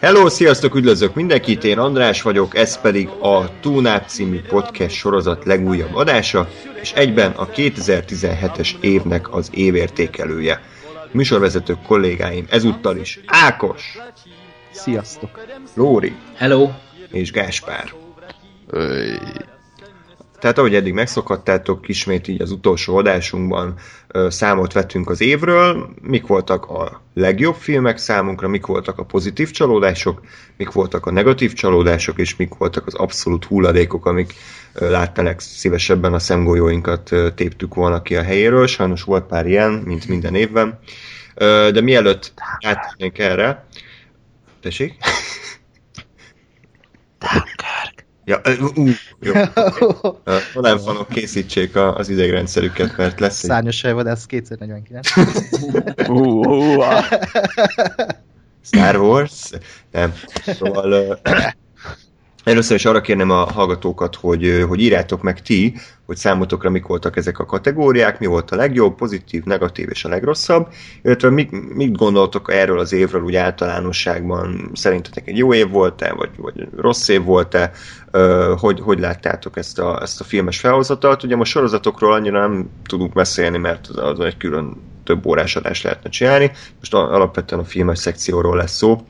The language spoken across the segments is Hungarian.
Hello, sziasztok, üdvözlök mindenkit, én András vagyok, ez pedig a Túnáp című podcast sorozat legújabb adása, és egyben a 2017-es évnek az évértékelője. Műsorvezető kollégáim ezúttal is Ákos, Sziasztok! Lóri Hello! és Gáspár. Öy. Tehát ahogy eddig megszokhattátok, ismét így az utolsó adásunkban ö, számot vettünk az évről, mik voltak a legjobb filmek számunkra, mik voltak a pozitív csalódások, mik voltak a negatív csalódások, és mik voltak az abszolút hulladékok, amik ö, szívesebben a szemgolyóinkat ö, téptük volna ki a helyéről. Sajnos volt pár ilyen, mint minden évben. Ö, de mielőtt átérnénk erre, tessék? Ja, ú, jó. Ö, Online fanok készítsék a, az idegrendszerüket, mert lesz egy Szárnyas fejvadász 249. Hú, hú, á. Star Wars. Nem. Szóval először is arra kérném a hallgatókat, hogy, hogy írjátok meg ti, hogy számotokra mik voltak ezek a kategóriák, mi volt a legjobb, pozitív, negatív és a legrosszabb, illetve mit, mit gondoltok erről az évről úgy általánosságban, szerintetek egy jó év volt-e, vagy, vagy rossz év volt-e, hogy, hogy láttátok ezt a, ezt a filmes felhozatalt. Ugye most sorozatokról annyira nem tudunk beszélni, mert az, az egy külön több órás adást lehetne csinálni. Most alapvetően a filmes szekcióról lesz szó.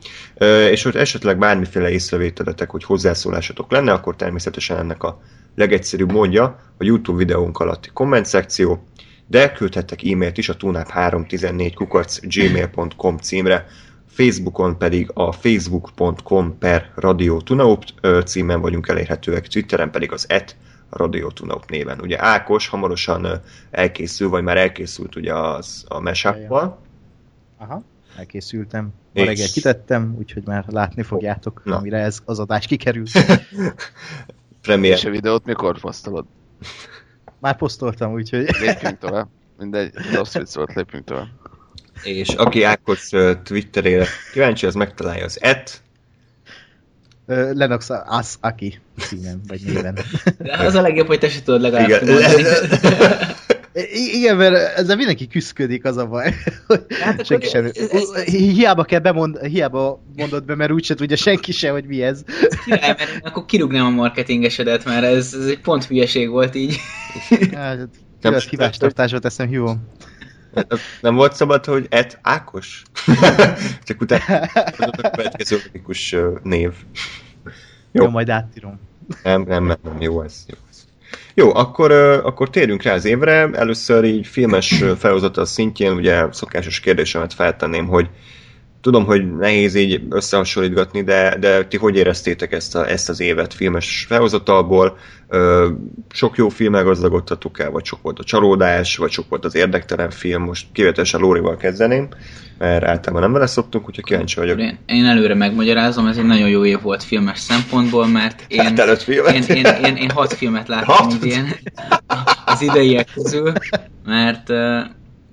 És hogy esetleg bármiféle észrevételetek, hogy hozzászólásatok lenne, akkor természetesen ennek a legegyszerűbb módja a YouTube videónk alatti komment szekció, de küldhettek e-mailt is a tunap314 kukac gmail.com címre, Facebookon pedig a facebook.com per Radio Tunaup ö, címen vagyunk elérhetőek, Twitteren pedig az et Radio Tunaup néven. Ugye Ákos hamarosan elkészül, vagy már elkészült ugye az, a mashup-val. Aha, elkészültem. És- Ma reggel kitettem, úgyhogy már látni fogjátok, Na. amire ez az adás kikerül. Premier. És a videót mikor posztolod? Már posztoltam, úgyhogy Lépjünk tovább. Mindegy, rossz vicc volt, lépjünk tovább. És aki Ákos Twitterére kíváncsi, az megtalálja az et, Lennox As Aki címen, vagy néven. De az a legjobb, hogy te se tudod legalább Igen. kimondani. Igen, mert ezzel mindenki küzdködik, az a baj. hogy Hát senki sem. ez- ez- Hi- Hiába kell bemond, hiába mondod be, mert úgyse tudja senki se, hogy mi ez. Király, mert én akkor kirúgnám a marketingesedet, mert ez, ez egy pont hülyeség volt így. Hát, Nem nem is- hívástartásra teszem hívom. Nem volt szabad, hogy et Ákos? Csak utána az a következő logikus név. Jó. Jó. jó, majd átírom. Nem, nem, nem, nem, jó ez. Jó, ez. jó akkor, akkor térjünk rá az évre. Először így filmes ö, felhozatal szintjén ugye szokásos kérdésemet feltenném, hogy tudom, hogy nehéz így összehasonlítgatni, de, de ti hogy éreztétek ezt, a, ezt az évet filmes felhozatalból? Ö, sok jó filmmel gazdagodtatok el, vagy sok volt a csalódás, vagy sok volt az érdektelen film? Most kivételesen Lórival kezdeném, mert általában nem vele szoktunk, úgyhogy kíváncsi vagyok. Én, én előre megmagyarázom, ez egy nagyon jó év volt filmes szempontból, mert én, Hát előtt filmet. én, én, én, én hat filmet láttam idén az ideiek közül, mert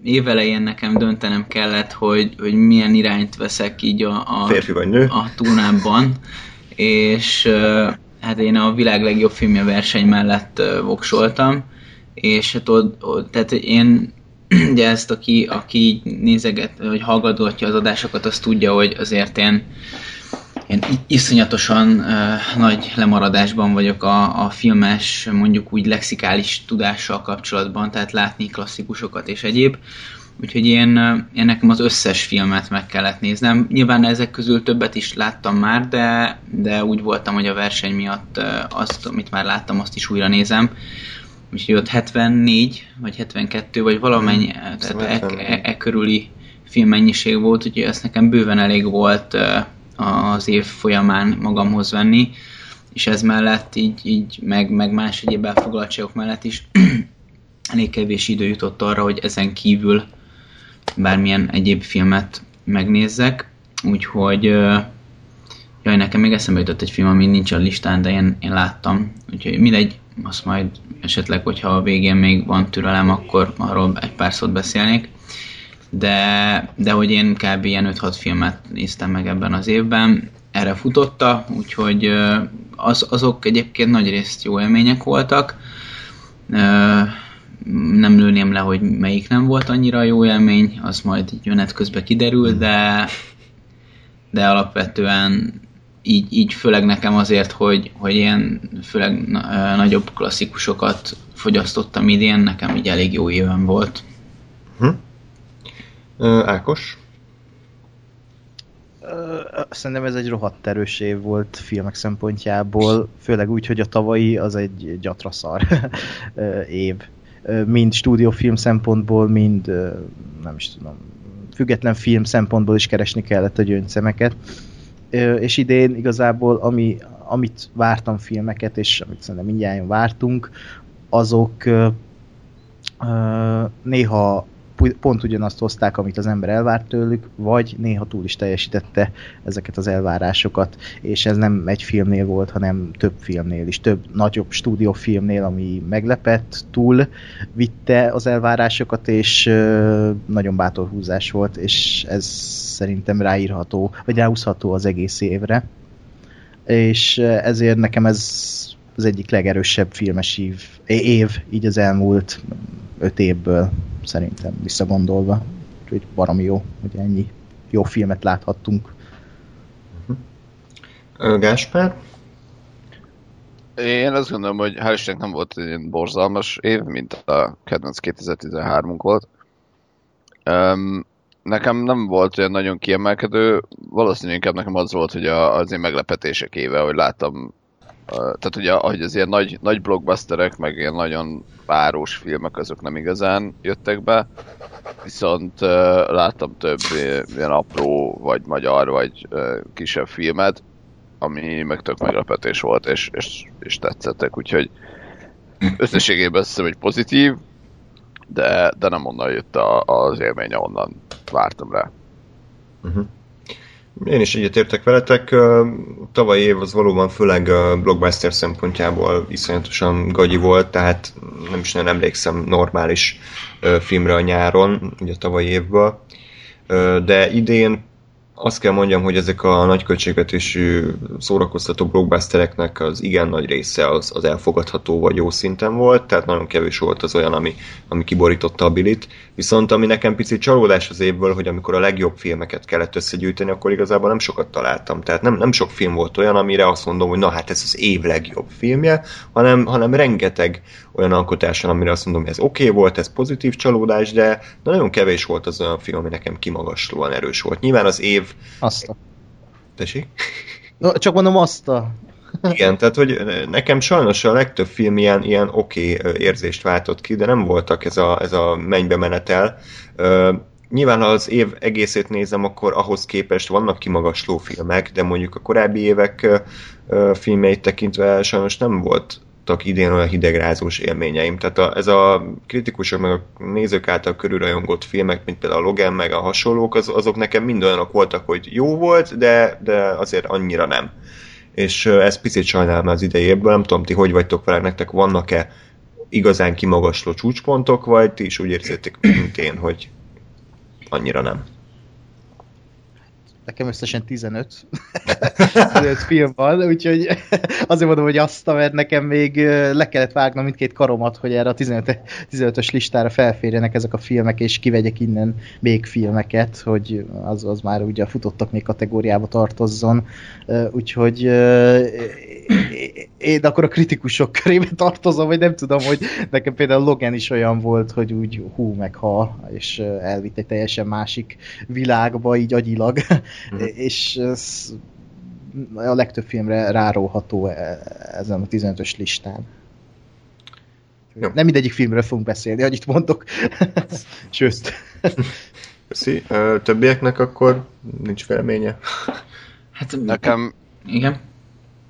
évelején nekem döntenem kellett, hogy, hogy milyen irányt veszek így a, a, Férfi vagy nő? a túnában, és hát én a világ legjobb filmje verseny mellett voksoltam, és hát ott, ott tehát én ugye ezt, aki, aki így nézeget, vagy hallgatgatja az adásokat, az tudja, hogy azért én, én iszonyatosan uh, nagy lemaradásban vagyok a, a filmes, mondjuk úgy lexikális tudással kapcsolatban, tehát látni klasszikusokat és egyéb. Úgyhogy én, én nekem az összes filmet meg kellett néznem. Nyilván ezek közül többet is láttam már, de, de úgy voltam, hogy a verseny miatt azt, amit már láttam, azt is újra nézem. Úgyhogy ott 74, vagy 72, vagy valamennyi, tehát Szóval e, 74. e, e körüli filmmennyiség volt, úgyhogy ez nekem bőven elég volt az év folyamán magamhoz venni, és ez mellett így, így meg, meg más egyéb elfoglaltságok mellett is elég kevés idő jutott arra, hogy ezen kívül bármilyen egyéb filmet megnézzek, úgyhogy jaj, nekem még eszembe jutott egy film, ami nincs a listán, de én, én láttam, úgyhogy mindegy, azt majd esetleg, hogyha a végén még van türelem, akkor arról egy pár szót beszélnék. De, de hogy én kb. ilyen 5-6 filmet néztem meg ebben az évben, erre futotta, úgyhogy az, azok egyébként nagy részt jó élmények voltak. Nem lőném le, hogy melyik nem volt annyira jó élmény, az majd menet közben kiderül, de, de alapvetően így, így főleg nekem azért, hogy, hogy ilyen főleg nagyobb klasszikusokat fogyasztottam idén, nekem így elég jó évem volt. Ö, Ákos? Szerintem ez egy rohadt erős év volt filmek szempontjából, főleg úgy, hogy a tavalyi az egy gyatraszar év. Mind stúdiófilm szempontból, mind nem is tudom, független film szempontból is keresni kellett a gyöngyszemeket. És idén igazából, ami, amit vártam filmeket, és amit szerintem mindjárt vártunk, azok néha pont ugyanazt hozták, amit az ember elvárt tőlük, vagy néha túl is teljesítette ezeket az elvárásokat, és ez nem egy filmnél volt, hanem több filmnél is, több nagyobb stúdiófilmnél, ami meglepett, túl vitte az elvárásokat, és ö, nagyon bátor húzás volt, és ez szerintem ráírható, vagy ráhúzható az egész évre. És ezért nekem ez az egyik legerősebb filmes év, év így az elmúlt öt évből szerintem visszagondolva. Úgyhogy baromi jó, hogy ennyi jó filmet láthattunk. Gáspár? Én azt gondolom, hogy hál' Istennek nem volt egy ilyen borzalmas év, mint a kedvenc 2013-unk volt. Um, nekem nem volt olyan nagyon kiemelkedő, valószínűleg inkább nekem az volt, hogy a, az én meglepetések éve, hogy láttam, tehát ugye, ahogy az ilyen nagy, nagy blockbusterek, meg ilyen nagyon páros filmek, azok nem igazán jöttek be, viszont láttam több ilyen- apró, vagy magyar, vagy kisebb filmet, ami meg tök meglepetés volt, és, és, és tetszettek, úgyhogy összességében azt hiszem, hogy pozitív, de, de nem onnan jött a, az élmény, onnan vártam rá. Uh-huh. Én is egyetértek veletek. Ö, Tavalyi év az valóban főleg blockbuster szempontjából iszonyatosan gagyi volt, tehát nem is nagyon emlékszem normális filmre a nyáron, ugye a tavalyi évből. De idén azt kell mondjam, hogy ezek a nagyköltségvetésű szórakoztató blockbustereknek az igen nagy része az, az elfogadható vagy jó szinten volt, tehát nagyon kevés volt az olyan, ami, ami kiborította a bilit. Viszont ami nekem picit csalódás az évből, hogy amikor a legjobb filmeket kellett összegyűjteni, akkor igazából nem sokat találtam. Tehát nem, nem sok film volt olyan, amire azt mondom, hogy na hát ez az év legjobb filmje, hanem, hanem rengeteg olyan alkotás, van, amire azt mondom, hogy ez oké okay volt, ez pozitív csalódás, de nagyon kevés volt az olyan film, ami nekem kimagaslóan erős volt. Nyilván az év... Azt a... Tessék? No, csak mondom azt a... Igen, tehát hogy nekem sajnos a legtöbb film ilyen, ilyen oké okay érzést váltott ki, de nem voltak ez a, ez a mennybe menetel. Nyilván, ha az év egészét nézem, akkor ahhoz képest vannak kimagasló filmek, de mondjuk a korábbi évek filmjeit tekintve sajnos nem voltak idén olyan hidegrázós élményeim. Tehát a, ez a kritikusok meg a nézők által körülrajongott filmek, mint például a Logan meg a hasonlók, az, azok nekem mind olyanok voltak, hogy jó volt, de, de azért annyira nem és ez picit sajnálom az idei nem tudom ti, hogy vagytok vele, nektek vannak-e igazán kimagasló csúcspontok, vagy ti is úgy érzétek, mint én, hogy annyira nem. Nekem összesen 15. 15 film van, úgyhogy azért mondom, hogy azt, mert nekem még le kellett vágnom mindkét karomat, hogy erre a 15, 15-ös listára felférjenek ezek a filmek, és kivegyek innen még filmeket, hogy az, az már ugye a futottak még kategóriába tartozzon. Úgyhogy én akkor a kritikusok körébe tartozom, vagy nem tudom, hogy nekem például Logan is olyan volt, hogy úgy hú meg ha, és elvitt egy teljesen másik világba, így agyilag, Mhm. és ez a legtöbb filmre ráróható e- ezen a 15-ös listán. Jó. Nem mindegyik filmről fogunk beszélni, hogy itt mondok. Sőt. Köszi. Többieknek akkor nincs véleménye? Hát, Nekem, igen.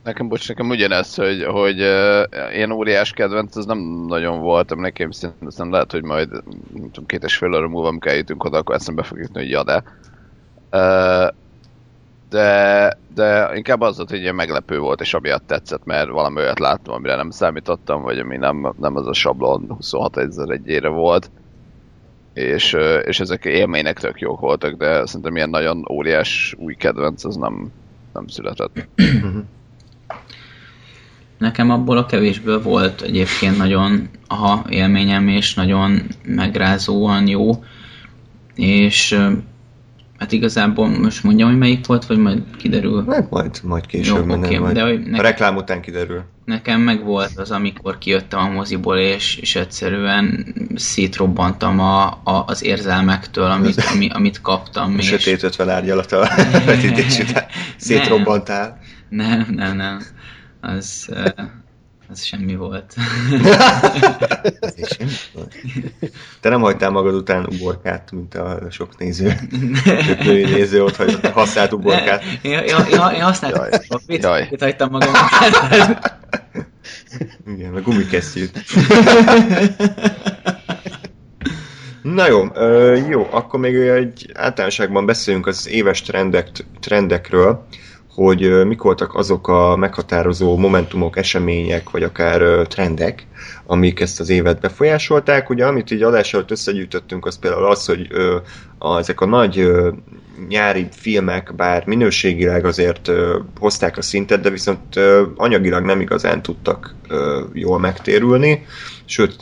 nekem, bocs, nekem ugyanez, hogy, hogy uh, én óriás kedvenc, az nem nagyon voltam nekem, szerintem lehet, hogy majd nem tudom, két és fél óra múlva, amikor eljutunk oda, akkor eszembe fog jutni, hogy ja, de de, de inkább az volt, hogy ilyen meglepő volt, és amiatt tetszett, mert valami olyat láttam, amire nem számítottam, vagy ami nem, nem az a sablon 26 egyére volt. És, és ezek élménynek tök jók voltak, de szerintem ilyen nagyon óriás új kedvenc az nem, nem született. Nekem abból a kevésből volt egyébként nagyon aha élményem, és nagyon megrázóan jó, és hát igazából most mondjam, hogy melyik volt, vagy majd kiderül? Hát majd, majd később Jó, oké, majd. de hogy A nekem, reklám után kiderül. nekem meg volt az, amikor kijöttem a moziból, és, és egyszerűen szétrobbantam a, a, az érzelmektől, amit, ami, amit kaptam. A és... sötét 50 árnyalat a vetítés után szétrobbantál. Nem, nem, nem. Az, eh, az semmi volt. Ez semmi volt. Te nem hagytál magad után uborkát, mint a sok néző. Sok női néző ott hagyott, használt uborkát. Én, én, én, én használtam a pécet, hagytam magam után. Igen, a gumikesztyűt. Na jó, jó, akkor még egy általánosságban beszéljünk az éves trendek, trendekről, hogy mik voltak azok a meghatározó momentumok, események, vagy akár trendek, amik ezt az évet befolyásolták. Ugye, amit így adás előtt összegyűjtöttünk, az például az, hogy ö, a, ezek a nagy nyári filmek, bár minőségileg azért ö, hozták a szintet, de viszont ö, anyagilag nem igazán tudtak ö, jól megtérülni, sőt,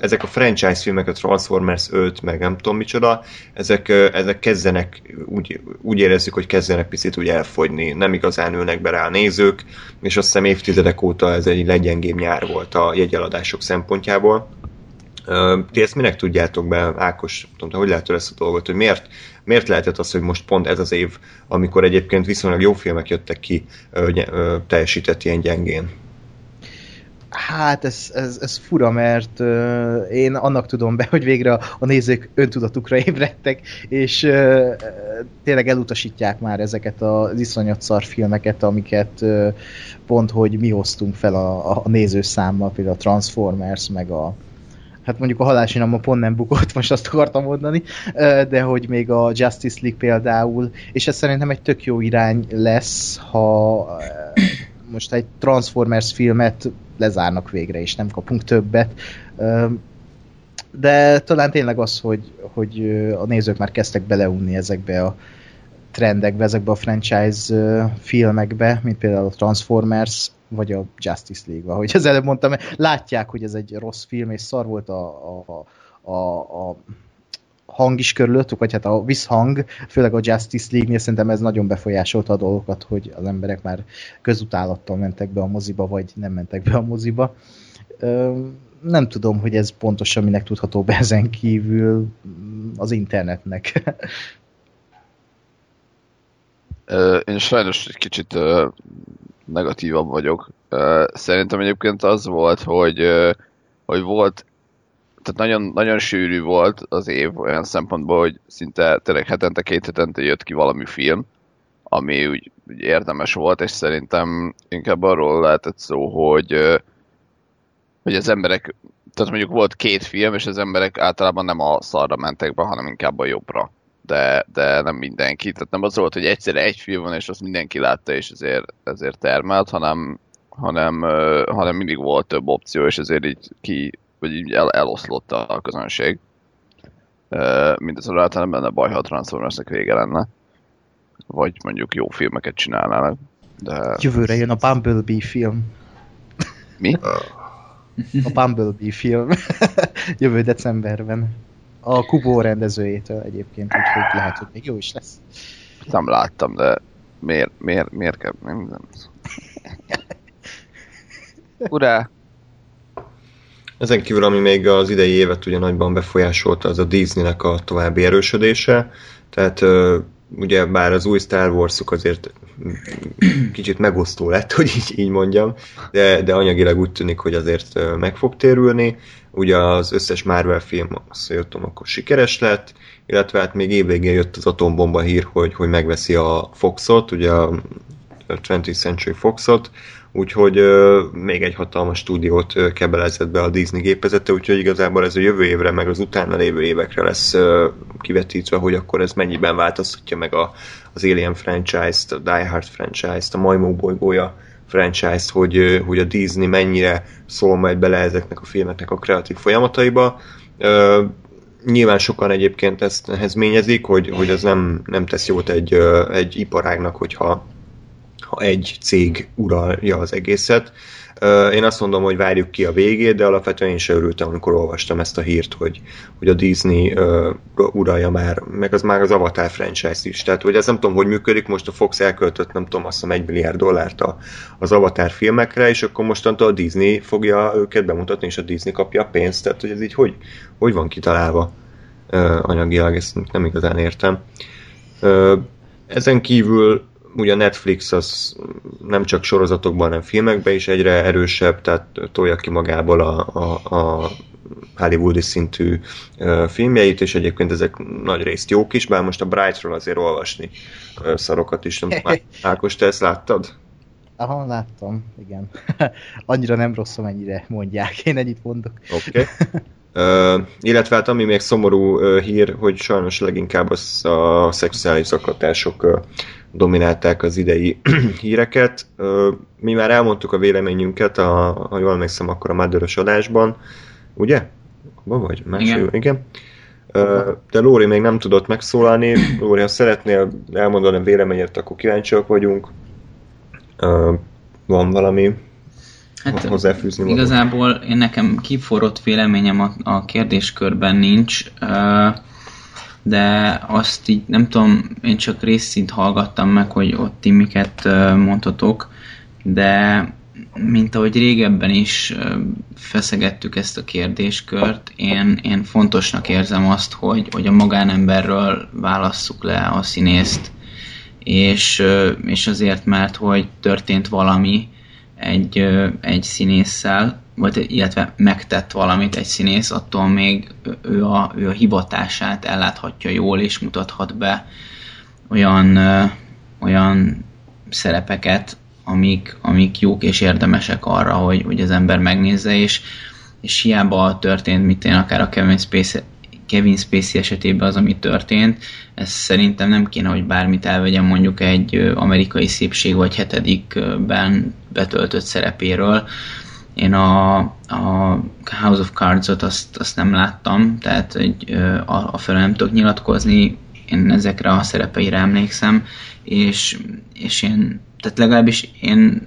ezek a franchise filmek, a Transformers 5, meg nem tudom micsoda, ezek, ezek kezdenek, úgy, úgy érezzük, hogy kezdenek picit úgy elfogyni, nem igazán ülnek be rá a nézők, és azt hiszem évtizedek óta ez egy leggyengébb nyár volt a jegyeladások szempontjából. Ti ezt minek tudjátok be, Ákos, tudom, hogy látod ezt a dolgot, hogy miért, miért lehetett az, hogy most pont ez az év, amikor egyébként viszonylag jó filmek jöttek ki, teljesített ilyen gyengén? Hát ez, ez, ez fura, mert uh, én annak tudom be, hogy végre a, a nézők öntudatukra ébredtek, és uh, tényleg elutasítják már ezeket az iszonyat szar filmeket, amiket uh, pont, hogy mi hoztunk fel a, a nézőszámmal, például a Transformers, meg a hát mondjuk a halálsinamon pont nem bukott, most azt akartam mondani, de hogy még a Justice League például, és ez szerintem egy tök jó irány lesz, ha most egy Transformers filmet lezárnak végre, és nem kapunk többet. De talán tényleg az, hogy, hogy a nézők már kezdtek beleunni ezekbe a trendekbe, ezekbe a franchise filmekbe, mint például a Transformers, vagy a Justice League, ahogy az előbb mondtam, látják, hogy ez egy rossz film, és szar volt a, a, a, a hang is körülöttük, vagy hát a visszhang, főleg a Justice League-nél szerintem ez nagyon befolyásolta a dolgokat, hogy az emberek már közutálattal mentek be a moziba, vagy nem mentek be a moziba. Nem tudom, hogy ez pontosan minek tudható be ezen kívül az internetnek. Én sajnos egy kicsit negatívabb vagyok. Szerintem egyébként az volt, hogy, hogy volt, tehát nagyon, nagyon sűrű volt az év olyan szempontból, hogy szinte tényleg hetente, két hetente jött ki valami film, ami úgy, úgy érdemes volt, és szerintem inkább arról lehetett szó, hogy, hogy az emberek, tehát mondjuk volt két film, és az emberek általában nem a szarra mentek be, hanem inkább a jobbra de, de nem mindenki. Tehát nem az volt, hogy egyszerre egy film van, és azt mindenki látta, és ezért, ezért termelt, hanem, hanem, hanem mindig volt több opció, és ezért így ki, vagy így el, eloszlott a közönség. Ö, Mindezzel általában benne baj, ha a Transformersnek vége lenne. Vagy mondjuk jó filmeket csinálnának. De Jövőre jön a Bumblebee film. mi? A Bumblebee film. Jövő decemberben. A Kubo rendezőjétől egyébként, úgyhogy lehet, hogy még jó is lesz. Nem láttam, de miért, miért, miért kell... Nem, nem. Urá! Ezen kívül, ami még az idei évet ugye nagyban befolyásolta, az a Disneynek a további erősödése. Tehát ugye bár az új Star Warsuk azért kicsit megosztó lett, hogy így, így mondjam, de, de anyagilag úgy tűnik, hogy azért meg fog térülni. Ugye az összes Marvel film, azt jöttem, akkor sikeres lett, illetve hát még évvégén jött az atombomba hír, hogy, hogy megveszi a Foxot, ugye a 20th Century Foxot, úgyhogy még egy hatalmas stúdiót kebelezett be a Disney gépezete, úgyhogy igazából ez a jövő évre, meg az utána lévő évekre lesz kivetítve, hogy akkor ez mennyiben változtatja meg a, az Alien franchise-t, a Die Hard franchise-t, a Majmó bolygója franchise-t, hogy, hogy a Disney mennyire szól majd bele ezeknek a filmeknek a kreatív folyamataiba. Nyilván sokan egyébként ezt nehezményezik, hogy, hogy az nem, nem tesz jót egy, egy iparágnak, hogyha ha egy cég uralja az egészet. Én azt mondom, hogy várjuk ki a végét, de alapvetően én sem örültem, amikor olvastam ezt a hírt, hogy, hogy a Disney uh, uralja már, meg az már az Avatar franchise is. Tehát, hogy ez nem tudom, hogy működik, most a Fox elköltött, nem tudom, azt hiszem egy milliárd dollárt a, az Avatar filmekre, és akkor mostantól a Disney fogja őket bemutatni, és a Disney kapja a pénzt. Tehát, hogy ez így hogy, hogy van kitalálva uh, anyagilag, ezt nem igazán értem. Uh, ezen kívül ugye a Netflix az nem csak sorozatokban, hanem filmekben is egyre erősebb, tehát tolja ki magából a, a, a Hollywoodi szintű filmjeit, és egyébként ezek nagy részt jók is, bár most a Brightról azért olvasni szarokat is. Nem Ákos, te ezt láttad? Aha, láttam, igen. Annyira nem rossz, amennyire mondják, én ennyit mondok. Oké. Okay. Uh, illetve hát ami még szomorú uh, hír, hogy sajnos leginkább az a szexuális zaklatások uh, dominálták az idei híreket. Mi már elmondtuk a véleményünket, a, ha jól emlékszem, akkor a Motherös adásban, ugye? Abba vagy? Más igen. igen. De Lóri még nem tudott megszólalni. Lóri, ha szeretnél elmondani a véleményet, akkor kíváncsiak vagyunk. Van valami hát, hozzáfűzni? Igazából én nekem kiforrott véleményem a, a kérdéskörben nincs de azt így nem tudom, én csak részszint hallgattam meg, hogy ott ti miket mondhatok, de mint ahogy régebben is feszegettük ezt a kérdéskört, én, én fontosnak érzem azt, hogy, hogy a magánemberről válasszuk le a színészt, és, és azért, mert hogy történt valami egy, egy színésszel, vagy illetve megtett valamit egy színész, attól még ő a, ő a hivatását elláthatja jól, és mutathat be olyan, olyan szerepeket, amik, amik jók és érdemesek arra, hogy, hogy az ember megnézze, és, és hiába történt, mint én akár a Kevin Spacey, Kevin Spacey esetében az, ami történt, ez szerintem nem kéne, hogy bármit elvegyen mondjuk egy amerikai szépség vagy hetedikben betöltött szerepéről, én a, a House of Cards-ot azt, azt nem láttam, tehát egy, a, a felől nem tudok nyilatkozni, én ezekre a szerepeire emlékszem, és, és én, tehát legalábbis én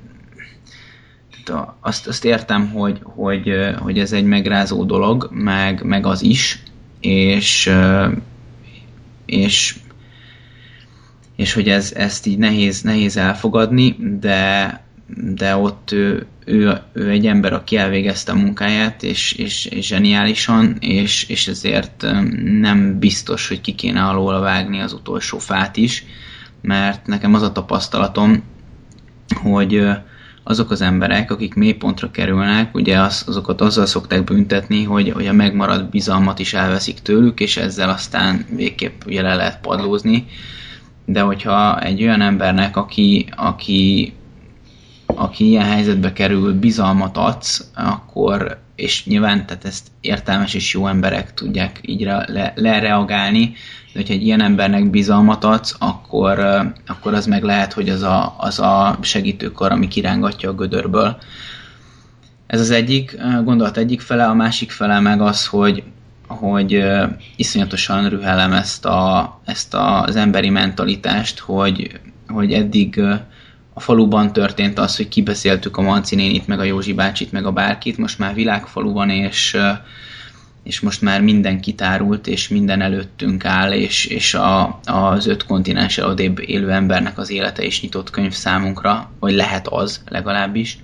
azt, azt értem, hogy, hogy, hogy ez egy megrázó dolog, meg, meg az is, és, és, és hogy ez, ezt így nehéz, nehéz elfogadni, de, de ott ő, ő egy ember, aki elvégezte a munkáját, és, és, és zseniálisan, és, és ezért nem biztos, hogy ki kéne alól vágni az utolsó fát is, mert nekem az a tapasztalatom, hogy azok az emberek, akik mélypontra kerülnek, ugye az, azokat azzal szokták büntetni, hogy, hogy a megmaradt bizalmat is elveszik tőlük, és ezzel aztán végképp ugye le lehet padlózni. De hogyha egy olyan embernek, aki, aki aki ilyen helyzetbe kerül, bizalmat adsz, akkor, és nyilván tehát ezt értelmes és jó emberek tudják így le, lereagálni, de hogyha egy ilyen embernek bizalmat adsz, akkor, akkor az meg lehet, hogy az a, az a segítőkar, ami kirángatja a gödörből. Ez az egyik gondolat egyik fele, a másik fele meg az, hogy, hogy iszonyatosan rühelem ezt, a, ezt az emberi mentalitást, hogy, hogy eddig faluban történt az, hogy kibeszéltük a Manci nénit, meg a Józsi bácsit, meg a bárkit, most már világfalu van, és, és most már minden kitárult, és minden előttünk áll, és, és a, az öt kontinens odébb élő embernek az élete is nyitott könyv számunkra, vagy lehet az legalábbis.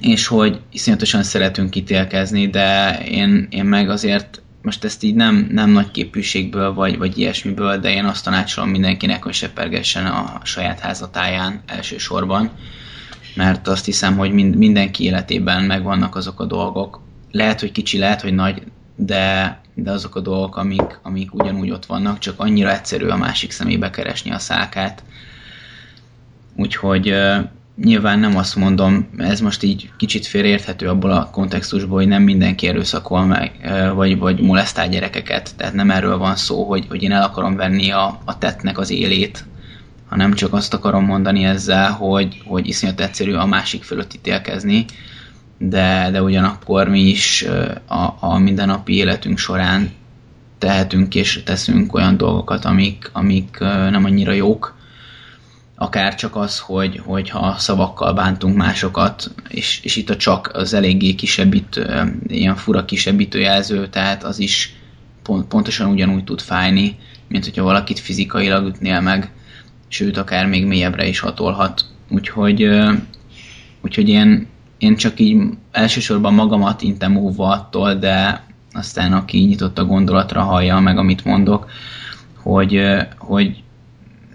És hogy iszonyatosan szeretünk kitélkezni, de én, én meg azért most ezt így nem, nem nagy képűségből vagy, vagy ilyesmiből, de én azt tanácsolom mindenkinek, hogy sepergessen a saját házatáján elsősorban, mert azt hiszem, hogy mind, mindenki életében megvannak azok a dolgok. Lehet, hogy kicsi, lehet, hogy nagy, de, de azok a dolgok, amik, amik ugyanúgy ott vannak, csak annyira egyszerű a másik szemébe keresni a szákát. Úgyhogy nyilván nem azt mondom, ez most így kicsit félreérthető abból a kontextusból, hogy nem mindenki erőszakol meg, vagy, vagy molesztál gyerekeket. Tehát nem erről van szó, hogy, hogy én el akarom venni a, a tettnek az élét, hanem csak azt akarom mondani ezzel, hogy, hogy iszonyat egyszerű a másik fölött ítélkezni, de, de ugyanakkor mi is a, a mindennapi életünk során tehetünk és teszünk olyan dolgokat, amik, amik nem annyira jók, akár csak az, hogy, hogyha szavakkal bántunk másokat, és, és itt a csak az eléggé kisebbítő, ilyen fura kisebbítő jelző, tehát az is pont, pontosan ugyanúgy tud fájni, mint hogyha valakit fizikailag ütnél meg, sőt, akár még mélyebbre is hatolhat. Úgyhogy, úgyhogy én, én csak így elsősorban magamat intem óva attól, de aztán aki nyitott a gondolatra hallja meg, amit mondok, hogy, hogy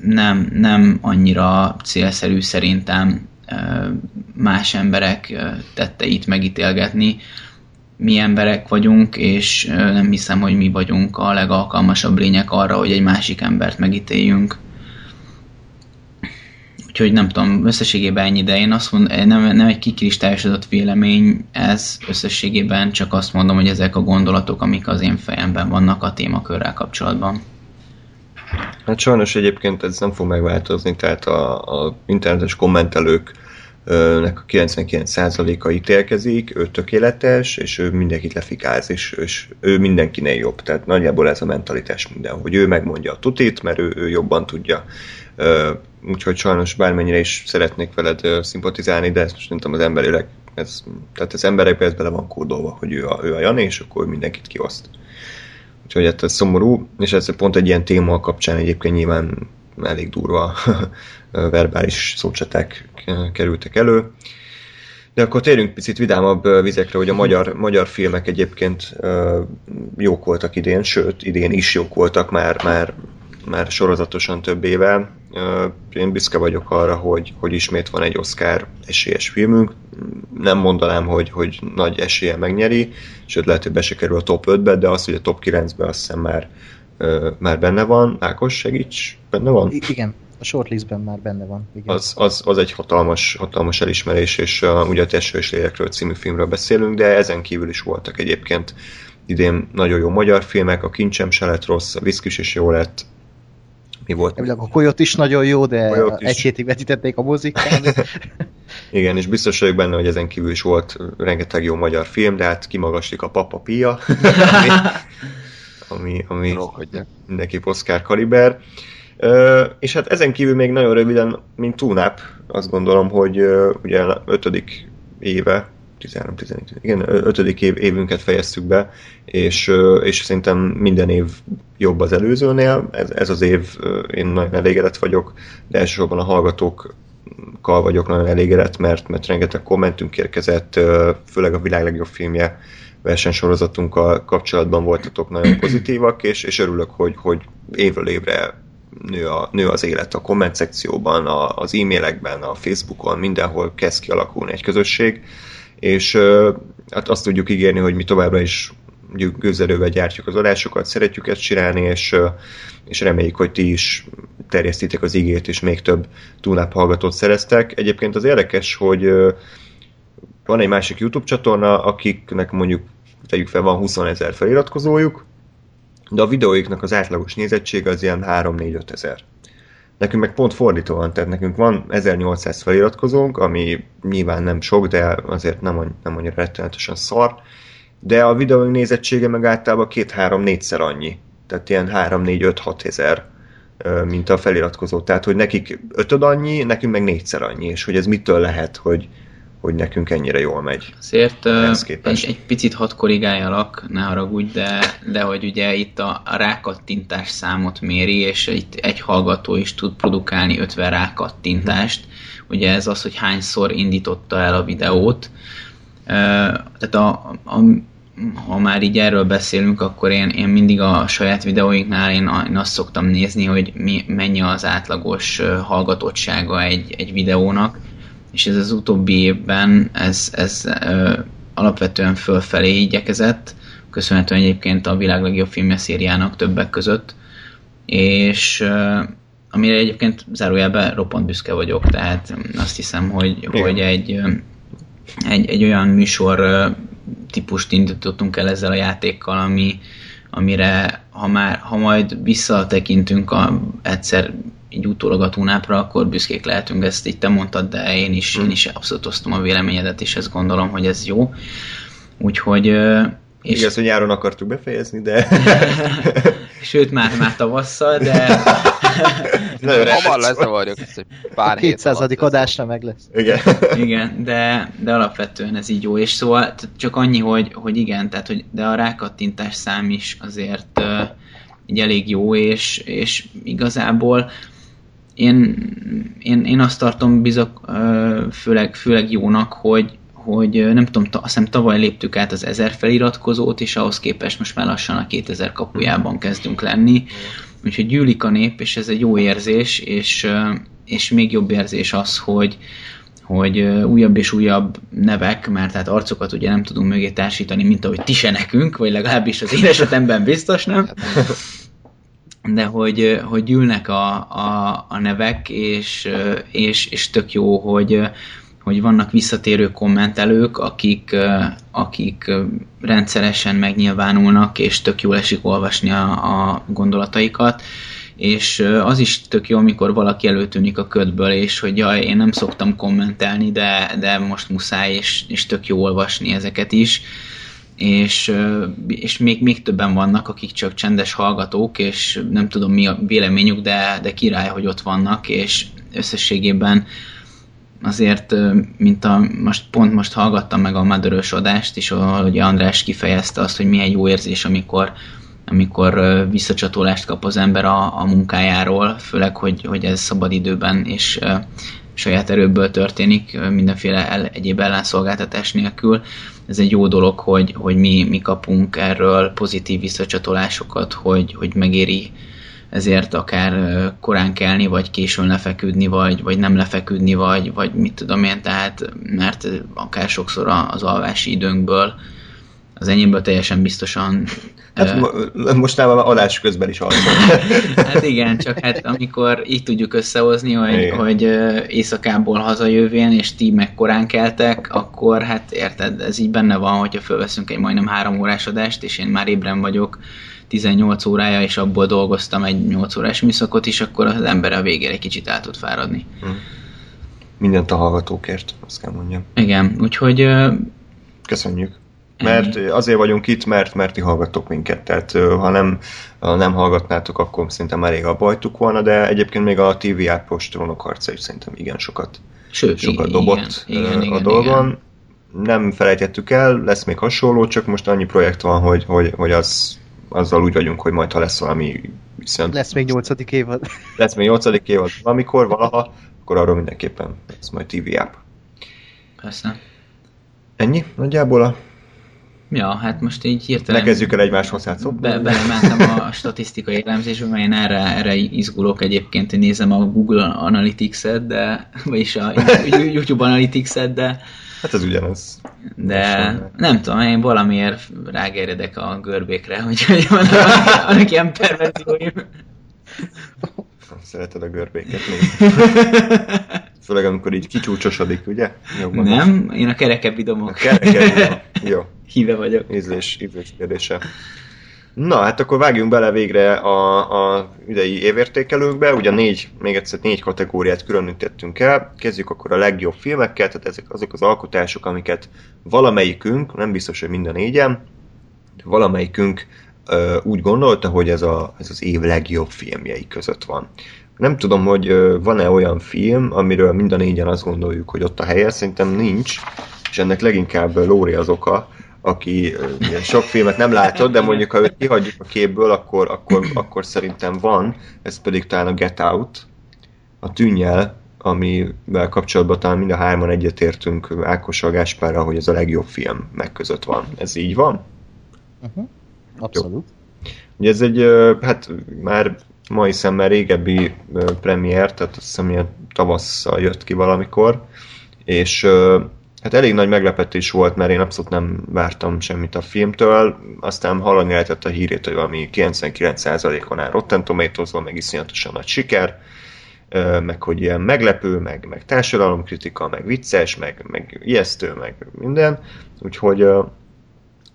nem, nem annyira célszerű szerintem más emberek tetteit megítélgetni. Mi emberek vagyunk, és nem hiszem, hogy mi vagyunk a legalkalmasabb lények arra, hogy egy másik embert megítéljünk. Úgyhogy nem tudom, összességében ennyi, de én azt mondom, nem, nem egy kikristályosodott vélemény, ez összességében csak azt mondom, hogy ezek a gondolatok, amik az én fejemben vannak a témakörrel kapcsolatban. Hát sajnos egyébként ez nem fog megváltozni, tehát a, a internetes kommentelők nek a 99%-a ítélkezik, ő tökéletes, és ő mindenkit lefikáz, és, és ő mindenkinél jobb. Tehát nagyjából ez a mentalitás minden, hogy ő megmondja a tutit, mert ő, ő jobban tudja. Úgyhogy sajnos bármennyire is szeretnék veled szimpatizálni, de ezt most nem tudom, az emberileg, ez, tehát az emberekben ez bele van kódolva, hogy ő a, ő a Jani, és akkor mindenkit kioszt. Úgyhogy ez szomorú, és ez pont egy ilyen téma kapcsán egyébként nyilván elég durva verbális szócsaták kerültek elő. De akkor térjünk picit vidámabb vizekre, hogy a magyar, magyar filmek egyébként jók voltak idén, sőt, idén is jók voltak már, már, már sorozatosan több éve. Én büszke vagyok arra, hogy, hogy ismét van egy Oscar esélyes filmünk. Nem mondanám, hogy, hogy nagy esélye megnyeri, sőt lehet, hogy be se kerül a top 5-be, de az, hogy a top 9-be azt hiszem már, már benne van. Ákos, segíts, benne van? I- igen, a shortlistben már benne van. Igen. Az, az, az egy hatalmas, hatalmas elismerés, és uh, ugye a Teső és Lélekről című filmről beszélünk, de ezen kívül is voltak egyébként idén nagyon jó magyar filmek, a Kincsem se lett rossz, a Viszkis is jó lett, mi volt? A Koyot is nagyon jó, de egy hétig vetítették a mozikán. Igen, és biztos vagyok benne, hogy ezen kívül is volt rengeteg jó magyar film, de hát kimagaslik a Papa Pia, ami, ami, ami mindenki Oscar kaliber. Uh, és hát ezen kívül még nagyon röviden, mint túnáp, azt gondolom, hogy uh, ugye ötödik éve 13, 14, igen, ötödik év, évünket fejeztük be, és, és szerintem minden év jobb az előzőnél. Ez, ez az év, én nagyon elégedett vagyok, de elsősorban a hallgatókkal vagyok nagyon elégedett, mert, mert rengeteg kommentünk érkezett, főleg a világ legjobb filmje versenysorozatunkkal kapcsolatban voltatok nagyon pozitívak, és, és örülök, hogy, hogy évről évre nő, a, nő az élet a komment szekcióban, a, az e-mailekben, a Facebookon, mindenhol kezd kialakulni egy közösség, és hát azt tudjuk ígérni, hogy mi továbbra is gőzerővel gyártjuk az adásokat, szeretjük ezt csinálni, és, és reméljük, hogy ti is terjesztitek az igét, és még több túlnáp hallgatót szereztek. Egyébként az érdekes, hogy van egy másik YouTube csatorna, akiknek mondjuk tegyük fel, van 20 ezer feliratkozójuk, de a videóiknak az átlagos nézettsége az ilyen 3-4-5 ezer. Nekünk meg pont fordító van, tehát nekünk van 1800 feliratkozónk, ami nyilván nem sok, de azért nem, nem annyira rettenetesen szar, de a videó nézettsége meg általában 2-3-4-szer annyi. Tehát ilyen 3-4-5-6 ezer mint a feliratkozó. Tehát, hogy nekik ötöd annyi, nekünk meg négyszer annyi, és hogy ez mitől lehet, hogy, hogy nekünk ennyire jól megy. Azért egy, egy picit hadd korrigáljalak, ne haragudj, de, de hogy ugye itt a, a rákattintás számot méri, és itt egy hallgató is tud produkálni 50 rákattintást. Ugye ez az, hogy hányszor indította el a videót. Tehát a, a, ha már így erről beszélünk, akkor én, én mindig a saját videóinknál én, én azt szoktam nézni, hogy mi, mennyi az átlagos hallgatottsága egy, egy videónak, és ez az utóbbi évben ez, ez ö, alapvetően fölfelé igyekezett, köszönhetően egyébként a világ legjobb filmje szériának többek között, és ö, amire egyébként zárójelben roppant büszke vagyok, tehát azt hiszem, hogy, Igen. hogy egy, egy, egy olyan műsor típust indítottunk el ezzel a játékkal, ami, amire ha, már, ha majd visszatekintünk a, egyszer így utólag a túnápra, akkor büszkék lehetünk, ezt így te mondtad, de én is, én is abszolút osztom a véleményedet, és ezt gondolom, hogy ez jó. Úgyhogy... És... Igaz, hogy nyáron akartuk befejezni, de Sőt, már, már tavasszal, de nagyon Hamar lezavarjuk ezt egy pár hét 200. alatt. adásra meg lesz. Igen. igen, de, de alapvetően ez így jó, és szóval csak annyi, hogy, hogy igen, tehát, hogy de a rákattintás szám is azért uh, így elég jó, és, és igazából én, én, én azt tartom bizok, uh, főleg, főleg jónak, hogy, hogy nem tudom, ta, azt hiszem tavaly léptük át az 1000 feliratkozót, és ahhoz képest most már lassan a 2000 kapujában kezdünk lenni. Úgyhogy gyűlik a nép, és ez egy jó érzés, és, és még jobb érzés az, hogy, hogy újabb és újabb nevek, mert hát arcokat ugye nem tudunk mögé társítani, mint ahogy ti se nekünk, vagy legalábbis az én esetemben biztos nem, de hogy, hogy gyűlnek a, a, a nevek, és, és, és tök jó, hogy, hogy vannak visszatérő kommentelők, akik, akik rendszeresen megnyilvánulnak, és tök jól esik olvasni a, a gondolataikat, és az is tök jó, amikor valaki előtűnik a ködből, és hogy jaj, én nem szoktam kommentelni, de, de most muszáj, és, és tök jó olvasni ezeket is, és, és még, még többen vannak, akik csak csendes hallgatók, és nem tudom mi a véleményük, de, de király, hogy ott vannak, és összességében azért, mint a, most pont most hallgattam meg a Madörös adást, és ahogy András kifejezte azt, hogy milyen jó érzés, amikor, amikor visszacsatolást kap az ember a, a munkájáról, főleg, hogy, hogy ez szabadidőben és ö, saját erőből történik, mindenféle el, egyéb ellenszolgáltatás nélkül. Ez egy jó dolog, hogy, hogy mi, mi kapunk erről pozitív visszacsatolásokat, hogy, hogy megéri ezért akár korán kelni, vagy későn lefeküdni, vagy, vagy nem lefeküdni, vagy, vagy mit tudom én, tehát mert akár sokszor az alvási időnkből, az enyémből teljesen biztosan Hát mo- most már adás közben is alszom. Hát igen, csak hát amikor így tudjuk összehozni, hogy, Igen. hogy éjszakából hazajövén, és ti meg korán keltek, akkor hát érted, ez így benne van, hogyha fölveszünk egy majdnem három órás adást, és én már ébren vagyok 18 órája, és abból dolgoztam egy 8 órás műszakot is, akkor az ember a végére egy kicsit el tud fáradni. Mindent a hallgatókért, azt kell mondjam. Igen, úgyhogy Köszönjük. Mert azért vagyunk itt, mert, mert ti hallgattok minket. Tehát ha nem, ha nem hallgatnátok, akkor szerintem elég a bajtuk volna, de egyébként még a TV ápos trónok harca is szerintem igen sokat, sőt, sokat dobott igen, igen, a igen, dolgon. igen. Nem felejtettük el, lesz még hasonló, csak most annyi projekt van, hogy, hogy, hogy az, azzal úgy vagyunk, hogy majd ha lesz valami viszont Lesz még nyolcadik évad. lesz még 8. évad valamikor, valaha, akkor arról mindenképpen lesz majd TV app. Persze. Ennyi nagyjából a... Ja, hát most így Ne hirtelen... kezdjük el egymás hosszát szó. Be, belementem a statisztikai elemzésbe, mert én erre, erre izgulok egyébként, hogy nézem a Google Analytics-et, de, vagyis a YouTube Analytics-et, de, Hát ez ugyanaz. de nem tudom, én valamiért rágeredek a görbékre, úgyhogy vannak, ilyen perverzióim. Szereted a görbéket még. Főleg amikor így kicsúcsosodik, ugye? Jobban. Nem, én a kerekebb A vidomok kereked, jó, híve vagyok. ízlés, ízlés kérdése. Na, hát akkor vágjunk bele végre a, a idei évértékelőkbe. Ugye négy, még egyszer négy kategóriát különítettünk el. Kezdjük akkor a legjobb filmekkel, tehát ezek azok az alkotások, amiket valamelyikünk, nem biztos, hogy minden négyen, de valamelyikünk ö, úgy gondolta, hogy ez, a, ez az év legjobb filmjei között van. Nem tudom, hogy van-e olyan film, amiről mind a négyen azt gondoljuk, hogy ott a helye, szerintem nincs, és ennek leginkább Lóri az oka, aki ugye, sok filmet nem látott, de mondjuk ha őt kihagyjuk a képből, akkor, akkor, akkor szerintem van, ez pedig talán a Get Out, a tűnjel, amivel kapcsolatban talán mind a hárman egyetértünk Ákossal, Gáspárral, hogy ez a legjobb film meg között van. Ez így van? Uh-huh. Abszolút. Ugye ez egy, hát már mai szemmel régebbi premier, tehát azt hiszem ilyen tavasszal jött ki valamikor, és Hát elég nagy meglepetés volt, mert én abszolút nem vártam semmit a filmtől, aztán hallani lehetett a hírét, hogy valami 99%-on áll Rotten tomatoes meg iszonyatosan nagy siker, meg hogy ilyen meglepő, meg, meg társadalomkritika, meg vicces, meg, meg ijesztő, meg minden. Úgyhogy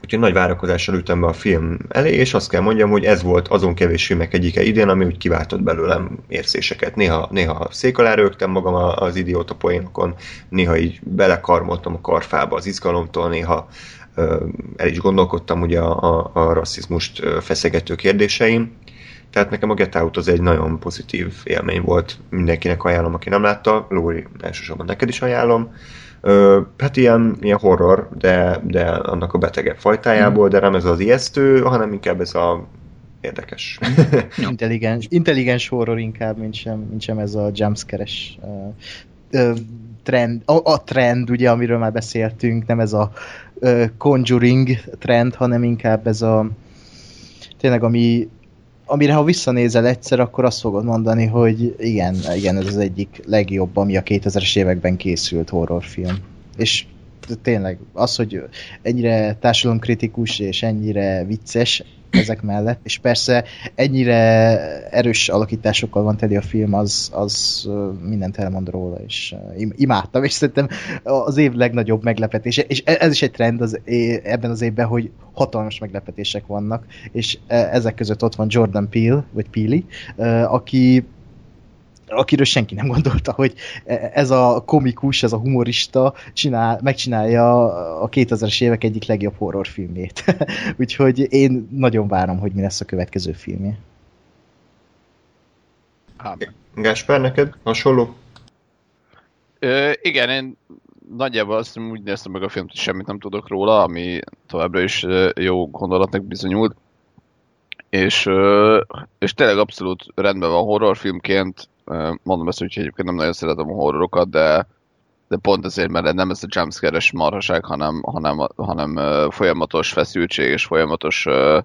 Úgyhogy nagy várakozással ültem be a film elé, és azt kell mondjam, hogy ez volt azon kevés filmek egyike idén, ami úgy kiváltott belőlem érzéseket. Néha, néha szék alá rögtem magam az idióta poénokon, néha így belekarmoltam a karfába az izgalomtól, néha el is gondolkodtam ugye a, a, a rasszizmust feszegető kérdéseim. Tehát nekem a Get Out az egy nagyon pozitív élmény volt. Mindenkinek ajánlom, aki nem látta. Lóri, elsősorban neked is ajánlom. Hát ilyen, ilyen horror, de, de annak a betegebb fajtájából, de nem ez az ijesztő, hanem inkább ez a érdekes. intelligens, intelligens horror inkább, mint sem, mint sem ez a jumpscare-es uh, trend, a, a trend, ugye, amiről már beszéltünk, nem ez a uh, conjuring trend, hanem inkább ez a tényleg, ami amire ha visszanézel egyszer, akkor azt fogod mondani, hogy igen, igen, ez az egyik legjobb, ami a 2000-es években készült horrorfilm. És tényleg az, hogy ennyire társadalomkritikus és ennyire vicces ezek mellett, és persze ennyire erős alakításokkal van teli a film, az, az mindent elmond róla, és imádtam, és szerintem az év legnagyobb meglepetése, és e, ez is egy trend az, ebben az évben, hogy hatalmas meglepetések vannak, és e, ezek között ott van Jordan Peele, vagy Peele, aki akiről senki nem gondolta, hogy ez a komikus, ez a humorista csinál, megcsinálja a 2000-es évek egyik legjobb horrorfilmét. Úgyhogy én nagyon várom, hogy mi lesz a következő filmje. Gásper, neked hasonló? Ö, igen, én nagyjából azt úgy néztem meg a filmt, hogy semmit nem tudok róla, ami továbbra is jó gondolatnak bizonyult. És, és tényleg abszolút rendben van horrorfilmként, mondom ezt úgy, hogy egyébként nem nagyon szeretem a horrorokat, de, de pont ezért, mert nem ez a jumpscare-es marhaság, hanem, hanem, hanem folyamatos feszültség és folyamatos uh,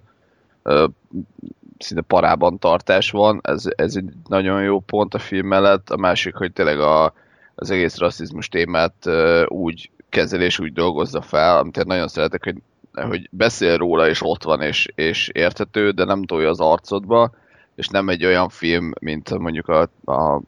szinte parában tartás van, ez, ez egy nagyon jó pont a film mellett. A másik, hogy tényleg a, az egész rasszizmus témát uh, úgy kezelés úgy dolgozza fel, amit én nagyon szeretek, hogy, hogy beszél róla, és ott van, és, és érthető, de nem tolja az arcodba, és nem egy olyan film, mint mondjuk a, a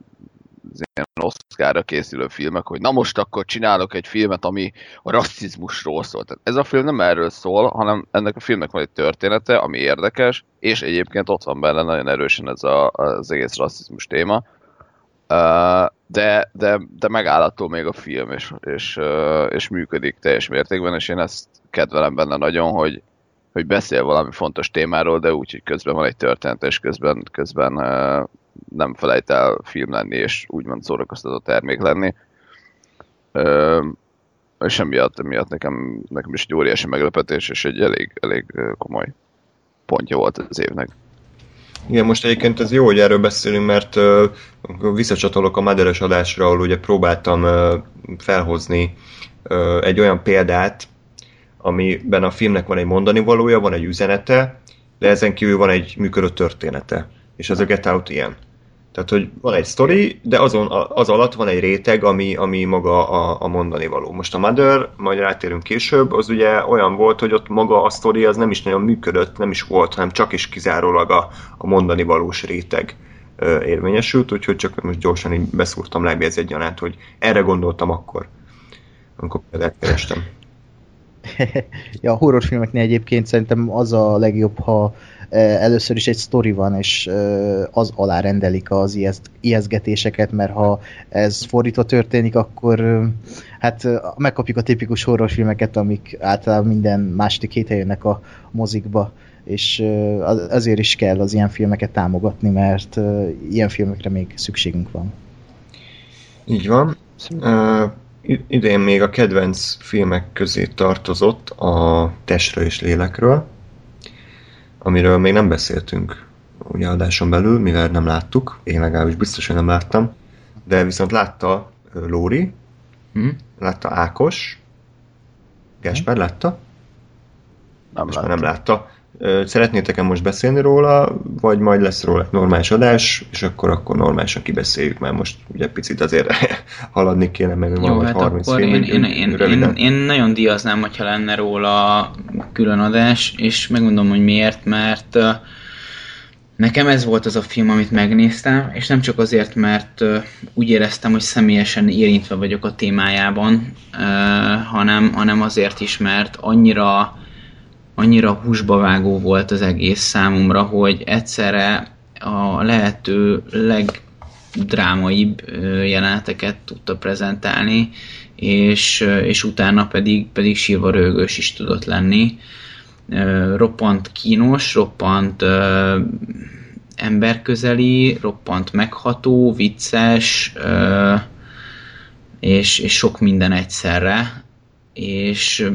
az ilyen Oscarra készülő filmek, hogy na most akkor csinálok egy filmet, ami a rasszizmusról szól. Tehát ez a film nem erről szól, hanem ennek a filmnek van egy története, ami érdekes, és egyébként ott van benne nagyon erősen ez a, az egész rasszizmus téma. De, de, de megállattól még a film, és, és, és működik teljes mértékben, és én ezt kedvelem benne nagyon, hogy, hogy beszél valami fontos témáról, de úgy, hogy közben van egy történet, és közben, közben nem felejt el film lenni, és úgymond szórakoztató termék lenni. Uh, és emiatt, emiatt nekem, nekem is egy óriási meglepetés, és egy elég, elég komoly pontja volt az évnek. Igen, most egyébként ez jó, hogy erről beszélünk, mert uh, visszacsatolok a Maderes adásra, ahol ugye próbáltam uh, felhozni uh, egy olyan példát, amiben a filmnek van egy mondani valója, van egy üzenete, de ezen kívül van egy működő története. És az a Get Out ilyen. Tehát, hogy van egy sztori, de azon, az alatt van egy réteg, ami, ami maga a, a mondani való. Most a Mother, majd rátérünk később, az ugye olyan volt, hogy ott maga a sztori az nem is nagyon működött, nem is volt, hanem csak is kizárólag a, a mondani valós réteg ö, érvényesült, úgyhogy csak most gyorsan így beszúrtam lábjegyzetgyanánt, hogy erre gondoltam akkor, amikor példát kerestem. ja, a horrorfilmeknél egyébként szerintem az a legjobb, ha először is egy sztori van, és az alá rendelik az ijeszgetéseket, mert ha ez fordítva történik, akkor hát megkapjuk a tipikus horrorfilmeket, amik általában minden második héten jönnek a mozikba, és azért is kell az ilyen filmeket támogatni, mert ilyen filmekre még szükségünk van. Így van. Uh, idén még a kedvenc filmek közé tartozott a Testről és Lélekről, amiről még nem beszéltünk ugye adáson belül, mivel nem láttuk, én legalábbis biztos, hogy nem láttam, de viszont látta Lóri, hmm. látta Ákos, Gásper látta, nem most már nem látta, Szeretnétek-e most beszélni róla, vagy majd lesz róla egy normális adás, és akkor akkor normálisan kibeszéljük, mert most ugye picit azért haladni kéne, mert van hát 30 akkor film, én, én, én, én, én nagyon díjaznám, hogyha lenne róla külön adás, és megmondom, hogy miért, mert nekem ez volt az a film, amit megnéztem, és nem csak azért, mert úgy éreztem, hogy személyesen érintve vagyok a témájában, hanem, hanem azért is, mert annyira annyira húsba vágó volt az egész számomra, hogy egyszerre a lehető legdrámaibb jeleneteket tudta prezentálni, és, és utána pedig, pedig sírva rögős is tudott lenni. Roppant kínos, roppant emberközeli, roppant megható, vicces, és, és sok minden egyszerre. És,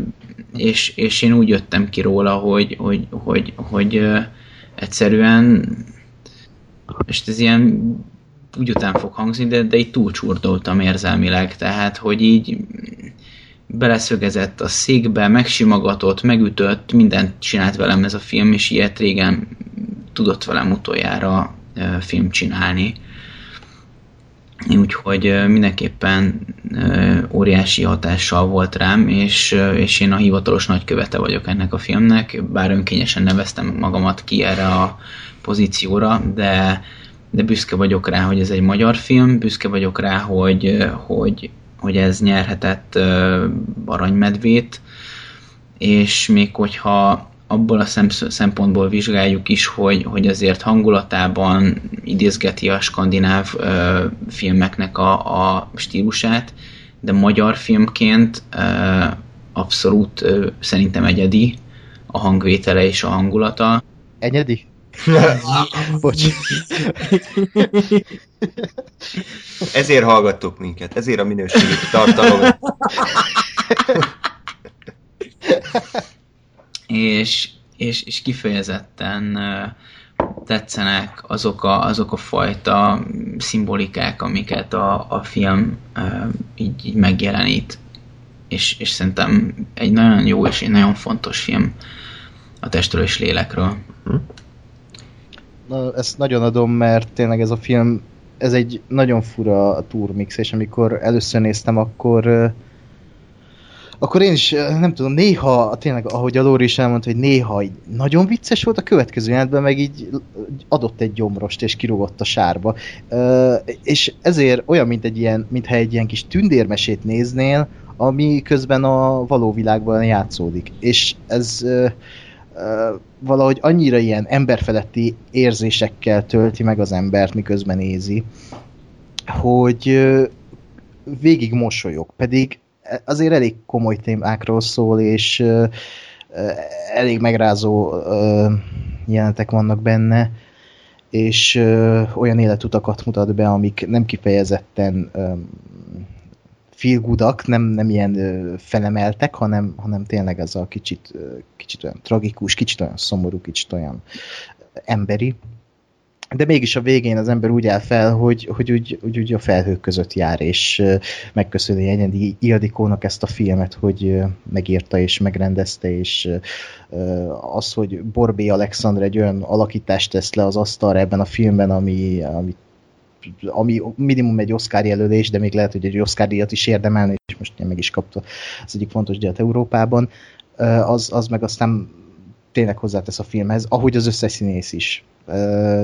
és, és én úgy jöttem ki róla, hogy, hogy, hogy, hogy egyszerűen, és ez ilyen úgy után fog hangzni, de, de így túlcsúrdoltam érzelmileg, tehát, hogy így beleszögezett a székbe, megsimogatott, megütött, mindent csinált velem ez a film, és ilyet régen tudott velem utoljára film csinálni. Úgyhogy mindenképpen óriási hatással volt rám, és, és én a hivatalos nagykövete vagyok ennek a filmnek, bár önkényesen neveztem magamat ki erre a pozícióra, de, de büszke vagyok rá, hogy ez egy magyar film, büszke vagyok rá, hogy, hogy, hogy ez nyerhetett aranymedvét, és még hogyha abból a szempontból vizsgáljuk is, hogy, hogy azért hangulatában idézgeti a skandináv ö, filmeknek a, a stílusát, de magyar filmként ö, abszolút ö, szerintem egyedi a hangvétele és a hangulata. Enyedi? Bocs. Ezért hallgattok minket, ezért a minőségi tartalom. és, és, és kifejezetten tetszenek azok a, azok a fajta szimbolikák, amiket a, a film így, így megjelenít. És, és szerintem egy nagyon jó és egy nagyon fontos film a testről és lélekről. Na, ezt nagyon adom, mert tényleg ez a film, ez egy nagyon fura turmix, és amikor először néztem, akkor akkor én is, ö, nem tudom, néha, tényleg, ahogy a Lóri is elmondta, hogy néha így nagyon vicces volt, a következő jelentben meg így adott egy gyomrost, és kirúgott a sárba. Ö, és ezért olyan, mint egy ilyen, mintha egy ilyen kis tündérmesét néznél, ami közben a való világban játszódik. És ez ö, ö, valahogy annyira ilyen emberfeletti érzésekkel tölti meg az embert, miközben nézi, hogy végig mosolyog, pedig azért elég komoly témákról szól, és elég megrázó jelenetek vannak benne, és olyan életutakat mutat be, amik nem kifejezetten goodak, nem, nem ilyen ö, felemeltek, hanem, hanem tényleg ez a kicsit, kicsit olyan tragikus, kicsit olyan szomorú, kicsit olyan emberi. De mégis a végén az ember úgy áll fel, hogy, hogy úgy, úgy, úgy a felhők között jár, és megköszöni Enyedi Ildikónak ezt a filmet, hogy megírta és megrendezte, és az, hogy Borbé Alexandra egy olyan alakítást tesz le az asztalra ebben a filmben, ami, ami ami minimum egy Oscar jelölés, de még lehet, hogy egy Oscar díjat is érdemelne, és most meg is kapta az egyik fontos díjat Európában, az, az meg aztán tényleg hozzátesz a filmhez, ahogy az összes színész is.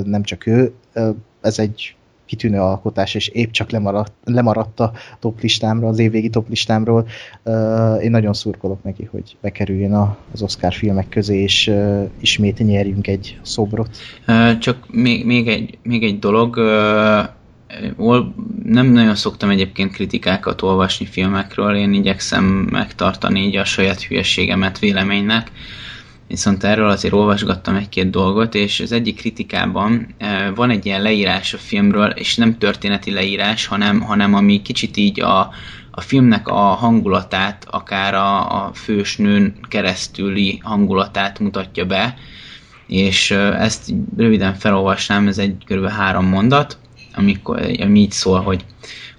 Nem csak ő, ez egy kitűnő alkotás, és épp csak lemaradt, lemaradt a top listámra, az évvégi top listámról. Ö, Én nagyon szurkolok neki, hogy bekerüljön az Oscar filmek közé, és ismét nyerjünk egy szobrot. Csak még, még, egy, még egy dolog, nem nagyon szoktam egyébként kritikákat olvasni filmekről, én igyekszem megtartani így a saját hülyeségemet véleménynek, viszont erről azért olvasgattam egy-két dolgot, és az egyik kritikában van egy ilyen leírás a filmről, és nem történeti leírás, hanem, hanem ami kicsit így a, a filmnek a hangulatát, akár a, a fősnőn keresztüli hangulatát mutatja be, és ezt röviden felolvasnám, ez egy kb. három mondat, amikor, ami így szól, hogy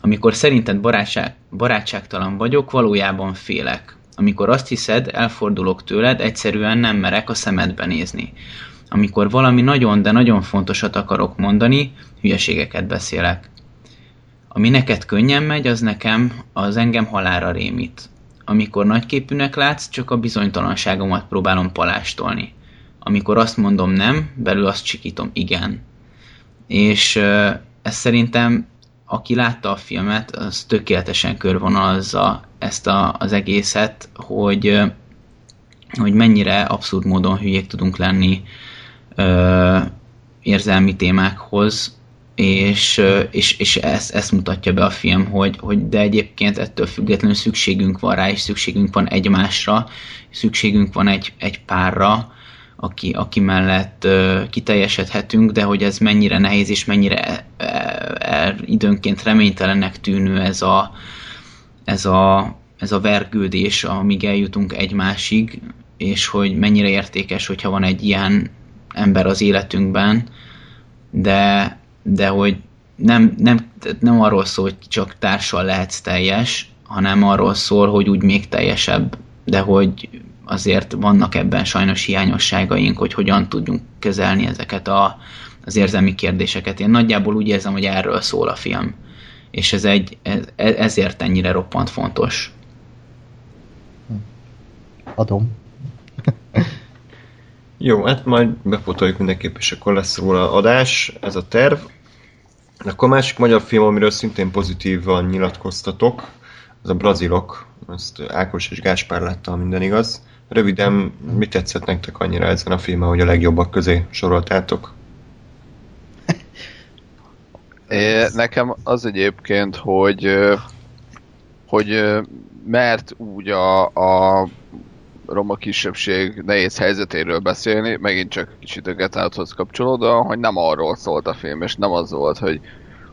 amikor szerinted barátság, barátságtalan vagyok, valójában félek. Amikor azt hiszed, elfordulok tőled, egyszerűen nem merek a szemedbe nézni. Amikor valami nagyon, de nagyon fontosat akarok mondani, hülyeségeket beszélek. Ami neked könnyen megy, az nekem, az engem halára rémít. Amikor nagyképűnek látsz, csak a bizonytalanságomat próbálom palástolni. Amikor azt mondom nem, belül azt csikítom igen. És ez szerintem, aki látta a filmet, az tökéletesen körvonalazza ezt a, az egészet, hogy, hogy mennyire abszurd módon hülyék tudunk lenni ö, érzelmi témákhoz, és, és, és ezt, ezt mutatja be a film, hogy, hogy de egyébként ettől függetlenül szükségünk van rá, és szükségünk van egymásra, szükségünk van egy, egy párra, aki, aki mellett uh, kiteljesedhetünk, de hogy ez mennyire nehéz és mennyire uh, uh, időnként reménytelennek tűnő ez a, ez a, ez a vergődés, amíg eljutunk egymásig, és hogy mennyire értékes, hogyha van egy ilyen ember az életünkben, de, de hogy nem, nem, nem arról szól, hogy csak társal lehetsz teljes, hanem arról szól, hogy úgy még teljesebb, de hogy azért vannak ebben sajnos hiányosságaink, hogy hogyan tudjunk kezelni ezeket a, az érzelmi kérdéseket. Én nagyjából úgy érzem, hogy erről szól a film. És ez egy, ez, ezért ennyire roppant fontos. Adom. Jó, hát majd befotoljuk mindenképp, és akkor lesz róla adás, ez a terv. Akkor a másik magyar film, amiről szintén pozitívan nyilatkoztatok, az a Brazilok, ezt Ákos és Gáspár látta, minden igaz. Röviden, mit tetszett nektek annyira ezen a filmen, hogy a legjobbak közé soroltátok? É, nekem az egyébként, hogy hogy mert úgy a, a roma kisebbség nehéz helyzetéről beszélni, megint csak kicsit a Get Out-hoz kapcsolódóan, hogy nem arról szólt a film, és nem az volt, hogy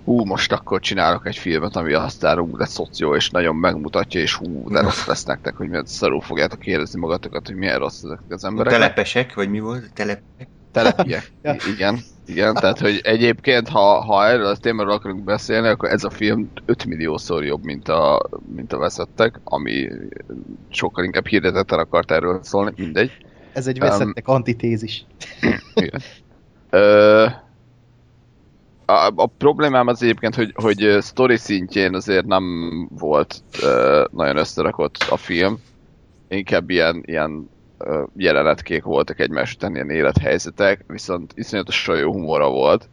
hú, most akkor csinálok egy filmet, ami aztán ú, de szoció, és nagyon megmutatja, és hú, de rossz lesz nektek, hogy miért szarul fogjátok érezni magatokat, hogy milyen rossz ezek az emberek. Telepesek, vagy mi volt? Telepek? Telepiek. ja. Igen, igen, tehát hogy egyébként, ha, ha erről a témáról akarunk beszélni, akkor ez a film 5 milliószor jobb, mint a, mint a veszettek, ami sokkal inkább hirdetetten akart erről szólni, mindegy. Ez egy veszettek um, antitézis. Igen. Ö, a, a problémám az egyébként, hogy, hogy story szintjén azért nem volt uh, nagyon összerakott a film. Inkább ilyen, ilyen uh, jelenetkék voltak egymás után, ilyen élethelyzetek, viszont iszonyatosan jó humora volt.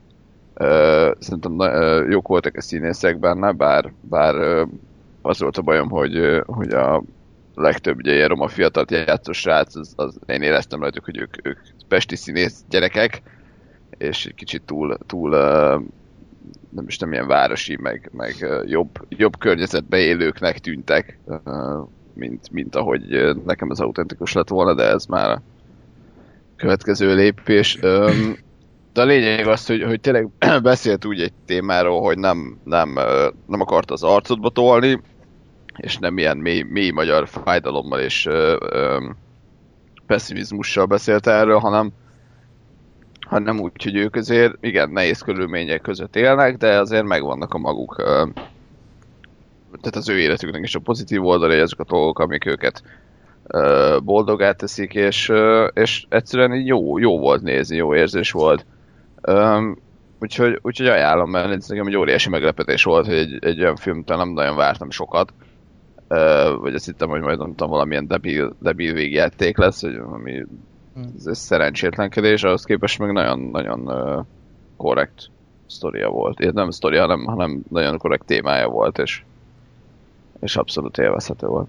Uh, szerintem uh, jók voltak a színészek benne, bár, bár uh, az volt a bajom, hogy, uh, hogy a legtöbb ugye roma fiatalt játszó srác, az, az, én éreztem rajtuk, hogy ők, ők pesti színész gyerekek, és egy kicsit túl, túl nem is nem ilyen városi, meg, meg jobb, jobb környezetbe élőknek tűntek, mint, mint ahogy nekem az autentikus lett volna, de ez már a következő lépés. De a lényeg az, hogy, hogy tényleg beszélt úgy egy témáról, hogy nem, nem, nem akart az arcodba tolni, és nem ilyen mély, mély magyar fájdalommal és ö, ö, pessimizmussal beszélt erről, hanem, hanem úgy, hogy ők azért igen, nehéz körülmények között élnek, de azért megvannak a maguk tehát az ő életüknek is a pozitív oldalai, ezek a dolgok, amik őket boldogá teszik, és, és egyszerűen jó, jó volt nézni, jó érzés volt. Úgyhogy, úgyhogy ajánlom, mert ez nekem egy óriási meglepetés volt, hogy egy, egy olyan filmtől nem nagyon vártam sokat. Vagy azt hittem, hogy majd nem valamilyen debil, debil végjáték lesz, hogy ami. Ez egy szerencsétlenkedés, ahhoz képest meg nagyon-nagyon korrekt sztoria volt. Én nem sztoria, hanem, hanem nagyon korrekt témája volt, és, és abszolút élvezhető volt.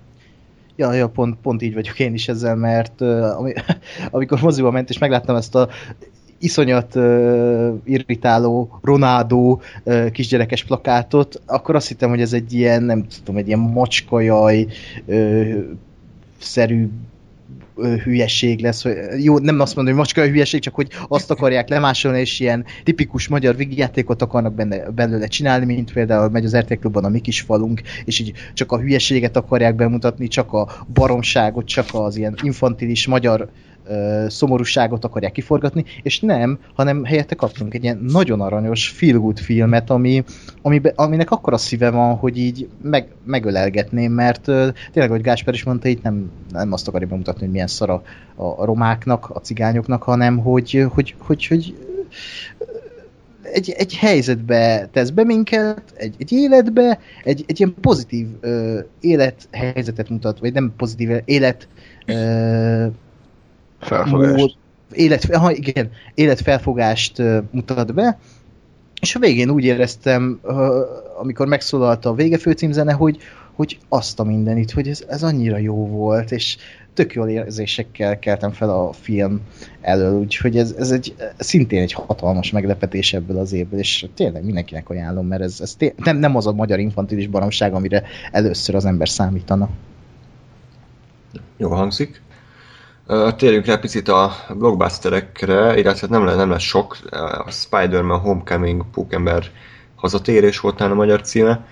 Ja, ja pont, pont így vagyok én is ezzel, mert uh, ami, amikor moziba ment, és megláttam ezt a iszonyat uh, irritáló Ronaldo uh, kisgyerekes plakátot, akkor azt hittem, hogy ez egy ilyen, nem tudom, egy ilyen macskajaj uh, szerű hülyeség lesz, hogy jó, nem azt mondom, hogy macska hülyeség, csak hogy azt akarják lemásolni, és ilyen tipikus magyar vigyátékot akarnak benne, belőle csinálni, mint például megy az RTL Klubban a mi kis falunk, és így csak a hülyeséget akarják bemutatni, csak a baromságot, csak az ilyen infantilis magyar ö, szomorúságot akarják kiforgatni, és nem, hanem helyette kaptunk egy ilyen nagyon aranyos feel good filmet, ami, amibe, aminek akkora szíve van, hogy így meg, megölelgetném, mert tényleg, hogy Gásper is mondta, itt nem, nem azt akarja bemutatni, hogy milyen szar a, a romáknak, a cigányoknak, hanem hogy, hogy, hogy, hogy egy, egy helyzetbe tesz be minket, egy, egy életbe, egy, egy ilyen pozitív ö, élethelyzetet mutat, vagy nem pozitív élet ö, Felfogást. mód, élet, ha, igen, életfelfogást mutat be, és a végén úgy éreztem, amikor megszólalt a vége főcímzene, hogy, hogy azt a mindenit, hogy ez, ez annyira jó volt, és tök jól érzésekkel keltem fel a film elől, úgyhogy ez, ez egy, szintén egy hatalmas meglepetés ebből az évből, és tényleg mindenkinek ajánlom, mert ez, ez té- nem, nem az a magyar infantilis baromság, amire először az ember számítana. Jó hangzik. Térjünk rá picit a blockbusterekre, illetve nem, le, nem lesz sok. A Spider-Man Homecoming Pókember hazatérés volt a magyar címe.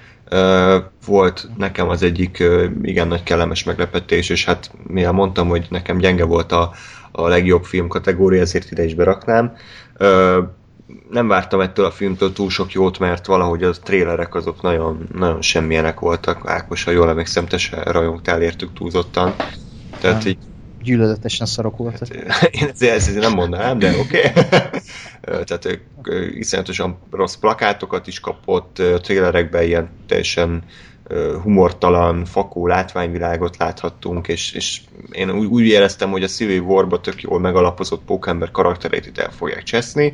Volt nekem az egyik igen nagy kellemes meglepetés, és hát mivel mondtam, hogy nekem gyenge volt a, a legjobb film kategória, ezért ide is beraknám. Nem vártam ettől a filmtől túl sok jót, mert valahogy a trélerek azok nagyon, nagyon semmilyenek voltak. Ákos, ha jól emlékszem, te se rajongtál értük túlzottan. Tehát így Gyűlöletesen szarok voltak. én ezért, nem mondanám, de oké. Okay. Tehát ők iszonyatosan rossz plakátokat is kapott, ö, trailerekben ilyen teljesen humortalan, fakó látványvilágot láthattunk, és, és én úgy, úgy éreztem, hogy a Civil War-ba tök jól megalapozott pókember karakterét itt el fogják cseszni,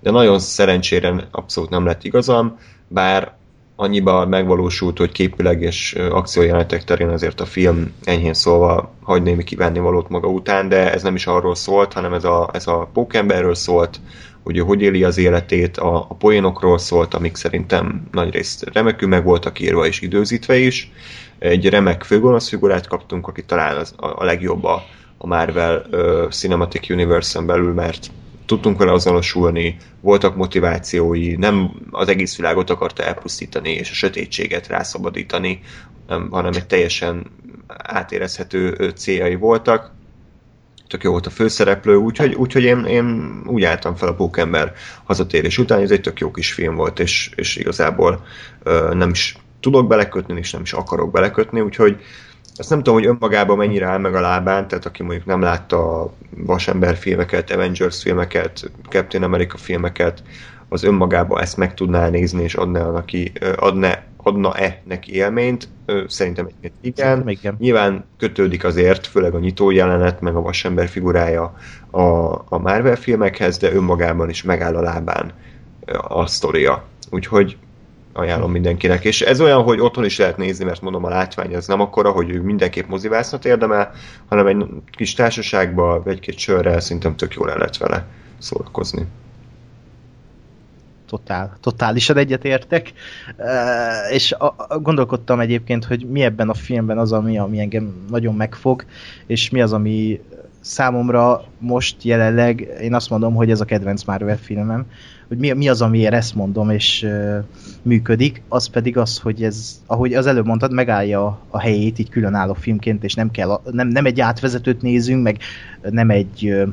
de nagyon szerencsére abszolút nem lett igazam, bár annyiba megvalósult, hogy képileg és akciójelenetek terén azért a film enyhén szólva hagy némi kívánni valót maga után, de ez nem is arról szólt, hanem ez a, ez a pókemberről szólt, hogy hogy éli az életét, a, a poénokról szólt, amik szerintem nagyrészt remekül meg voltak írva és időzítve is. Egy remek főgonosz figurát kaptunk, aki talán az, a, a legjobb a, a Marvel uh, Cinematic Universe-en belül, mert tudtunk vele azonosulni, voltak motivációi, nem az egész világot akarta elpusztítani és a sötétséget rászabadítani, nem, hanem egy teljesen átérezhető céljai voltak. Tök jó volt a főszereplő, úgyhogy, úgyhogy én, én úgy álltam fel a Pókember hazatérés után, ez egy tök jó kis film volt, és, és igazából nem is tudok belekötni, és nem is akarok belekötni, úgyhogy azt nem tudom, hogy önmagában mennyire áll meg a lábán, tehát aki mondjuk nem látta a Vasember filmeket, Avengers filmeket, Captain America filmeket, az önmagában ezt meg tudná nézni, és adna neki, adna, adna-e neki élményt? Szerintem igen. Szerintem igen. Nyilván kötődik azért, főleg a nyitó jelenet, meg a Vasember figurája a, a Marvel filmekhez, de önmagában is megáll a lábán a sztoria. Úgyhogy ajánlom mindenkinek. És ez olyan, hogy otthon is lehet nézni, mert mondom, a látvány az nem akkora, hogy ő mindenképp mozivásznat érdemel, hanem egy kis társaságba, egy-két sörrel szerintem tök jól el lehet vele szórakozni. Totál, totálisan egyetértek. Uh, és a, a, gondolkodtam egyébként, hogy mi ebben a filmben az, ami, ami engem nagyon megfog, és mi az, ami számomra most jelenleg, én azt mondom, hogy ez a kedvenc Marvel filmem, hogy mi, mi az, amiért ezt mondom, és uh, működik, az pedig az, hogy ez, ahogy az előbb mondtad, megállja a helyét így különálló filmként, és nem kell, a, nem, nem egy átvezetőt nézünk, meg nem egy uh,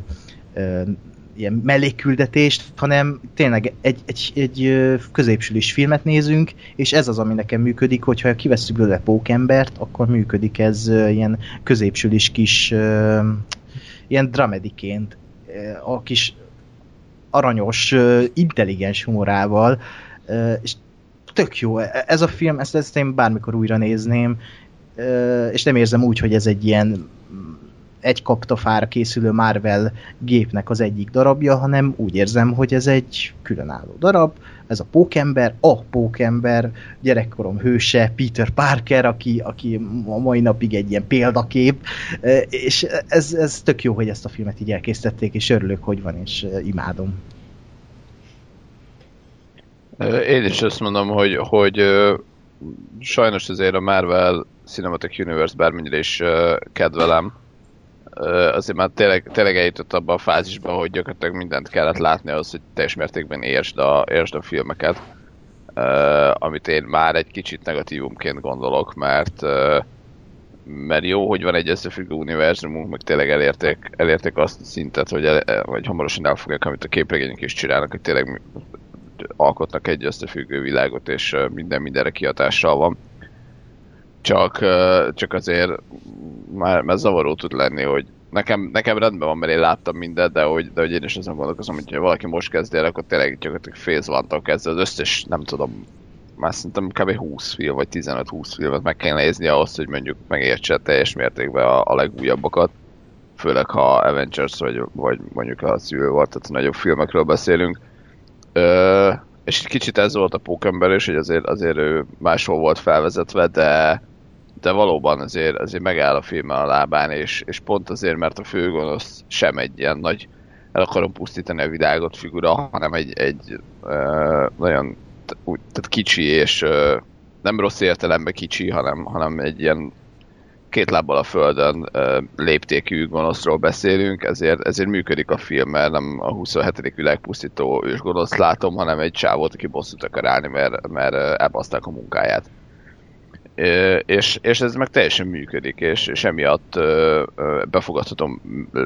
uh, ilyen mellékküldetést, hanem tényleg egy, egy, egy ö, középsülis filmet nézünk, és ez az, ami nekem működik, hogyha kivesszük belőle pókembert, akkor működik ez ö, ilyen középsülis kis ö, ilyen dramediként, ö, a kis aranyos, intelligens humorával, és tök jó. Ez a film, ezt, ezt én bármikor újra nézném, és nem érzem úgy, hogy ez egy ilyen egy kaptafára készülő Marvel gépnek az egyik darabja, hanem úgy érzem, hogy ez egy különálló darab, ez a pókember, a pókember, gyerekkorom hőse, Peter Parker, aki, aki a mai napig egy ilyen példakép, és ez, ez tök jó, hogy ezt a filmet így elkészítették, és örülök, hogy van, és imádom. Én is azt mondom, hogy, hogy sajnos azért a Marvel Cinematic Universe bármennyire is kedvelem, azért már tényleg, tényleg eljutott abba a fázisba, hogy gyakorlatilag mindent kellett látni ahhoz, hogy teljes mértékben értsd a, értsd a filmeket, amit én már egy kicsit negatívumként gondolok, mert mert jó, hogy van egy összefüggő univerzumunk, meg tényleg elérték, elérték azt a szintet, hogy, el, vagy hamarosan elfogják, amit a képregények is csinálnak, hogy tényleg alkotnak egy összefüggő világot, és minden mindenre kihatással van. Csak, csak azért már, már zavaró tud lenni, hogy nekem, nekem rendben van, mert én láttam mindent, de hogy, de hogy én is azon gondolkozom, hogy ha valaki most kezd el, akkor tényleg gyakorlatilag fész van kezdve az összes, nem tudom, már szerintem kb. 20 film, vagy 15-20 filmet meg kell nézni ahhoz, hogy mondjuk megértse teljes mértékben a, a legújabbakat. Főleg ha Avengers vagy, vagy mondjuk a Civil War, tehát nagyobb filmekről beszélünk. Ö, és kicsit ez volt a pókember is, hogy azért, azért ő máshol volt felvezetve, de, de valóban azért, azért megáll a film a lábán, és, és pont azért, mert a főgonosz sem egy ilyen nagy el akarom pusztítani a világot figura, hanem egy, egy ö, nagyon úgy, tehát kicsi, és ö, nem rossz értelemben kicsi, hanem, hanem egy ilyen két lábbal a földön ö, léptékű gonoszról beszélünk, ezért, ezért működik a film, mert nem a 27. világpusztító ős gonosz látom, hanem egy csávót, aki bosszút akar állni, mert, mert elbaszták a munkáját. És, és ez meg teljesen működik, és, és emiatt befogadhatom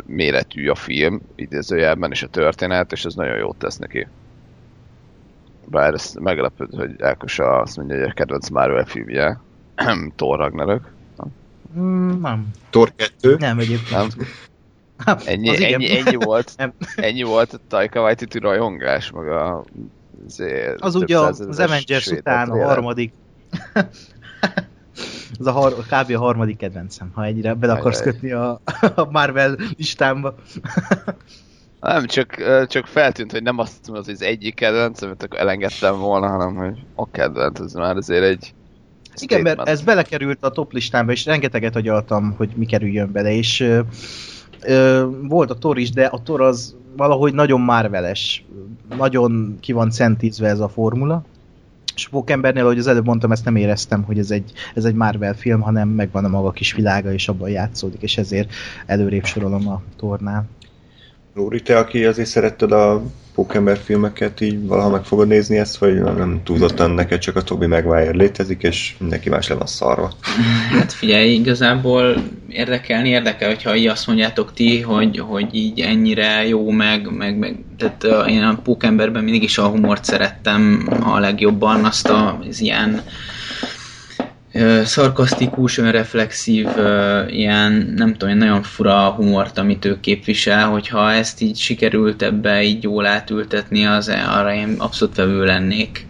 méretű a film, idézőjelben, és a történet, és ez nagyon jót tesz neki. Bár ez meglepő, hogy Elkosa azt mondja, hogy a kedvenc Marvel filmje, Thor Ragnarök. Mm, nem. Thor 2? Nem, egyébként. Nem. Ennyi, Az igen. ennyi, ennyi, volt, ennyi volt a Taika Waititi rajongás, meg a Az több ugye az Avengers után a harmadik... Az a har- kb. a harmadik kedvencem, ha ennyire bele akarsz kötni a, a Marvel listámba. Nem, csak, csak feltűnt, hogy nem azt mondod, hogy az egyik kedvenc, amit akkor elengedtem volna, hanem hogy a kedvenc, ez már azért egy Igen, mert ez belekerült a top listámba, és rengeteget agyaltam, hogy mi kerüljön bele, és ö, ö, volt a Thor is, de a Thor az valahogy nagyon márveles, nagyon ki van centízve ez a formula, és a Pókembernél, ahogy az előbb mondtam, ezt nem éreztem, hogy ez egy, ez egy Marvel film, hanem megvan a maga kis világa, és abban játszódik, és ezért előrébb sorolom a tornál. Lóri, te, aki azért szeretted a Pókember filmeket, így valaha meg fogod nézni ezt, vagy nem túlzottan neked csak a Toby Maguire létezik, és mindenki más le van szarva. Hát figyelj, igazából érdekelni érdekel, hogyha így azt mondjátok ti, hogy, hogy így ennyire jó, meg, meg, meg tehát én a Pókemberben mindig is a humort szerettem a legjobban, azt a, az ilyen szarkasztikus, önreflexív, ilyen, nem tudom, ilyen nagyon fura humort, amit ő képvisel, hogyha ezt így sikerült ebbe így jól átültetni, az arra én abszolút vevő lennék.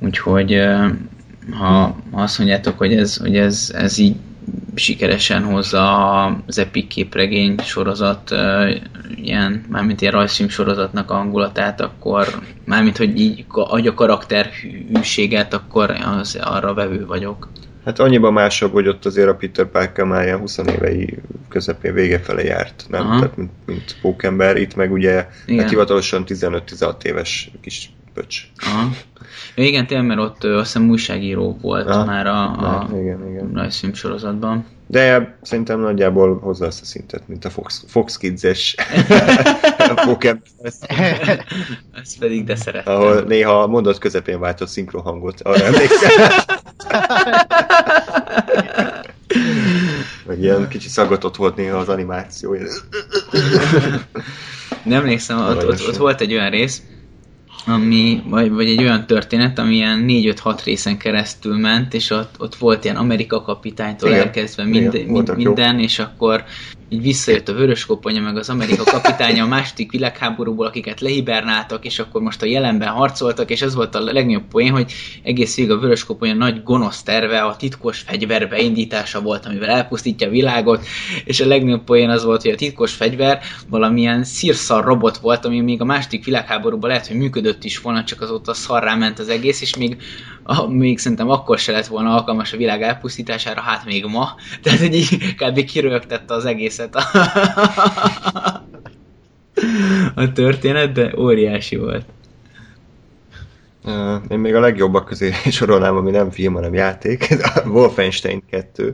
Úgyhogy ha, ha azt mondjátok, hogy ez, hogy ez, ez így sikeresen hozza az Epic képregény sorozat ilyen, mármint ilyen rajzfilm sorozatnak a hangulatát, akkor mármint, hogy így adja karakter hűséget, akkor az, arra vevő vagyok. Hát annyiban másabb, hogy ott azért a Peter Parker már ilyen 20 évei közepén vége fele járt, nem? Aha. Tehát, mint, mint Pókember, itt meg ugye Igen. hát hivatalosan 15-16 éves kis pöcs. Aha. Ja, igen, tényleg, mert ott ö, azt hiszem újságíró volt Aha. már a, a De, igen, igen. rajzfilm sorozatban. De szerintem nagyjából hozza azt a szintet, mint a Fox, Fox Kids-es Ezt pedig de szerettem. ahol néha a mondat közepén váltott szinkrohangot, arra emlékszem. Meg ilyen kicsi szaggatott volt néha az animáció. De emlékszem, ott, ott, ott volt egy olyan rész, ami, vagy, vagy egy olyan történet, ami ilyen 4-5-6 részen keresztül ment, és ott, ott volt ilyen Amerika kapitánytól Igen. elkezdve mind, Igen, minden, és akkor így visszajött a vörös koponya, meg az Amerika kapitánya a második világháborúból, akiket lehibernáltak, és akkor most a jelenben harcoltak, és ez volt a legnagyobb poén, hogy egész végig a vörös koponya nagy gonosz terve, a titkos fegyver beindítása volt, amivel elpusztítja a világot, és a legnagyobb poén az volt, hogy a titkos fegyver valamilyen szírszar robot volt, ami még a második világháborúban lehet, hogy működött is volna, csak azóta szarrá ment az egész, és még, a, még szerintem akkor se lett volna alkalmas a világ elpusztítására, hát még ma. Tehát, hogy így kb. kirögtette az egészet a, a történet, de óriási volt. Én még a legjobbak közé sorolnám, ami nem film, hanem játék, Wolfenstein 2.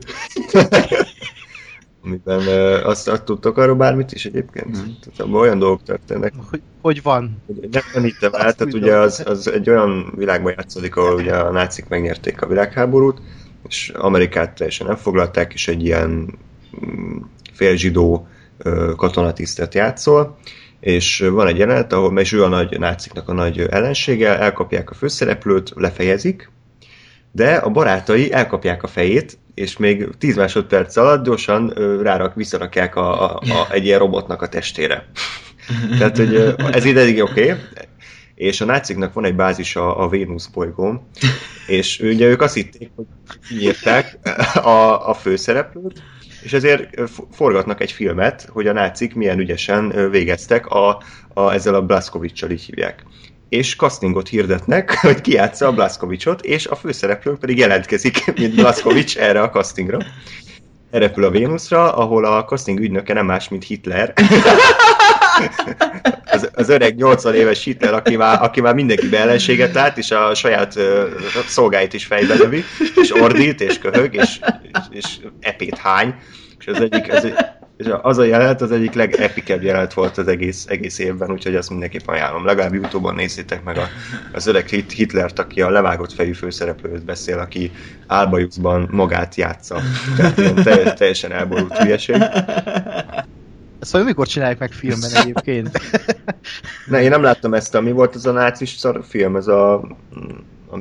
Amiben ö, azt, azt tudtok arról bármit is egyébként? Tehát abban olyan dolgok történnek, Hogy, hogy van? nem tanítom el, tehát ugye az, az egy olyan világban játszódik, ahol ugye a nácik megnyerték a világháborút, és Amerikát teljesen elfoglalták, és egy ilyen mm, félzsidó ö, katonatisztet játszol, és van egy jelenet, ahol és ő a nagy náciknak a nagy ellensége, elkapják a főszereplőt, lefejezik, de a barátai elkapják a fejét, és még 10 másodperc alatt gyorsan rárak, visszarakják a, a, a, egy ilyen robotnak a testére. Tehát, hogy ez ideig oké, okay, és a náciknak van egy bázis a, a Vénusz bolygón, és ugye ők azt hitték, hogy kinyírták a, a főszereplőt, és ezért forgatnak egy filmet, hogy a nácik milyen ügyesen végeztek a, a, ezzel a Blaskovicsal, így hívják. És castingot hirdetnek, hogy kiátsza a Blaskovicsot, és a főszereplő pedig jelentkezik, mint Blaskovics erre a castingra. Repül a Vénuszra, ahol a casting ügynöke nem más, mint Hitler. az, az öreg 80 éves Hitler, aki már, aki már mindenki ellenséget lát, és a saját uh, szolgáit is fejbe lövi, és ordít, és köhög, és, és, és epét hány. És az egyik, az, és az a jelenet az egyik legepikebb jelenet volt az egész, egész évben, úgyhogy azt mindenképp ajánlom. Legalább Youtube-on nézzétek meg a, az öreg Hitlert, aki a levágott fejű főszereplőt beszél, aki álbajuszban magát játsza. Tehát ilyen teljesen elborult hülyeség. Ezt szóval mikor csinálják meg filmben egyébként? ne, én nem láttam ezt, ami volt az a nácis szar film, ez a... a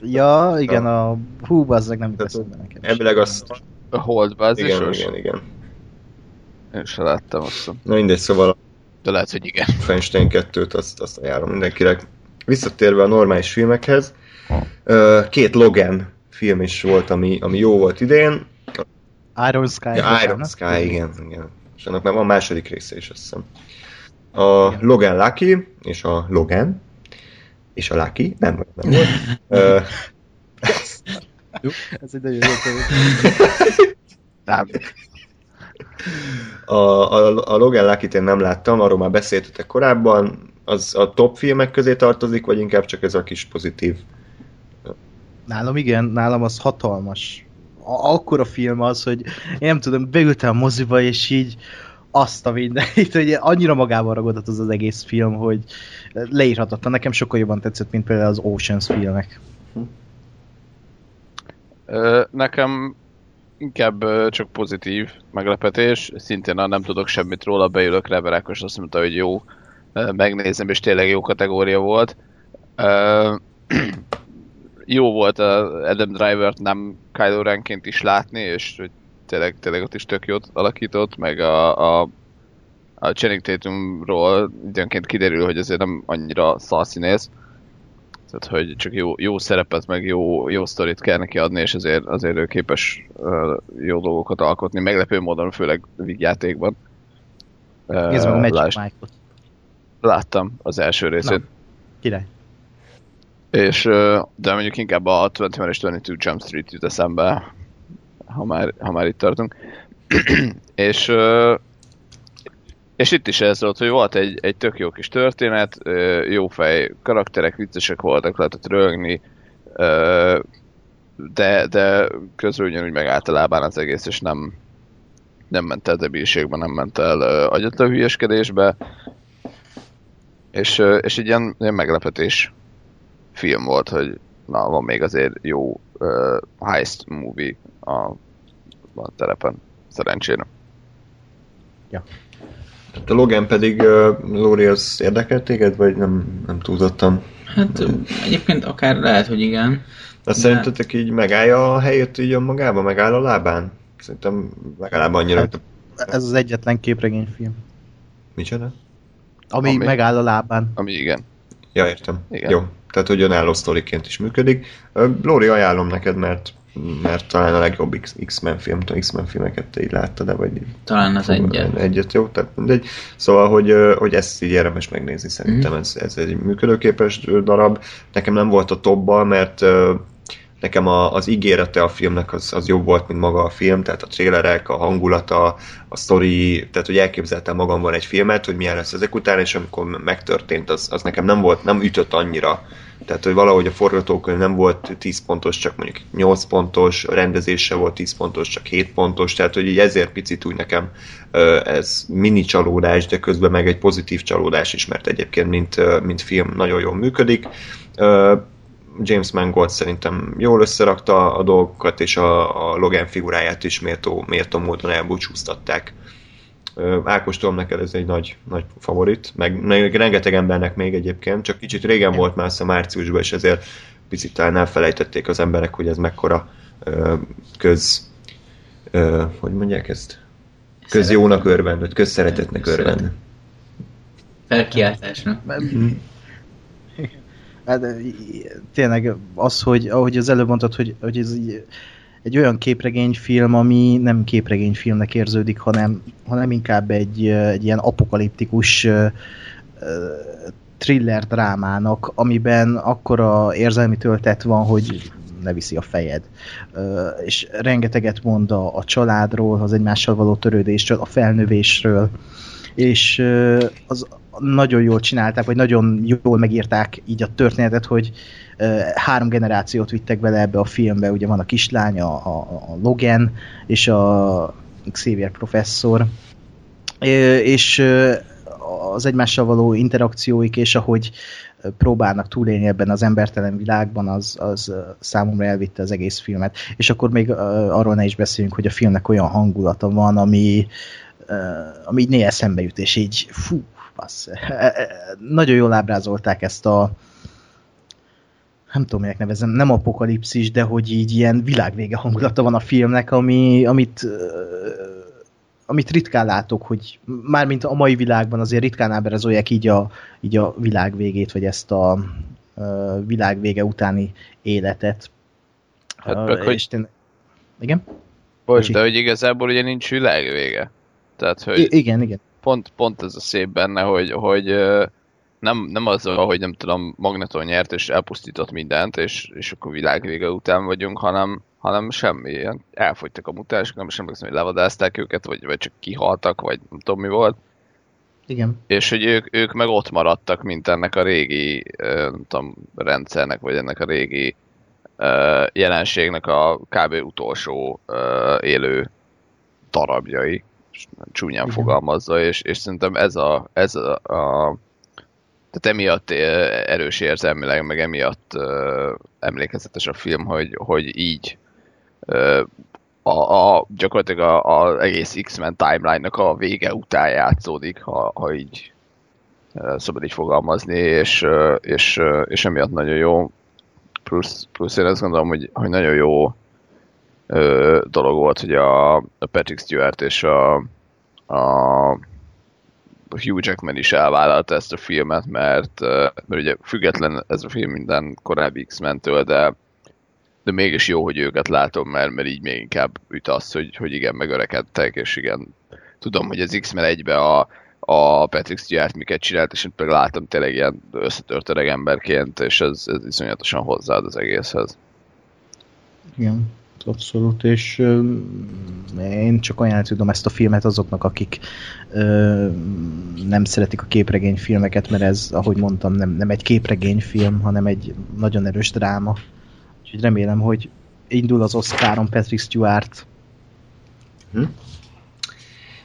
ja, igen, a... a hú, bazzeg nem teszem be nekem. Ebből azt... A Hold bázis? Igen, igen, igen. Én sem láttam azt. Na mindegy, szóval... De lehet, hogy igen. Feinstein 2-t azt, azt ajánlom mindenkinek. Visszatérve a normális filmekhez, két Logan film is volt, ami, ami jó volt idén. Iron Sky. Ja, Iron Sky, igen, igen és annak már van második része is, azt hiszem. A Logan Lucky, és a Logan, és a Lucky, nem, nem volt. Ez egy nagyon jó Nem. A, a, a Logan Lucky-t én nem láttam, arról már beszéltetek korábban. Az a top filmek közé tartozik, vagy inkább csak ez a kis pozitív? Nálam igen, nálam az hatalmas akkor a film az, hogy én nem tudom, beültem a moziba, és így azt a mindenit, hogy annyira magával ragadott az az egész film, hogy leírhatatlan. Nekem sokkal jobban tetszett, mint például az Oceans filmek. Nekem inkább csak pozitív meglepetés. Szintén, nem tudok semmit róla, beülök rá, Berákos azt mondta, hogy jó, megnézem, és tényleg jó kategória volt. jó volt a Adam Driver-t nem Kylo Renként is látni, és hogy tényleg, tényleg ott is tök jót alakított, meg a, a, a Channing Tatumról időnként kiderül, hogy azért nem annyira szalszínész. Tehát, hogy csak jó, jó szerepet, meg jó, jó sztorit kell neki adni, és azért, azért ő képes uh, jó dolgokat alkotni, meglepő módon, főleg vígjátékban. Nézd meg a Magic Mike-ot. Láttam az első részét. Na, király. És, de mondjuk inkább a 21 és 22 Jump Street jut eszembe, ha már, ha már itt tartunk. és, és itt is ez volt, hogy volt egy, egy tök jó kis történet, jó fej karakterek, viccesek voltak, lehetett rögni, de, de közül ugyanúgy meg általában az egész, és nem, nem ment el debilségbe, nem ment el agyatlan hülyeskedésbe, és, és egy ilyen, ilyen meglepetés film volt, hogy na, van még azért jó uh, heist movie a, a terepen, szerencsére. Ja. A Logan pedig, uh, Lóri, az érdekelt téged, vagy nem, nem túlzottan? Hát egyébként akár lehet, hogy igen. De, de... szerintetek így megállja a helyét így magában, megáll a lábán? Szerintem legalább annyira... Hát, ez az egyetlen képregényfilm. Micsoda? Ami, ami megáll a lábán. Ami igen. Ja, értem. Igen. Jó, tehát hogy önálló sztoriként is működik. Lóri, ajánlom neked, mert mert talán a legjobb X-Men film, X-Men filmeket te így láttad, de vagy Talán az egyet. Egyet, jó? Tehát mindegy. Szóval, hogy, hogy ezt így érdemes megnézni, szerintem mm. ez, ez egy működőképes darab. Nekem nem volt a topba, mert nekem a, az ígérete a filmnek az, az jobb volt, mint maga a film, tehát a trélerek, a hangulata, a sztori, tehát hogy elképzeltem magamban egy filmet, hogy milyen lesz ezek után, és amikor megtörtént, az, az nekem nem volt, nem ütött annyira. Tehát, hogy valahogy a forgatókönyv nem volt 10 pontos, csak mondjuk 8 pontos, a rendezése volt 10 pontos, csak 7 pontos, tehát hogy így ezért picit úgy nekem ez mini csalódás, de közben meg egy pozitív csalódás is, mert egyébként mint, mint film nagyon jól működik James Mangold szerintem jól összerakta a dolgokat, és a, a Logan figuráját is méltó, méltó módon elbúcsúztatták. Ákostól neked ez egy nagy, nagy favorit, meg, meg rengeteg embernek még egyébként, csak kicsit régen volt már a márciusban, és ezért picit talán elfelejtették az emberek, hogy ez mekkora ö, köz, ö, hogy mondják ezt? Közjónak örvend, vagy közszeretetnek örvend. Felkiáltásnak. Hát, tényleg az, hogy ahogy az előbb mondtad, hogy, hogy ez egy, egy olyan képregényfilm, ami nem képregényfilmnek érződik, hanem, hanem inkább egy, egy ilyen apokaliptikus thriller drámának, amiben akkora érzelmi töltet van, hogy ne viszi a fejed. És rengeteget mond a, a családról, az egymással való törődésről, a felnövésről, és az, nagyon jól csinálták, vagy nagyon jól megírták így a történetet, hogy három generációt vittek bele ebbe a filmbe, ugye van a kislány, a, a, a Logan, és a Xavier professzor, és az egymással való interakcióik, és ahogy próbálnak túlélni ebben az embertelen világban, az, az számomra elvitte az egész filmet. És akkor még arról ne is beszéljünk, hogy a filmnek olyan hangulata van, ami, ami így néha szembe jut, és így fú, passz. Nagyon jól ábrázolták ezt a nem tudom, minek nevezem, nem apokalipszis, de hogy így ilyen világvége hangulata van a filmnek, ami, amit amit ritkán látok, hogy mármint a mai világban azért ritkán ábrázolják így a, így a világ végét, vagy ezt a uh, világ vége utáni életet. Hát uh, hogy... Isten... Igen? Bocs, de hogy igazából ugye nincs világ vége. Tehát, hogy I- igen, igen. Pont, pont ez a szép benne, hogy, hogy nem, nem az, hogy nem tudom, Magneton nyert és elpusztított mindent, és, és akkor világvége után vagyunk, hanem, hanem semmi, ilyen elfogytak a mutánsok, nem is emlékszem, hogy levadázták őket, vagy, vagy csak kihaltak, vagy nem tudom mi volt. Igen. És hogy ők, ők meg ott maradtak, mint ennek a régi, nem tudom, rendszernek, vagy ennek a régi jelenségnek a kb. utolsó élő darabjai, csúnyán Igen. fogalmazza, és, és szerintem ez a, ez a, a tehát emiatt erős érzelmileg, meg emiatt uh, emlékezetes a film, hogy, hogy így a, a, gyakorlatilag az egész X-Men timeline-nak a vége után játszódik, ha, ha így szabad így fogalmazni, és, és, és emiatt nagyon jó. Plusz, plusz én azt gondolom, hogy, hogy nagyon jó dolog volt, hogy a, a Patrick Stewart és a, a Hugh Jackman is elvállalta ezt a filmet, mert, mert ugye független ez a film minden korábbi X-Men-től, de de mégis jó, hogy őket látom, mert, mert így még inkább üt az, hogy, hogy igen, megörekedtek, és igen, tudom, hogy az X-Men egybe a, a Patrick Stewart miket csinált, és például látom tényleg ilyen összetört öreg emberként, és ez, ez iszonyatosan hozzáad az egészhez. Igen, abszolút, és ö, én csak ajánlani tudom ezt a filmet azoknak, akik ö, nem szeretik a képregényfilmeket, mert ez, ahogy mondtam, nem, nem egy képregényfilm, hanem egy nagyon erős dráma. Úgyhogy remélem, hogy indul az Oscaron Patrick Stewart. Hm?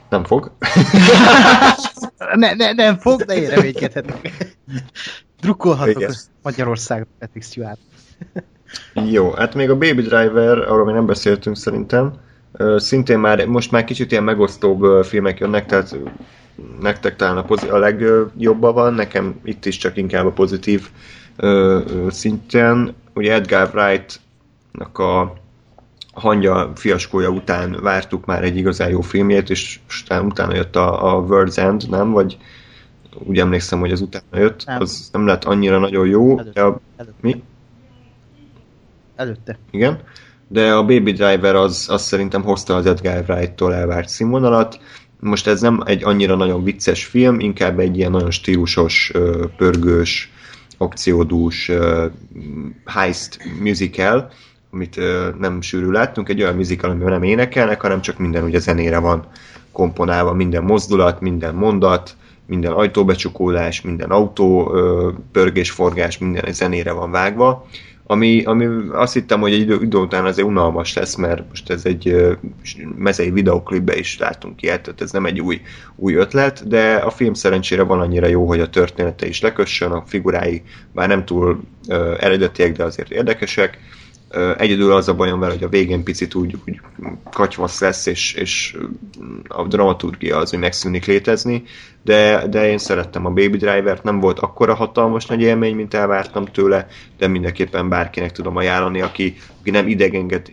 Nem fog. ne, ne, nem fog, de én reménykedhetek. Drukkolhatok Magyarország Patrick Stewart. Jó, hát még a Baby Driver, arról még nem beszéltünk szerintem. Szintén már, most már kicsit ilyen megosztóbb filmek jönnek, tehát nektek talán a, pozi- a legjobban van, nekem itt is csak inkább a pozitív szintén ugye Edgar Wright-nak a hangya fiaskója után vártuk már egy igazán jó filmjét, és utána, utána jött a, a World's End, nem? Vagy úgy emlékszem, hogy az utána jött, nem. az nem lett annyira nagyon jó. Előtte. De a, Előtte. Mi? Előtte. Igen. De a Baby Driver az, az szerintem hozta az Edgar Wright-tól elvárt színvonalat. Most ez nem egy annyira nagyon vicces film, inkább egy ilyen nagyon stílusos, pörgős, akciódús heist musical, amit nem sűrű láttunk, egy olyan musical, amiben nem énekelnek, hanem csak minden ugye zenére van komponálva, minden mozdulat, minden mondat, minden ajtóbecsukódás, minden autó pörgésforgás, minden zenére van vágva. Ami, ami azt hittem, hogy egy idő, idő után azért unalmas lesz, mert most ez egy mezei videoklipbe is látunk ilyet, tehát ez nem egy új, új ötlet, de a film szerencsére van annyira jó, hogy a története is lekössön, a figurái bár nem túl ö, eredetiek, de azért érdekesek, Egyedül az a bajom vele, hogy a végén picit úgy, úgy katyvasz lesz, és, és a dramaturgia az, hogy megszűnik létezni, de, de én szerettem a Baby Driver-t, nem volt akkora hatalmas nagy élmény, mint elvártam tőle, de mindenképpen bárkinek tudom ajánlani, aki, aki nem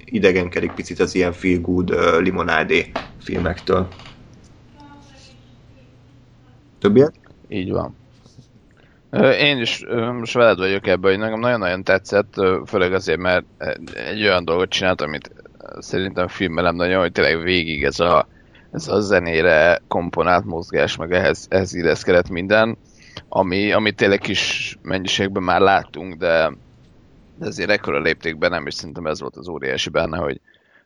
idegenkedik picit az ilyen feel good limonádé filmektől. Többiek? Így van. Én is most veled vagyok ebben, hogy nekem nagyon-nagyon tetszett, főleg azért, mert egy olyan dolgot csinált, amit szerintem filmelem nagyon, hogy tényleg végig ez a, ez a zenére komponált mozgás, meg ehhez, ehhez illeszkedett minden, ami, ami tényleg kis mennyiségben már láttunk, de, de azért ekkora léptékben nem, és szerintem ez volt az óriási benne, hogy,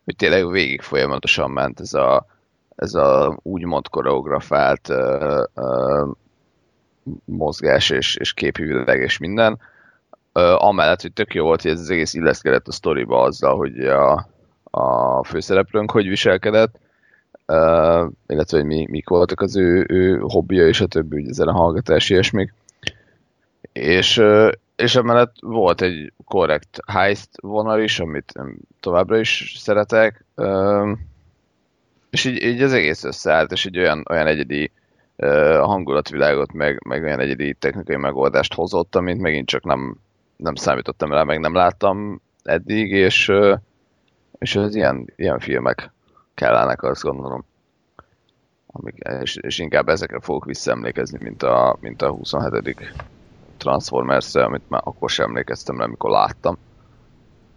hogy tényleg végig folyamatosan ment ez a, ez a úgymond koreografált uh, uh, mozgás és, és képi világ és minden. Amellett, hogy tök jó volt, hogy ez az egész illeszkedett a sztoriba azzal, hogy a, a főszereplőnk hogy viselkedett, illetve hogy mi, mik voltak az ő, ő hobbija és a többi, ugye ezen a hallgatás. És, uh, és emellett volt egy korrekt heist vonal is, amit továbbra is szeretek, és így, így az egész összeállt, és egy olyan, olyan egyedi a hangulatvilágot, meg, meg olyan egyedi technikai megoldást hozott, amit megint csak nem, nem számítottam rá, meg nem láttam eddig, és, és az ilyen, ilyen filmek kellenek, azt gondolom. Amik, és, és, inkább ezekre fogok visszaemlékezni, mint a, mint a 27. transformers amit már akkor sem emlékeztem rá, amikor láttam.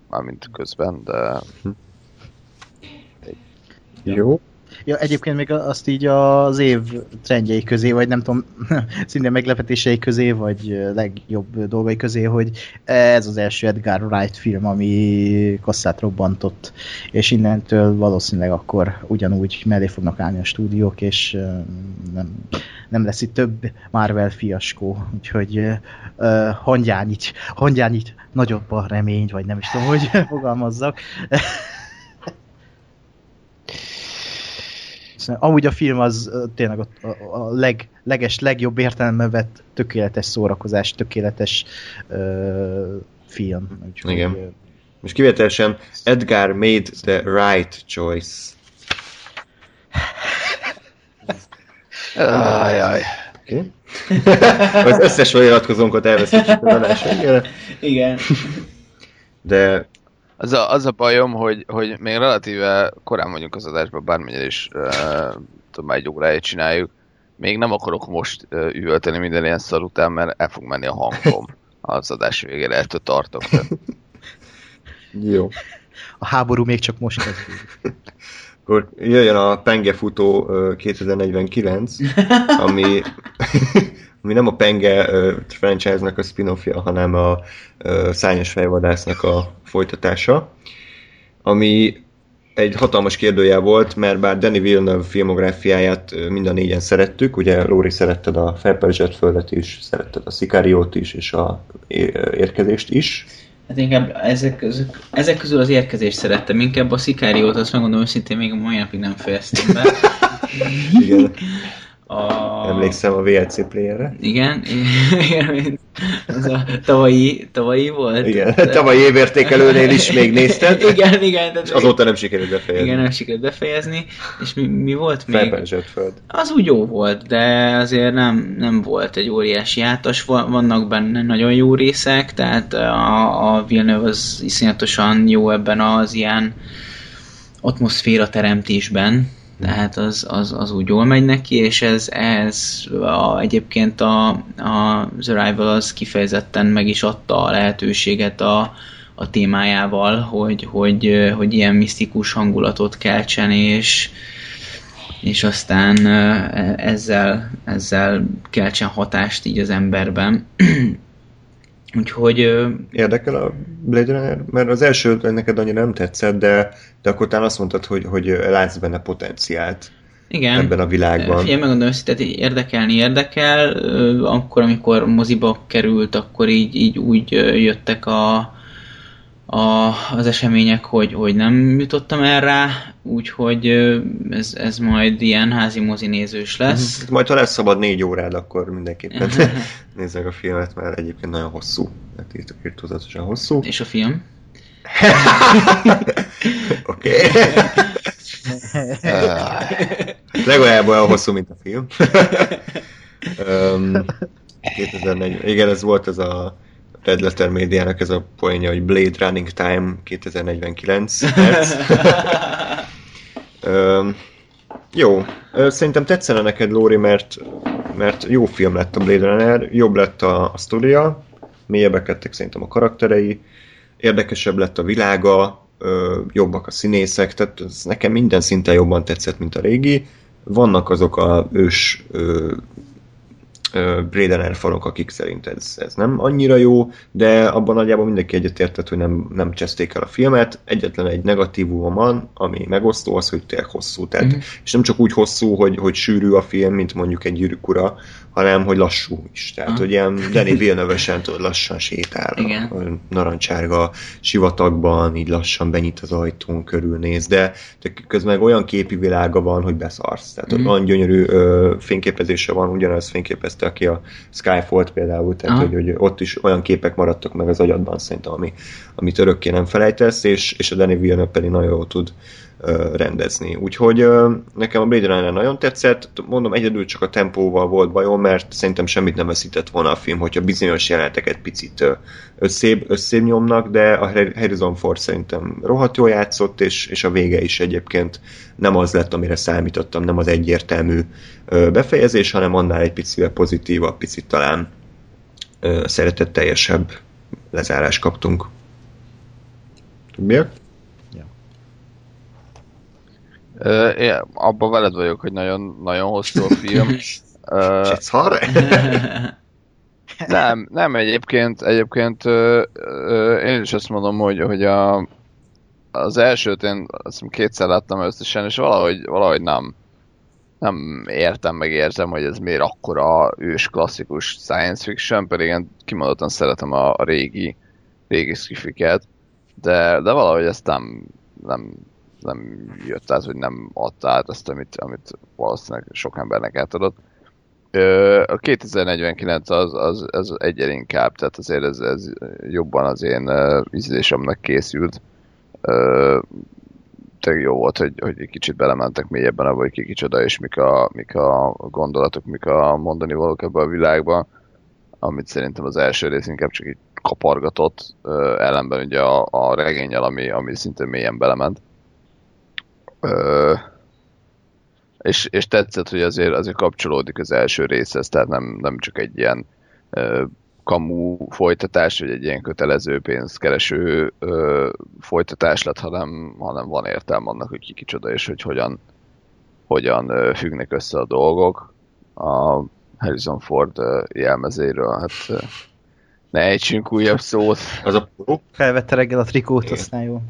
Mármint közben, de... Jó. Ja, egyébként még azt így az év trendjei közé, vagy nem tudom, szinte meglepetései közé, vagy legjobb dolgai közé, hogy ez az első Edgar Wright film, ami kasszát robbantott, és innentől valószínűleg akkor ugyanúgy mellé fognak állni a stúdiók, és nem, nem lesz itt több Marvel fiaskó, úgyhogy uh, hangyányit, hangyányit nagyobb a remény, vagy nem is tudom, hogy fogalmazzak. Amúgy a film az tényleg a, a, a leg, leges, legjobb értelemben vett tökéletes szórakozás, tökéletes uh, film. Úgyhogy, Igen. Most kivételesen Edgar made the right choice. Ajaj. Okay. az összes feliratkozónkat elveszítjük az adásra. Igen. De az a, az a bajom, hogy, hogy még relatíve korán vagyunk az adásban, bármennyire is uh, tudom, egy óráját csináljuk, még nem akarok most uh, üvölteni minden ilyen szar után, mert el fog menni a hangom az adás végére, ettől tartok. Jó. A háború még csak most kezdődik. Akkor jöjjön a Penge futó 2049, ami, ami nem a Penge franchise-nak a spin-offja, hanem a Szányos fejvadásznak a folytatása, ami egy hatalmas kérdőjel volt, mert bár Danny Villeneuve filmográfiáját mind a négyen szerettük, ugye Lóri szeretted a Felperzsett földet is, szeretted a Szikáriót is, és a érkezést is. Hát inkább ezek közül, ezek közül az érkezést szerettem, inkább a Szikáriót, azt megmondom őszintén, még a mai napig nem fejeztem be. Igen. A... Emlékszem a VLC playerre. Igen, igen, ez a tavalyi, tavalyi volt. Igen, tavalyi évértékelőnél is még nézted. igen, igen. És azóta nem sikerült befejezni. Igen, nem sikerült befejezni. És mi, mi volt még? Felpenzsett föld. Az úgy jó volt, de azért nem, nem volt egy óriási átas. Vannak benne nagyon jó részek, tehát a, a Villeneuve az iszonyatosan jó ebben az ilyen atmoszféra teremtésben, tehát az, az, az úgy jól megy neki, és ez, ez a, egyébként a, a The Arrival az kifejezetten meg is adta a lehetőséget a, a témájával, hogy, hogy, hogy ilyen misztikus hangulatot keltsen, és, és aztán ezzel, ezzel keltsen hatást így az emberben. Úgyhogy... Érdekel a Blade Runner? Mert az első neked annyira nem tetszett, de, de akkor talán azt mondtad, hogy, hogy látsz benne potenciált. Igen. Ebben a világban. Figyelj, megmondom hogy érdekelni érdekel. Akkor, amikor moziba került, akkor így, így úgy jöttek a, a, az események, hogy, hogy nem jutottam el rá, úgyhogy ez, ez majd ilyen házi mozi nézős lesz. Mhm. Majd ha lesz szabad négy órád, akkor mindenképpen nézzek a filmet, mert egyébként nagyon hosszú. Hát írtok írtózatosan hosszú. És a film? Oké. Legalább olyan hosszú, mint a film. um, 2004. Igen, ez volt ez a Red Letter médiának ez a poénja, hogy Blade Running Time 2049 perc. um, jó, szerintem tetszene neked, Lóri, mert, mert jó film lett a Blade Runner, jobb lett a, a sztoria, mélyebbek lettek szerintem a karakterei, érdekesebb lett a világa, jobbak a színészek, tehát ez nekem minden szinten jobban tetszett, mint a régi. Vannak azok a ős Braden falok, akik szerint ez, ez nem annyira jó, de abban nagyjából mindenki egyetértett, hogy nem, nem cseszték el a filmet. Egyetlen egy negatívum van, ami megosztó, az, hogy tényleg hosszú. Tehát, mm-hmm. És nem csak úgy hosszú, hogy, hogy sűrű a film, mint mondjuk egy gyűrűk ura, hanem hogy lassú is. Tehát, ah. hogy ilyen Danny Villeneuve-sen tudod, lassan sétál Igen. a narancsárga sivatagban, így lassan benyit az ajtón, körülnéz, de, de közben olyan képi világa van, hogy beszarsz. Tehát mm. olyan gyönyörű ö, fényképezése van, ugyanaz fényképezte, aki a Skyfall például, tehát hogy, hogy, ott is olyan képek maradtak meg az agyadban szerintem, ami, amit örökké nem felejtesz, és, és a Danny Villeneuve pedig nagyon jól tud rendezni. Úgyhogy nekem a Blade Runner nagyon tetszett, mondom, egyedül csak a tempóval volt bajom, mert szerintem semmit nem veszített volna a film, hogyha bizonyos jeleneteket picit összébb, összébb nyomnak, de a Harrison Ford szerintem rohadt jól játszott, és, és a vége is egyébként nem az lett, amire számítottam, nem az egyértelmű befejezés, hanem annál egy picit pozitívabb, picit talán szeretetteljesebb lezárást kaptunk. Miért? Én abban veled vagyok, hogy nagyon, nagyon hosszú a film. uh, nem, nem egyébként, egyébként uh, uh, én is azt mondom, hogy, hogy a, az elsőt én azt hiszem kétszer láttam összesen, és valahogy, valahogy nem, nem értem, meg érzem, hogy ez miért akkora ős klasszikus science fiction, pedig én kimondottan szeretem a, a régi, régi skifiket, de, de valahogy ezt nem, nem nem jött át, hogy nem adta át azt, amit, amit valószínűleg sok embernek átadott. A 2049 az, az, az egyre inkább, tehát azért ez, ez jobban az én ízlésemnek készült. Tényleg jó volt, hogy, hogy egy kicsit belementek mélyebben abba, hogy ki kicsoda, és mik a, mik a gondolatok, mik a mondani valók ebbe a világban, amit szerintem az első rész inkább csak így kapargatott, ellenben ugye a, a regényel, ami, ami szintén mélyen belement. És, és tetszett, hogy azért, azért kapcsolódik az első részhez, tehát nem, nem csak egy ilyen ö, kamu folytatás, vagy egy ilyen kötelező pénzkereső ö, folytatás lett, hanem, hanem van értelme annak, hogy ki kicsoda, és hogy hogyan, hogyan ö, függnek össze a dolgok. A Harrison Ford ö, jelmezéről, hát ö, ne ejtsünk újabb szót. Az a Felvette reggel a trikót, aztán jó.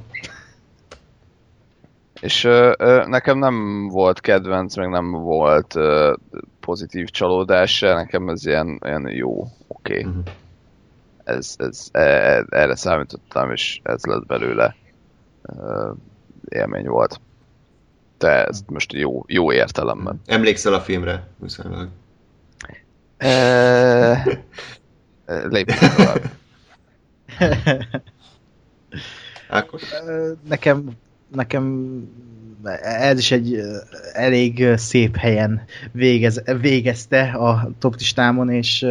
És ö, ö, nekem nem volt kedvenc, meg nem volt ö, pozitív csalódás nekem ez ilyen, ilyen jó, oké. Okay. Uh-huh. Ez, ez, e, e, erre számítottam, és ez lett belőle ö, élmény volt. De ez most jó, jó értelemben. Emlékszel a filmre, viszonylag? E, lépjünk tovább. Ákos? Nekem nekem ez is egy elég szép helyen végez, végezte a top listámon, és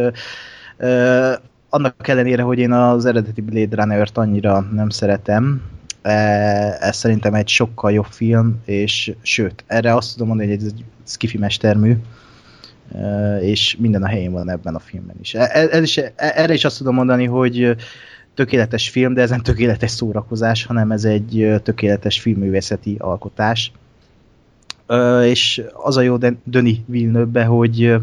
uh, annak ellenére, hogy én az eredeti Blade Runner-t annyira nem szeretem, ez szerintem egy sokkal jobb film, és sőt, erre azt tudom mondani, hogy ez egy skifi mestermű, és minden a helyén van ebben a filmben is. E, ez is erre is azt tudom mondani, hogy tökéletes film, de ez nem tökéletes szórakozás, hanem ez egy tökéletes filmművészeti alkotás. És az a jó Döni Villeneuve, hogy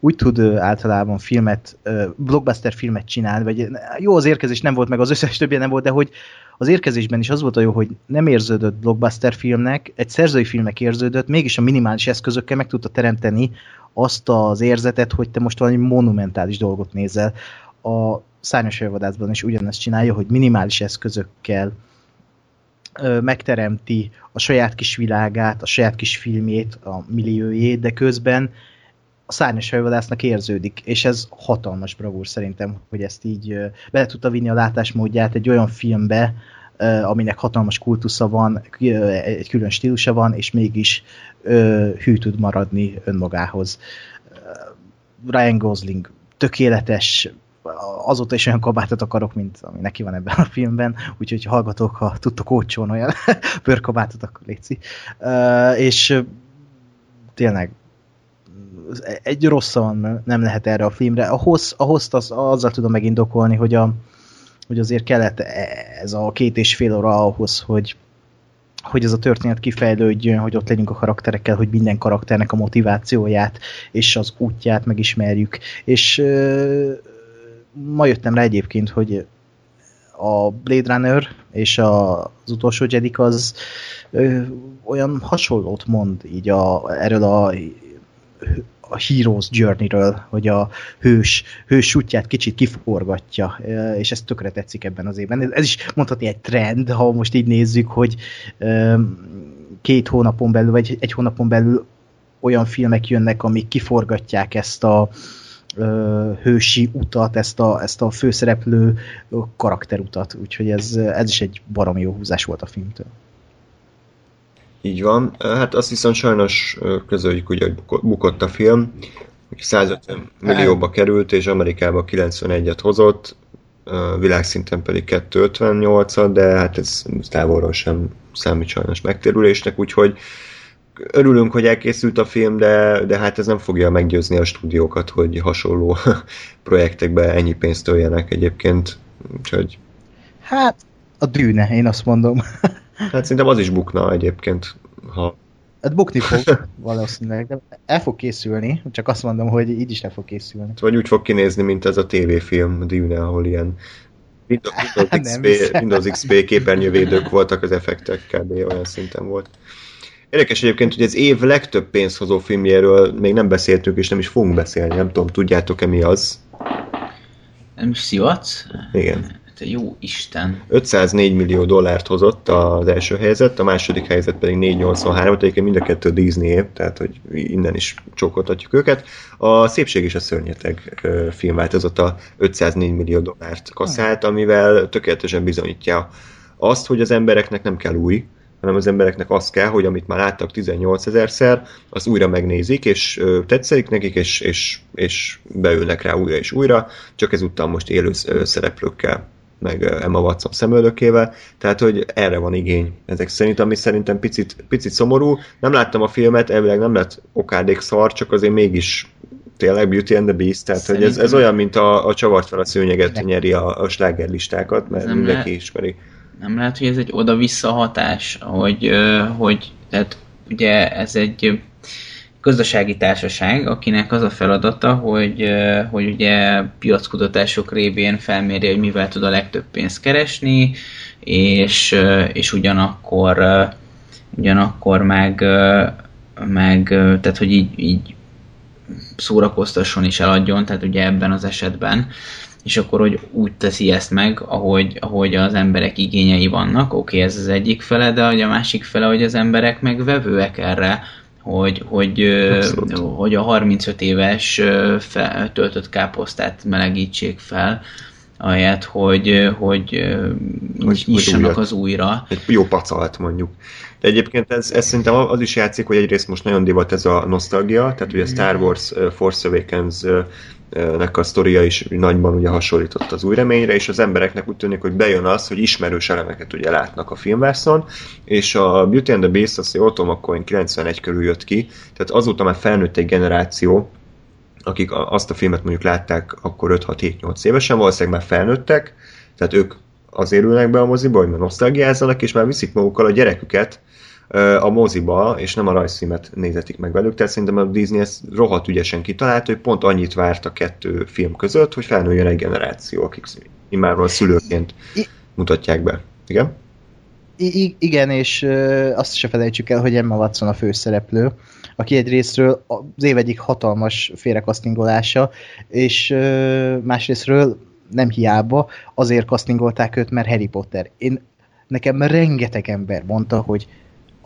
úgy tud általában filmet, blockbuster filmet csinálni, vagy jó az érkezés nem volt, meg az összes többi nem volt, de hogy az érkezésben is az volt a jó, hogy nem érződött blockbuster filmnek, egy szerzői filmek érződött, mégis a minimális eszközökkel meg tudta teremteni azt az érzetet, hogy te most valami monumentális dolgot nézel a szárnyas vadászban is ugyanezt csinálja, hogy minimális eszközökkel ö, megteremti a saját kis világát, a saját kis filmjét, a milliójét, de közben a szárnyas fejvadásznak érződik, és ez hatalmas bravúr szerintem, hogy ezt így ö, bele tudta vinni a látásmódját egy olyan filmbe, ö, aminek hatalmas kultusza van, egy külön stílusa van, és mégis hű tud maradni önmagához. Ryan Gosling tökéletes, azóta is olyan kabátot akarok, mint ami neki van ebben a filmben, úgyhogy hallgatók, ha tudtok ócson olyan bőrkabátot, akkor. Uh, és tényleg egy rossz van nem lehet erre a filmre. A hossz, a hossz az, azzal tudom megindokolni, hogy, a, hogy azért kellett ez a két és fél óra ahhoz, hogy, hogy ez a történet kifejlődjön, hogy ott legyünk a karakterekkel, hogy minden karakternek a motivációját és az útját megismerjük. És uh, ma jöttem rá egyébként, hogy a Blade Runner és a, az utolsó Jedi az ö, olyan hasonlót mond így a, erről a, a Heroes Journey-ről, hogy a hős, hős útját kicsit kiforgatja, és ez tökre tetszik ebben az évben. Ez is mondhatni egy trend, ha most így nézzük, hogy ö, két hónapon belül, vagy egy hónapon belül olyan filmek jönnek, amik kiforgatják ezt a, hősi utat, ezt a, ezt a főszereplő karakterutat, úgyhogy ez, ez is egy baromi jó húzás volt a filmtől. Így van. Hát azt viszont sajnos közöljük, hogy bukott a film. 150 millióba került, és Amerikába 91-et hozott, világszinten pedig 258-at, de hát ez távolról sem számít sajnos megtérülésnek, úgyhogy örülünk, hogy elkészült a film, de, de hát ez nem fogja meggyőzni a stúdiókat, hogy hasonló projektekbe ennyi pénzt öljenek egyébként. Úgyhogy... Hát, a dűne, én azt mondom. hát szerintem az is bukna egyébként, ha... Hát bukni fog valószínűleg, de el fog készülni, csak azt mondom, hogy így is el fog készülni. Vagy úgy fog kinézni, mint ez a tévéfilm, Dűne, ahol ilyen Windows, Windows, XP, Windows XP képernyővédők voltak az effektek, kb. olyan szinten volt. Érdekes egyébként, hogy az év legtöbb pénzhozó filmjéről még nem beszéltünk, és nem is fogunk beszélni. Nem tudom, tudjátok-e mi az? Nem szivac? Igen. Te jó Isten. 504 millió dollárt hozott az első helyzet, a második helyzet pedig 483, egyébként mind a kettő Disney év, tehát hogy innen is csókoltatjuk őket. A Szépség és a Szörnyeteg filmváltozata a 504 millió dollárt kaszált, amivel tökéletesen bizonyítja azt, hogy az embereknek nem kell új, hanem az embereknek az kell, hogy amit már láttak 18 ezerszer, az újra megnézik, és tetszik nekik, és, és, és beülnek rá újra és újra, csak ezúttal most élő szereplőkkel meg Emma Watson szemöldökével, tehát hogy erre van igény ezek szerint, ami szerintem picit, picit szomorú. Nem láttam a filmet, elvileg nem lett okádék szar, csak azért mégis tényleg Beauty and the Beast, tehát Szerintem hogy ez, ez olyan, mint a, a csavart fel a szőnyeget nyeri a, a slágerlistákat, mert mindenki le... ismeri nem lehet, hogy ez egy oda-vissza hatás, hogy, hogy tehát ugye ez egy gazdasági társaság, akinek az a feladata, hogy, hogy ugye piackutatások révén felmérje, hogy mivel tud a legtöbb pénzt keresni, és, és ugyanakkor ugyanakkor meg, meg tehát hogy így, így szórakoztasson és eladjon, tehát ugye ebben az esetben és akkor hogy úgy teszi ezt meg, ahogy, ahogy az emberek igényei vannak, oké, okay, ez az egyik fele, de hogy a másik fele, hogy az emberek meg vevőek erre, hogy, hogy, hogy a 35 éves fel, töltött káposztát melegítsék fel, ahelyett, hogy, hogy, hogy nyissanak az újra. Egy jó pacalt mondjuk. De egyébként ez, ez szerintem az is játszik, hogy egyrészt most nagyon divat ez a nosztalgia, tehát ugye Star Wars Force Awakens nek a sztoria is nagyban ugye hasonlított az új reményre, és az embereknek úgy tűnik, hogy bejön az, hogy ismerős elemeket ugye látnak a filmvászon, és a Beauty and the Beast, azt tudom, akkor 91 körül jött ki, tehát azóta már felnőtt egy generáció, akik azt a filmet mondjuk látták akkor 5-6-7-8 évesen, valószínűleg már felnőttek, tehát ők azért ülnek be a moziba, hogy nosztalgiázzanak, és már viszik magukkal a gyereküket, a moziba, és nem a rajzfilmet nézetik meg velük, tehát szerintem a Disney ezt rohadt ügyesen kitalálta, hogy pont annyit várt a kettő film között, hogy felnőjön egy generáció, akik immáról szülőként mutatják be. Igen? I- igen, és ö, azt se felejtsük el, hogy Emma Watson a főszereplő, aki egy részről az év egyik hatalmas félrekasztingolása, és ö, másrésztről nem hiába, azért castingolták őt, mert Harry Potter. Én, nekem rengeteg ember mondta, hogy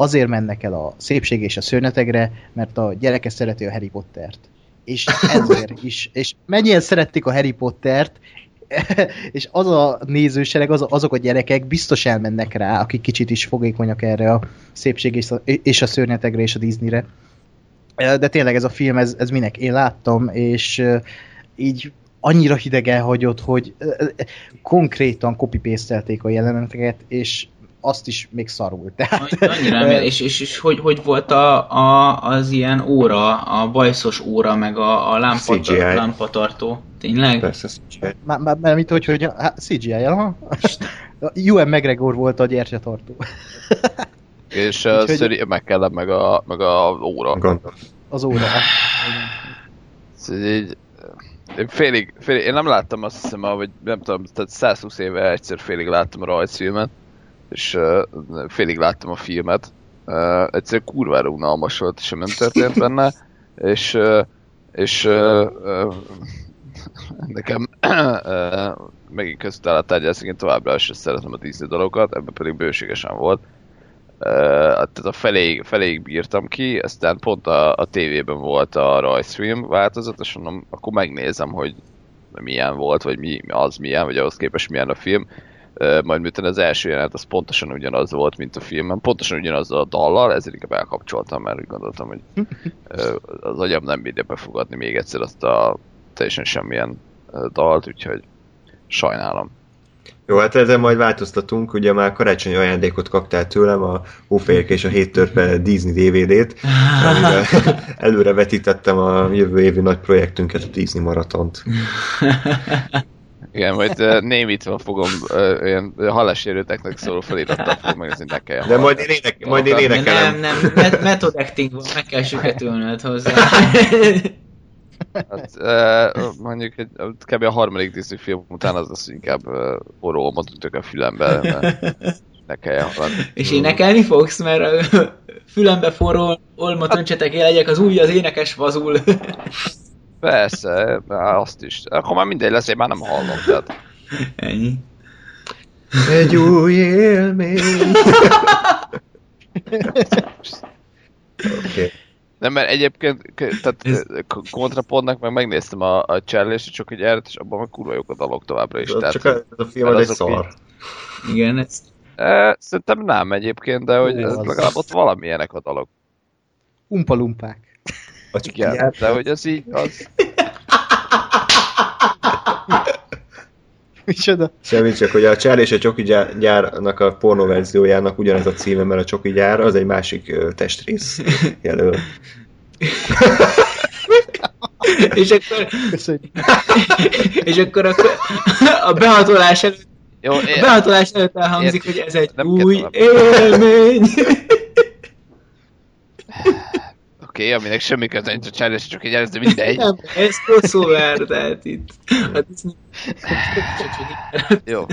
azért mennek el a szépség és a szörnyetegre, mert a gyereke szereti a Harry Pottert. És ezért is. És mennyien szerették a Harry Pottert, és az a nézősereg, az, azok a gyerekek biztos elmennek rá, akik kicsit is fogékonyak erre a szépség és a, és a szörnyetegre és a Disneyre. De tényleg ez a film, ez, ez minek én láttam, és így annyira hidegen hagyott, hogy konkrétan copy a jeleneteket, és azt is még szarul. Tehát, Annyira nem, és, és, és hogy, hogy volt a, a, az ilyen óra, a bajszos óra, meg a, a lámpat, lámpatartó? Tényleg? Persze, CGI. Már mit, hogy, hogy hát CGI, aha. UN McGregor volt a gyertyatartó. és uh, szöri, meg kellett meg a, meg a óra. Gondolom. Az óra. Ez így, én félig, félig, én nem láttam azt hiszem, hogy nem tudom, tehát 120 éve egyszer félig láttam a rajzfilmet, és uh, félig láttam a filmet. Uh, egyszer kurvára unalmas volt, és nem történt benne, és, uh, és uh, uh, nekem uh, megint a tárgyalsz, én továbbra is szeretem a Disney dolgokat, ebben pedig bőségesen volt. Uh, tehát a feléig, feléig bírtam ki, aztán pont a, a tévében volt a rajzfilm változat, és mondom, akkor megnézem, hogy milyen volt, vagy mi az milyen, vagy ahhoz képest milyen a film majd miután az első jelenet az pontosan ugyanaz volt, mint a filmben, pontosan ugyanaz a dallal, ezért inkább elkapcsoltam, mert úgy gondoltam, hogy az agyam nem bírja befogadni még egyszer azt a teljesen semmilyen dalt, úgyhogy sajnálom. Jó, hát ezzel majd változtatunk, ugye már karácsonyi ajándékot kaptál tőlem, a Hófehérk és a hét törpe Disney DVD-t, előre vetítettem a jövő évi nagy projektünket, a Disney maratont. Igen, majd uh, némítva fogom uh, ilyen hallássérülteknek szóló felirattal fogom megnézni, ne kell. De majd én, ének, majd én énekelem. Nem, nem, met- method acting van, meg kell süketülnöd hozzá. Hát, uh, mondjuk egy, kb. a harmadik Disney film után az az inkább uh, orrolmat ütök a fülembe, mert ne kell És énekelni fogsz, mert a fülembe forró olmat öncsetek legyek az új, az énekes vazul. Persze, azt is. Akkor már mindegy lesz, én már nem hallom, tehát... Ennyi. Egy új élmény. okay. Nem, mert egyébként, tehát kontrapontnak meg megnéztem a, a Charlie és csak egy erőt, és abban meg kurva jók a dalok továbbra is. Tehát, csak a, a film az egy szar. Így... Igen, ez... E, szerintem nem egyébként, de hogy ez legalább ott valamilyenek a dalok. Umpalumpák. A Igen, gyár. de hogy ez így, az... Micsoda? Semmi csak, hogy a Csár és a Csoki gyárnak a pornó verziójának ugyanaz a címe, mert a Csoki gyár az egy másik testrész jelöl. és akkor... és akkor a, a behatolás előtt jó. A behatolás előtt elhangzik, hogy ez egy nem új élmény. Oké, okay, aminek semmi köze nincs a Charlie, csak egy előző mindegy. Nem, ez crossover, tehát itt. A Disney... Jó.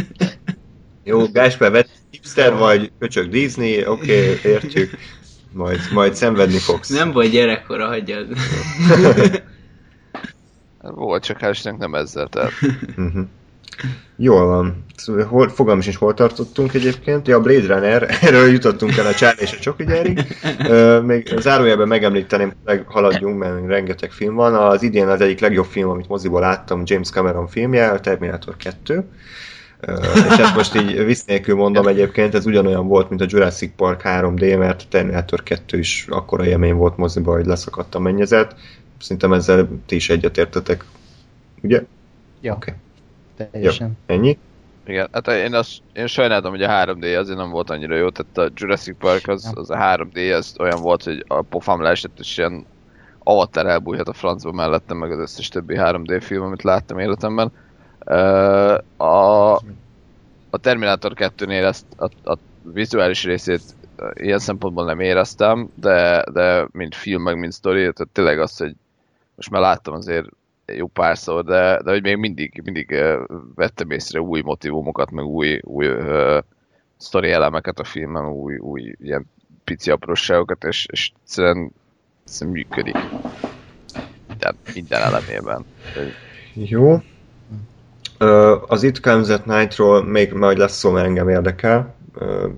Jó, Gáspár, vett hipster vagy, köcsök Disney, oké, okay, értjük. Majd, majd szenvedni fogsz. Nem vagy gyerekkora, hagyjad. Volt, csak hál' nem ezzel, tehát. Jól van. Hol, fogalmas is hol tartottunk egyébként. Ja, Blade Runner, erről jutottunk el a Charlie és a Csoki gyárig. Még zárójelben megemlíteném, hogy haladjunk, mert rengeteg film van. Az idén az egyik legjobb film, amit moziból láttam, James Cameron filmje, a Terminator 2. és ezt most így visz nélkül mondom egyébként, ez ugyanolyan volt, mint a Jurassic Park 3D, mert a Terminator 2 is akkora élmény volt moziba, hogy leszakadt a mennyezet. Szerintem ezzel ti is egyetértetek, ugye? Ja. Okay teljesen. Ja, ennyi? Igen, hát én, azt, én sajnálom, hogy a 3D azért nem volt annyira jó, tehát a Jurassic Park az, az a 3D az olyan volt, hogy a pofám leesett, és ilyen avatar elbújhat a francba mellettem, meg az összes többi 3D film, amit láttam életemben. A, a Terminator 2-nél ezt a, a vizuális részét ilyen szempontból nem éreztem, de, de mint film, meg mint sztori, tehát tényleg az, hogy most már láttam azért jó párszor, de, de hogy még mindig, mindig vettem észre új motivumokat, meg új, új uh, sztori elemeket a filmben, új, új ilyen pici apróságokat, és, és egyszerűen, egyszerűen működik. Minden, minden elemében. Jó. Az It Comes at Night-ról még majd lesz szó, mert engem érdekel,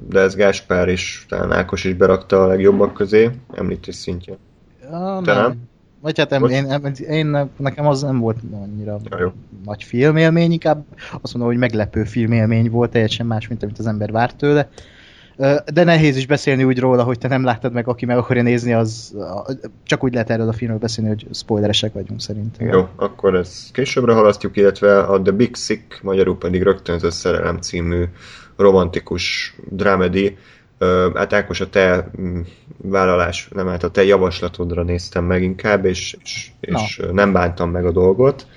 de ez Gáspár is, talán Ákos is berakta a legjobbak közé, említés szintjén. Ja, Te nem? Vagy hát em, én, én, nekem az nem volt annyira jó. nagy filmélmény, inkább azt mondom, hogy meglepő filmélmény volt, teljesen más, mint amit az ember várt tőle. De nehéz is beszélni úgy róla, hogy te nem láttad meg, aki meg akarja nézni, az csak úgy lehet erről a filmről beszélni, hogy spoileresek vagyunk szerintem. Jó, akkor ezt későbbre halasztjuk, illetve a The Big Sick, magyarul pedig Rögtönzött Szerelem című romantikus drámedi. Hát Ákos, a te mm, vállalás, nem hát a te javaslatodra néztem meg inkább, és, és, és nem bántam meg a dolgot.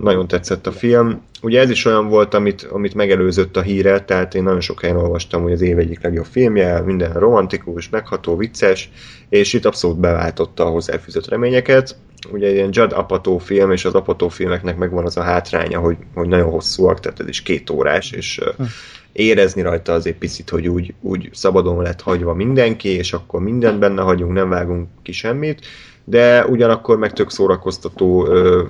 Nagyon tetszett a film. Ugye ez is olyan volt, amit, amit megelőzött a híre, tehát én nagyon sok helyen olvastam, hogy az év egyik legjobb filmje, minden romantikus, megható, vicces, és itt abszolút beváltotta a hozzáfűzött reményeket. Ugye ilyen Judd Apatow film, és az Apatow filmeknek megvan az a hátránya, hogy, hogy nagyon hosszúak, tehát ez is két órás, és ö, érezni rajta azért picit, hogy úgy, úgy szabadon lett hagyva mindenki, és akkor mindent benne hagyunk, nem vágunk ki semmit, de ugyanakkor meg tök szórakoztató, ö,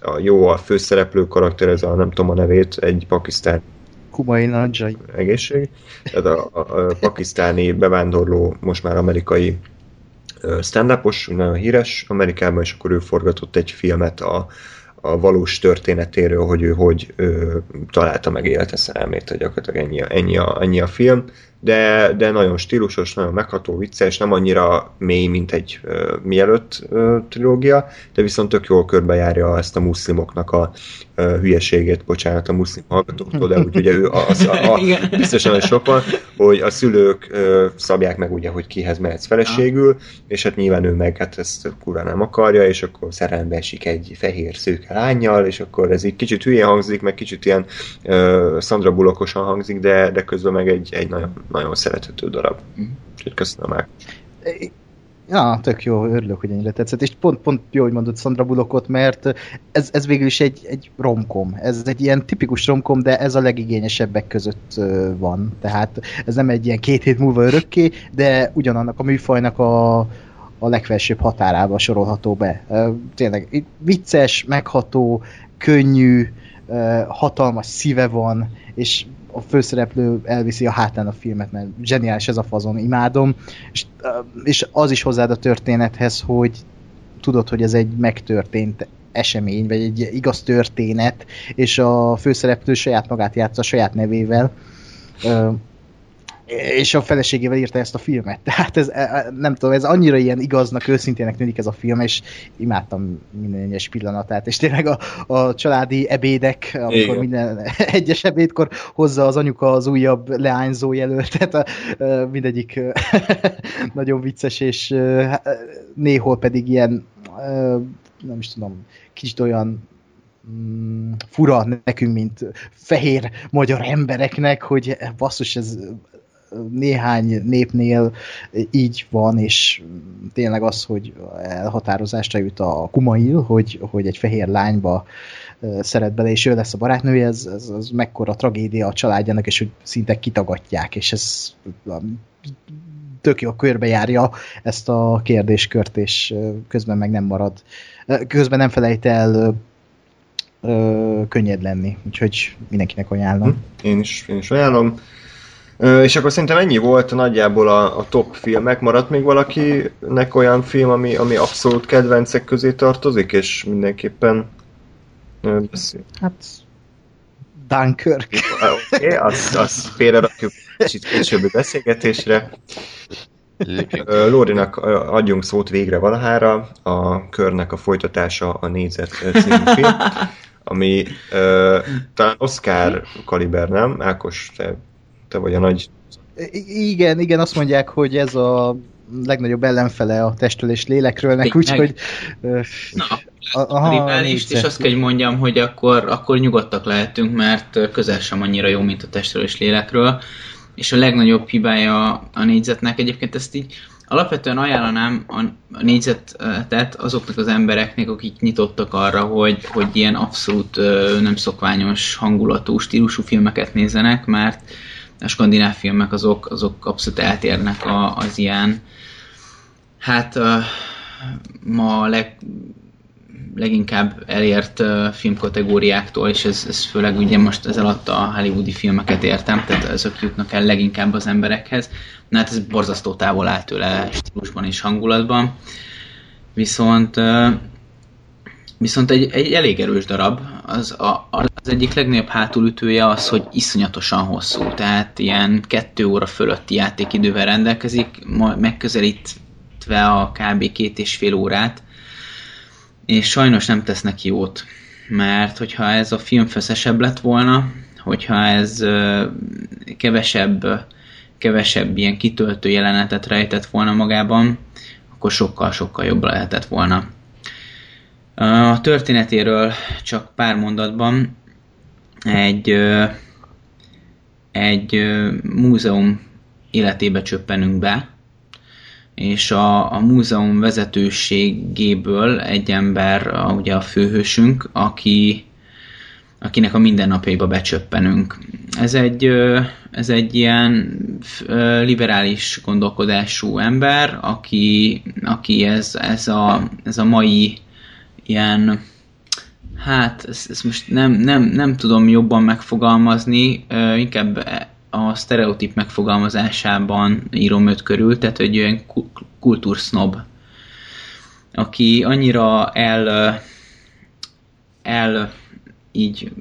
a jó a főszereplő karakter, ez a nem tudom a nevét, egy pakisztán Kumai Nagyjai. egészség. Tehát a, a, a pakisztáni bevándorló, most már amerikai stand-upos, nagyon híres Amerikában, és akkor ő forgatott egy filmet a, a valós történetéről, hogy ő hogy ö, találta meg élete szerelmét, hogy gyakorlatilag ennyi, ennyi, a, ennyi a film, de, de nagyon stílusos, nagyon megható, vicces, nem annyira mély, mint egy ö, mielőtt ö, trilógia, de viszont tök jól körbejárja ezt a muszlimoknak a ö, hülyeségét, bocsánat, a muszlim hallgatóktól, de úgy ugye ő az, a, a, biztosan sokan, hogy a szülők ö, szabják meg ugye, hogy kihez mehetsz feleségül, és hát nyilván ő meg hát ezt kurva nem akarja, és akkor szerelembe esik egy fehér szőke lányjal, és akkor ez így kicsit hülyén hangzik, meg kicsit ilyen ö, Sandra Bullockosan hangzik, de, de közben meg egy, egy nagyon, nagyon szerethető darab. Mhm. Úgyhogy köszönöm már. Ja, tök jó, örülök, hogy ennyire tetszett. És pont, pont jó, hogy mondod Sandra Bullockot, mert ez, ez végül is egy, egy romkom. Ez egy ilyen tipikus romkom, de ez a legigényesebbek között van. Tehát ez nem egy ilyen két hét múlva örökké, de ugyanannak a műfajnak a, a legfelsőbb határába sorolható be. Tényleg itt vicces, megható, könnyű, hatalmas szíve van, és a főszereplő elviszi a hátán a filmet, mert zseniális ez a fazon, imádom, és, és az is hozzád a történethez, hogy tudod, hogy ez egy megtörtént esemény, vagy egy igaz történet, és a főszereplő saját magát játsza saját nevével, és a feleségével írta ezt a filmet. Tehát ez, e, nem tudom, ez annyira ilyen igaznak, őszintének tűnik ez a film, és imádtam minden egyes pillanatát, és tényleg a, a családi ebédek, amikor Igen. minden egyes ebédkor hozza az anyuka az újabb leányzó jelöltet, a- ö, mindegyik ö, nagyon vicces, és néhol pedig ilyen, nem is tudom, kicsit olyan mm, fura nekünk, mint fehér magyar embereknek, hogy basszus, ez néhány népnél így van, és tényleg az, hogy elhatározásra jut a Kumail, hogy, hogy egy fehér lányba szeret bele, és ő lesz a barátnője, ez, ez, ez mekkora tragédia a családjának, és hogy szinte kitagadják, és ez tök jó körbejárja ezt a kérdéskört, és közben meg nem marad, közben nem felejt el könnyed lenni, úgyhogy mindenkinek ajánlom. Én is, én is ajánlom. És akkor szerintem ennyi volt nagyjából a, a top filmek. Maradt még valakinek olyan film, ami, ami abszolút kedvencek közé tartozik, és mindenképpen beszél. Hát Dunkirk. Oké, okay, azt, azt félrerakjuk kicsit későbbi beszélgetésre. Lórinak adjunk szót végre valahára, a körnek a folytatása a négyzet ö, című film, ami ö, talán Oscar kaliber, nem? Ákos, te, te vagy a nagy... Igen, igen, azt mondják, hogy ez a legnagyobb ellenfele a testről és lélekről, úgyhogy Na, a- aha, riválist, és azt kell, hogy mondjam, hogy akkor, akkor nyugodtak lehetünk, mert közel sem annyira jó, mint a testről és lélekről. És a legnagyobb hibája a négyzetnek, egyébként ezt így alapvetően ajánlanám a, a négyzetet azoknak az embereknek, akik nyitottak arra, hogy, hogy ilyen abszolút nem szokványos hangulatú, stílusú filmeket nézzenek, mert a skandináv filmek azok, azok abszolút eltérnek a, az ilyen, hát ma a leg, leginkább elért filmkategóriáktól, és ez, ez főleg ugye most ez alatt a hollywoodi filmeket értem, tehát azok jutnak el leginkább az emberekhez. Na hát ez borzasztó távol áll tőle stílusban és hangulatban. Viszont Viszont egy, egy elég erős darab, az, a, az egyik legnagyobb hátulütője az, hogy iszonyatosan hosszú, tehát ilyen kettő óra fölötti játékidővel rendelkezik, megközelítve a kb. két és fél órát, és sajnos nem tesz neki jót, mert hogyha ez a film feszesebb lett volna, hogyha ez kevesebb, kevesebb ilyen kitöltő jelenetet rejtett volna magában, akkor sokkal-sokkal jobb lehetett volna. A történetéről csak pár mondatban egy, egy múzeum életébe csöppenünk be, és a, a múzeum vezetőségéből egy ember, a, ugye a főhősünk, aki, akinek a mindennapjaiba becsöppenünk. Ez egy, ez egy ilyen liberális gondolkodású ember, aki, aki ez, ez, a, ez a mai ilyen, hát ezt, ezt most nem, nem, nem tudom jobban megfogalmazni, inkább a sztereotíp megfogalmazásában írom őt körül, tehát egy olyan kultúrsznob, aki annyira el, el így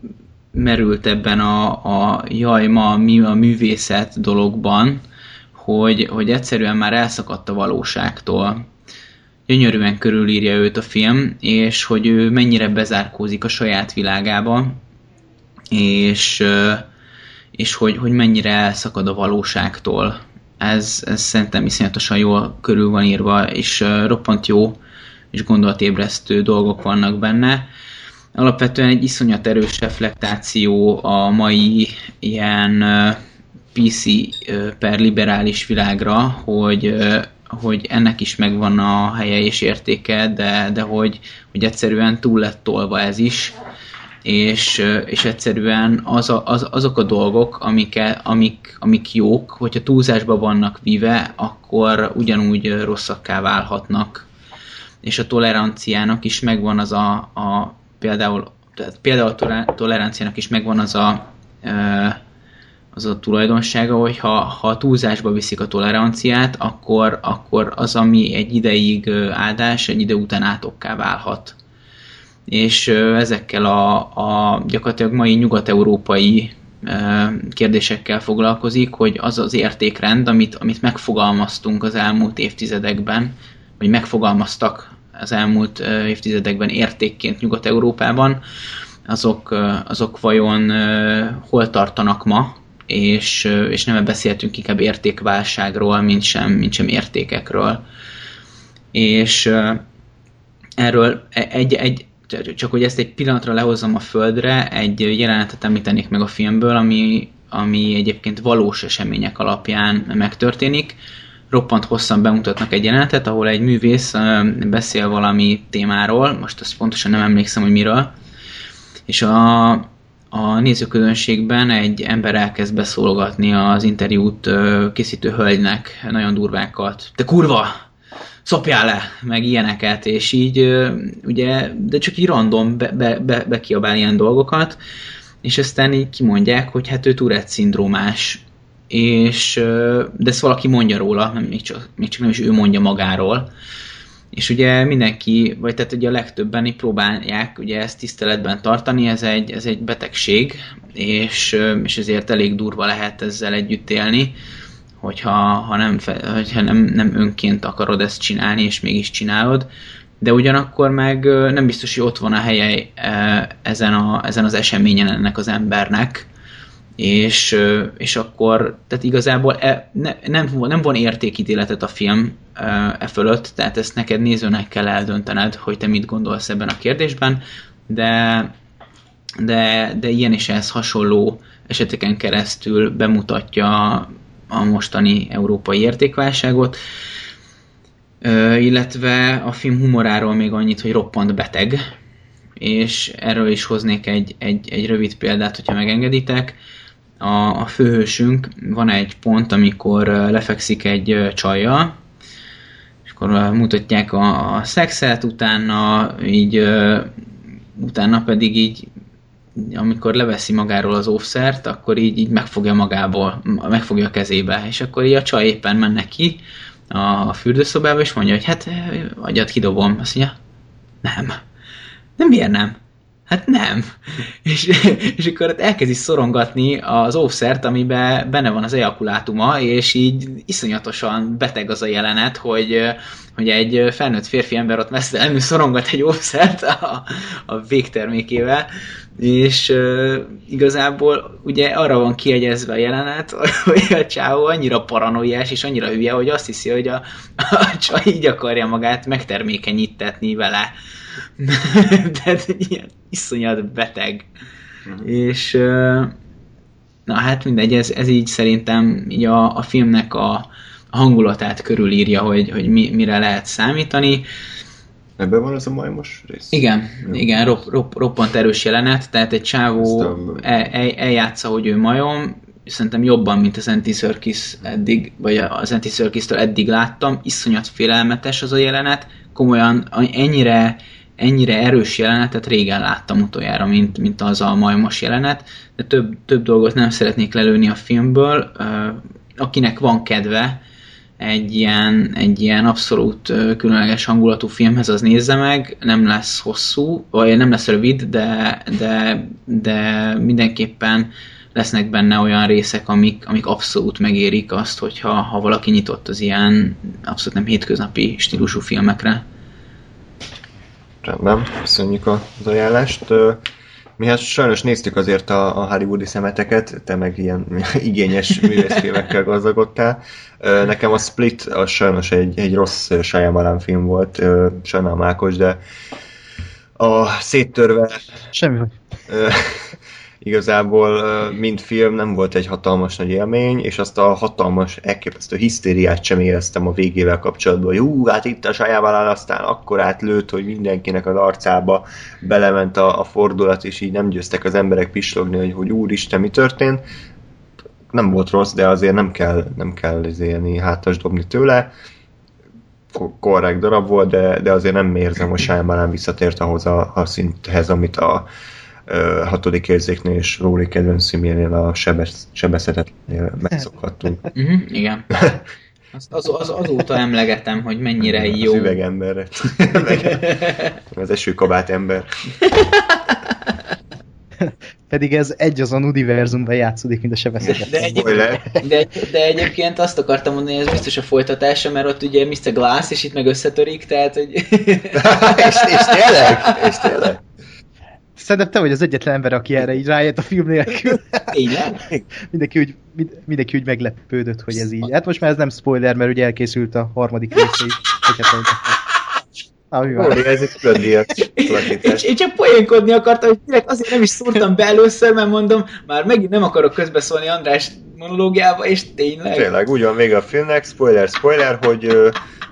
merült ebben a, a jaj, ma mi a művészet dologban, hogy, hogy egyszerűen már elszakadt a valóságtól gyönyörűen körülírja őt a film, és hogy ő mennyire bezárkózik a saját világába, és, és hogy, hogy mennyire elszakad a valóságtól. Ez, ez szerintem iszonyatosan jól körül van írva, és roppant jó és gondolatébresztő dolgok vannak benne. Alapvetően egy iszonyat erős reflektáció a mai ilyen PC per liberális világra, hogy hogy ennek is megvan a helye és értéke, de, de hogy, hogy egyszerűen túl lett tolva ez is, és, és egyszerűen az a, az, azok a dolgok, amik, amik, amik jók, hogyha túlzásba vannak vive, akkor ugyanúgy rosszakká válhatnak. És a toleranciának is megvan az a, a például, tehát például a toleranciának is megvan az a az a tulajdonsága, hogy ha, ha túlzásba viszik a toleranciát, akkor, akkor az, ami egy ideig áldás, egy ide után átokká válhat. És ezekkel a, a gyakorlatilag mai nyugat-európai kérdésekkel foglalkozik, hogy az az értékrend, amit, amit megfogalmaztunk az elmúlt évtizedekben, vagy megfogalmaztak az elmúlt évtizedekben értékként Nyugat-Európában, azok, azok vajon hol tartanak ma, és, és nem beszéltünk inkább értékválságról, mint sem, mint sem értékekről. És erről e, egy, egy, csak hogy ezt egy pillanatra lehozzam a földre, egy jelenetet említenék meg a filmből, ami, ami egyébként valós események alapján megtörténik. Roppant hosszan bemutatnak egy jelenetet, ahol egy művész beszél valami témáról, most azt pontosan nem emlékszem, hogy miről, és a, a nézőközönségben egy ember elkezd beszólogatni az interjút készítő hölgynek nagyon durvákat. Te kurva! Szopjál le! Meg ilyeneket, és így ugye, de csak így random be, be, be, ilyen dolgokat, és aztán így kimondják, hogy hát ő Tourette szindrómás, és de ezt valaki mondja róla, még csak, még csak nem is ő mondja magáról, és ugye mindenki, vagy tehát ugye a legtöbben így próbálják ugye ezt tiszteletben tartani, ez egy, ez egy betegség, és, és ezért elég durva lehet ezzel együtt élni, hogyha ha nem, hogyha nem, nem önként akarod ezt csinálni, és mégis csinálod, de ugyanakkor meg nem biztos, hogy ott van a helye ezen, a, ezen az eseményen ennek az embernek, és, és akkor, tehát igazából e, ne, nem, nem von értékítéletet a film e fölött, tehát ezt neked nézőnek kell eldöntened, hogy te mit gondolsz ebben a kérdésben, de, de, de ilyen és ez hasonló eseteken keresztül bemutatja a mostani európai értékválságot, illetve a film humoráról még annyit, hogy roppant beteg, és erről is hoznék egy, egy, egy rövid példát, hogyha megengeditek a, a főhősünk van egy pont, amikor lefekszik egy csajjal, és akkor mutatják a, a szexet, utána így utána pedig így amikor leveszi magáról az óvszert, akkor így, így megfogja magából, megfogja a kezébe, és akkor így a csaj éppen menne ki a fürdőszobába, és mondja, hogy hát agyat kidobom. Azt mondja, nem. Nem, miért nem? Hát nem. És, és akkor elkezdi szorongatni az óvszert, amiben benne van az ejakulátuma, és így iszonyatosan beteg az a jelenet, hogy, hogy egy felnőtt férfi ember ott messzelenül szorongat egy óvszert a, a végtermékével, és uh, igazából ugye arra van kiegyezve a jelenet, hogy a csávó annyira paranoiás és annyira hülye, hogy azt hiszi, hogy a, a csaj így akarja magát megtermékenyítetni vele. De ilyen iszonyat beteg. Uh-huh. És na hát mindegy, ez, ez így szerintem így a, a filmnek a, a hangulatát körülírja, hogy, hogy mi, mire lehet számítani. Ebben van az a majmos rész? Igen, Jó. igen, ropp, ropp, roppant erős jelenet, tehát egy csávó el, el, eljátsza, hogy ő majom, szerintem jobban, mint az Anti Circus eddig, vagy az Anti Circus-től eddig láttam, iszonyat félelmetes az a jelenet, komolyan ennyire, ennyire erős jelenetet régen láttam utoljára, mint, mint az a majmos jelenet, de több, több dolgot nem szeretnék lelőni a filmből, akinek van kedve, egy ilyen, egy ilyen abszolút különleges hangulatú filmhez, az nézze meg, nem lesz hosszú, vagy nem lesz rövid, de, de, de mindenképpen lesznek benne olyan részek, amik, amik abszolút megérik azt, hogyha ha valaki nyitott az ilyen abszolút nem hétköznapi stílusú filmekre. Rendben, köszönjük az ajánlást. Mi hát sajnos néztük azért a, a hollywoodi szemeteket, te meg ilyen igényes művészfilmekkel gazdagodtál. Nekem a Split az sajnos egy, egy rossz Shyamalan film volt, sajnálom Ákos, de a széttörve... Semmi igazából mind film nem volt egy hatalmas nagy élmény, és azt a hatalmas, elképesztő hisztériát sem éreztem a végével kapcsolatban, hú, hát itt a sajával aztán akkor átlőtt, hogy mindenkinek az arcába belement a, a fordulat, és így nem győztek az emberek pislogni, hogy, hogy úristen, mi történt. Nem volt rossz, de azért nem kell, nem kell izélni, hátas dobni tőle korrekt darab volt, de, de azért nem érzem, hogy Shyamalan visszatért ahhoz a, a szinthez, amit a, hatodik érzéknél és Róli kedvenc szimjénél a sebesz, sebeszetetnél megszokhattunk. Uh-huh, igen. Azt az, az, azóta emlegetem, hogy mennyire az jó. Az üvegember. az esőkabát ember. Pedig ez egy azon univerzumban játszódik, mint a sebeszetet. De, de, de, de, egyébként azt akartam mondani, hogy ez biztos a folytatása, mert ott ugye Mr. Glass, és itt meg összetörik, tehát hogy... és, és tényleg? És tényleg? Szerintem te vagy az egyetlen ember, aki erre így rájött a film nélkül. Igen? mindenki, úgy, mindenki úgy meglepődött, hogy ez így. Hát most már ez nem spoiler, mert ugye elkészült a harmadik része is. Ah, Ó, ez egy külön Én csak poénkodni akartam, hogy tényleg azért nem is szúrtam be először, mert mondom, már megint nem akarok közbeszólni András monológiába, és tényleg. Tényleg, úgy van vége a filmnek, spoiler, spoiler, hogy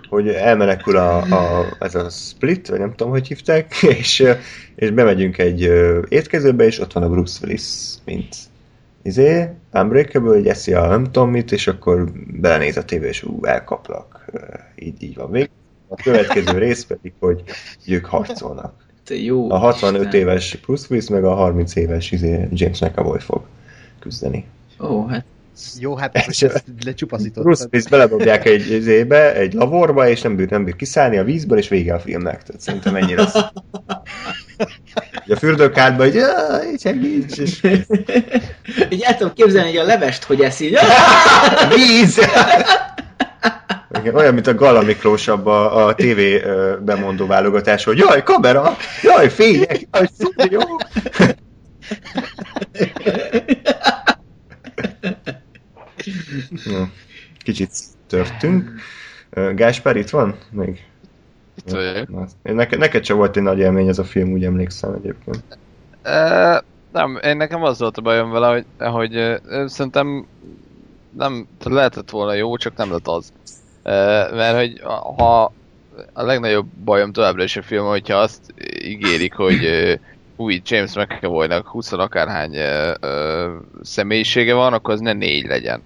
hogy elmenekül a, a, ez a split, vagy nem tudom, hogy hívták, és, és bemegyünk egy étkezőbe, és ott van a Bruce Willis, mint izé, Unbreakable, hogy eszi a nem tudom mit, és akkor belenéz a tévé, és ú, elkaplak. Így, így van még. A következő rész pedig, hogy ők harcolnak. Jó, a 65 Isten. éves Bruce Willis, meg a 30 éves izé, James McAvoy fog küzdeni. Ó, hát jó, hát ezt, ezt lecsupaszítottad. Bruce Willis beledobják egy izébe, egy lavorba, és nem bír, nem bír kiszállni a vízből, és vége a filmnek. Tehát szerintem ennyi lesz. a fürdőkádban, hogy segíts, és... Így el tudom képzelni, hogy a levest hogy eszi. Víz! Igen, olyan, mint a Gala Miklós abba a TV bemondó válogatás, hogy jaj, kamera, jaj, fények, jaj, jó. Kicsit törtünk. Gáspár itt van? Még? Itt vagyok. Neked, neked sem volt egy nagy élmény ez a film, úgy emlékszem egyébként. Uh, nem, én nekem az volt a bajom vele, hogy, hogy uh, szerintem nem lehetett volna jó, csak nem lett az. Uh, mert hogy ha a legnagyobb bajom továbbra is a film, hogyha azt ígérik, hogy új James McAvoy-nak 20 akárhány uh, uh, személyisége van, akkor az ne négy legyen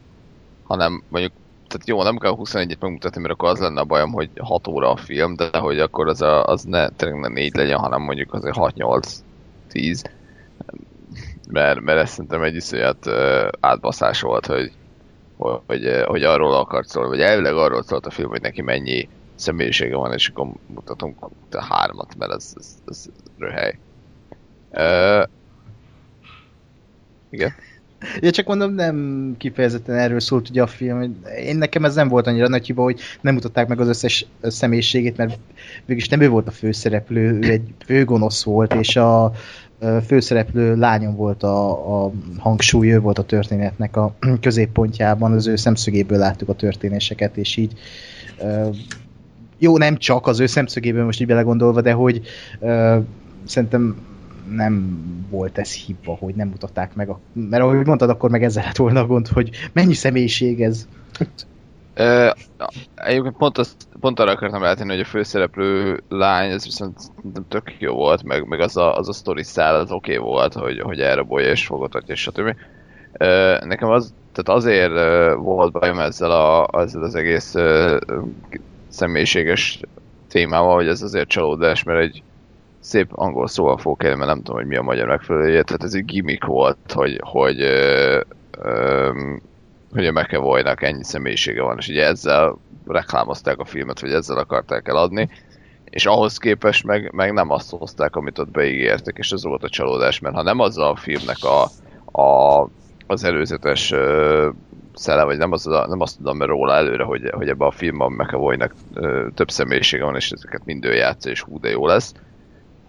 hanem mondjuk tehát jó, nem kell 21-et megmutatni, mert akkor az lenne a bajom, hogy 6 óra a film, de hogy akkor az, a, az ne, tényleg ne 4 legyen, hanem mondjuk azért 6-8-10. Mert, mert ez szerintem egy iszonyat átbaszás volt, hogy, hogy, hogy arról akart szólni, vagy elvileg arról szólt a film, hogy neki mennyi személyisége van, és akkor mutatunk a hármat, mert ez, ez, ez röhely. Uh, igen. Ja, csak mondom, nem kifejezetten erről szólt ugye a film. Én nekem ez nem volt annyira nagy hiba, hogy nem mutatták meg az összes személyiségét, mert végülis nem ő volt a főszereplő, ő egy főgonosz volt, és a főszereplő lányom volt a, a hangsúly, ő volt a történetnek a középpontjában, az ő szemszögéből láttuk a történéseket, és így jó, nem csak az ő szemszögéből most így belegondolva, de hogy szerintem nem volt ez hiba, hogy nem mutatták meg, a, mert ahogy mondtad, akkor meg ezzel lett volna a gond, hogy mennyi személyiség ez. Egyébként pont, azt, pont arra akartam eltenni, hogy a főszereplő lány, ez viszont tök jó volt, meg, meg az, a, az a story szál, az oké okay volt, hogy, hogy elrabolja és fogotatja, stb. Uh, nekem az, tehát azért volt bajom ezzel, a, ezzel az egész személyiséges témával, hogy ez azért csalódás, mert egy szép angol szóval fogok élni, mert nem tudom, hogy mi a magyar megfelelője, tehát ez egy gimmick volt, hogy, hogy, ö, ö, hogy a McAvoy-nak ennyi személyisége van, és ugye ezzel reklámozták a filmet, vagy ezzel akarták eladni, és ahhoz képest meg, meg nem azt hozták, amit ott beígértek, és ez volt a csalódás, mert ha nem az a filmnek a, a, az előzetes ö, szele, vagy nem, az, nem azt tudom mert róla előre, hogy, hogy ebben a filmben McAvoy-nak több személyisége van, és ezeket mind ő játsza, és hú, de jó lesz,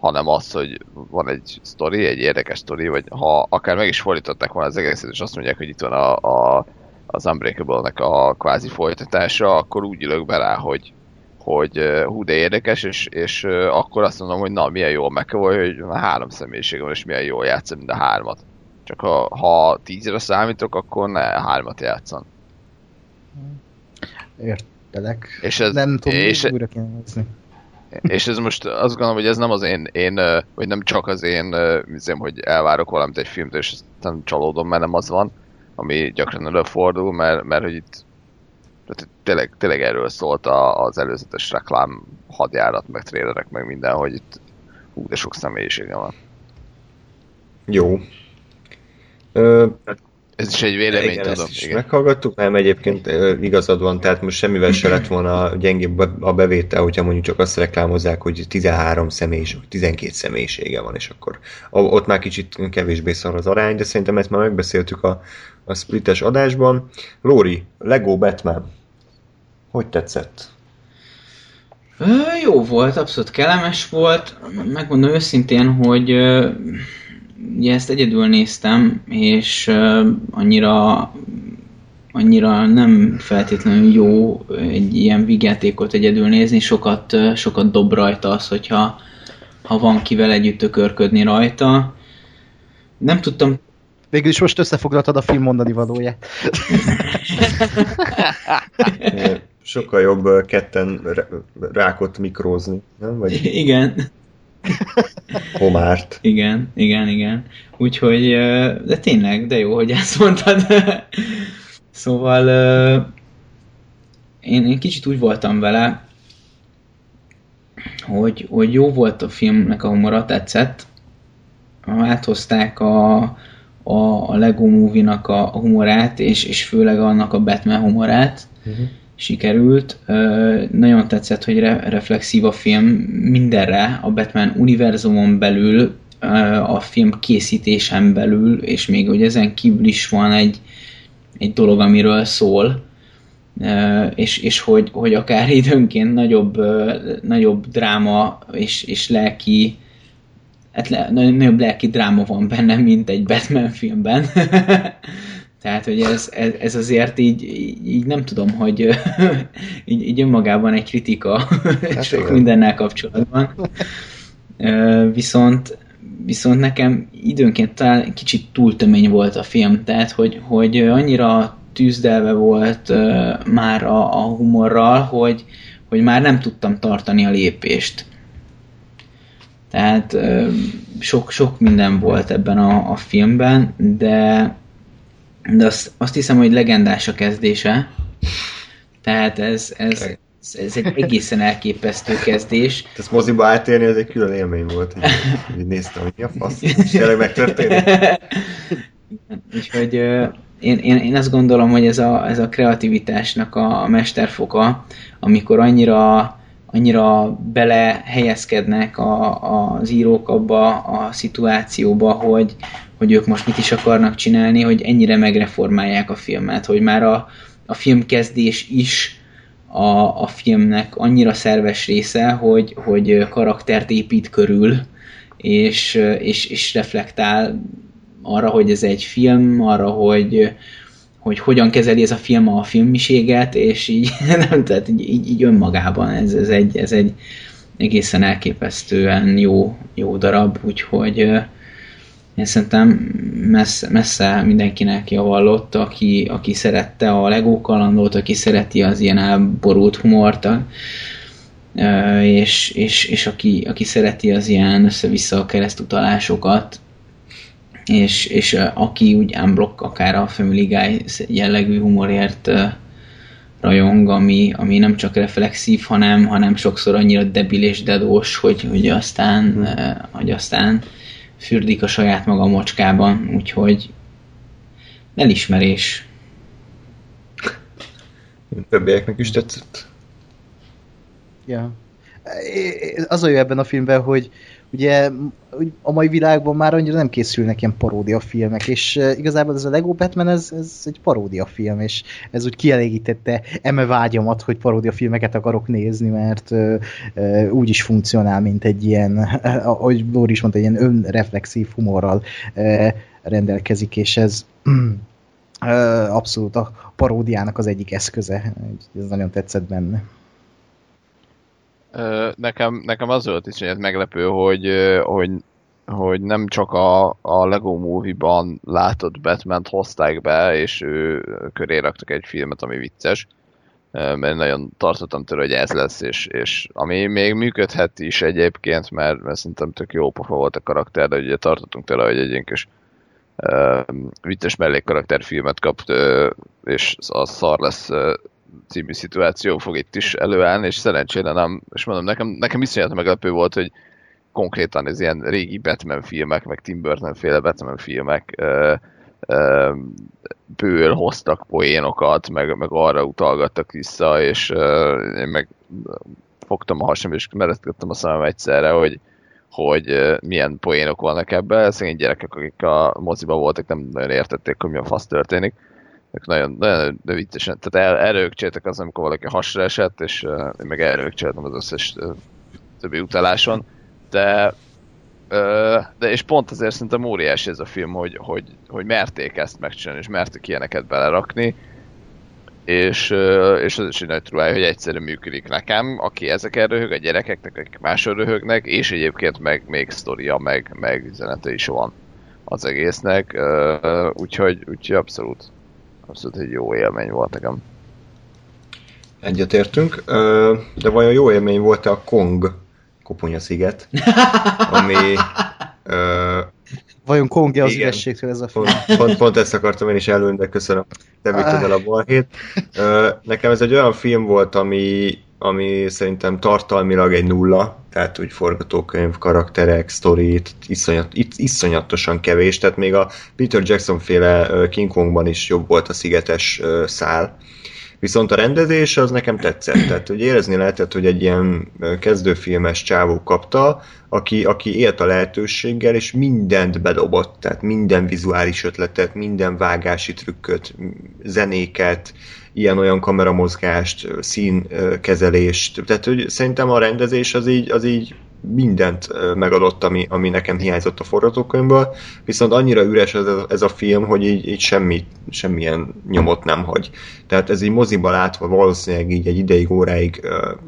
hanem az, hogy van egy sztori, egy érdekes sztori, vagy ha akár meg is fordították volna az egészet, és azt mondják, hogy itt van a, a, az Unbreakable-nek a kvázi folytatása, akkor úgy ülök be rá, hogy, hogy hú, de érdekes, és, és akkor azt mondom, hogy na, milyen jól meg hogy három személyiség van, és milyen jól játszom mind a hármat. Csak ha, ha tízre számítok, akkor ne hármat játszan. Értelek. És ez, nem tudom, és, újra kéne nézni. És ez most azt gondolom, hogy ez nem az én, én vagy nem csak az én, üzem, hogy elvárok valamit egy filmtől, és nem csalódom, mert nem az van, ami gyakran előfordul, mert, mert hogy itt tehát tényleg, tényleg erről szólt az előzetes reklám hadjárat, meg trélerek, meg minden, hogy itt hú, de sok személyisége van. Jó. Ö, ez is egy vélemény, igen, tudom. Ezt is igen. meghallgattuk, mert egyébként igazad van, tehát most semmivel se lett volna gyengébb a bevétel, hogyha mondjuk csak azt reklámozzák, hogy 13 személyiség, 12 személyisége van, és akkor ott már kicsit kevésbé szar az arány, de szerintem ezt már megbeszéltük a, a splittes adásban. Lóri, Lego Batman, hogy tetszett? Jó volt, abszolút kellemes volt. Megmondom őszintén, hogy ugye ezt egyedül néztem, és uh, annyira annyira nem feltétlenül jó egy ilyen vigyátékot egyedül nézni, sokat, sokat dob rajta az, hogyha ha van kivel együtt tökörködni rajta. Nem tudtam Végül is most összefoglaltad a film mondani valóját. Sokkal jobb ketten rákot mikrózni, nem? Vagy... Igen. Homárt. Igen, igen, igen. Úgyhogy, de tényleg, de jó, hogy ezt mondtad. szóval én, én kicsit úgy voltam vele, hogy, hogy jó volt a filmnek a humora, tetszett. Áthozták a, a, a Lego Movie-nak a humorát, és, és főleg annak a Batman humorát. Uh-huh sikerült. Nagyon tetszett, hogy re- reflexív a film mindenre, a Batman univerzumon belül, a film készítésen belül, és még hogy ezen kívül is van egy, egy dolog, amiről szól, és, és hogy, hogy akár időnként nagyobb, nagyobb dráma és, és lelki hát le, nagyobb lelki dráma van benne, mint egy Batman filmben. Tehát, hogy ez, ez, ez azért így, így nem tudom, hogy így, így önmagában egy kritika hát sok igen. mindennel kapcsolatban. Viszont, viszont nekem időnként talán kicsit túl tömény volt a film, tehát hogy, hogy annyira tűzdelve volt már a, a humorral, hogy, hogy már nem tudtam tartani a lépést. Tehát sok, sok minden volt ebben a, a filmben, de de azt, azt hiszem, hogy legendás a kezdése. Tehát ez, ez, ez, ez egy egészen elképesztő kezdés. Ezt moziba átérni, ez egy külön élmény volt. Így, így néztem, hogy mi a fasz, és tényleg megtörténik. Úgyhogy én, én, én azt gondolom, hogy ez a, ez a kreativitásnak a mesterfoka, amikor annyira annyira belehelyezkednek a, az írók abba a szituációba, hogy, hogy ők most mit is akarnak csinálni, hogy ennyire megreformálják a filmet, hogy már a, a filmkezdés is a, a filmnek annyira szerves része, hogy, hogy karaktert épít körül, és, és, és reflektál arra, hogy ez egy film, arra, hogy, hogy hogyan kezeli ez a film a filmiséget, és így, nem, tehát így, így, önmagában ez, ez, egy, ez egy egészen elképesztően jó, jó darab, úgyhogy én szerintem messze, messze mindenkinek javallott, aki, aki szerette a Lego kalandot, aki szereti az ilyen elborult humort, és, és, és aki, aki szereti az ilyen össze-vissza keresztutalásokat, és, és aki úgy unblock akár a Family Guy jellegű humorért rajong, ami, ami nem csak reflexív, hanem, hanem sokszor annyira debil és dedós, hogy, hogy aztán, hogy aztán fürdik a saját maga mocskában, úgyhogy elismerés. Többieknek is tetszett. Ja. Az a jó ebben a filmben, hogy ugye a mai világban már annyira nem készülnek ilyen paródia filmek, és igazából ez a Lego Batman, ez, ez egy paródia film, és ez úgy kielégítette eme vágyamat, hogy paródia filmeket akarok nézni, mert uh, uh, úgy is funkcionál, mint egy ilyen, ahogy Lóri is mondta, egy ilyen önreflexív humorral uh, rendelkezik, és ez abszolút a paródiának az egyik eszköze. Ez nagyon tetszett benne. Nekem, nekem az volt is egy meglepő, hogy, hogy, hogy nem csak a, a Lego Movie-ban látott batman hozták be, és ő köré raktak egy filmet, ami vicces, mert nagyon tartottam tőle, hogy ez lesz, és, és ami még működhet is egyébként, mert, mert szerintem tök jó pofa volt a karakter, de ugye tartottunk tőle, hogy egy ilyen kis uh, vicces mellékkarakterfilmet kap, uh, és az szar lesz uh, című szituáció fog itt is előállni, és szerencsére nem, és mondom, nekem, nekem iszonyat meglepő volt, hogy konkrétan ez ilyen régi Batman filmek, meg Tim Burton féle Batman filmek ö, ö, ből hoztak poénokat, meg, meg arra utalgattak vissza, és ö, én meg fogtam a hasam, és meresztettem a szemem egyszerre, hogy, hogy milyen poénok vannak ebben. Szegény gyerekek, akik a moziba voltak, nem nagyon értették, hogy mi a fasz történik nagyon, nagyon viccesen, tehát el, elrögcsétek az, amikor valaki hasra esett, és uh, én meg elrögcséltem az összes uh, többi utaláson, de uh, de és pont azért szerintem óriási ez a film, hogy, hogy, hogy merték ezt megcsinálni, és merték ilyeneket belerakni, és, uh, és az is egy nagy truváj, hogy egyszerűen működik nekem, aki ezeken röhög, a gyerekeknek, akik máshol röhögnek, és egyébként meg még sztoria, meg, meg üzenete is van az egésznek, uh, úgyhogy, úgyhogy abszolút abszolút egy jó élmény volt nekem. Egyetértünk, de vajon jó élmény volt-e a Kong Koponya sziget, ami... Vajon Kongja az ürességtől ez a film? Pont, pont, pont ezt akartam én is előn, de köszönöm, te vitted el a balhét. Nekem ez egy olyan film volt, ami, ami szerintem tartalmilag egy nulla, tehát úgy forgatókönyv, karakterek, sztorit, iszonyat, iszonyatosan kevés, tehát még a Peter Jackson féle King Kongban is jobb volt a szigetes szál. Viszont a rendezés az nekem tetszett, tehát hogy érezni lehetett, hogy egy ilyen kezdőfilmes csávó kapta, aki, aki élt a lehetőséggel, és mindent bedobott, tehát minden vizuális ötletet, minden vágási trükköt, zenéket, ilyen-olyan kameramozgást, színkezelést. Tehát hogy szerintem a rendezés az így, az így mindent megadott, ami, ami nekem hiányzott a forgatókönyvből, viszont annyira üres ez a, ez a film, hogy így, így semmi, semmilyen nyomot nem hagy. Tehát ez így moziba látva valószínűleg így egy ideig, óráig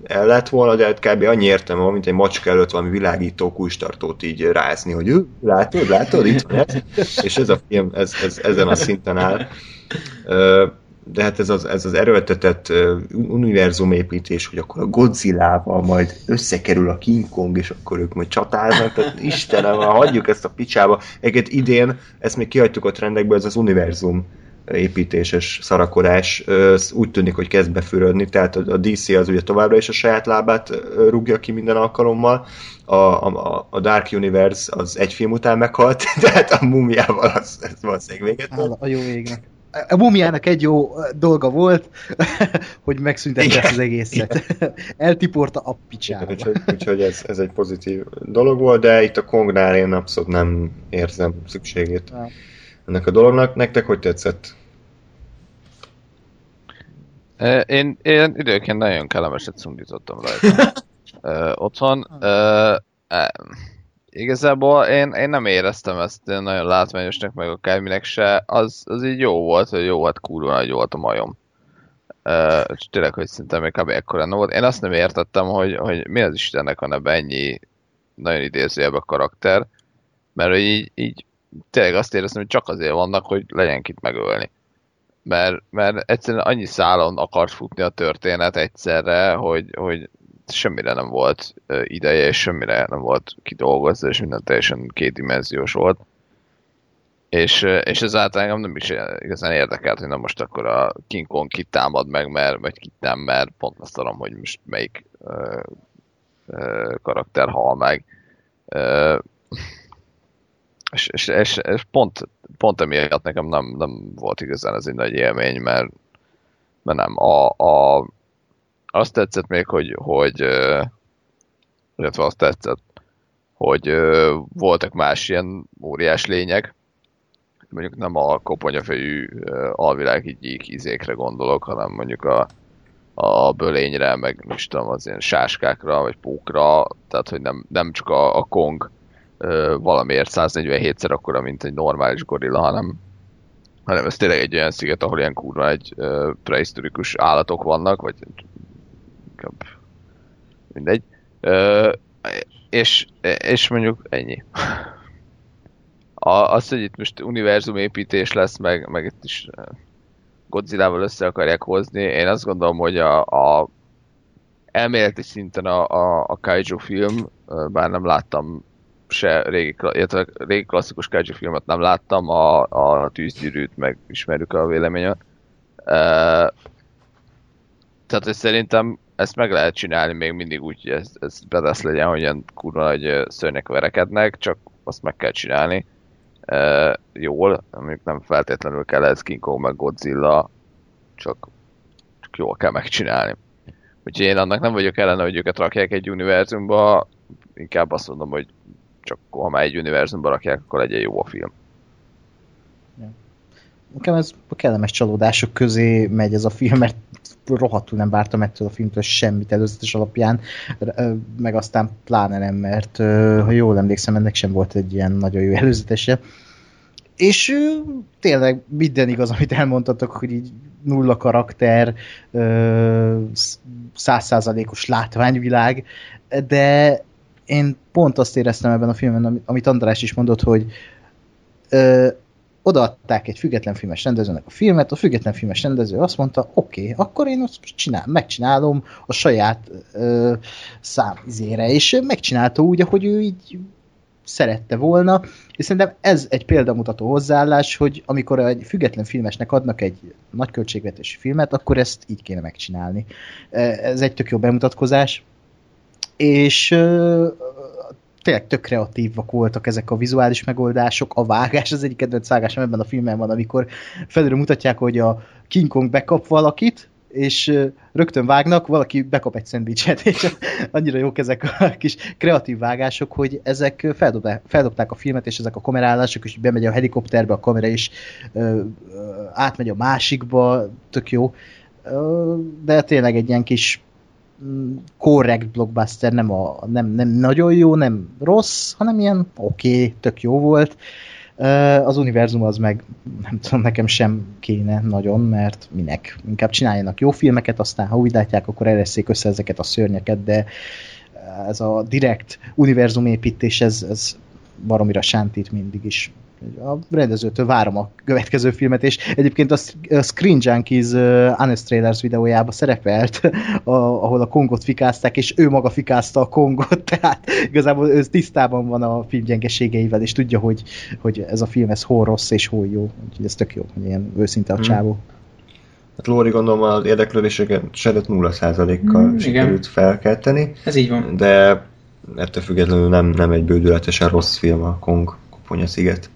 el lett volna, de hát kb. annyi értem van, mint egy macska előtt valami világító kulcstartót így rázni, hogy látod, látod, itt van ez, és ez a film ez, ez, ezen a szinten áll de hát ez az, ez az erőltetett uh, univerzumépítés, hogy akkor a Godzilla-val majd összekerül a King Kong, és akkor ők majd csatáznak, tehát Istenem, hagyjuk ezt a picsába. Egyébként idén, ezt még kihagytuk a trendekből, ez az univerzum építéses szarakodás úgy tűnik, hogy kezd befürödni, tehát a DC az ugye továbbra is a saját lábát rúgja ki minden alkalommal, a, a, a Dark Universe az egy film után meghalt, tehát a mumiával az, az valószínűleg véget volt. A jó égnek. A mumiának egy jó dolga volt, hogy megszüntette az egészet. Eltiporta a picsába. Úgyhogy, úgyhogy ez, ez egy pozitív dolog volt, de itt a Kongnál én abszolút nem érzem szükségét ennek a dolognak. Nektek hogy tetszett? Én, én időként nagyon kellemeset szundítottam rajta. uh, otthon. Uh, igazából én, én nem éreztem ezt nagyon látványosnak, meg akárminek se. Az, az így jó volt, hogy jó, hát kurva nagy volt a majom. Uh, tényleg, hogy szinte még kb. ekkora volt. Én azt nem értettem, hogy, hogy mi az Istennek van ebben ennyi nagyon idézőjebb karakter, mert hogy így, így tényleg azt éreztem, hogy csak azért vannak, hogy legyen kit megölni. Mert, mert egyszerűen annyi szálon akart futni a történet egyszerre, hogy, hogy semmire nem volt ideje, és semmire nem volt kidolgozva, és minden teljesen kétdimenziós volt. És, és ez általában nem is igazán érdekelt, hogy na most akkor a King Kong kit támad meg, mert, vagy kit nem, mert pont azt tudom, hogy most melyik uh, uh, karakter hal meg. Uh, és, és, és, és pont, pont emiatt nekem nem, nem volt igazán ez egy nagy élmény, mert, mert nem. A, a, azt tetszett még, hogy, hogy illetve azt tetszett, hogy voltak más ilyen óriás lények, mondjuk nem a koponyafejű alvilági gyík izékre gondolok, hanem mondjuk a, a bölényre, meg nem tudom, az ilyen sáskákra, vagy pókra, tehát hogy nem, nem csak a, a kong valamiért 147-szer akkora, mint egy normális gorilla, hanem, hanem ez tényleg egy olyan sziget, ahol ilyen kurva egy prehisztorikus állatok vannak, vagy inkább mindegy. Uh, és, és mondjuk ennyi. A, az, hogy itt most univerzumépítés lesz, meg, meg itt is Godzilla-val össze akarják hozni, én azt gondolom, hogy a, a elméleti szinten a, a, a Kaiju film, bár nem láttam se régi, illetve régi klasszikus kaiju filmet nem láttam, a, a tűzgyűrűt meg ismerjük a véleményet. Uh, tehát, hogy szerintem ezt meg lehet csinálni még mindig úgy, hogy ez, ez bedesz legyen, hogy ilyen kurva nagy szörnyek verekednek, csak azt meg kell csinálni uh, jól, amik nem feltétlenül kell ez King Kong meg Godzilla, csak, csak jól kell megcsinálni. Úgyhogy én annak nem vagyok ellene, hogy őket rakják egy univerzumba, inkább azt mondom, hogy csak ha már egy univerzumban rakják, akkor legyen jó a film. Nekem ez a kellemes csalódások közé megy ez a film, mert rohadtul nem vártam ettől a filmtől semmit előzetes alapján, meg aztán pláne nem, mert ha jól emlékszem, ennek sem volt egy ilyen nagyon jó előzetese. És tényleg minden igaz, amit elmondtatok, hogy így nulla karakter, százszázalékos látványvilág, de én pont azt éreztem ebben a filmben, amit András is mondott, hogy odaadták egy független filmes rendezőnek a filmet, a független filmes rendező azt mondta, oké, okay, akkor én azt csinál, megcsinálom a saját ö, számizére, és megcsinálta úgy, ahogy ő így szerette volna, és szerintem ez egy példamutató hozzáállás, hogy amikor egy független filmesnek adnak egy nagyköltségvetési filmet, akkor ezt így kéne megcsinálni. Ez egy tök jó bemutatkozás, és tényleg tök kreatívak voltak ezek a vizuális megoldások, a vágás, az egyik kedvenc vágásom ebben a filmben van, amikor felülről mutatják, hogy a King Kong bekap valakit, és rögtön vágnak, valaki bekap egy szendvicset, és annyira jók ezek a kis kreatív vágások, hogy ezek feldobták, a filmet, és ezek a kamerálások, és bemegy a helikopterbe a kamera, és ö, átmegy a másikba, tök jó. Ö, de tényleg egy ilyen kis korrekt blockbuster, nem, a, nem, nem nagyon jó, nem rossz, hanem ilyen oké, okay, tök jó volt. Az univerzum az meg, nem tudom, nekem sem kéne nagyon, mert minek? Inkább csináljanak jó filmeket, aztán ha úgy látják, akkor eresszék össze ezeket a szörnyeket, de ez a direkt univerzumépítés, ez, ez baromira sántít mindig is. A rendezőtől várom a következő filmet, és egyébként a Screen Junkies uh, Honest Trailers videójában szerepelt, a, ahol a Kongot fikázták, és ő maga fikázta a Kongot, tehát igazából ő tisztában van a film gyengeségeivel, és tudja, hogy, hogy ez a film ez hol rossz és hol jó. Úgyhogy ez tök jó, hogy ilyen őszinte a csávó. Hmm. Hát Lóri gondolom az érdeklődéseket 0%-kal mm, sikerült igen. felkelteni. Ez így van. De ettől függetlenül nem, nem egy bődületesen rossz film a Kong Koponya sziget.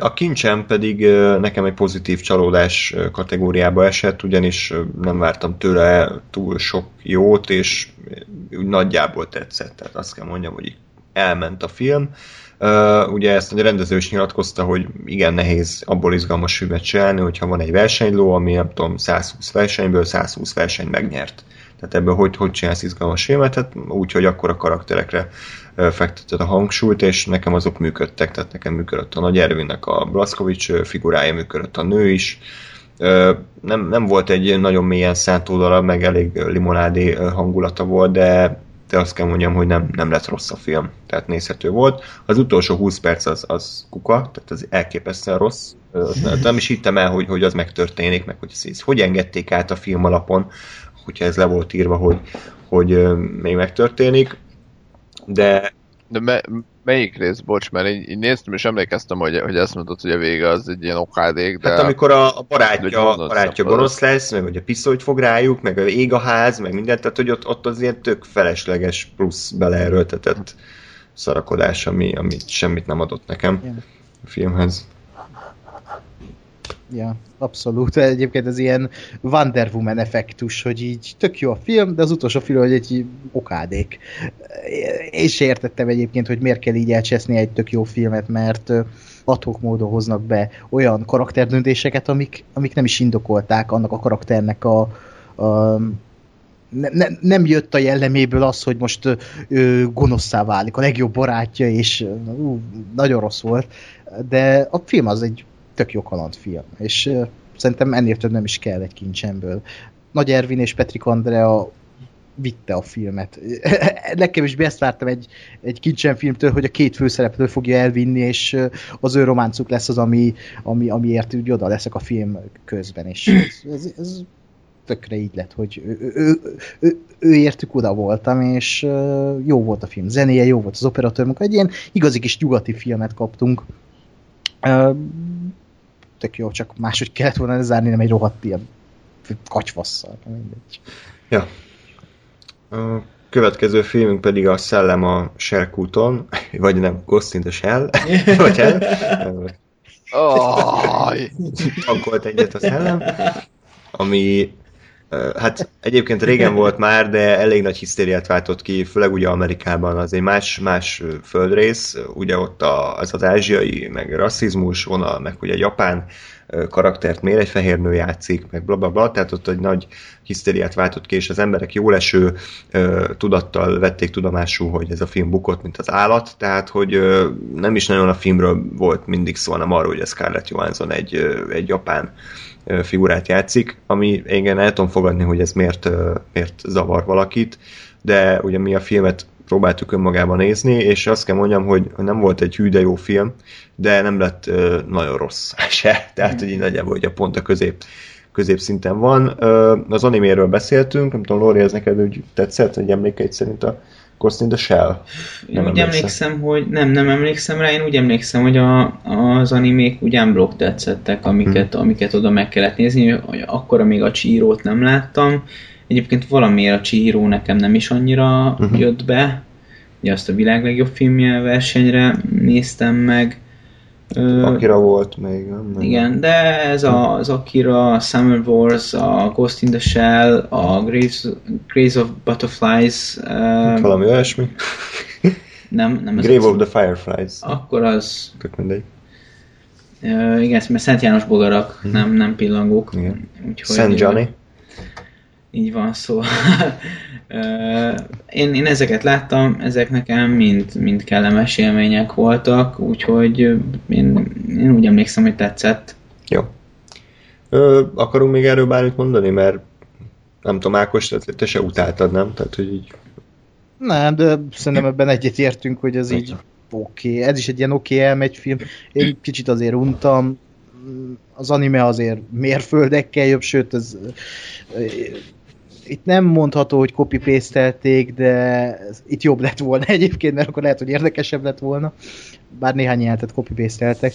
A kincsem pedig nekem egy pozitív csalódás kategóriába esett, ugyanis nem vártam tőle túl sok jót, és úgy nagyjából tetszett. Tehát azt kell mondjam, hogy elment a film. Ugye ezt a rendező is nyilatkozta, hogy igen nehéz abból izgalmas filmet csinálni, hogyha van egy versenyló, ami nem tudom, 120 versenyből 120 verseny megnyert. Tehát ebből hogy, hogy csinálsz izgalmas filmet? Hát úgy, hogy akkor a karakterekre fektetett a hangsúlyt, és nekem azok működtek, tehát nekem működött a Nagy Ervinnek a Blaszkovics figurája, működött a nő is, nem, nem volt egy nagyon mélyen szántó darab, meg elég limonádé hangulata volt, de, de azt kell mondjam, hogy nem, nem lett rossz a film, tehát nézhető volt. Az utolsó 20 perc az, az kuka, tehát az elképesztően rossz. Nem is hittem el, hogy, hogy az megtörténik, meg hogy, hogy, hogy engedték át a film alapon, hogyha ez le volt írva, hogy, hogy még megtörténik de... De me, melyik rész, bocs, mert én, én néztem és emlékeztem, hogy, hogy ezt mondtad, hogy a vége az egy ilyen okádék, de... Hát amikor a, a barátja, a barátja gonosz lesz, meg hogy a pisztolyt fog rájuk, meg a ég a ház, meg mindent, tehát hogy ott, ott az ilyen tök felesleges plusz beleerőltetett szarakodás, ami, ami semmit nem adott nekem a filmhez. Ja, abszolút. Egyébként ez ilyen Wonder Woman effektus, hogy így tök jó a film, de az utolsó film, hogy egy okádék. És értettem egyébként, hogy miért kell így elcseszni egy tök jó filmet, mert adhok módon hoznak be olyan karakterdöntéseket, amik, amik nem is indokolták annak a karakternek a, a ne, ne, nem jött a jelleméből az, hogy most ö, gonoszszá válik, a legjobb barátja, és ö, nagyon rossz volt, de a film az egy tök jó kalandfilm, és uh, szerintem ennél több nem is kell egy kincsemből. Nagy Ervin és Petrik Andrea vitte a filmet. Legkevésbé ezt vártam egy, egy kincsen filmtől, hogy a két főszereplő fogja elvinni, és az ő románcuk lesz az, ami, ami, amiért úgy oda leszek a film közben, és ez, ez, ez tökre így lett, hogy ő, ő, ő, ő, értük oda voltam, és jó volt a film zenéje, jó volt az operatőr egy ilyen igazi kis nyugati filmet kaptunk tök jó, csak máshogy kellett volna lezárni, nem egy rohadt ilyen kacsvasszal. Mindegy. Ja. A következő filmünk pedig a Szellem a Serkúton, vagy nem, Ghost in the Shell, vagy el. Tankolt egyet a szellem, ami Hát egyébként régen volt már, de elég nagy hisztériát váltott ki, főleg ugye Amerikában. Az egy más, más földrész, ugye ott a, az az ázsiai, meg rasszizmus vonal, meg ugye japán karaktert miért egy fehér nő játszik, meg bla, bla, bla, tehát ott egy nagy hisztériát váltott ki, és az emberek jóleső tudattal vették tudomásul, hogy ez a film bukott, mint az állat, tehát hogy nem is nagyon a filmről volt mindig szó, hanem arról, hogy a Scarlett Johansson egy, egy japán figurát játszik, ami igen, el tudom fogadni, hogy ez miért, miért zavar valakit, de ugye mi a filmet próbáltuk önmagában nézni, és azt kell mondjam, hogy nem volt egy hű, de jó film, de nem lett uh, nagyon rossz se, tehát hogy így nagyjából hogy a pont a közép, középszinten van. Uh, az animéről beszéltünk, nem tudom, Lóri, ez neked úgy tetszett, hogy emlékeid szerint a Ghost in the Shell? Nem úgy emlékszem. emlékszem, hogy nem, nem emlékszem rá, én úgy emlékszem, hogy a, az animék úgy unblock tetszettek, amiket, hmm. amiket oda meg kellett nézni, akkor még a Csírót nem láttam, Egyébként valamiért a Chihiro nekem nem is annyira uh-huh. jött be. Ugye azt a világ legjobb filmje versenyre néztem meg. Akira volt még, nem? Igen, de ez a, az Akira, a Summer Wars, a Ghost in the Shell, a Graves, Graves of Butterflies. Uh, valami olyasmi. Nem, nem ez Grave of the Fireflies. Akkor az... Tök mindegy. Uh, igen, mert Szent János bogarak, uh-huh. nem, nem pillangók. Igen. Úgyhogy, Szent Johnny. Így van szó. én, én ezeket láttam, ezek nekem mind, mind kellemes élmények voltak, úgyhogy én, én úgy emlékszem, hogy tetszett. Jó. Ö, akarunk még erről bármit mondani, mert nem tudom, Ákos, te se utáltad, nem? Tehát, hogy így... Nem, de szerintem ebben egyet értünk, hogy ez így oké, okay. ez is egy ilyen oké okay elmegy film. Én kicsit azért untam, az anime azért mérföldekkel jobb, sőt, ez, itt nem mondható, hogy copy pastelték, de itt jobb lett volna egyébként, mert akkor lehet, hogy érdekesebb lett volna. Bár néhány jelentet copy pasteltek.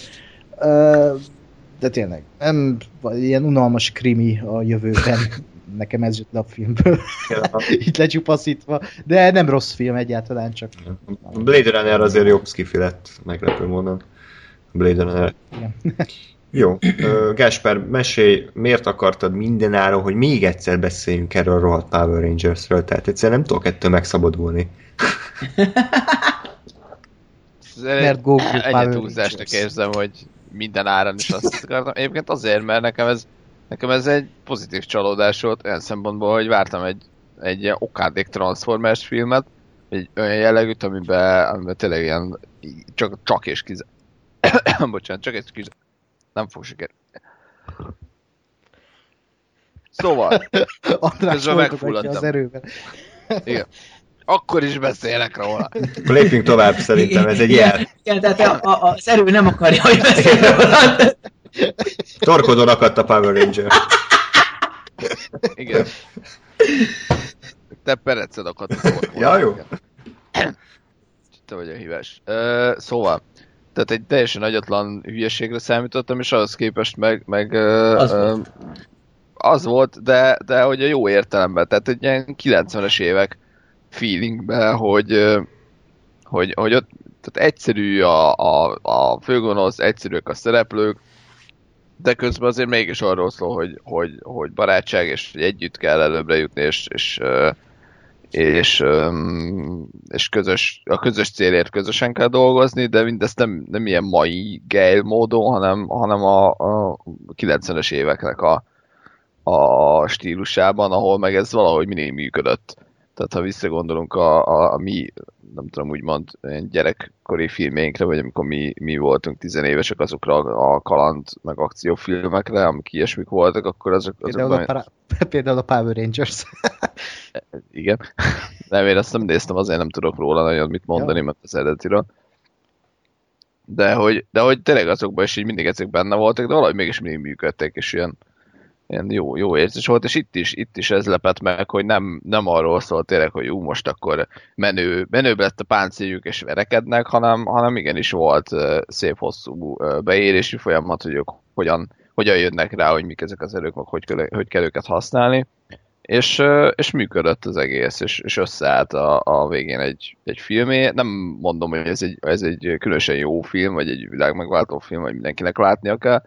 De tényleg, nem ilyen unalmas krimi a jövőben. Nekem ez jött le a filmből. Itt lecsupaszítva. De nem rossz film egyáltalán, csak... Blade Runner azért jobb skifi lett, meglepő módon. Blade Runner. Igen. Jó, Gásper, mesélj, miért akartad mindenáron, hogy még egyszer beszéljünk erről a rohadt Power Rangersről, tehát egyszerűen nem tudok ettől megszabadulni. mert Goku Power túlzásnak érzem, hogy minden áron is azt akartam. Egyébként azért, mert nekem ez, nekem ez egy pozitív csalódás volt olyan szempontból, hogy vártam egy, egy ilyen okádék Transformers filmet, egy olyan jellegűt, amiben, amiben tényleg ilyen csak, csak és kizárólag bocsánat, csak egy kis nem fog sikerülni. Szóval, közben megfulladtam. az erőben. Igen. Akkor is beszélek róla. Lépjünk tovább, szerintem ez egy jel. Igen, tehát a, a, az erő nem akarja, hogy beszélj róla. Torkodon akadt a Power Ranger. Igen. Te pereced akadt a torkodon. Ja, jó. Te vagy a híves. Uh, szóval, tehát egy teljesen nagyatlan hülyeségre számítottam, és ahhoz képest meg, meg az, uh, volt. az volt, de, de hogy a jó értelemben, tehát egy ilyen 90-es évek feelingben, hogy, hogy, hogy ott tehát egyszerű a, a, a főgonosz, egyszerűek a szereplők, de közben azért mégis arról szól, hogy, hogy, hogy barátság, és hogy együtt kell előbbre jutni, és, és és, és közös, a közös célért közösen kell dolgozni, de mindezt nem, nem ilyen mai gay módon, hanem, hanem a, a 90-es éveknek a, a stílusában, ahol meg ez valahogy mindig működött. Tehát ha visszagondolunk a, a, a mi, nem tudom úgymond, gyerekkori filménkre, vagy amikor mi, mi voltunk tizenévesek azokra a kaland meg akciófilmekre, amik ilyesmik voltak, akkor azok... azok például, a, para, például a Power Rangers. Igen. Nem, én azt nem néztem, azért nem tudok róla nagyon mit mondani, ja. mert az eredetiről. De hogy, de hogy tényleg azokban is így mindig ezek benne voltak, de valahogy mégis mindig működtek, és ilyen, ilyen jó, jó érzés volt, és itt is, itt is ez lepett meg, hogy nem, nem arról szólt tényleg, hogy jó, most akkor menő, menőbb lett a páncéljuk és verekednek, hanem, hanem igenis volt szép hosszú beérési folyamat, hogy ők hogyan, hogyan jönnek rá, hogy mik ezek az erők, meg hogy, kell, hogy kell őket használni. És, és működött az egész, és, és összeállt a, a végén egy, egy filmé. Nem mondom, hogy ez egy, ez egy különösen jó film, vagy egy világmegváltó film, vagy mindenkinek látnia kell,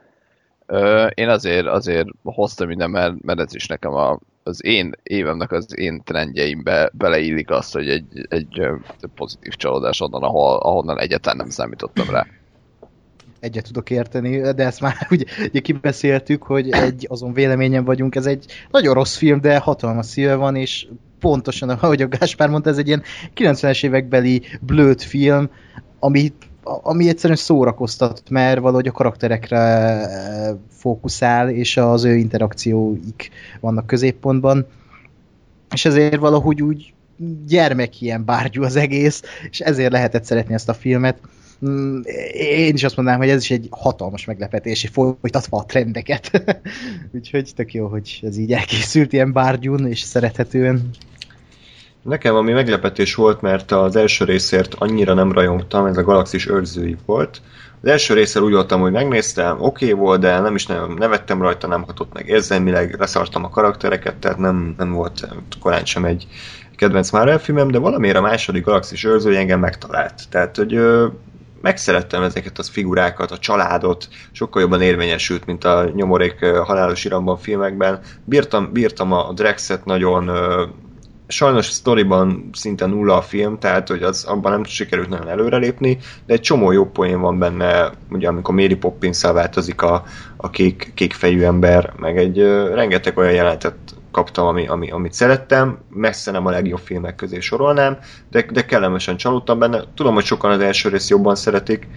én azért, azért hoztam ide, mert, mert ez is nekem a, az én évemnek az én trendjeimbe beleillik azt, hogy egy, egy pozitív csalódás onnan, ahol, ahonnan egyáltalán nem számítottam rá. Egyet tudok érteni, de ezt már ugye, ugye kibeszéltük, hogy egy azon véleményen vagyunk, ez egy nagyon rossz film, de hatalmas szíve van, és pontosan, ahogy a Gáspár mondta, ez egy ilyen 90-es évekbeli blöd film, ami ami egyszerűen szórakoztat, mert valahogy a karakterekre eh, fókuszál, és az ő interakcióik vannak középpontban, és ezért valahogy úgy gyermek ilyen bárgyú az egész, és ezért lehetett szeretni ezt a filmet. Mm, én is azt mondanám, hogy ez is egy hatalmas meglepetés, és folytatva a trendeket. Úgyhogy tök jó, hogy ez így elkészült ilyen bárgyún, és szerethetően. Nekem ami meglepetés volt, mert az első részért annyira nem rajongtam, ez a Galaxis őrzői volt. Az első részsel úgy voltam, hogy megnéztem, oké okay volt, de nem is nagyon nevettem rajta, nem hatott meg érzelmileg, leszartam a karaktereket, tehát nem, nem volt korán sem egy kedvenc Marvel filmem, de valamiért a második Galaxis őrzői engem megtalált. Tehát, hogy ö, megszerettem ezeket az figurákat, a családot, sokkal jobban érvényesült, mint a nyomorék halálos iramban filmekben. Bírtam, bírtam a Drexet nagyon, sajnos sztoriban szinte nulla a film, tehát hogy az abban nem sikerült nagyon előrelépni, de egy csomó jó poén van benne, ugye amikor Mary poppins változik a, a kék, kékfejű ember, meg egy uh, rengeteg olyan jelenetet kaptam, ami, ami, amit szerettem, messze nem a legjobb filmek közé sorolnám, de, de kellemesen csalódtam benne. Tudom, hogy sokan az első rész jobban szeretik,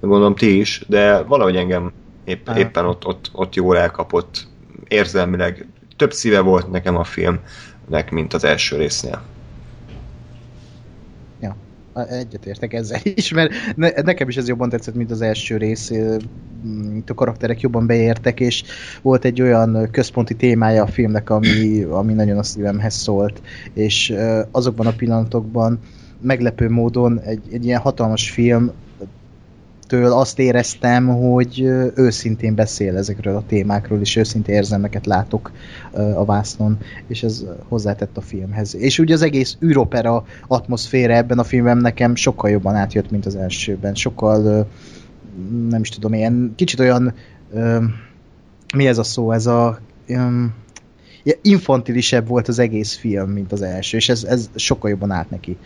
gondolom ti is, de valahogy engem épp, éppen ott, ott, ott jól elkapott érzelmileg. Több szíve volt nekem a film nek, mint az első résznél. Ja. Egyetértek ezzel is, mert ne, nekem is ez jobban tetszett, mint az első rész. A karakterek jobban beértek, és volt egy olyan központi témája a filmnek, ami, ami nagyon a szívemhez szólt. És azokban a pillanatokban meglepő módon egy, egy ilyen hatalmas film től azt éreztem, hogy őszintén beszél ezekről a témákról, és őszintén érzelmeket látok a vásznon, és ez hozzátett a filmhez. És ugye az egész űropera atmoszféra ebben a filmben nekem sokkal jobban átjött, mint az elsőben. Sokkal, nem is tudom, ilyen kicsit olyan, mi ez a szó, ez a infantilisebb volt az egész film, mint az első, és ez, ez sokkal jobban át neki.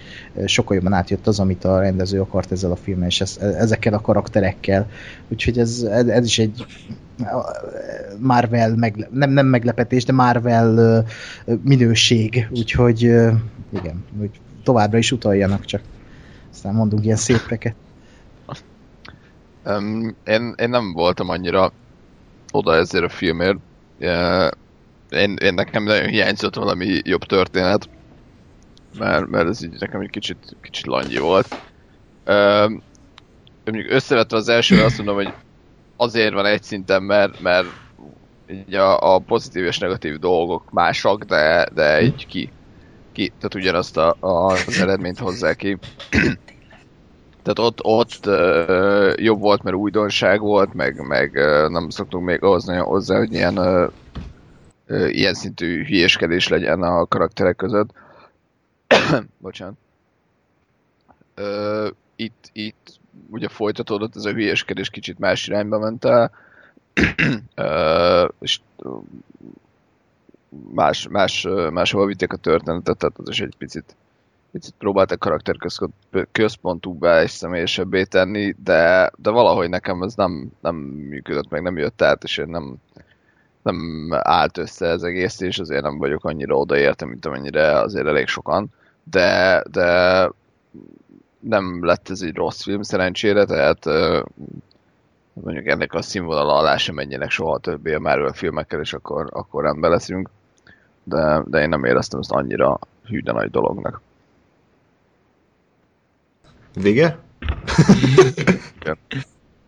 Sokkal jobban átjött az, amit a rendező akart ezzel a filmmel, és ez, ezekkel a karakterekkel. Úgyhogy ez, ez is egy Marvel, megle- nem, nem meglepetés, de Marvel minőség, úgyhogy igen, hogy továbbra is utaljanak, csak aztán mondunk ilyen szépeket. Um, én, én nem voltam annyira oda ezért a filmért én, én nekem nagyon hiányzott valami jobb történet, mert, mert ez így nekem egy kicsit, kicsit langyi volt. Ö, mondjuk összevetve az első, azt mondom, hogy azért van egy szinten, mert, mert így a, a pozitív és negatív dolgok mások, de, de egy ki, ki tehát ugyanazt a, a, az eredményt hozzá ki. Tehát ott, ott ö, jobb volt, mert újdonság volt, meg, meg ö, nem szoktunk még ahhoz nagyon hozzá, hogy ilyen ö, ilyen szintű hülyéskedés legyen a karakterek között. Bocsánat. Ö, itt, itt ugye folytatódott ez a hülyéskedés, kicsit más irányba ment el, ö, és más, más, máshova vitték a történetet, tehát az is egy picit, picit próbáltak karakter központúbbá és személyesebbé tenni, de, de valahogy nekem ez nem, nem működött, meg nem jött át, és én nem, nem állt össze ez egész, és azért nem vagyok annyira odaértem, mint amennyire azért elég sokan, de, de nem lett ez egy rossz film szerencsére, tehát mondjuk ennek a színvonal alá sem menjenek soha többé a Marvel filmekkel, és akkor, akkor rendben leszünk. De, de én nem éreztem ezt annyira hű de nagy dolognak. Vége?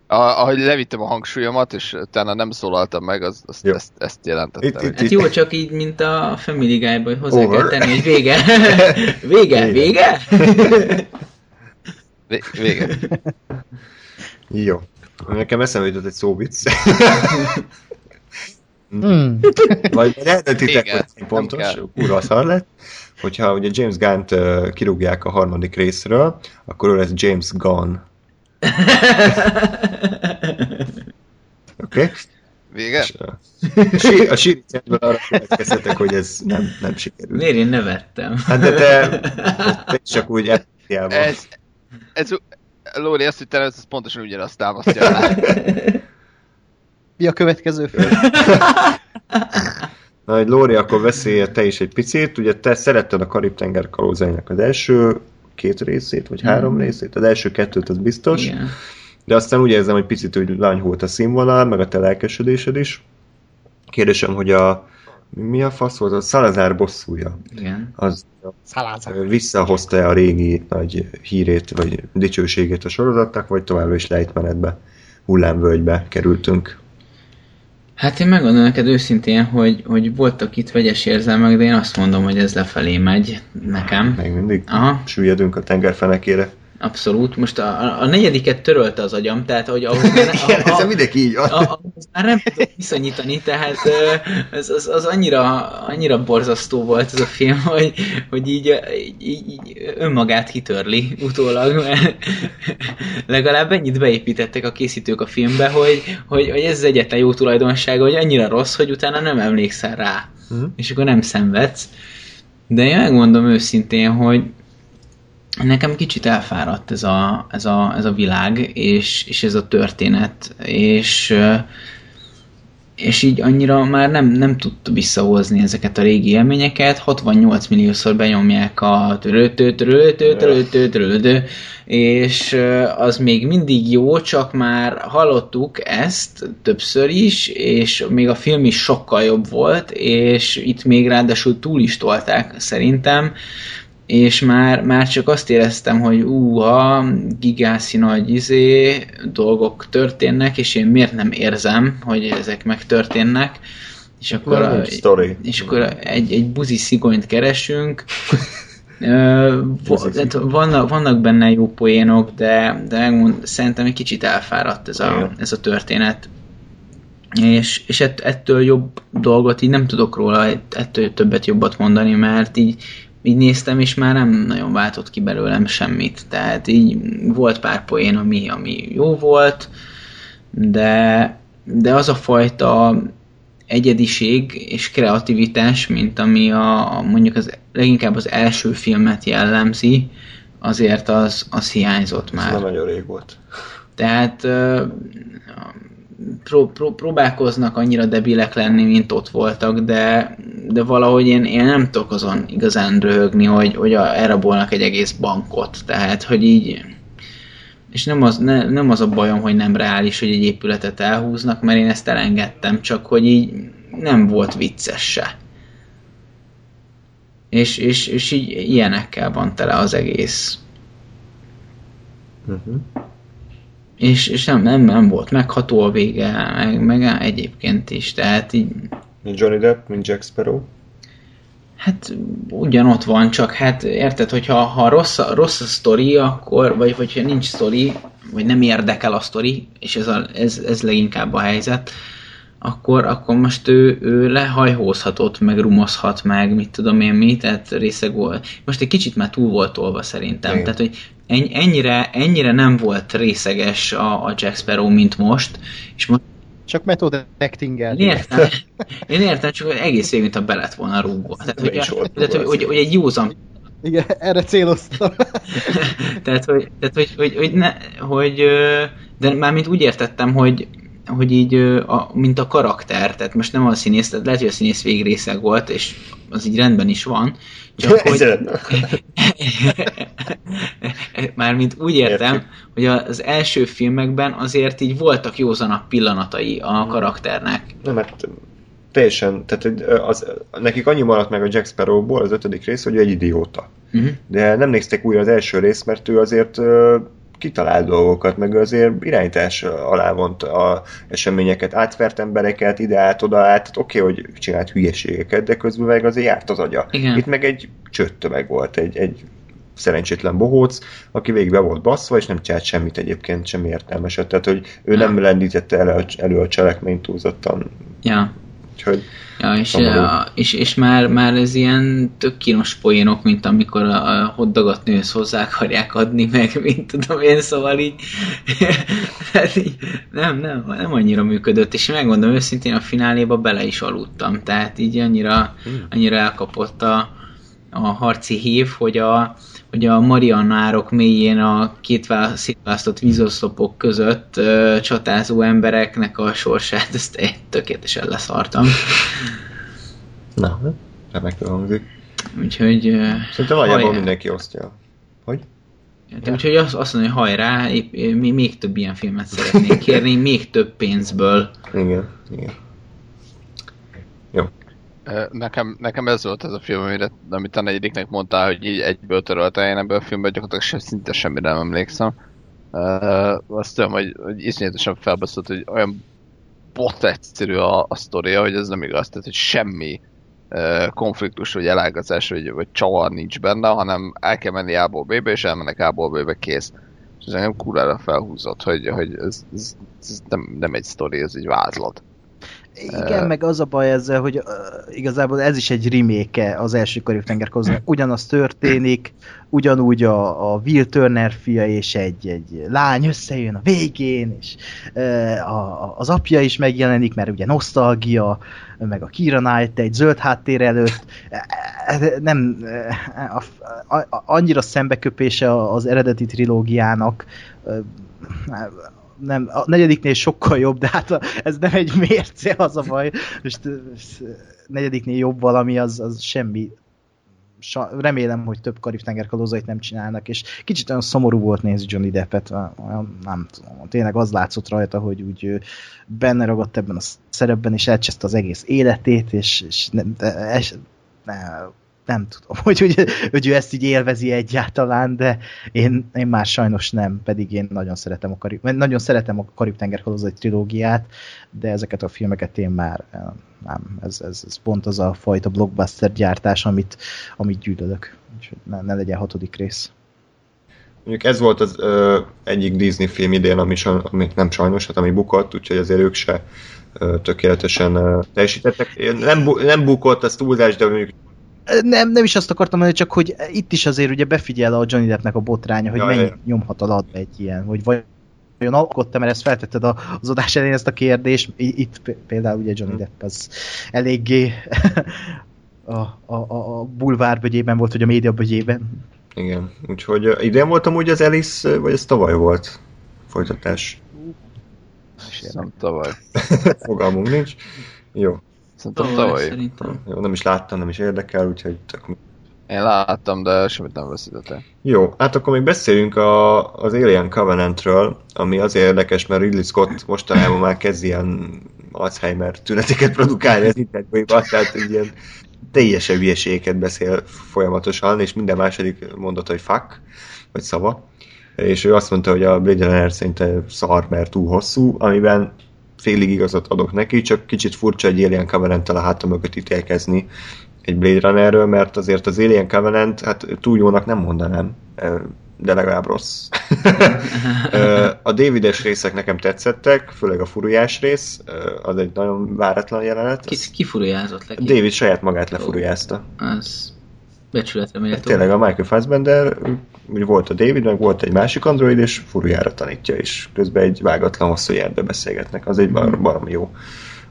Ahogy levittem a hangsúlyomat, és utána nem szólaltam meg, az, az jó. ezt, ezt jelentettem. Itt, itt, hát jó, csak így, mint a Family guy hogy hozzá Over. kell tenni, hogy vége. vége, vége? vége. Jó. Nekem eszembe jutott egy szóvic. Hmm. Vagy eredetitek, hogy pontos, kurva szar lett. Hogyha ugye James Gunn-t uh, kirúgják a harmadik részről, akkor ő lesz James Gunn. Oké? Okay? Vége? a, a síricendből arra következtetek, hogy ez nem, nem sikerült. Miért én nevettem? Hát de te, te csak úgy empatiával. Ez, ez, Lóri, ezt, hogy te ez pontosan ugyanazt támasztja alá. Mi a következő film? Na, hogy Lóri, akkor beszélj te is egy picit. Ugye te szeretted a Karib-tenger kalózainak az első két részét, vagy mm. három részét. Az első kettőt, az biztos. Igen. De aztán úgy érzem, hogy picit úgy lányhult a színvonal, meg a te lelkesedésed is. Kérdésem, hogy a mi a fasz volt? A Salazar bosszúja. Igen. Az Salazar. visszahozta-e a régi nagy hírét, vagy dicsőségét a sorozatnak, vagy továbbra is lejtmenetbe, hullámvölgybe kerültünk? Hát én megmondom neked őszintén, hogy, hogy voltak itt vegyes érzelmek, de én azt mondom, hogy ez lefelé megy nekem. Még mindig Aha. süllyedünk a tengerfenekére. Abszolút. Most a, a negyediket törölte az agyam, tehát hogy ahhoz már, a, a, ez mindenki így van. Ahhoz már nem tudok viszonyítani, tehát az, az, az annyira, annyira borzasztó volt ez a film, hogy, hogy így, így, így önmagát kitörli utólag, mert legalább ennyit beépítettek a készítők a filmbe, hogy, hogy, hogy ez az egyetlen jó tulajdonsága, hogy annyira rossz, hogy utána nem emlékszel rá, uh-huh. és akkor nem szenvedsz. De én megmondom őszintén, hogy nekem kicsit elfáradt ez a, ez a, ez a világ, és, és ez a történet, és, és így annyira már nem, nem tudta visszahozni ezeket a régi élményeket, 68 milliószor benyomják a töröltő, töröltő, töröltő, töröltő, és az még mindig jó, csak már hallottuk ezt többször is, és még a film is sokkal jobb volt, és itt még ráadásul túl is tolták szerintem, és már, már csak azt éreztem, hogy úha, gigászi nagy izé, dolgok történnek, és én miért nem érzem, hogy ezek megtörténnek, és akkor, Nem, a, és akkor egy, egy buzi szigonyt keresünk, vannak, vannak benne jó poénok, de, de megmond, szerintem egy kicsit elfáradt ez a, ez a történet. És, és ett, ettől jobb dolgot így nem tudok róla, ettől többet jobbat mondani, mert így, így néztem, és már nem nagyon váltott ki belőlem semmit. Tehát így volt pár poén, ami, ami jó volt, de, de az a fajta egyediség és kreativitás, mint ami a, a mondjuk az, leginkább az első filmet jellemzi, azért az, az hiányzott Ez már. nem nagyon rég volt. Tehát pró, pró, próbálkoznak annyira debilek lenni, mint ott voltak, de, de valahogy én, én nem tudok azon igazán röhögni, hogy, hogy a, elrabolnak egy egész bankot. Tehát, hogy így... És nem az, ne, nem az a bajom, hogy nem reális, hogy egy épületet elhúznak, mert én ezt elengedtem, csak hogy így nem volt vicces se. És, és, és így ilyenekkel van tele az egész. Uh-huh. És, és nem, nem, nem volt megható a vége, meg, meg egyébként is, tehát így, Mint Johnny Depp, mint Jack Sparrow. hát ugyanott van, csak hát érted, hogyha ha rossz, a- rossz a sztori, akkor, vagy hogyha nincs sztori, vagy nem érdekel a sztori, és ez, a, ez, ez leginkább a helyzet, akkor, akkor most ő, ő lehajhózhatott, meg rumozhat, meg mit tudom én mi, tehát részeg volt. Most egy kicsit már túl volt tolva szerintem. Igen. Tehát, hogy ennyire, ennyire nem volt részeges a, a Jack Sparrow, mint most, és most Csak method acting én értem, én értem, csak hogy egész végig, mint a be lett volna rúgva. Tehát, hogy, volt tehát, hogy, hogy, hogy egy józan Igen, erre céloztam. tehát, hogy, tehát hogy, hogy, hogy, ne, hogy de mármint úgy értettem, hogy, hogy így, a, mint a karakter, tehát most nem a színész, tehát lehet, hogy a színész végrészeg volt, és az így rendben is van, csak hogy, mármint úgy értem, Értjük. hogy az első filmekben azért így voltak józanabb pillanatai a karakternek. Nem, mert teljesen, tehát az, nekik annyi maradt meg a Jack Sparrowból az ötödik rész, hogy ő egy idióta. Uh-huh. De nem nézték újra az első részt, mert ő azért ö, kitalál dolgokat, meg azért irányítás alá vont a eseményeket, átvert embereket, ide át, oda át, oké, okay, hogy csinált hülyeségeket, de közben meg azért járt az agya. Igen. Itt meg egy csőttömeg volt, egy, egy szerencsétlen bohóc, aki végig be volt basszva, és nem csinált semmit egyébként, semmi értelmeset. Tehát, hogy ő nem lendítette elő, elő a cselekményt túlzottan. Ja. Úgyhogy Ja, és, a, és, és már, már ez ilyen tök kínos poénok, mint amikor a, a hoddagat nőhöz hozzá akarják adni, meg mint tudom én, szóval így, hát így nem, nem, nem annyira működött, és megmondom őszintén, a fináléba bele is aludtam, tehát így annyira, annyira elkapott a, a harci hív, hogy a, hogy a Mariannárok mélyén a két vá- szétválasztott vízoszlopok között ö, csatázó embereknek a sorsát, ezt én tökéletesen leszartam. na, remekül hangzik. Úgyhogy, ö, Szerintem nagyjából mindenki osztja. Hogy? de úgyhogy azt, azt mondja, hogy hajrá, épp, még több ilyen filmet szeretnénk kérni, még több pénzből. Igen, igen. Nekem, nekem ez volt ez a film, amire, amit a negyediknek mondtál, hogy így egyből törölte én ebből a filmből, gyakorlatilag se, szinte semmire nem emlékszem. Uh, azt tudom, hogy, hogy iszonyatosan felbaszott, hogy olyan bot egyszerű a, a sztoria, hogy ez nem igaz, tehát hogy semmi uh, konfliktus, vagy elágazás, vagy, vagy csavar nincs benne, hanem el kell menni A-ból B-be, és elmennek A-ból B-be, kész. És ez engem kurvára felhúzott, hogy, hogy ez, ez, ez nem, nem egy sztori, ez egy vázlat. Igen, Ö. meg az a baj ezzel, hogy uh, igazából ez is egy remake az első Karib-tengerkozónak. Ugyanaz történik, ugyanúgy a, a Will Turner fia és egy, egy lány összejön a végén, és uh, a, az apja is megjelenik, mert ugye nosztalgia, meg a Kira Knight egy zöld háttér előtt. Nem, a, a, a, annyira szembeköpése az eredeti trilógiának, nem, a negyediknél sokkal jobb, de hát ez nem egy mérce, az a baj. Most negyediknél jobb valami, az, az semmi. Sa, remélem, hogy több karib kalózait nem csinálnak, és kicsit olyan szomorú volt nézni Johnny Deppet, olyan, nem tudom, tényleg az látszott rajta, hogy úgy benne ragadt ebben a szerepben, és elcseszte az egész életét, és, és nem, de, es, ne, nem tudom, hogy, hogy, hogy ő ezt így élvezi egyáltalán, de én, én már sajnos nem, pedig én nagyon szeretem a Karib, nagyon szeretem a Karib-tenger trilógiát, de ezeket a filmeket én már nem, ez, ez, ez pont az a fajta blockbuster gyártás, amit, amit gyűlölök. Úgyhogy ne, ne legyen hatodik rész. Mondjuk ez volt az ö, egyik Disney film idén, ami, ami nem sajnos, hát ami bukott, úgyhogy azért ők se ö, tökéletesen ö, teljesítettek. Nem, bu, nem bukott, az túlzás, de mondjuk nem, nem is azt akartam mondani, csak hogy itt is azért ugye befigyel a Johnny Deppnek a botránya, hogy ja, mennyit nyomhat a ladba egy ilyen, hogy vagy nagyon alkottam, mert ezt feltetted az adás elején ezt a kérdést. Itt például ugye Johnny Depp az eléggé a, a, a, a bulvárbögyében volt, vagy a médiabögyében. Igen, úgyhogy idén voltam úgy az Alice, vagy ez tavaly volt folytatás? Nem tavaly. Fogalmunk nincs. Jó. Szerintem tavaly. Jó, nem is láttam, nem is érdekel, úgyhogy tök én láttam, de semmit nem veszítettem. Jó, hát akkor még beszéljünk a, az Alien Covenantről, ami azért érdekes, mert Ridley Scott mostanában már kezd ilyen Alzheimer tüneteket produkálni az internetben, tehát ilyen teljesen hülyeségeket beszél folyamatosan, és minden második mondat, hogy fuck, vagy szava. És ő azt mondta, hogy a Blade Runner szinte szar, mert túl hosszú, amiben félig igazat adok neki, csak kicsit furcsa egy Alien covenant a hátam mögött ítélkezni, egy Blade Runnerről, mert azért az Alien Covenant, hát túl jónak nem mondanám, de legalább rossz. a Davides részek nekem tetszettek, főleg a furujás rész, az egy nagyon váratlan jelenet. Ki, ki furujázott le? David saját magát lefurujázta. Az becsületre méltó. Tényleg a Michael Fassbender, volt a David, meg volt egy másik android, és furujára tanítja, és közben egy vágatlan hosszú jelbe beszélgetnek. Az egy bar- baromi jó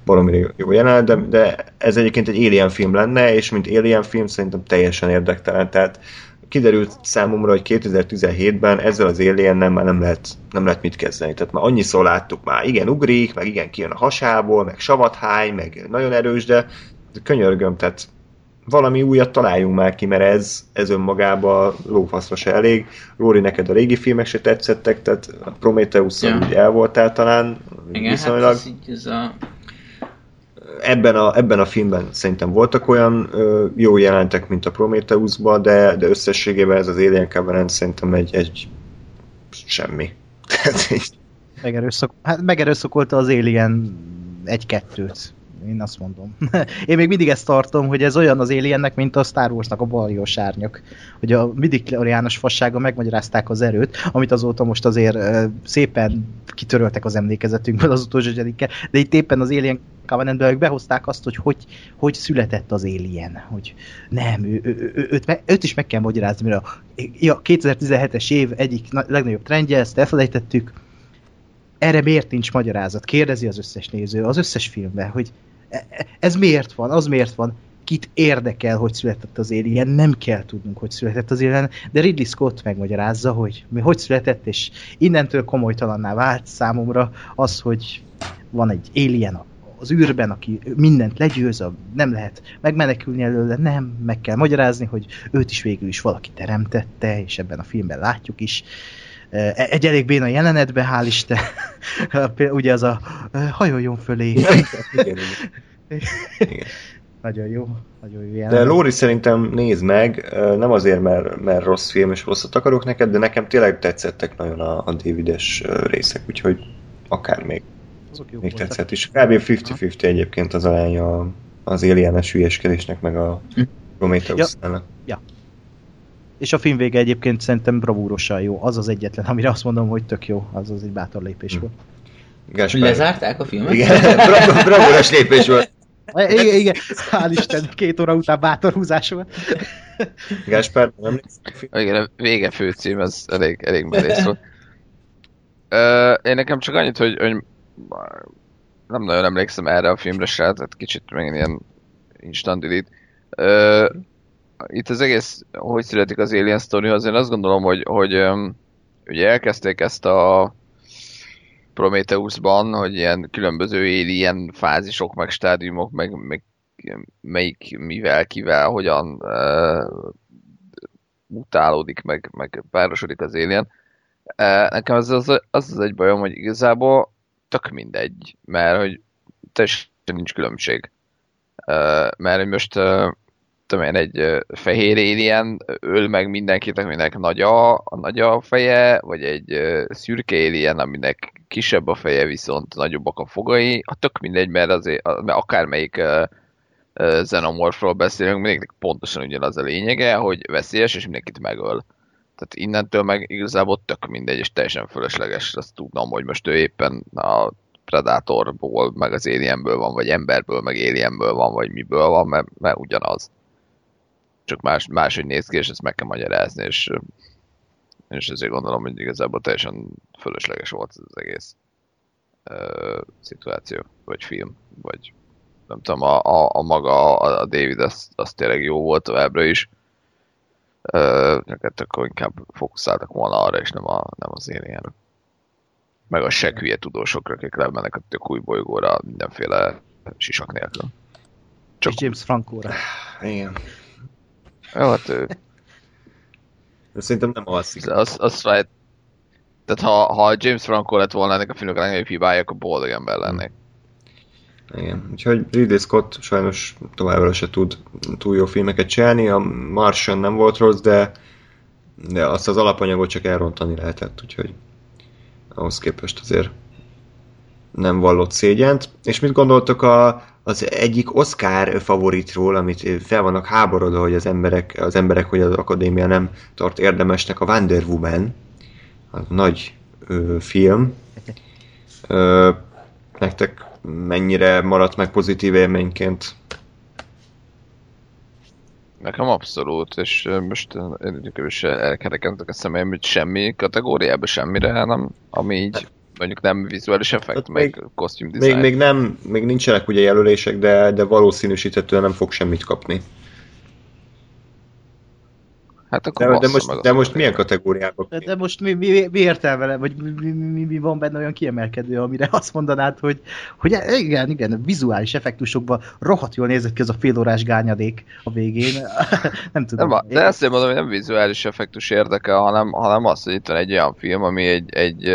valami jó jelenet, de, de ez egyébként egy Alien film lenne, és mint Alien film szerintem teljesen érdektelen, tehát kiderült számomra, hogy 2017-ben ezzel az alien nem, már nem lehet, nem lehet mit kezdeni. Tehát már annyiszor láttuk már, igen, ugrik, meg igen, kijön a hasából, meg savathány, meg nagyon erős, de könyörgöm, tehát valami újat találjunk már ki, mert ez, ez önmagában lófaszra se elég. Róri, neked a régi filmek se tetszettek, tehát a prometheus ja. úgy el voltál talán Igen, viszonylag. Hát ez, így, ez a ebben a, ebben a filmben szerintem voltak olyan ö, jó jelentek, mint a Prometheusban, de, de összességében ez az Alien Covenant szerintem egy, egy semmi. Megerőszak, hát megerőszakolta az Alien egy-kettőt. Én azt mondom. Én még mindig ezt tartom, hogy ez olyan az Aliennek, mint a Star Warsnak a baljós árnyak. Hogy a midichloriános fassága megmagyarázták az erőt, amit azóta most azért szépen kitöröltek az emlékezetünkből az utolsó zsedikkel, de itt éppen az Alien Covenantben ők behozták azt, hogy, hogy hogy született az Alien. Hogy nem, ő, ő, ő, őt, őt is meg kell magyarázni, mert a, a 2017-es év egyik legnagyobb trendje, ezt elfelejtettük, erre miért nincs magyarázat? Kérdezi az összes néző, az összes filmben, hogy ez miért van, az miért van, kit érdekel, hogy született az Alien, nem kell tudnunk, hogy született az Alien, de Ridley Scott megmagyarázza, hogy mi hogy született, és innentől komolytalanná vált számomra az, hogy van egy Alien az űrben, aki mindent legyőz, nem lehet megmenekülni előle, nem, meg kell magyarázni, hogy őt is végül is valaki teremtette, és ebben a filmben látjuk is. Egy elég béna jelenetben, hál' Isten, ugye az a hajoljon fölé. Igen, igen, igen. Nagyon jó, nagyon jó jelenet. De Lóri szerintem nézd meg, nem azért, mert, mert rossz film és rosszat akarok neked, de nekem tényleg tetszettek nagyon a, a Davides részek, úgyhogy akár még azok jó Még voltak. tetszett is. Kb. 50-50 egyébként az aránya az alienes hülyeskedésnek, meg a hm. prometheus ja. ja. És a film vége egyébként szerintem bravúrosan jó. Az az egyetlen, amire azt mondom, hogy tök jó. Az az egy bátor lépés hm. volt. Gáspár. Lezárták a filmet? Igen, bravúros lépés volt. Igen, igen, hál' Isten, két óra után bátor húzás volt. Gáspár, nem Igen, a vége főcím, ez elég, elég merész volt. Én nekem csak annyit, hogy, hogy nem nagyon emlékszem erre a filmre se, tehát kicsit még ilyen instant delete. Ö, itt az egész, hogy születik az Alien Story, az én azt gondolom, hogy, hogy ugye elkezdték ezt a Prometheusban, hogy ilyen különböző alien fázisok, meg stádiumok, meg, meg melyik, mivel, kivel, hogyan uh, mutálódik, meg, meg párosodik az alien. Uh, nekem az az, az az egy bajom, hogy igazából tök mindegy, mert hogy teljesen nincs különbség. Uh, mert most uh, tudom én, egy fehér alien öl meg mindenkit, aminek nagy a, a nagy a feje, vagy egy szürke alien, aminek kisebb a feje, viszont nagyobbak a fogai, a tök mindegy, mert, azért, mert akármelyik xenomorfról beszélünk, mindig pontosan ugyanaz a lényege, hogy veszélyes, és mindenkit megöl. Tehát innentől meg igazából tök mindegy, és teljesen fölösleges. Azt tudnom, hogy most ő éppen a Predatorból, meg az Alienből van, vagy emberből, meg Alienből van, vagy miből van, mert, mert ugyanaz. Csak más, máshogy néz ki, és ezt meg kell magyarázni, és, és ezért gondolom, hogy igazából teljesen fölösleges volt ez az egész ö, szituáció, vagy film, vagy nem tudom, a, a, a maga, a, a David, az, az tényleg jó volt továbbra is. Ö, neked akkor inkább fókuszáltak volna arra, és nem, a, nem az alienre. Meg a seg hülye tudósokra, akik lemennek a tök új bolygóra mindenféle sisak nélkül. Csak És James Franco-ra. Igen. Jó, hát ő, De szerintem nem alszik. az, az right. Tehát ha, ha James Franco lett volna ennek a filmnek a legnagyobb hibája, akkor boldog ember lennék. Igen. Úgyhogy Ridley Scott sajnos továbbra se tud túl jó filmeket csinálni. A Martian nem volt rossz, de, de azt az alapanyagot csak elrontani lehetett, úgyhogy ahhoz képest azért nem vallott szégyent. És mit gondoltok a, az egyik Oscar favoritról, amit fel vannak háborodva, hogy az emberek, az emberek, hogy az akadémia nem tart érdemesnek, a Wonder Woman, a nagy ö, film. Ö, nektek mennyire maradt meg pozitív élményként? Nekem abszolút, és most én is elkerekedtek a szemeim, hogy semmi kategóriába semmire, nem, ami így mondjuk nem vizuális effekt, Hát meg kosztüm Még, design. még, nem, még nincsenek ugye jelölések, de, de valószínűsíthetően nem fog semmit kapni. Hát akkor De, de, most, de most milyen kategóriába? De, de most mi, mi, mi értelme, vagy mi, mi, mi, mi, van benne olyan kiemelkedő, amire azt mondanád, hogy, hogy igen, igen, a vizuális effektusokban rohadt jól nézett ki az a félórás gányadék a végén. nem tudom. Nem, de ezt én mondom, hogy nem vizuális effektus érdekel, hanem, hanem az, hogy itt van egy olyan film, ami egy, egy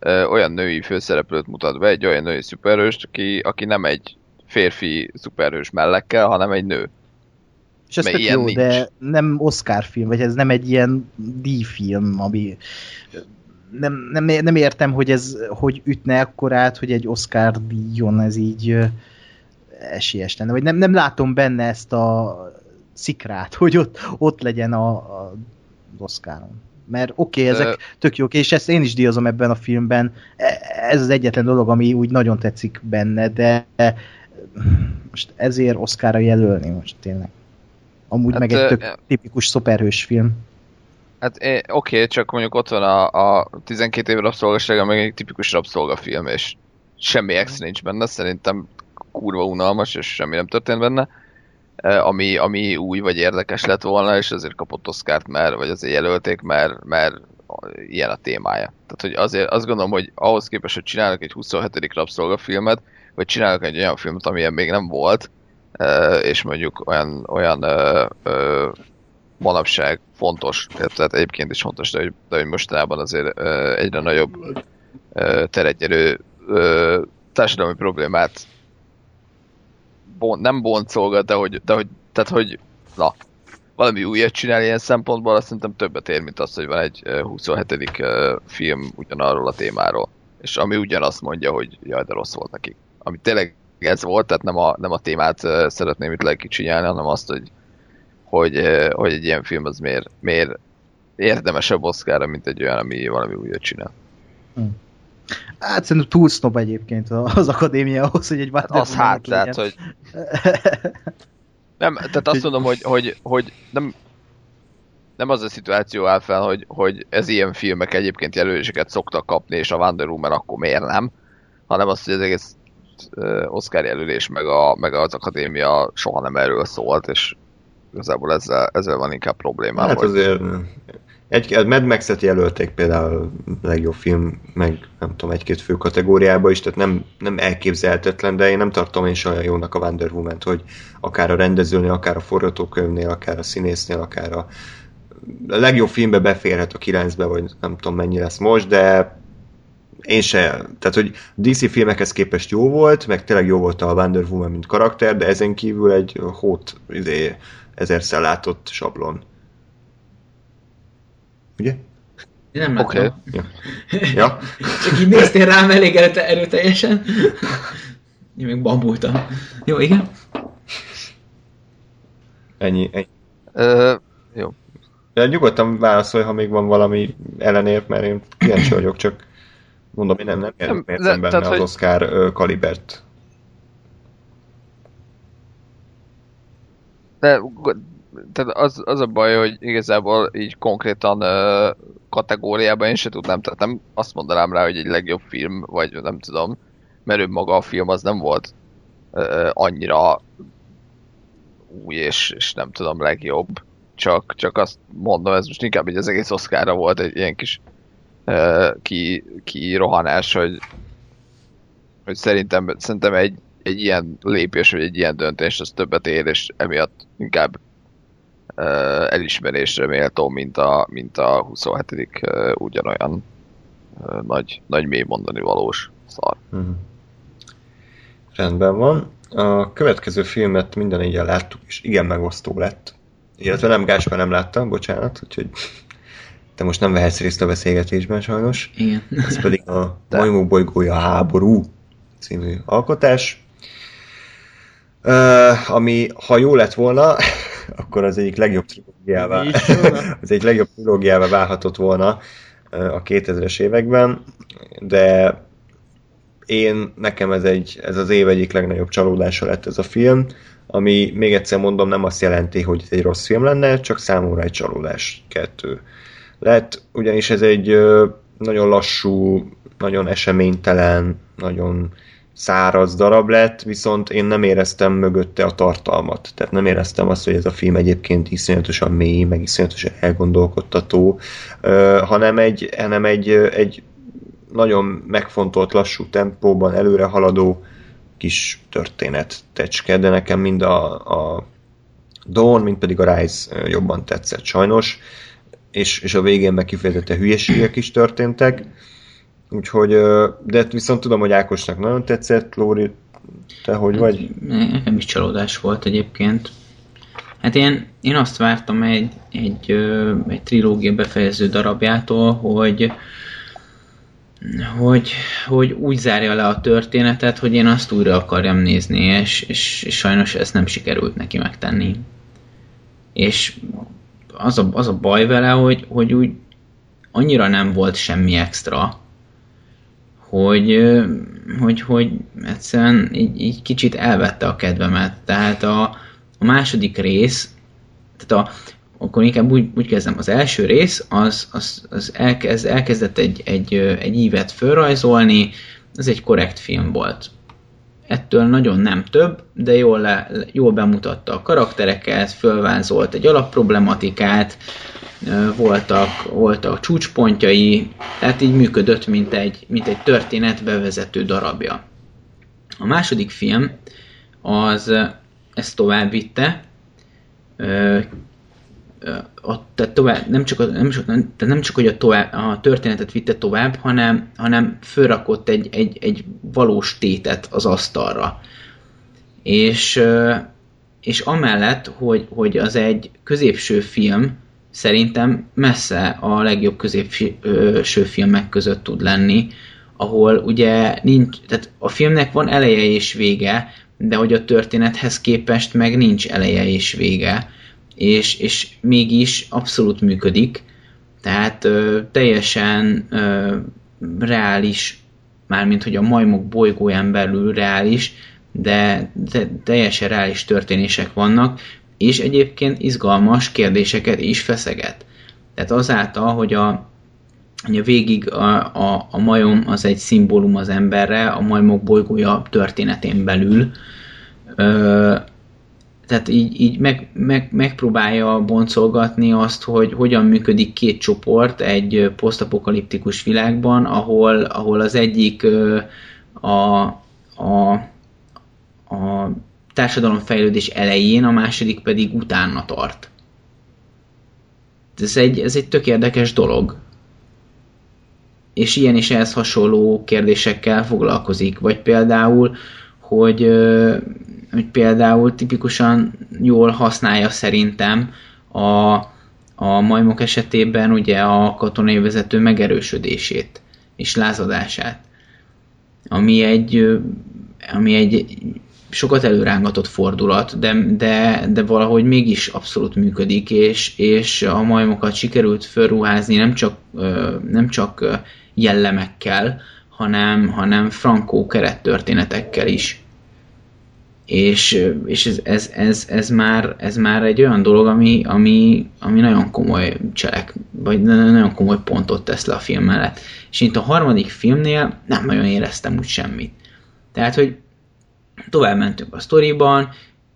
ö, olyan női főszereplőt mutat be, egy olyan női szuperhőst, aki, aki nem egy férfi szuperhős mellekkel, hanem egy nő. És ez tök jó, nincs. de nem Oscar film, vagy ez nem egy ilyen díjfilm, ami nem, nem, nem értem, hogy ez hogy ütne akkorát, hogy egy Oscar díjon ez így esélyes lenne. Vagy nem, nem látom benne ezt a szikrát, hogy ott, ott legyen a, a Oscaron. Mert oké, okay, ezek tök jók, és ezt én is díjazom ebben a filmben. E- Ez az egyetlen dolog, ami úgy nagyon tetszik benne, de most ezért Oscarra jelölni most tényleg. Amúgy Hát, meg egy tök tipikus szuperhős film. Hát oké, okay, csak mondjuk ott van a, a 12 év rabszolgasága, meg egy tipikus rabszolgafilm, és semmi extra nincs benne, szerintem kurva unalmas, és semmi nem történt benne, ami, ami új vagy érdekes lett volna, és azért kapott Oscárt, mert, vagy azért jelölték, mert, mert ilyen a témája. Tehát, hogy azért azt gondolom, hogy ahhoz képest, hogy csinálnak egy 27. rabszolgafilmet, vagy csinálnak egy olyan filmet, amilyen még nem volt, és mondjuk olyan, olyan ö, ö, manapság fontos, tehát egyébként is fontos, de hogy, de hogy mostanában azért ö, egyre nagyobb ö, társadalmi problémát bon, nem boncolgat, de hogy, de hogy, tehát hogy na, valami újat csinál ilyen szempontból, azt szerintem többet ér, mint az, hogy van egy ö, 27. ö, film ugyanarról a témáról. És ami ugyanazt mondja, hogy jaj, de rossz volt nekik. Ami tényleg ez volt, tehát nem a, nem a témát szeretném itt lekicsinyelni, hanem azt, hogy hogy, hogy egy ilyen film az miért, miért érdemesebb Oscarra, mint egy olyan, ami valami újat csinál. Hát szerintem túl snob egyébként az akadémia ahhoz, hogy egy Wonder Az hát, tehát, hogy nem, tehát azt mondom, hogy, hogy, hogy nem, nem az a szituáció áll fel, hogy, hogy ez ilyen filmek egyébként jelöléseket szoktak kapni, és a Wonder Woman akkor miért nem, hanem az, hogy az egész Oscar jelölés, meg, a, meg az akadémia soha nem erről szólt, és igazából ezzel, ezzel van inkább problémám. Hát hogy- azért egy, a Mad Max-et jelölték például legjobb film, meg nem tudom, egy-két fő kategóriába is, tehát nem, nem elképzelhetetlen, de én nem tartom én olyan jónak a Wonder woman hogy akár a rendezőnél, akár a forgatókönyvnél, akár a színésznél, akár a, a legjobb filmbe beférhet a kilencbe, vagy nem tudom mennyi lesz most, de én se, tehát hogy DC filmekhez képest jó volt, meg tényleg jó volt a Wonder Woman, mint karakter, de ezen kívül egy hót izé, ezerszer látott sablon. Ugye? Én nem Oké. látom. Ja. ja. Csak így néztél rám elég erőte, erőteljesen. Én még bambultam. Jó, igen? Ennyi, ennyi. Ö, jó. De nyugodtan válaszolj, ha még van valami ellenért, mert én kíváncsi vagyok, csak mondom, én nem, nem de- érzem benne tehát, az hogy- Oscar kalibert. De tehát az, az a baj, hogy igazából így konkrétan ö, kategóriában én se tudnám, tehát nem azt mondanám rá, hogy egy legjobb film, vagy nem tudom, mert ő maga a film az nem volt ö, annyira új és, és nem tudom, legjobb. Csak, csak azt mondom, ez most inkább így az egész Oscarra volt egy ilyen kis ö, ki, ki rohanás, hogy, hogy szerintem, szerintem egy, egy ilyen lépés, vagy egy ilyen döntés, az többet ér, és emiatt inkább elismerésre méltó, mint a, mint a 27. ö, ugyanolyan nagy, nagy mély mondani valós szar. Mhm. Rendben van. A következő filmet minden négyen láttuk, és igen megosztó lett. Illetve nem Gáspár nem látta, bocsánat, úgyhogy te most nem vehetsz részt a beszélgetésben sajnos. Igen. Ez pedig a De. Majmok bolygója háború című alkotás. Uh, ami, ha jó lett volna, akkor az egyik legjobb trilógiává, az egyik legjobb trilógiává válhatott volna a 2000-es években, de én, nekem ez, egy, ez az év egyik legnagyobb csalódása lett ez a film, ami még egyszer mondom, nem azt jelenti, hogy ez egy rossz film lenne, csak számomra egy csalódás kettő lett, ugyanis ez egy nagyon lassú, nagyon eseménytelen, nagyon száraz darab lett, viszont én nem éreztem mögötte a tartalmat. Tehát nem éreztem azt, hogy ez a film egyébként iszonyatosan mély, meg iszonyatosan elgondolkodtató, hanem egy, hanem egy, egy nagyon megfontolt, lassú tempóban előre haladó kis történet tecske, de nekem mind a, a Dawn, mind pedig a Rise jobban tetszett sajnos, és, és a végén meg kifejezetten hülyeségek is történtek, úgyhogy, de viszont tudom, hogy Ákosnak nagyon tetszett, Lóri, te hogy vagy? Nekem is csalódás volt egyébként. Hát én, én azt vártam egy, egy, egy trilógia befejező darabjától, hogy, hogy, hogy úgy zárja le a történetet, hogy én azt újra akarjam nézni, és, és, és sajnos ezt nem sikerült neki megtenni. És az a, az a baj vele, hogy, hogy úgy annyira nem volt semmi extra, hogy, hogy, hogy egyszerűen így, így kicsit elvette a kedvemet. Tehát a, a második rész, tehát a, akkor inkább úgy, úgy kezdem, az első rész, az, az, az elkezd, elkezdett egy, egy, egy ívet fölrajzolni, ez egy korrekt film volt. Ettől nagyon nem több, de jól, le, jól bemutatta a karaktereket, fölvázolt egy alapproblematikát, voltak, voltak csúcspontjai, tehát így működött, mint egy, mint egy történet bevezető darabja. A második film az ezt tovább vitte, tehát tovább, nem, csak a, nem, csak, nem, nem csak, hogy a, tovább, a történetet vitte tovább, hanem, hanem fölrakott egy, egy, egy valós tétet az asztalra. És, és amellett, hogy, hogy az egy középső film, szerintem messze a legjobb középső filmek között tud lenni, ahol ugye nincs, tehát a filmnek van eleje és vége, de hogy a történethez képest meg nincs eleje és vége, és, és mégis abszolút működik, tehát ö, teljesen ö, reális, mármint hogy a majmok bolygóján belül reális, de, de teljesen reális történések vannak, és egyébként izgalmas kérdéseket is feszeget. Tehát azáltal, hogy a, hogy a végig a, a, a majom az egy szimbólum az emberre, a majmok bolygója történetén belül, ö, tehát így, így meg, meg, megpróbálja boncolgatni azt, hogy hogyan működik két csoport egy posztapokaliptikus világban, ahol, ahol az egyik ö, a, a, a társadalomfejlődés elején, a második pedig utána tart. Ez egy, ez egy tök érdekes dolog. és ilyen is ehhez hasonló kérdésekkel foglalkozik. Vagy például, hogy, hogy például tipikusan jól használja szerintem a, a majmok esetében ugye a katonai vezető megerősödését és lázadását, ami egy, ami egy sokat előrángatott fordulat, de, de, de valahogy mégis abszolút működik, és, és a majmokat sikerült felruházni nem csak, nem csak jellemekkel, hanem, hanem frankó kerettörténetekkel is. És, és ez, ez, ez, ez, már, ez már egy olyan dolog, ami, ami, ami nagyon komoly cselek, vagy nagyon komoly pontot tesz le a film mellett. És itt a harmadik filmnél nem nagyon éreztem úgy semmit. Tehát, hogy tovább mentünk a sztoriban,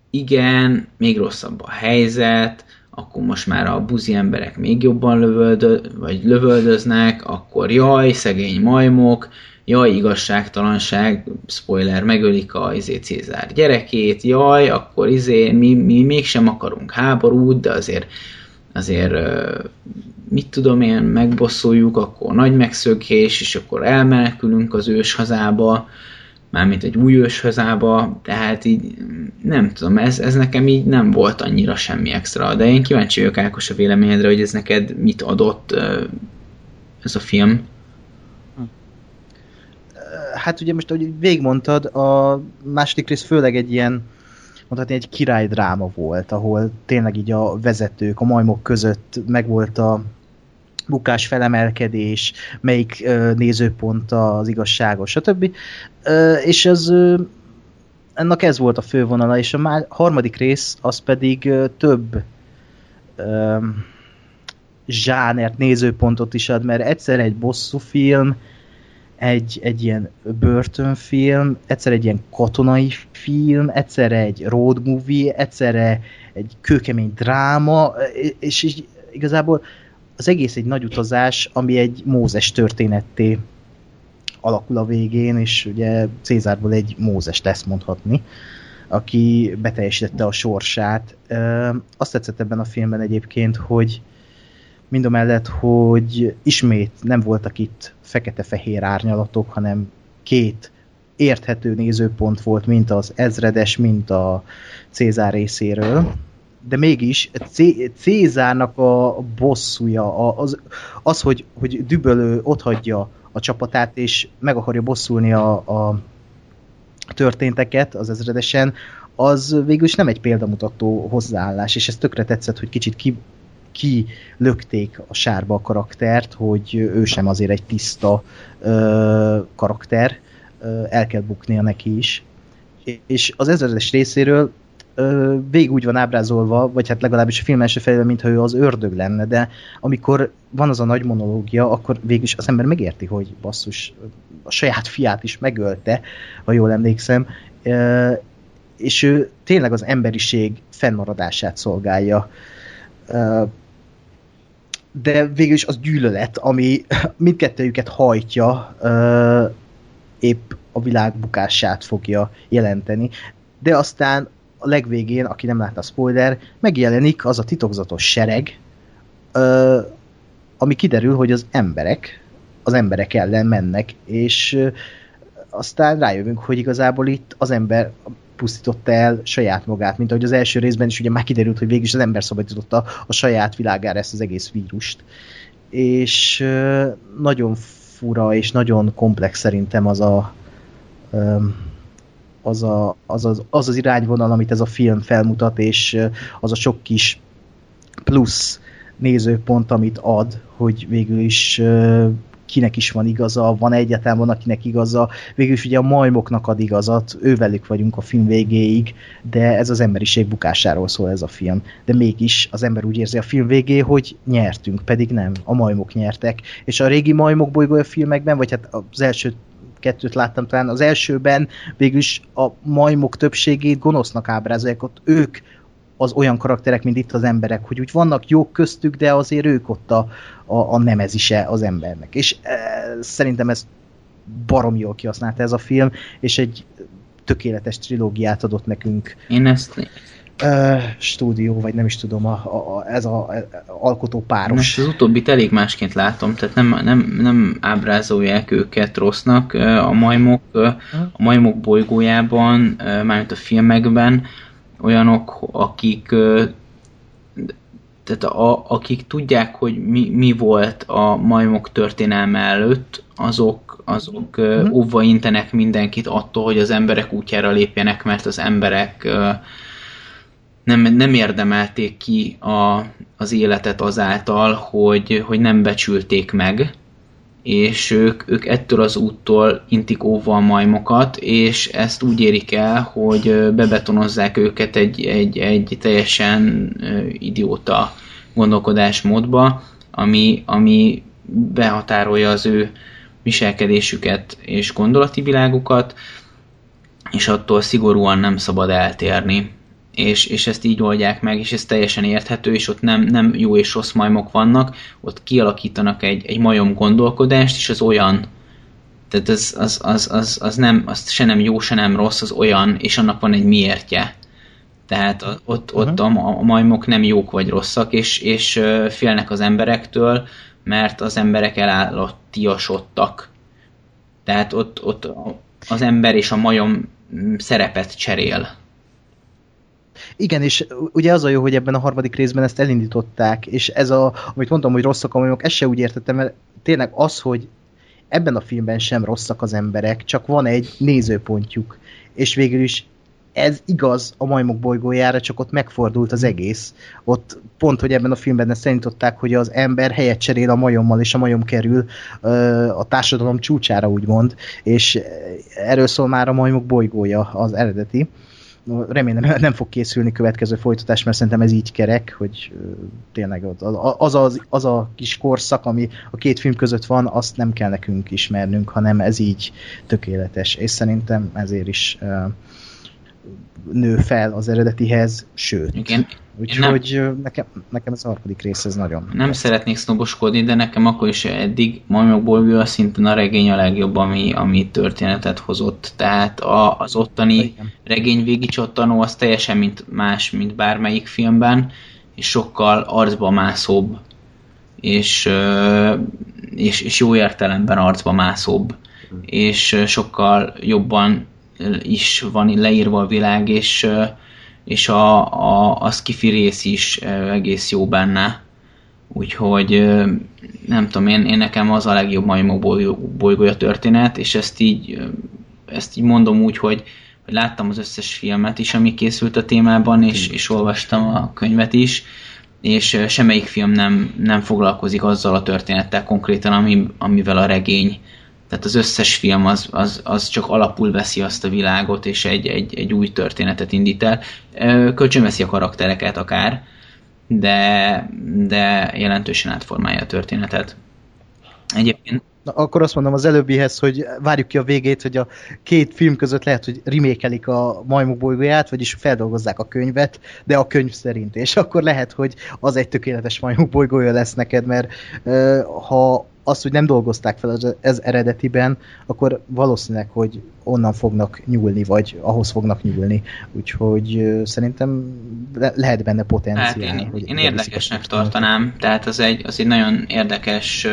igen, még rosszabb a helyzet, akkor most már a buzi emberek még jobban lövöldö, vagy lövöldöznek, akkor jaj, szegény majmok, jaj, igazságtalanság, spoiler, megölik a izé Cézár gyerekét, jaj, akkor izé, mi, mi mégsem akarunk háborút, de azért azért mit tudom én, megbosszuljuk, akkor nagy megszökés, és akkor elmenekülünk az ős hazába, mármint egy új őshazába, tehát így nem tudom, ez, ez nekem így nem volt annyira semmi extra, de én kíváncsi vagyok Ákos a véleményedre, hogy ez neked mit adott ez a film. Hát ugye most, ahogy végigmondtad, a második rész főleg egy ilyen mondhatni egy királydráma volt, ahol tényleg így a vezetők, a majmok között megvolt a bukás felemelkedés, melyik ö, nézőpont az igazságos, stb. Ö, és ez ö, ennek ez volt a fővonala, és a má- harmadik rész az pedig ö, több ö, zsánert, nézőpontot is ad, mert egyszer egy bosszú film, egy, egy ilyen börtönfilm, egyszer egy ilyen katonai film, egyszer egy road movie, egyszerre egy kőkemény dráma, és, és igazából az egész egy nagy utazás, ami egy Mózes történetté alakul a végén, és ugye Cézárból egy Mózes lesz mondhatni, aki beteljesítette a sorsát. Azt tetszett ebben a filmben egyébként, hogy mind a mellett, hogy ismét nem voltak itt fekete-fehér árnyalatok, hanem két érthető nézőpont volt, mint az ezredes, mint a Cézár részéről de mégis Cézárnak a bosszúja, az, az hogy, hogy Dübölő otthagyja a csapatát, és meg akarja bosszulni a, a történteket az ezredesen, az végül is nem egy példamutató hozzáállás, és ez tökre tetszett, hogy kicsit ki, ki lökték a sárba a karaktert, hogy ő sem azért egy tiszta ö, karakter, ö, el kell buknia neki is. És az ezredes részéről végig úgy van ábrázolva, vagy hát legalábbis a film első felében, mintha ő az ördög lenne, de amikor van az a nagy monológia, akkor végül is az ember megérti, hogy basszus, a saját fiát is megölte, ha jól emlékszem, és ő tényleg az emberiség fennmaradását szolgálja. De végül is az gyűlölet, ami mindkettőjüket hajtja, épp a világ bukását fogja jelenteni. De aztán a legvégén, aki nem látta a spoiler, megjelenik az a titokzatos sereg, ö, ami kiderül, hogy az emberek az emberek ellen mennek, és ö, aztán rájövünk, hogy igazából itt az ember pusztította el saját magát, mint ahogy az első részben is ugye már kiderült, hogy végül az ember szabadította a saját világára ezt az egész vírust. És ö, nagyon fura és nagyon komplex szerintem az a ö, az, a, az, az, az az irányvonal, amit ez a film felmutat, és az a sok kis plusz nézőpont, amit ad, hogy végül is kinek is van igaza, van egyáltalán van, akinek igaza, végül is ugye a majmoknak ad igazat, ővelük vagyunk a film végéig, de ez az emberiség bukásáról szól ez a film. De mégis az ember úgy érzi a film végé, hogy nyertünk, pedig nem, a majmok nyertek. És a régi majmok bolygója filmekben, vagy hát az első kettőt láttam talán. Az elsőben végülis a majmok többségét gonosznak ábrázolják, ott ők az olyan karakterek, mint itt az emberek, hogy úgy vannak jók köztük, de azért ők ott a, a, a nemezise az embernek. És e, szerintem ez barom jól kihasználta ez a film, és egy tökéletes trilógiát adott nekünk. Én ezt ö, stúdió, vagy nem is tudom, a, a, a, ez a, a alkotó páros. Most az utóbbit elég másként látom, tehát nem, nem, nem ábrázolják őket rossznak. A majmok, a majmok bolygójában, mármint a filmekben olyanok, akik tehát a, akik tudják, hogy mi, mi volt a majmok történelme előtt, azok, azok uh-huh. óva intenek mindenkit attól, hogy az emberek útjára lépjenek, mert az emberek nem, nem érdemelték ki a, az életet azáltal, hogy, hogy nem becsülték meg, és ők, ők ettől az úttól intik óva a majmokat, és ezt úgy érik el, hogy bebetonozzák őket egy, egy, egy teljesen idióta gondolkodásmódba, ami, ami behatárolja az ő viselkedésüket és gondolati világukat, és attól szigorúan nem szabad eltérni. És, és ezt így oldják meg, és ez teljesen érthető, és ott nem, nem jó és rossz majmok vannak, ott kialakítanak egy, egy majom gondolkodást, és az olyan, tehát az, az, az, az, az, nem, az se nem jó, se nem rossz, az olyan, és annak van egy miértje. Tehát ott, ott uh-huh. a, a majmok nem jók vagy rosszak, és, és félnek az emberektől, mert az emberek elállattiasodtak. Tehát ott, ott az ember és a majom szerepet cserél. Igen, és ugye az a jó, hogy ebben a harmadik részben ezt elindították, és ez a, amit mondtam, hogy rosszak a majmok, ezt se úgy értettem, mert tényleg az, hogy ebben a filmben sem rosszak az emberek, csak van egy nézőpontjuk, és végül is ez igaz a majmok bolygójára, csak ott megfordult az egész. Ott pont, hogy ebben a filmben ezt szerintották, hogy az ember helyet cserél a majommal, és a majom kerül ö, a társadalom csúcsára, úgymond, és erről szól már a majmok bolygója az eredeti. Remélem nem fog készülni következő folytatás, mert szerintem ez így kerek, hogy tényleg az, az, az a kis korszak, ami a két film között van, azt nem kell nekünk ismernünk, hanem ez így tökéletes, és szerintem ezért is nő fel az eredetihez, sőt. Igen. Úgyhogy nem, nekem, nekem ez a harmadik rész, ez nagyon... Nem tetszik. szeretnék sznoboskodni, de nekem akkor is eddig Majmokból szinten a regény a legjobb, ami, ami történetet hozott. Tehát a, az ottani Igen. regény végicsattanó az teljesen mint más, mint bármelyik filmben, és sokkal arcba mászóbb, és, és, és jó értelemben arcba mászóbb, és sokkal jobban is van leírva a világ, és, és a, a, a skifi rész is egész jó benne. Úgyhogy nem tudom, én, én nekem az a legjobb majmok bolygója történet, és ezt így, ezt így mondom úgy, hogy, hogy láttam az összes filmet is, ami készült a témában, és, és olvastam a könyvet is, és semmelyik film nem, nem foglalkozik azzal a történettel konkrétan, ami, amivel a regény tehát az összes film az, az, az csak alapul veszi azt a világot, és egy, egy, egy új történetet indít el. Kölcsönveszi a karaktereket akár, de, de jelentősen átformálja a történetet. Egyébként Na, akkor azt mondom az előbbihez, hogy várjuk ki a végét, hogy a két film között lehet, hogy remékelik a majmok bolygóját, vagyis feldolgozzák a könyvet, de a könyv szerint. És akkor lehet, hogy az egy tökéletes majmok bolygója lesz neked, mert uh, ha azt, hogy nem dolgozták fel ez eredetiben, akkor valószínűleg, hogy onnan fognak nyúlni, vagy ahhoz fognak nyúlni. Úgyhogy szerintem le- lehet benne potenciál. Hát én, hogy én érdekesnek tartanám, tehát az egy, az egy nagyon érdekes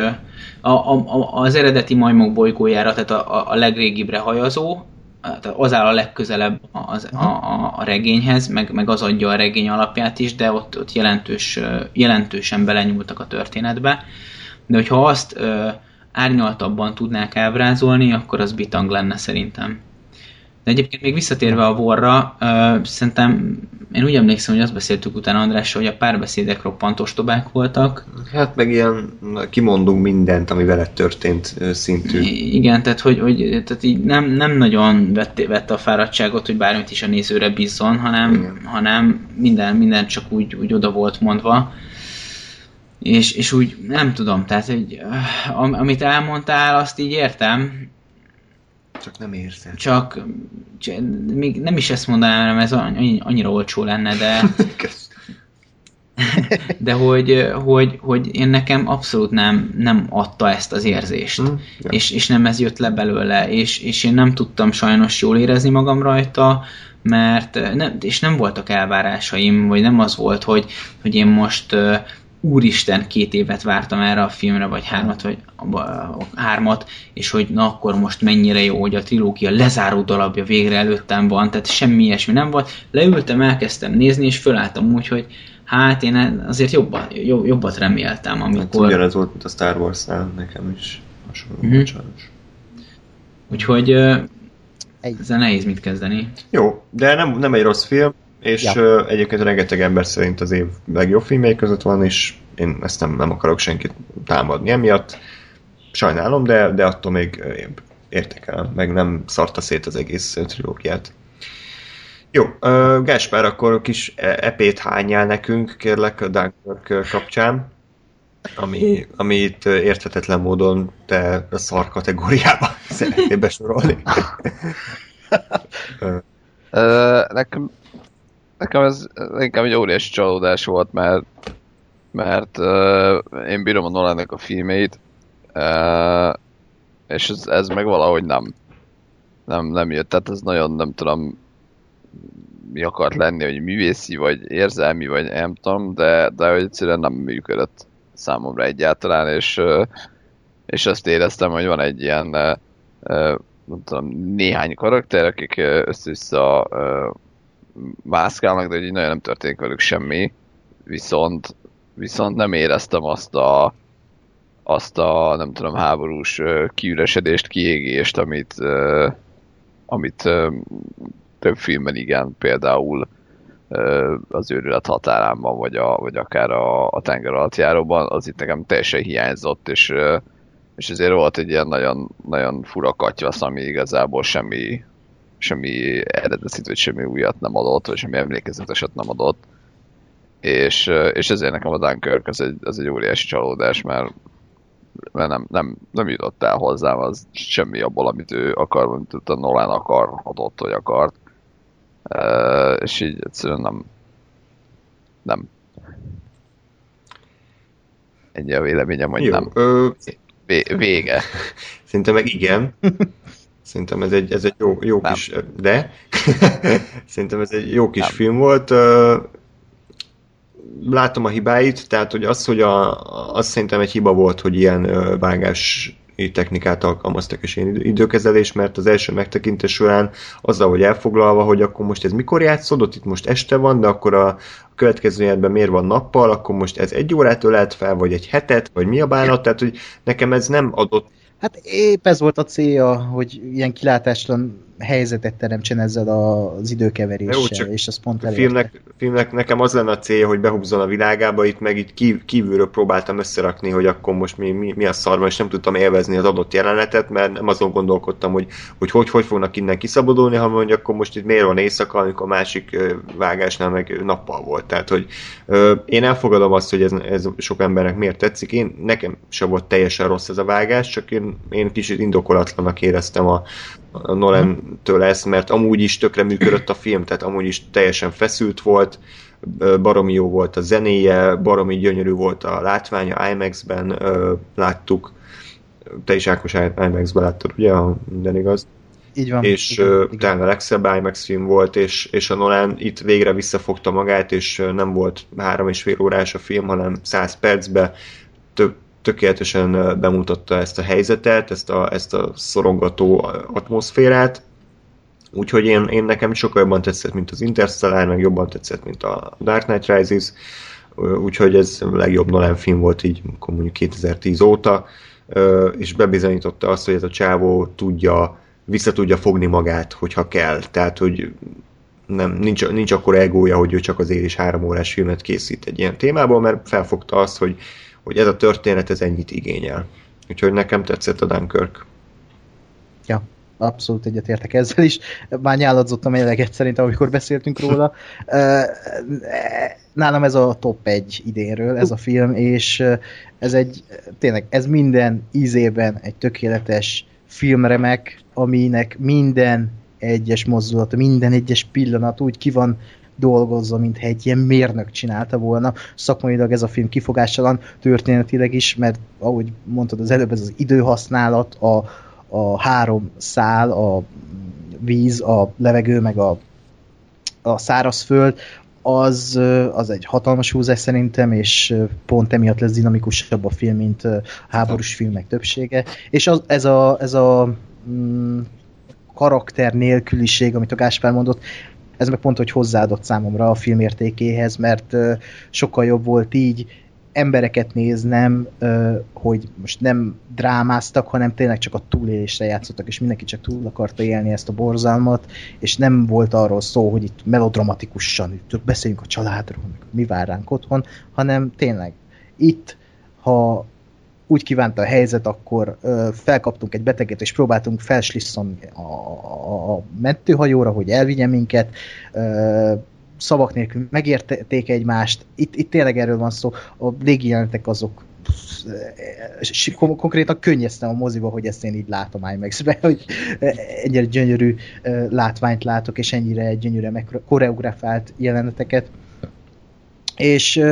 a, a, az eredeti majmok bolygójára, tehát a, a legrégibre hajazó, tehát az áll a legközelebb az, a, a, a regényhez, meg, meg az adja a regény alapját is, de ott, ott jelentős, jelentősen belenyúltak a történetbe de hogyha azt ö, árnyaltabban tudnák ábrázolni, akkor az bitang lenne szerintem. De egyébként még visszatérve a vorra, ö, szerintem én úgy emlékszem, hogy azt beszéltük utána András, hogy a párbeszédek roppant ostobák voltak. Hát meg ilyen kimondunk mindent, ami veled történt szintű. Igen, tehát hogy, hogy tehát így nem, nem nagyon vette, vette a fáradtságot, hogy bármit is a nézőre bízzon, hanem, hanem minden, minden csak úgy, úgy oda volt mondva és, és úgy nem tudom, tehát hogy, amit elmondtál, azt így értem. Csak nem érzed. Csak, csak még nem is ezt mondanám, mert ez annyira olcsó lenne, de de hogy, hogy, hogy én nekem abszolút nem, nem adta ezt az érzést, mm, és, és nem ez jött le belőle, és, és én nem tudtam sajnos jól érezni magam rajta, mert nem, és nem voltak elvárásaim, vagy nem az volt, hogy, hogy én most uh, úristen, két évet vártam erre a filmre, vagy hármat, vagy hármat, és hogy na akkor most mennyire jó, hogy a trilógia lezáró darabja végre előttem van, tehát semmi ilyesmi nem volt. Leültem, elkezdtem nézni, és fölálltam úgy, hogy hát én azért jobbat, jobbat reméltem, amikor... Hát ugyanez volt, mint a Star wars nekem is hasonló uh-huh. sajnos. Úgyhogy ezzel nehéz mit kezdeni. Jó, de nem, nem egy rossz film, és ja. egyébként rengeteg ember szerint az év legjobb filmjei között van, és én ezt nem, nem akarok senkit támadni emiatt. Sajnálom, de, de attól még értékelem, meg nem szarta szét az egész trilógiát. Jó, uh, Gáspár, akkor kis e- epét hányjál nekünk, kérlek, a Dunkirk kapcsán, ami, amit érthetetlen módon te a szar kategóriába szeretnél besorolni. uh, nekem nekem ez inkább egy óriási csalódás volt, mert mert uh, én bírom a Nolannek a filmeit, uh, és ez, ez meg valahogy nem, nem, nem jött. Tehát ez nagyon nem tudom mi akart lenni, hogy művészi, vagy érzelmi, vagy nem tudom, de, de hogy egyszerűen nem működött számomra egyáltalán, és, és azt éreztem, hogy van egy ilyen nem tudom, néhány karakter, akik össze-vissza mászkálnak, de így nagyon nem történik velük semmi, viszont, viszont nem éreztem azt a, azt a, nem tudom, háborús kiüresedést, kiégést, amit, amit több filmben igen, például az őrület határában, vagy, a, vagy akár a, a tenger alattjáróban, az itt nekem teljesen hiányzott, és, és ezért volt egy ilyen nagyon, nagyon fura katyvasz, ami igazából semmi, semmi eredetit, vagy semmi újat nem adott, vagy semmi emlékezeteset nem adott. És, és ezért nekem a Dunkirk az egy, az egy óriási csalódás, mert, mert nem, nem, nem jutott el hozzám az semmi abból, amit ő akar, amit a Nolan akarhatott, vagy akart. Uh, és így egyszerűen nem nem egy a véleményem, hogy Jó, nem. Ö... Vége. Szerintem meg igen. Szerintem ez egy, ez egy jó, jó kis... De? Szerintem ez egy jó kis nem. film volt. Látom a hibáit, tehát hogy az, hogy a, az szerintem egy hiba volt, hogy ilyen vágás technikát alkalmaztak és én időkezelés, mert az első megtekintés során azzal, hogy elfoglalva, hogy akkor most ez mikor játszódott, itt most este van, de akkor a következő miért van nappal, akkor most ez egy órát ölelt fel, vagy egy hetet, vagy mi a bánat, tehát hogy nekem ez nem adott Hát épp ez volt a célja, hogy ilyen kilátáslan helyzetet teremtsen ezzel az időkeveréssel, Jó, csak és az pont a filmnek, filmnek nekem az lenne a célja, hogy behúzzon a világába, itt meg itt kívülről próbáltam összerakni, hogy akkor most mi, mi, mi a szarban, és nem tudtam élvezni az adott jelenetet, mert nem azon gondolkodtam, hogy hogy, hogy, hogy fognak innen kiszabadulni, hanem hogy akkor most itt miért van éjszaka, amikor a másik vágásnál meg nappal volt. Tehát, hogy ö, én elfogadom azt, hogy ez, ez sok embernek miért tetszik. Én, nekem sem volt teljesen rossz ez a vágás, csak én, én kicsit indokolatlanak éreztem a, a Nolan-től ezt, mert amúgy is tökre működött a film, tehát amúgy is teljesen feszült volt, baromi jó volt a zenéje, baromi gyönyörű volt a látványa, IMAX-ben láttuk, te is Ákos IMAX-ben láttad, ugye, ha minden igaz? Így van. És igen, uh, talán a legszebb IMAX film volt, és, és a Nolan itt végre visszafogta magát, és nem volt három és fél órás a film, hanem száz percbe több tökéletesen bemutatta ezt a helyzetet, ezt a, ezt a szorongató atmoszférát, úgyhogy én, én nekem sokkal jobban tetszett, mint az Interstellar, meg jobban tetszett, mint a Dark Knight Rises, úgyhogy ez a legjobb Nolan film volt így mondjuk 2010 óta, és bebizonyította azt, hogy ez a csávó tudja, vissza tudja fogni magát, hogyha kell. Tehát, hogy nem, nincs, nincs akkor egója, hogy ő csak az ér és három órás filmet készít egy ilyen témából, mert felfogta azt, hogy hogy ez a történet ez ennyit igényel. Úgyhogy nekem tetszett a Dunkirk. Ja, abszolút egyetértek ezzel is. Már nyáladzottam eleget szerintem, amikor beszéltünk róla. Nálam ez a top egy idénről, ez a film, és ez egy, tényleg, ez minden ízében egy tökéletes filmremek, aminek minden egyes mozdulata, minden egyes pillanat úgy ki van dolgozza, mintha egy ilyen mérnök csinálta volna. Szakmailag ez a film kifogástalan, történetileg is, mert ahogy mondtad az előbb, ez az időhasználat, a, a három szál, a víz, a levegő, meg a a szárazföld, az, az egy hatalmas húzás szerintem, és pont emiatt lesz dinamikusabb a film, mint a háborús filmek többsége. És az, ez a, ez a mm, karakter nélküliség, amit a Gáspár mondott, ez meg pont, hogy hozzáadott számomra a film értékéhez, mert sokkal jobb volt így embereket néznem, hogy most nem drámáztak, hanem tényleg csak a túlélésre játszottak, és mindenki csak túl akarta élni ezt a borzalmat, és nem volt arról szó, hogy itt melodramatikusan beszéljünk a családról, mi vár ránk otthon, hanem tényleg itt, ha úgy kívánta a helyzet, akkor felkaptunk egy beteget, és próbáltunk felslisszani a, a, a mentőhajóra, hogy elvigye minket, ö, szavak nélkül megérték egymást. Itt, itt tényleg erről van szó. A légi jelenetek azok konkrétan könnyeztem a moziba, hogy ezt én így látom IMAX-be, hogy ennyire gyönyörű látványt látok, és ennyire gyönyörűen koreografált jeleneteket. És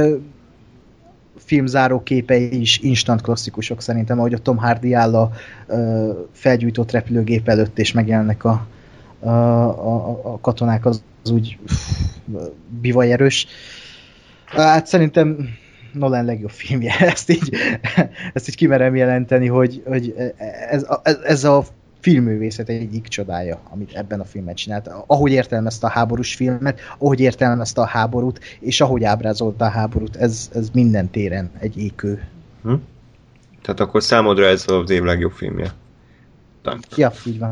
filmzáró képei is instant klasszikusok szerintem, ahogy a Tom Hardy áll a felgyújtott repülőgép előtt, és megjelennek a, a, a, a katonák, az, az úgy bivaj erős. Hát szerintem Nolan legjobb filmje, ezt így, ezt így kimerem jelenteni, hogy, hogy ez, ez, ez a filmművészet egyik csodája, amit ebben a filmet csinált. Ahogy értelmezte a háborús filmet, ahogy értelmezte a háborút, és ahogy ábrázolta a háborút, ez, ez minden téren egy ékő. Hm? Tehát akkor számodra ez az év legjobb filmje? Nem. Ja, így van.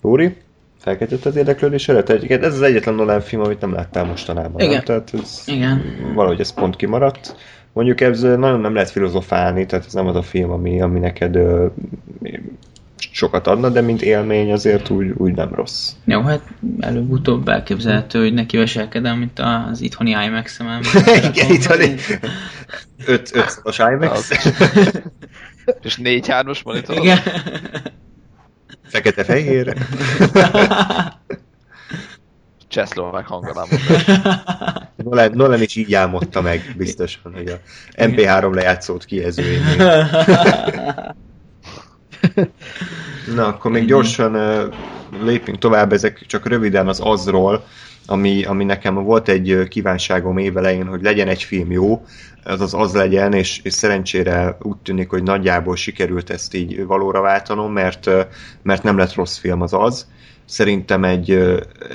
Lóri? felkeltett az érdeklődésedet? Egyiket, ez az egyetlen Nolan film, amit nem láttál mostanában. Igen. Nem? Tehát ez, Igen. Valahogy ez pont kimaradt. Mondjuk ez nagyon nem lehet filozofálni, tehát ez nem az a film, ami, ami neked ö, sokat adna, de mint élmény azért úgy, úgy nem rossz. Jó, hát előbb-utóbb elképzelhető, hogy neki veselkedem, mint az itthoni IMAX-em. Igen, itthoni 5 szoros IMAX. És 4-3-os monitor. Igen. Fekete-fehér. Csehszlovák hanganám. Nolan, Nolan is így álmodta meg, biztosan, hogy a MP3 lejátszót kijelző Na, akkor még gyorsan lépjünk tovább, ezek csak röviden az azról, ami, ami nekem volt egy kívánságom évelején, hogy legyen egy film jó, az az, az legyen, és, és szerencsére úgy tűnik, hogy nagyjából sikerült ezt így valóra váltanom, mert, mert nem lett rossz film az az. Szerintem egy,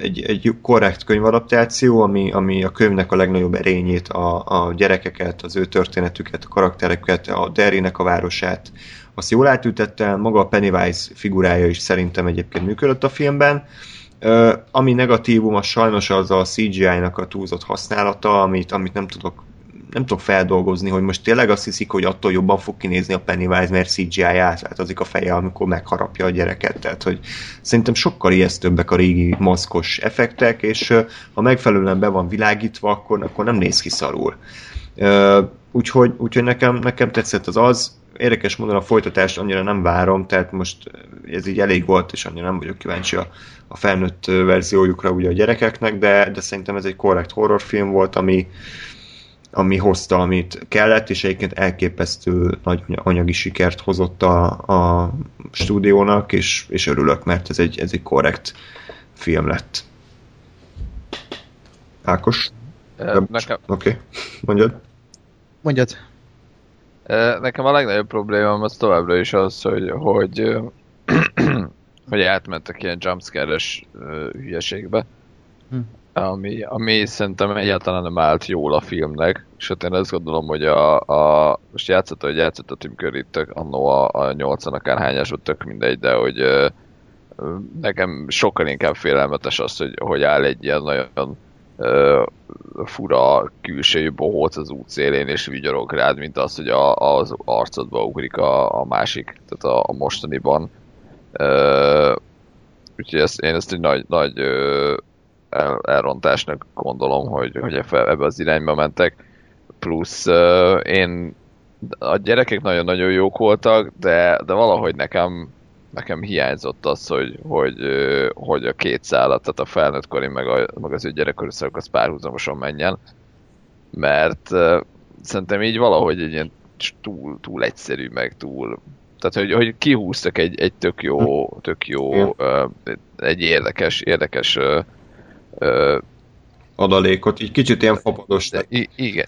egy, egy korrekt könyvadaptáció, ami, ami a könyvnek a legnagyobb erényét, a, a gyerekeket, az ő történetüket, a karaktereket, a Derrynek a városát, azt jól átültette, maga a Pennywise figurája is szerintem egyébként működött a filmben. Ami negatívum, az sajnos az a CGI-nak a túlzott használata, amit, amit nem tudok nem tudok feldolgozni, hogy most tényleg azt hiszik, hogy attól jobban fog kinézni a Pennywise, mert CGI átváltozik a feje, amikor megharapja a gyereket. Tehát, hogy szerintem sokkal ijesztőbbek a régi maszkos effektek, és ha megfelelően be van világítva, akkor, akkor nem néz ki szarul. Úgyhogy, úgyhogy nekem, nekem tetszett az az, érdekes módon a folytatást annyira nem várom, tehát most ez így elég volt, és annyira nem vagyok kíváncsi a, a felnőtt verziójukra ugye a gyerekeknek, de, de szerintem ez egy korrekt horrorfilm volt, ami, ami hozta, amit kellett, és egyébként elképesztő nagy anyagi sikert hozott a, a stúdiónak, és, és örülök, mert ez egy, ez egy korrekt film lett. Ákos? Nekem... Oké, okay. mondjad. Mondjad. Nekem a legnagyobb problémám az továbbra is az, hogy, hogy, hogy átmentek ilyen jumpscare-es hülyeségbe. Hm. Ami, ami szerintem egyáltalán nem állt jól a filmnek, és hát én azt gondolom, hogy a, a most játszott, hogy játszott a Tim Curry tök, annó a, a 80 akárhányás, tök mindegy, de hogy nekem sokkal inkább félelmetes az, hogy, hogy áll egy ilyen nagyon fura külsejű bohóc az út szélén, és vigyorog rád, mint az, hogy a, az arcodba ugrik a, a másik, tehát a, a mostaniban. Uh, úgyhogy ezt, én ezt egy nagy, nagy uh, el, elrontásnak gondolom, hogy, hogy ebbe az irányba mentek. Plusz uh, én a gyerekek nagyon-nagyon jók voltak, de, de valahogy nekem nekem hiányzott az, hogy, hogy, hogy a két szállat, tehát a felnőtt kori meg, a, meg az ő gyerekkori szakok az párhuzamosan menjen, mert szerintem így valahogy egy ilyen túl, túl egyszerű, meg túl tehát, hogy, hogy kihúztak egy, egy tök jó, tök jó, uh, egy érdekes, érdekes adalékot, így kicsit ilyen fapados. Igen.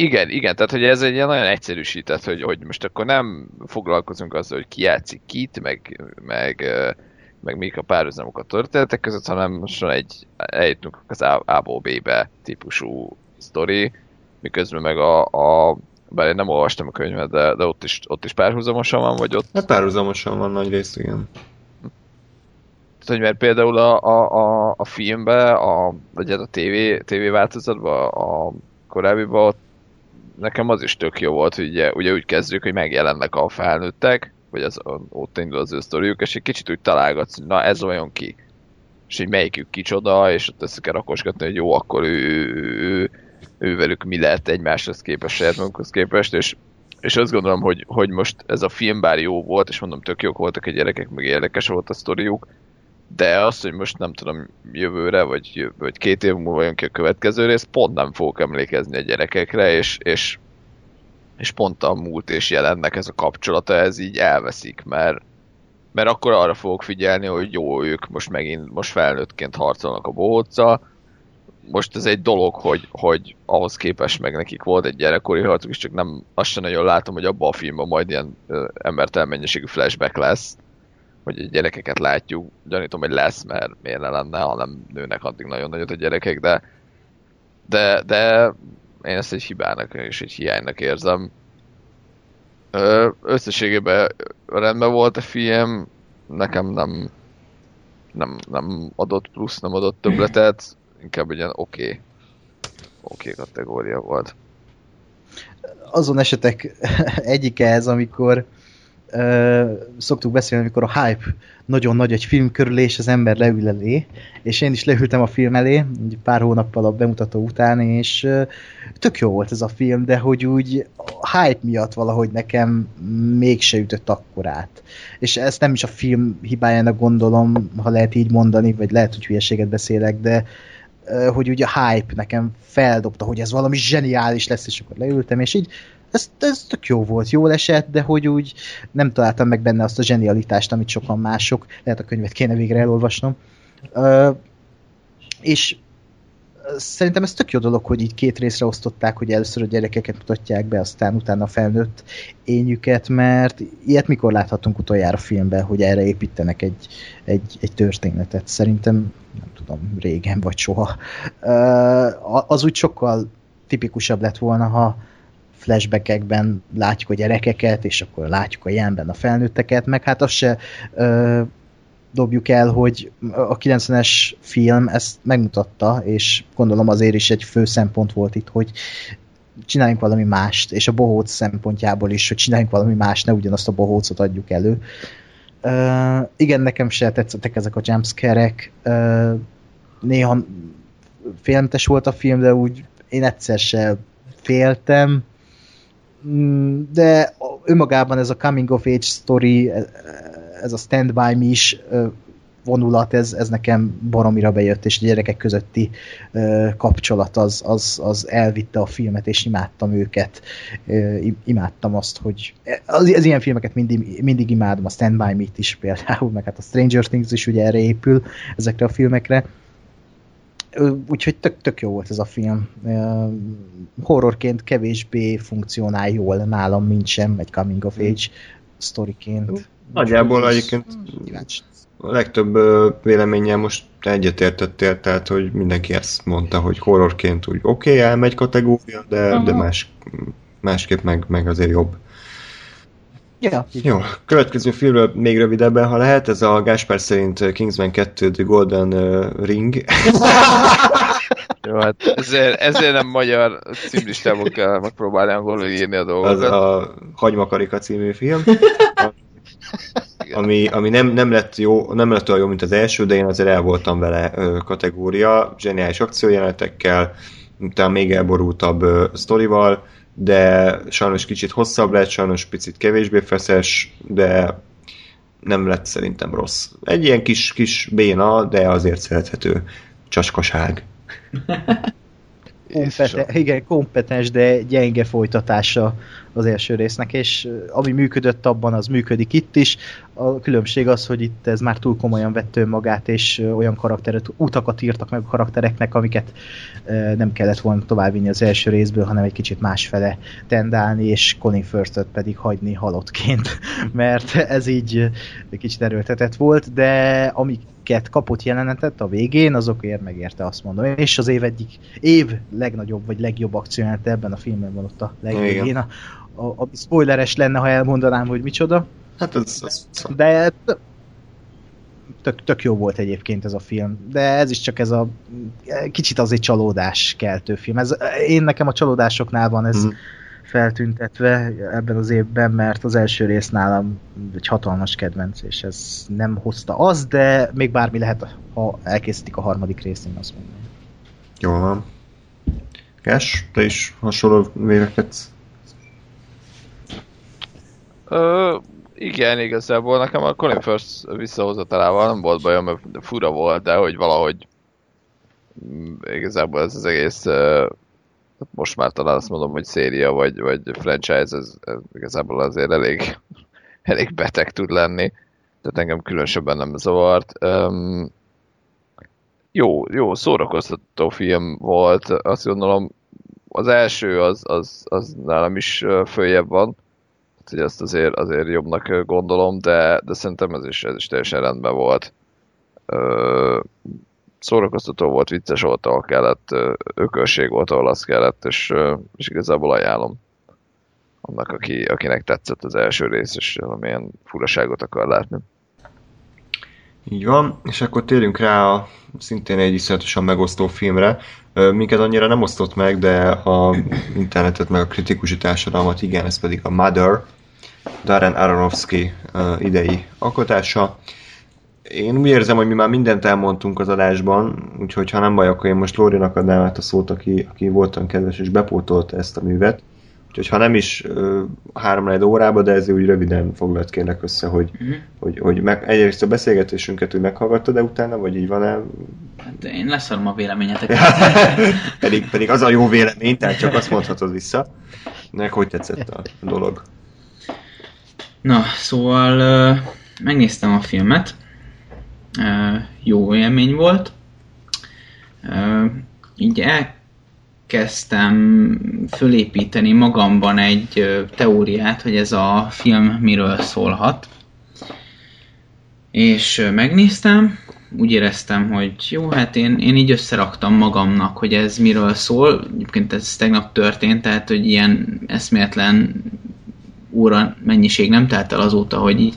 Igen, igen, tehát hogy ez egy ilyen nagyon egyszerűsített, hogy, hogy most akkor nem foglalkozunk azzal, hogy ki játszik kit, meg, meg, meg mik a párhuzamok a történetek között, hanem most egy, eljutunk az A-ból B-be típusú sztori, miközben meg a, a bár én nem olvastam a könyvet, de, de ott, is, ott is párhuzamosan van, vagy ott Hát párhuzamosan van nagy rész, igen. hogy mert például a, a, a, a filmben, a, vagy hát a TV, TV változatban, a korábbiban ott nekem az is tök jó volt, hogy ugye, ugye úgy kezdjük, hogy megjelennek a felnőttek, vagy az, ott indul az ő sztoriuk, és egy kicsit úgy találgatsz, hogy na ez olyan ki. És hogy melyikük kicsoda, és ott össze kell rakosgatni, hogy jó, akkor ő, ő, ő, ő, velük mi lett egymáshoz képest, saját magukhoz képest, és, és azt gondolom, hogy, hogy most ez a film bár jó volt, és mondom, tök jók voltak a gyerekek, meg érdekes volt a sztoriuk, de azt, hogy most nem tudom, jövőre, vagy, vagy két év múlva jön ki a következő rész, pont nem fogok emlékezni a gyerekekre, és, és, és pont a múlt és jelennek ez a kapcsolata, ez így elveszik, mert, mert akkor arra fogok figyelni, hogy jó, ők most megint, most felnőttként harcolnak a bohóccal, most ez egy dolog, hogy, hogy ahhoz képest meg nekik volt egy gyerekkori harcuk, és csak nem, azt sem nagyon látom, hogy abban a filmben majd ilyen ö, embertelen flashback lesz, hogy gyerekeket látjuk. Gyanítom, hogy lesz, mert miért ne lenne, ha nem nőnek addig nagyon nagyot a gyerekek, de, de, de én ezt egy hibának és egy hiánynak érzem. Összességében rendben volt a film, nekem nem, nem, nem adott plusz, nem adott többletet, inkább egy ilyen oké okay, oké okay kategória volt. azon esetek egyike ez, amikor ö, szoktuk beszélni, amikor a hype nagyon nagy egy film körül, és az ember leül elé, és én is leültem a film elé, pár hónappal a bemutató után, és tök jó volt ez a film, de hogy úgy a hype miatt valahogy nekem mégse ütött akkorát. És ezt nem is a film hibájának gondolom, ha lehet így mondani, vagy lehet, hogy hülyeséget beszélek, de hogy ugye a hype nekem feldobta, hogy ez valami zseniális lesz, és akkor leültem, és így ez, ez tök jó volt, jól esett, de hogy úgy nem találtam meg benne azt a zsenialitást, amit sokan mások, lehet a könyvet kéne végre elolvasnom. Ö, és szerintem ez tök jó dolog, hogy így két részre osztották, hogy először a gyerekeket mutatják be, aztán utána a felnőtt ényüket, mert ilyet mikor láthatunk utoljára filmben, hogy erre építenek egy, egy, egy történetet. Szerintem nem tudom, régen vagy soha. Az úgy sokkal tipikusabb lett volna, ha flashbackekben látjuk a gyerekeket, és akkor látjuk a jelenben a felnőtteket, meg hát azt se ö, dobjuk el, hogy a 90-es film ezt megmutatta, és gondolom azért is egy fő szempont volt itt, hogy csináljunk valami mást, és a bohóc szempontjából is, hogy csináljunk valami más, ne ugyanazt a bohócot adjuk elő. Uh, igen, nekem se tetszettek ezek a jumpscare-ek. Uh, néha félmentes volt a film, de úgy én egyszer se féltem. Mm, De önmagában ez a coming of age story, ez a stand by me is vonulat, ez, ez nekem baromira bejött, és a gyerekek közötti kapcsolat az, az, az elvitte a filmet, és imádtam őket. Imádtam azt, hogy az, az ilyen filmeket mindig, mindig imádom, a Stand By Me-t is például, meg hát a Stranger Things is ugye erre épül, ezekre a filmekre. Úgyhogy tök, tök jó volt ez a film. Horrorként kevésbé funkcionál jól nálam, mint sem egy coming of age sztoriként. Nagyjából egyébként Kíváncsi. a legtöbb véleménnyel most egyetértettél, tehát hogy mindenki ezt mondta, hogy horrorként úgy oké, okay, elmegy kategória, de, de más, másképp meg, meg azért jobb. Ja, Jó, következő filmről még rövidebben, ha lehet, ez a Gáspár szerint Kingsman 2 The Golden Ring. Jó, hát ezért, ezért nem magyar címlistából kell megpróbálni angolul írni a az dolgokat. a Hagymakarika című film, ami, ami nem, nem, lett jó, nem lett olyan jó, mint az első, de én azért el voltam vele ö, kategória, zseniális akciójelenetekkel, utána még elborultabb ö, sztorival, de sajnos kicsit hosszabb lett, sajnos picit kevésbé feszes, de nem lett szerintem rossz. Egy ilyen kis, kis béna, de azért szerethető csaskaság. kompeten, igen, kompetens, de gyenge folytatása az első résznek, és ami működött abban, az működik itt is. A különbség az, hogy itt ez már túl komolyan vett magát, és olyan karakteret, utakat írtak meg a karaktereknek, amiket nem kellett volna továbbvinni az első részből, hanem egy kicsit másfele tendálni, és Colin Firth pedig hagyni halottként, mert ez így kicsit erőltetett volt, de amiket kapott jelenetet a végén, azokért megérte azt mondom. És az év egyik év legnagyobb, vagy legjobb akcióját ebben a filmben van ott a legvégén. A, a, a spoileres lenne, ha elmondanám, hogy micsoda. Hát az, az... De tök, tök jó volt egyébként ez a film, de ez is csak ez a kicsit az egy csalódás keltő film. Ez, én nekem a csalódásoknál van ez mm. Feltüntetve ebben az évben, mert az első rész nálam egy hatalmas kedvenc, és ez nem hozta az, de még bármi lehet, ha elkészítik a harmadik részt, én azt mondom. Jó van. Kes, te is hasonló vélekedsz? Ö, igen, igazából nekem a Colin First visszahozatalával nem volt bajom, mert fura volt, de hogy valahogy mm, igazából ez az egész most már talán azt mondom, hogy széria vagy, vagy franchise, ez, ez igazából azért elég, elég beteg tud lenni. Tehát engem különösebben nem zavart. Um, jó, jó, szórakoztató film volt. Azt gondolom, az első az, az, az nálam is följebb van hogy ezt azért, azért jobbnak gondolom, de, de szerintem ez is, ez is teljesen rendben volt. Ö, szórakoztató volt, vicces volt, ahol kellett, ökölség volt, ahol az kellett, és, és igazából ajánlom annak, aki, akinek tetszett az első rész, és valamilyen furaságot akar látni. Így van, és akkor térjünk rá a szintén egy iszonyatosan megosztó filmre. Minket annyira nem osztott meg, de a internetet meg a kritikusi társadalmat igen, ez pedig a Mother, Darren Aronofsky idei alkotása. Én úgy érzem, hogy mi már mindent elmondtunk az adásban, úgyhogy ha nem baj, akkor én most Lórinak adnám át a szót, aki, aki voltan kedves és bepótolta ezt a művet. Úgyhogy ha nem is uh, három egy órába, de ezért úgy röviden foglalt kérlek össze, hogy, uh-huh. hogy, hogy meg, egyrészt a beszélgetésünket úgy meghallgattad de utána, vagy így van-e? Hát én leszarom a véleményeteket. pedig, pedig az a jó vélemény, tehát csak azt mondhatod vissza. Nek hogy tetszett a dolog? Na, szóval uh, megnéztem a filmet, jó élmény volt. Így elkezdtem fölépíteni magamban egy teóriát, hogy ez a film miről szólhat. És megnéztem, úgy éreztem, hogy jó, hát én, én így összeraktam magamnak, hogy ez miről szól. Egyébként ez tegnap történt, tehát hogy ilyen eszméletlen óra mennyiség nem telt el azóta, hogy így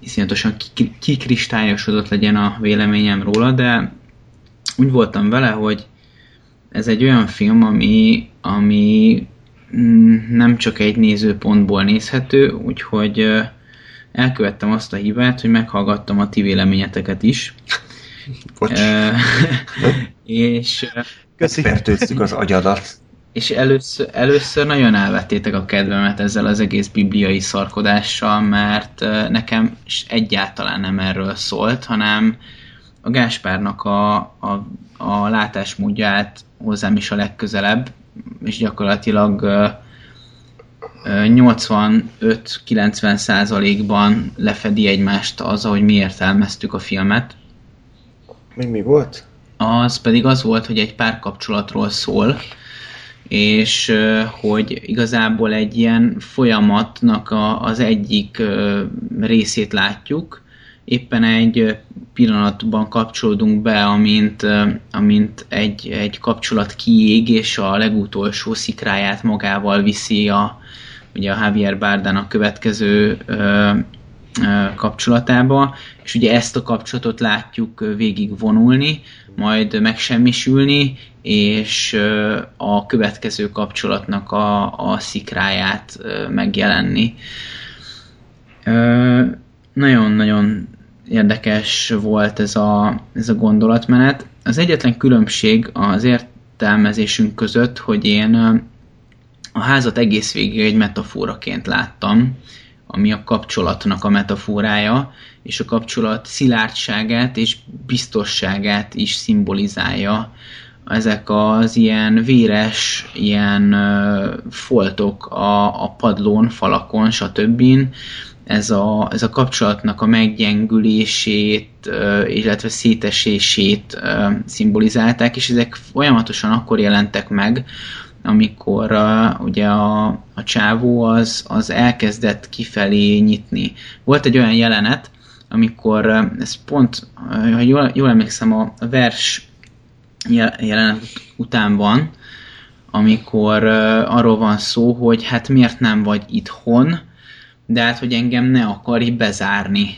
iszonyatosan kikristályosodott legyen a véleményem róla, de úgy voltam vele, hogy ez egy olyan film, ami, ami mm, nem csak egy nézőpontból nézhető, úgyhogy elkövettem azt a hibát, hogy meghallgattam a ti véleményeteket is. Bocs. és Köszi. az agyadat és először, először nagyon elvettétek a kedvemet ezzel az egész bibliai szarkodással, mert nekem egyáltalán nem erről szólt, hanem a Gáspárnak a, a, a látásmódját hozzám is a legközelebb, és gyakorlatilag 85-90 százalékban lefedi egymást az, ahogy mi értelmeztük a filmet. Mi mi volt? Az pedig az volt, hogy egy párkapcsolatról szól, és hogy igazából egy ilyen folyamatnak a, az egyik részét látjuk, éppen egy pillanatban kapcsolódunk be, amint, amint egy, egy kapcsolat kiég, és a legutolsó szikráját magával viszi a, ugye a Javier Bardán következő ö, ö, kapcsolatába, és ugye ezt a kapcsolatot látjuk végig vonulni, majd megsemmisülni, és a következő kapcsolatnak a, a szikráját megjelenni. Nagyon-nagyon érdekes volt ez a, ez a gondolatmenet. Az egyetlen különbség az értelmezésünk között, hogy én a házat egész végig egy metaforaként láttam, ami a kapcsolatnak a metaforája, és a kapcsolat szilárdságát és biztosságát is szimbolizálja ezek az ilyen véres, ilyen foltok a, a padlón, falakon, stb. Ez a, ez a kapcsolatnak a meggyengülését, illetve szétesését szimbolizálták, és ezek folyamatosan akkor jelentek meg, amikor uh, ugye a, a csávó az, az elkezdett kifelé nyitni. Volt egy olyan jelenet, amikor uh, ez pont, uh, ha jól, jól emlékszem, a, a vers jelenet után van, amikor arról van szó, hogy hát miért nem vagy itthon, de hát, hogy engem ne akarj bezárni.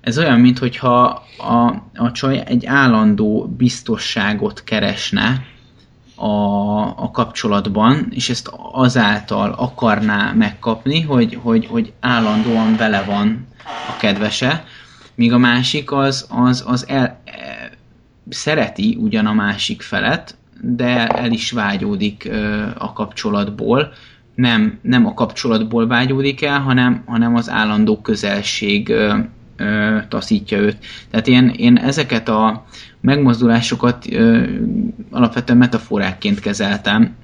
Ez olyan, mintha a, a csaj egy állandó biztosságot keresne a, a kapcsolatban, és ezt azáltal akarná megkapni, hogy, hogy, hogy állandóan vele van a kedvese, míg a másik az, az, az el, szereti ugyan a másik felet, de el is vágyódik a kapcsolatból. Nem, nem a kapcsolatból vágyódik el, hanem, hanem az állandó közelség taszítja őt. Tehát én, én ezeket a megmozdulásokat alapvetően metaforákként kezeltem,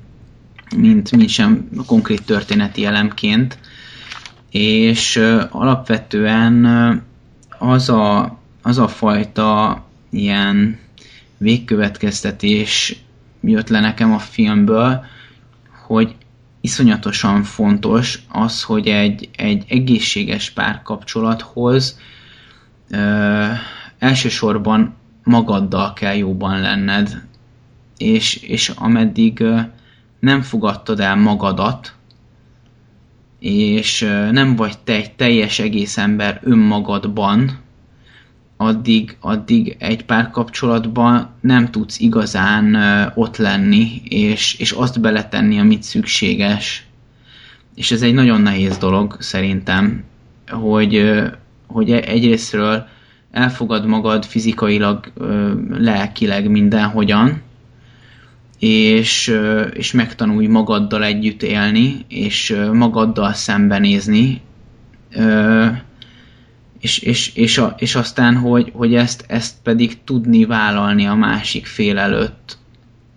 mint, mint sem konkrét történeti elemként, és alapvetően az a, az a fajta ilyen végkövetkeztetés jött le nekem a filmből, hogy iszonyatosan fontos az, hogy egy, egy egészséges párkapcsolathoz ö, elsősorban magaddal kell jóban lenned, és, és ameddig nem fogadtad el magadat, és nem vagy te egy teljes egész ember önmagadban, addig, addig egy párkapcsolatban nem tudsz igazán ott lenni, és, és azt beletenni, amit szükséges. És ez egy nagyon nehéz dolog szerintem, hogy, hogy e, egyrésztről elfogad magad fizikailag, lelkileg mindenhogyan, és, és megtanulj magaddal együtt élni, és magaddal szembenézni, és, és, és, a, és aztán, hogy, hogy ezt, ezt pedig tudni vállalni a másik fél előtt.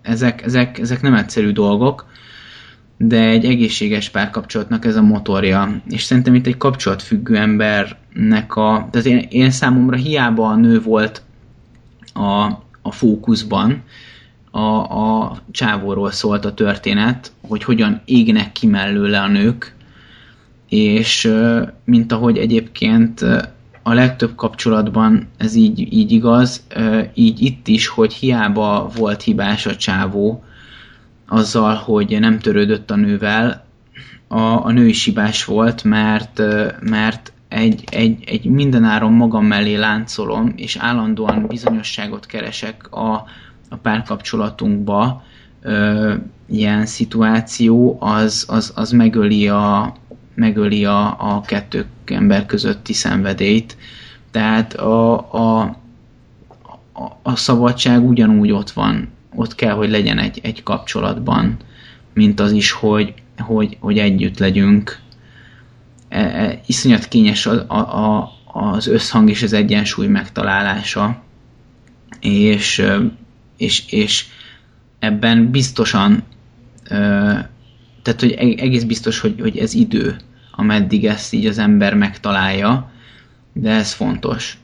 Ezek, ezek, ezek nem egyszerű dolgok, de egy egészséges párkapcsolatnak ez a motorja. És szerintem itt egy kapcsolatfüggő embernek a... Tehát én, én számomra hiába a nő volt a, a fókuszban, a, a csávóról szólt a történet, hogy hogyan égnek ki mellőle a nők, és mint ahogy egyébként a legtöbb kapcsolatban ez így, így igaz, így itt is, hogy hiába volt hibás a csávó azzal, hogy nem törődött a nővel, a, a nő is hibás volt, mert, mert egy, egy, egy mindenáron magam mellé láncolom, és állandóan bizonyosságot keresek a, a párkapcsolatunkba, ö, ilyen szituáció, az, az, az megöli a, megöli a, a kettő ember közötti szenvedélyt. Tehát a, a, a, szabadság ugyanúgy ott van, ott kell, hogy legyen egy, egy kapcsolatban, mint az is, hogy, hogy, hogy együtt legyünk. E, e, iszonyat kényes a, a, a, az összhang és az egyensúly megtalálása, és, és, és ebben biztosan tehát hogy egész biztos, hogy, hogy ez idő, ameddig ezt így az ember megtalálja, de ez fontos.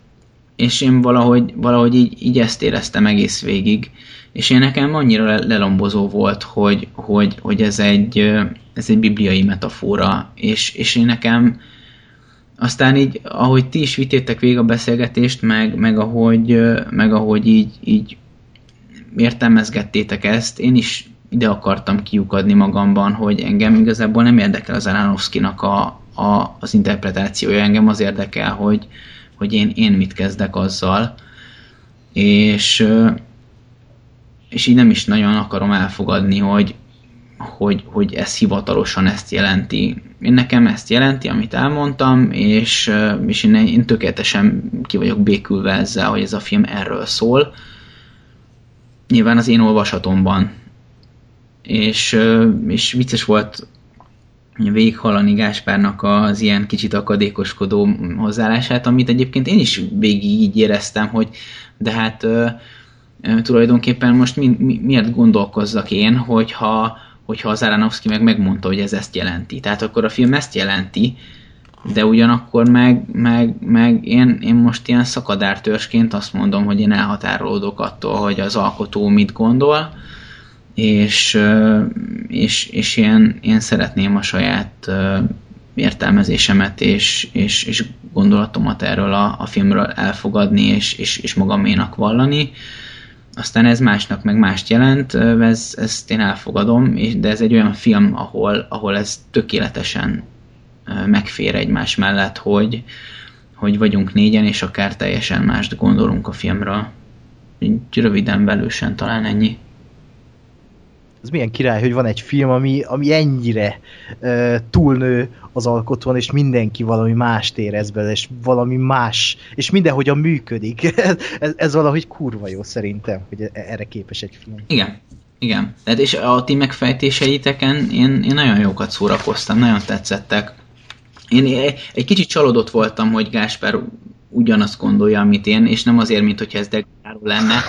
És én valahogy, valahogy így, így ezt éreztem egész végig, és én nekem annyira lelombozó volt, hogy, hogy, hogy ez, egy, ez egy bibliai metafora, és, és én nekem aztán így, ahogy ti is vitétek végig a beszélgetést, meg, meg, ahogy, meg ahogy így, így értelmezgettétek ezt, én is ide akartam kiukadni magamban, hogy engem igazából nem érdekel az Aronofsky-nak a, a, az interpretációja, engem az érdekel, hogy, hogy én, én mit kezdek azzal, és, és így nem is nagyon akarom elfogadni, hogy, hogy, hogy ez hivatalosan ezt jelenti. Én nekem ezt jelenti, amit elmondtam, és, és én, én tökéletesen ki vagyok békülve ezzel, hogy ez a film erről szól. Nyilván az én olvasatomban és, és vicces volt végighallani Gáspárnak az ilyen kicsit akadékoskodó hozzáállását, amit egyébként én is végig így éreztem, hogy de hát tulajdonképpen most mi, mi, miért gondolkozzak én, hogyha, hogyha az Aronofsky meg megmondta, hogy ez ezt jelenti. Tehát akkor a film ezt jelenti, de ugyanakkor meg, meg, meg én, én most ilyen szakadártörsként azt mondom, hogy én elhatárolódok attól, hogy az alkotó mit gondol, és, és, és én, én szeretném a saját értelmezésemet és, és, és gondolatomat erről a, a filmről elfogadni és, és, és magaménak vallani. Aztán ez másnak meg mást jelent, ez, ezt én elfogadom, de ez egy olyan film, ahol, ahol ez tökéletesen megfér egymás mellett, hogy, hogy vagyunk négyen, és akár teljesen mást gondolunk a filmről. Így röviden, belősen talán ennyi. Ez milyen király, hogy van egy film, ami, ami ennyire uh, túlnő az alkotón, és mindenki valami mást érez bele, és valami más, és mindenhogyan működik. ez, ez valahogy kurva jó szerintem, hogy e-, erre képes egy film. Igen, igen. Tehát és a ti megfejtéseiteken én, én nagyon jókat szórakoztam, nagyon tetszettek. Én egy kicsit csalódott voltam, hogy Gáspár ugyanazt gondolja, amit én, és nem azért, mint hogyha ez degradáló lenne.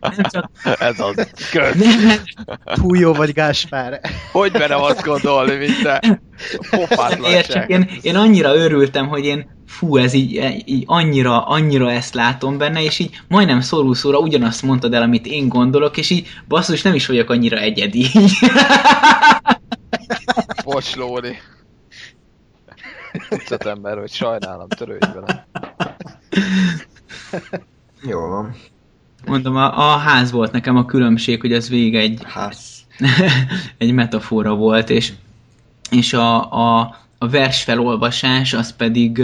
Nem csak... ez az. Nem, Túl jó vagy, Gáspár. Hogy merem azt gondolni, mint te? Csak én, én annyira örültem, hogy én fú, ez így, így annyira, annyira ezt látom benne, és így majdnem szóló szóra ugyanazt mondtad el, amit én gondolok, és így basszus, nem is vagyok annyira egyedi. Bocs, Lóri tucat ember, hogy sajnálom, törődj vele. Jó van. Mondom, a, a ház volt nekem a különbség, hogy ez végig egy, ház. egy metafora volt, és, és a, a, a vers felolvasás az pedig,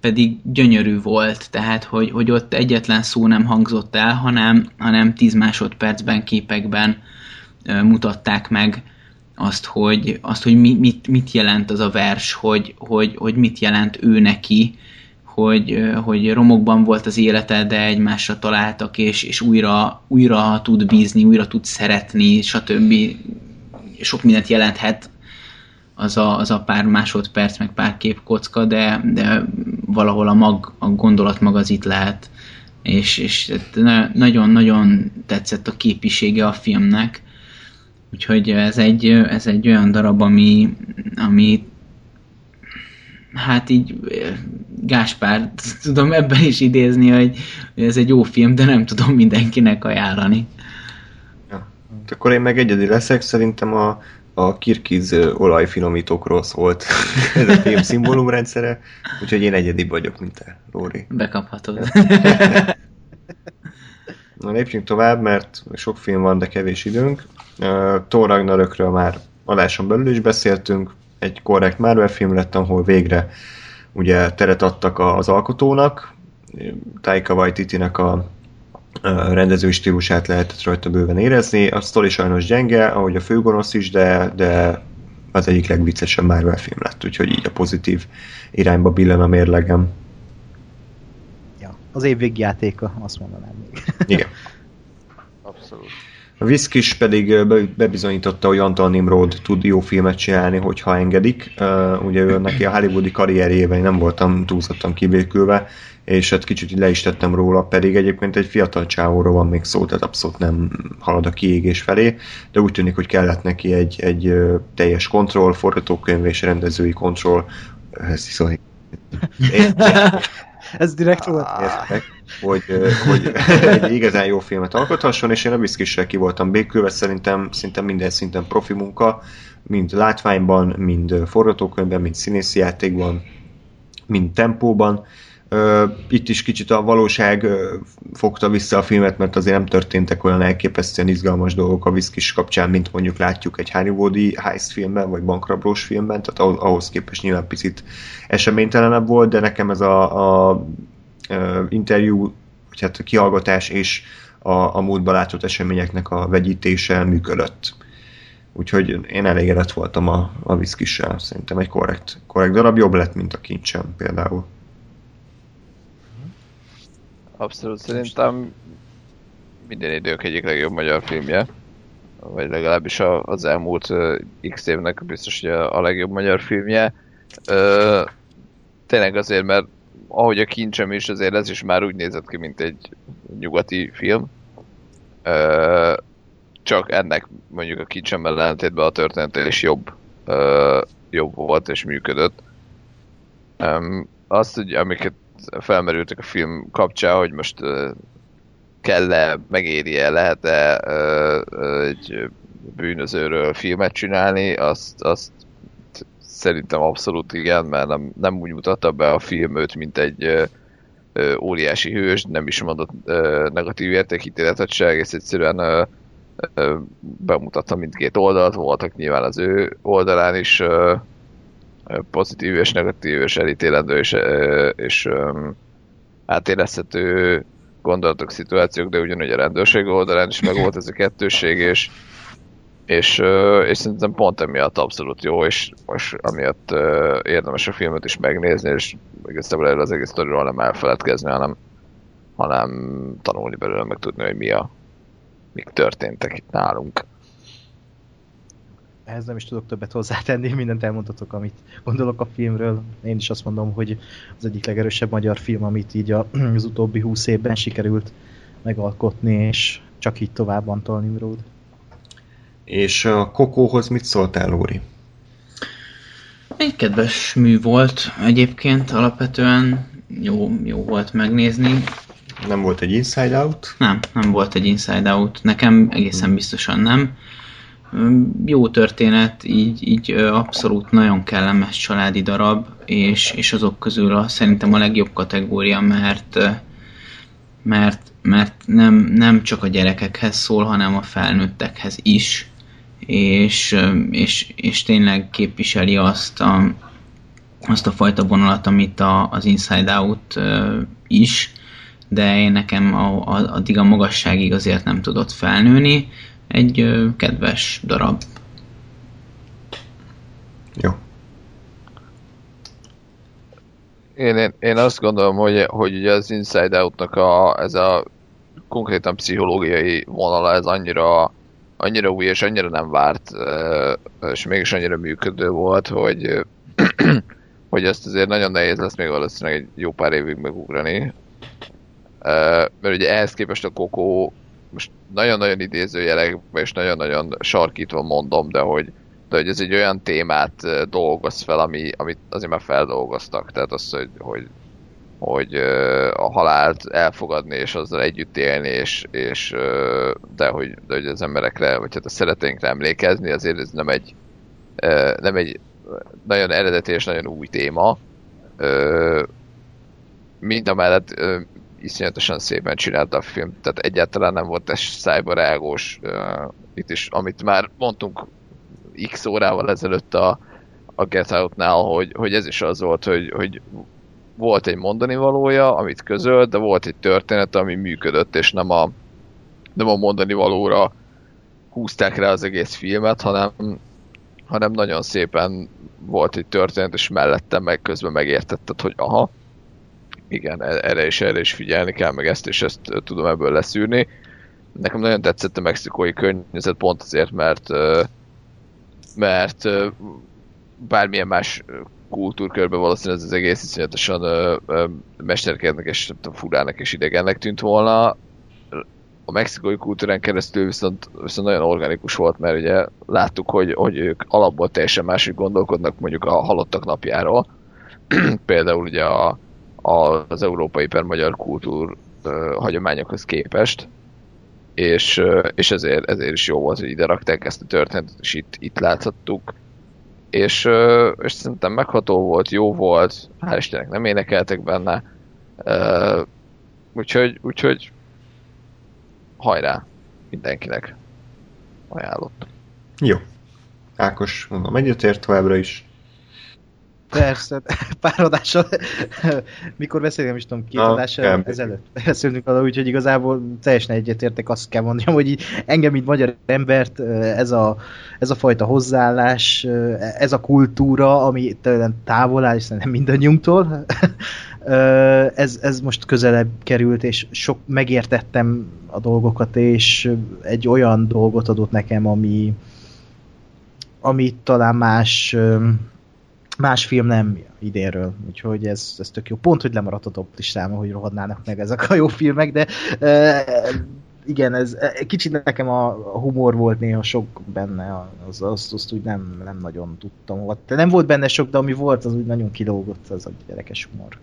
pedig gyönyörű volt, tehát hogy, hogy ott egyetlen szó nem hangzott el, hanem, hanem 10 másodpercben, képekben mutatták meg azt, hogy, azt, hogy mi, mit, mit jelent az a vers, hogy, hogy, hogy mit jelent ő neki, hogy, hogy romokban volt az élete, de egymásra találtak, és, és újra, újra tud bízni, újra tud szeretni, stb. Sok mindent jelenthet az a, az a pár másodperc, meg pár képkocka, de, de valahol a, mag, a gondolat maga az itt lehet. És, és nagyon-nagyon tetszett a képisége a filmnek Úgyhogy ez egy, ez egy olyan darab, ami, ami hát így Gáspár tudom ebben is idézni, hogy ez egy jó film, de nem tudom mindenkinek ajánlani. Ja. Akkor én meg egyedi leszek, szerintem a, a Kirkiz olajfinomítókról szólt ez a film szimbólumrendszere, úgyhogy én egyedi vagyok, mint te, Lóri. Bekaphatod. Na lépjünk tovább, mert sok film van, de kevés időnk. Uh, Thor Ragnarökről már adáson belül is beszéltünk, egy korrekt Marvel film lett, ahol végre ugye teret adtak az alkotónak, Taika Waititi-nek a, a rendezői stílusát lehetett rajta bőven érezni. A sztori sajnos gyenge, ahogy a főgonosz is, de, de az egyik legviccesebb Marvel film lett, úgyhogy így a pozitív irányba billen a mérlegem. Ja, az év végjátéka, azt mondanám még. Igen. Abszolút. A Viszkis pedig bebizonyította, hogy Antal Nimrod tud jó filmet csinálni, hogyha engedik. Ugye ő neki a hollywoodi karrierjében nem voltam túlzottan kibékülve, és hát kicsit le is tettem róla, pedig egyébként egy fiatal csávóról van még szó, tehát abszolút nem halad a kiégés felé, de úgy tűnik, hogy kellett neki egy, egy teljes kontroll, forgatókönyv és rendezői kontroll. Ez szóval Ez direkt volt. Értek, hogy, hogy egy igazán jó filmet alkothasson, és én a Viszkissel ki voltam békülve, szerintem szinte minden szinten profi munka, mind látványban, mind forgatókönyvben, mind színészi játékban, mind tempóban. Itt is kicsit a valóság fogta vissza a filmet, mert azért nem történtek olyan elképesztően izgalmas dolgok a Viszkis kapcsán, mint mondjuk látjuk egy hollywoodi heist filmben, vagy bankrablós filmben, tehát ahhoz képest nyilván picit eseménytelenebb volt, de nekem ez a, a, interjú, vagy hát a kihallgatás és a, a múltban látott eseményeknek a vegyítése működött. Úgyhogy én elégedett voltam a, a viszkissel. Szerintem egy korrekt, korrekt darab, jobb lett, mint a kincsem például. Abszolút, szerintem minden idők egyik legjobb magyar filmje. Vagy legalábbis az elmúlt x évnek biztos, hogy a legjobb magyar filmje. tényleg azért, mert ahogy a kincsem is, azért ez is már úgy nézett ki, mint egy nyugati film. Ö, csak ennek mondjuk a kincsemmel ellentétben a történet is jobb, ö, jobb volt és működött. Um, azt, hogy amiket felmerültek a film kapcsán, hogy most kell-e, megéri-e, lehet-e egy bűnözőről filmet csinálni, azt, azt szerintem abszolút igen, mert nem, nem úgy mutatta be a film őt, mint egy uh, óriási hős, nem is mondott uh, negatív értékítéletet se, egész egyszerűen uh, uh, bemutatta mindkét oldalt, voltak nyilván az ő oldalán is uh, pozitív és negatív és elítélendő és, és átérezhető gondolatok, szituációk, de ugyanúgy a rendőrség oldalán is meg volt ez a kettőség, és, és, és szerintem pont emiatt abszolút jó, és, és amiatt érdemes a filmet is megnézni, és igazából erről az egész sztoriról nem elfeledkezni, hanem, hanem tanulni belőle, meg tudni, hogy mi a, mik történtek itt nálunk ehhez nem is tudok többet hozzátenni, mindent elmondhatok, amit gondolok a filmről. Én is azt mondom, hogy az egyik legerősebb magyar film, amit így az utóbbi húsz évben sikerült megalkotni, és csak így tovább Antal. És a Kokóhoz mit szóltál, Lóri? Egy kedves mű volt egyébként, alapvetően jó, jó volt megnézni. Nem volt egy Inside Out? Nem, nem volt egy Inside Out. Nekem egészen biztosan nem jó történet, így, így abszolút nagyon kellemes családi darab, és, és azok közül a, szerintem a legjobb kategória, mert, mert, mert nem, nem csak a gyerekekhez szól, hanem a felnőttekhez is, és, és, és tényleg képviseli azt a, azt a fajta vonalat, amit a, az Inside Out is, de én nekem a, a, addig a magasságig azért nem tudott felnőni, egy ö, kedves darab. Jó. Én, én, én azt gondolom, hogy, hogy ugye az Inside Out-nak a, ez a konkrétan pszichológiai vonala, ez annyira, annyira új és annyira nem várt, és mégis annyira működő volt, hogy, hogy ezt azért nagyon nehéz lesz még valószínűleg egy jó pár évig megugrani. Mert ugye ehhez képest a Coco most nagyon-nagyon idézőjelekben és nagyon-nagyon sarkítva mondom, de hogy, de hogy ez egy olyan témát dolgoz fel, ami, amit azért már feldolgoztak. Tehát az, hogy, hogy, hogy a halált elfogadni és azzal együtt élni, és, és de, hogy, de hogy az emberekre, vagy hát a szereteinkre emlékezni, azért ez nem egy, nem egy nagyon eredeti és nagyon új téma. Mind a mellett iszonyatosan szépen csinálta a film, tehát egyáltalán nem volt ez szájbarágos, uh, itt is, amit már mondtunk x órával ezelőtt a, a Get Out-nál, hogy, hogy ez is az volt, hogy, hogy volt egy mondani valója, amit közölt, de volt egy történet, ami működött, és nem a, nem a mondani valóra húzták rá az egész filmet, hanem, hanem nagyon szépen volt egy történet, és mellette meg közben megértetted, hogy aha, igen, e- erre is, erre is figyelni kell, meg ezt és ezt tudom ebből leszűrni. Nekem nagyon tetszett a mexikói környezet pont azért, mert mert bármilyen más kultúrkörben valószínűleg ez az egész iszonyatosan mesterkednek és furának és idegennek tűnt volna. A mexikói kultúrán keresztül viszont, viszont nagyon organikus volt, mert ugye láttuk, hogy, hogy ők alapból teljesen másik gondolkodnak mondjuk a halottak napjáról. Például ugye a, az európai per magyar kultúr hagyományokhoz képest, és, és ezért, ezért is jó volt, hogy ide rakták ezt a történetet, és itt, itt láthattuk. És, és szerintem megható volt, jó volt, hál' Istennek nem énekeltek benne, úgyhogy, úgyhogy hajrá mindenkinek ajánlott. Jó. Ákos, mondom, egyetért továbbra is. Persze, pár adással, mikor beszéltem, is tudom, két adással ezelőtt beszélünk arra, úgyhogy igazából teljesen egyetértek, azt kell mondjam, hogy így engem, mint magyar embert, ez a, ez a fajta hozzáállás, ez a kultúra, ami tőlem távol áll, hiszen nem mindannyiunktól, ez, ez most közelebb került, és sok megértettem a dolgokat, és egy olyan dolgot adott nekem, ami, ami talán más más film nem idénről, úgyhogy ez, ez tök jó. Pont, hogy lemaradt a top listáma, hogy rohadnának meg ezek a jó filmek, de e, igen, ez e, kicsit nekem a a humor volt néha sok benne, az, azt, azt úgy nem, nem nagyon tudtam. De nem volt benne sok, de ami volt, az úgy nagyon kilógott, az a gyerekes humor.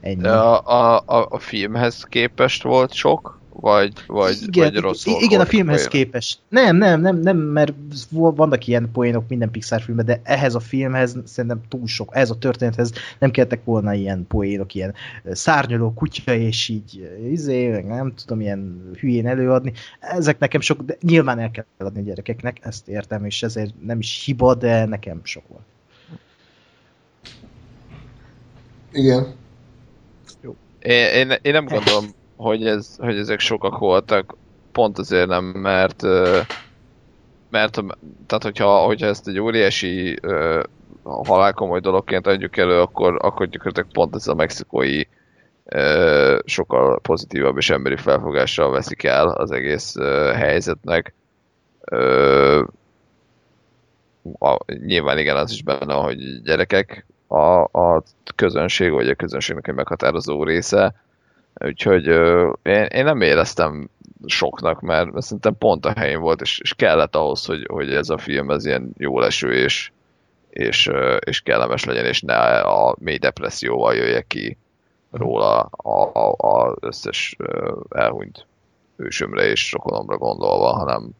Ennyi. De a, a, a filmhez képest volt sok? Vagy, vagy, igen, vagy rossz i- volt igen, a filmhez poénok? képest. Nem, nem, nem, nem, mert vannak ilyen poénok minden Pixar filmben, de ehhez a filmhez szerintem túl sok, ez a történethez nem kellettek volna ilyen poénok, ilyen szárnyaló kutya, és így izé, meg nem tudom, ilyen hülyén előadni. Ezek nekem sok, de nyilván el kell adni a gyerekeknek, ezt értem, és ezért nem is hiba, de nekem sok volt. Igen. Én, én, én nem gondolom, hogy, ez, hogy ezek sokak voltak, pont azért nem, mert mert tehát hogyha, hogyha ezt egy óriási halálkomoly dologként adjuk elő, akkor, akkor gyakorlatilag pont ez a mexikói sokkal pozitívabb és emberi felfogással veszik el az egész helyzetnek. Nyilván igen, az is benne, hogy gyerekek a, a közönség, vagy a közönségnek egy meghatározó része, úgyhogy ö, én, én nem éreztem soknak, mert szerintem pont a helyén volt, és, és kellett ahhoz, hogy, hogy ez a film ez ilyen jó leső, és, és, és kellemes legyen, és ne a mély depresszióval jöjjek ki róla a, a, a összes elhunyt ősömre és rokonomra gondolva, hanem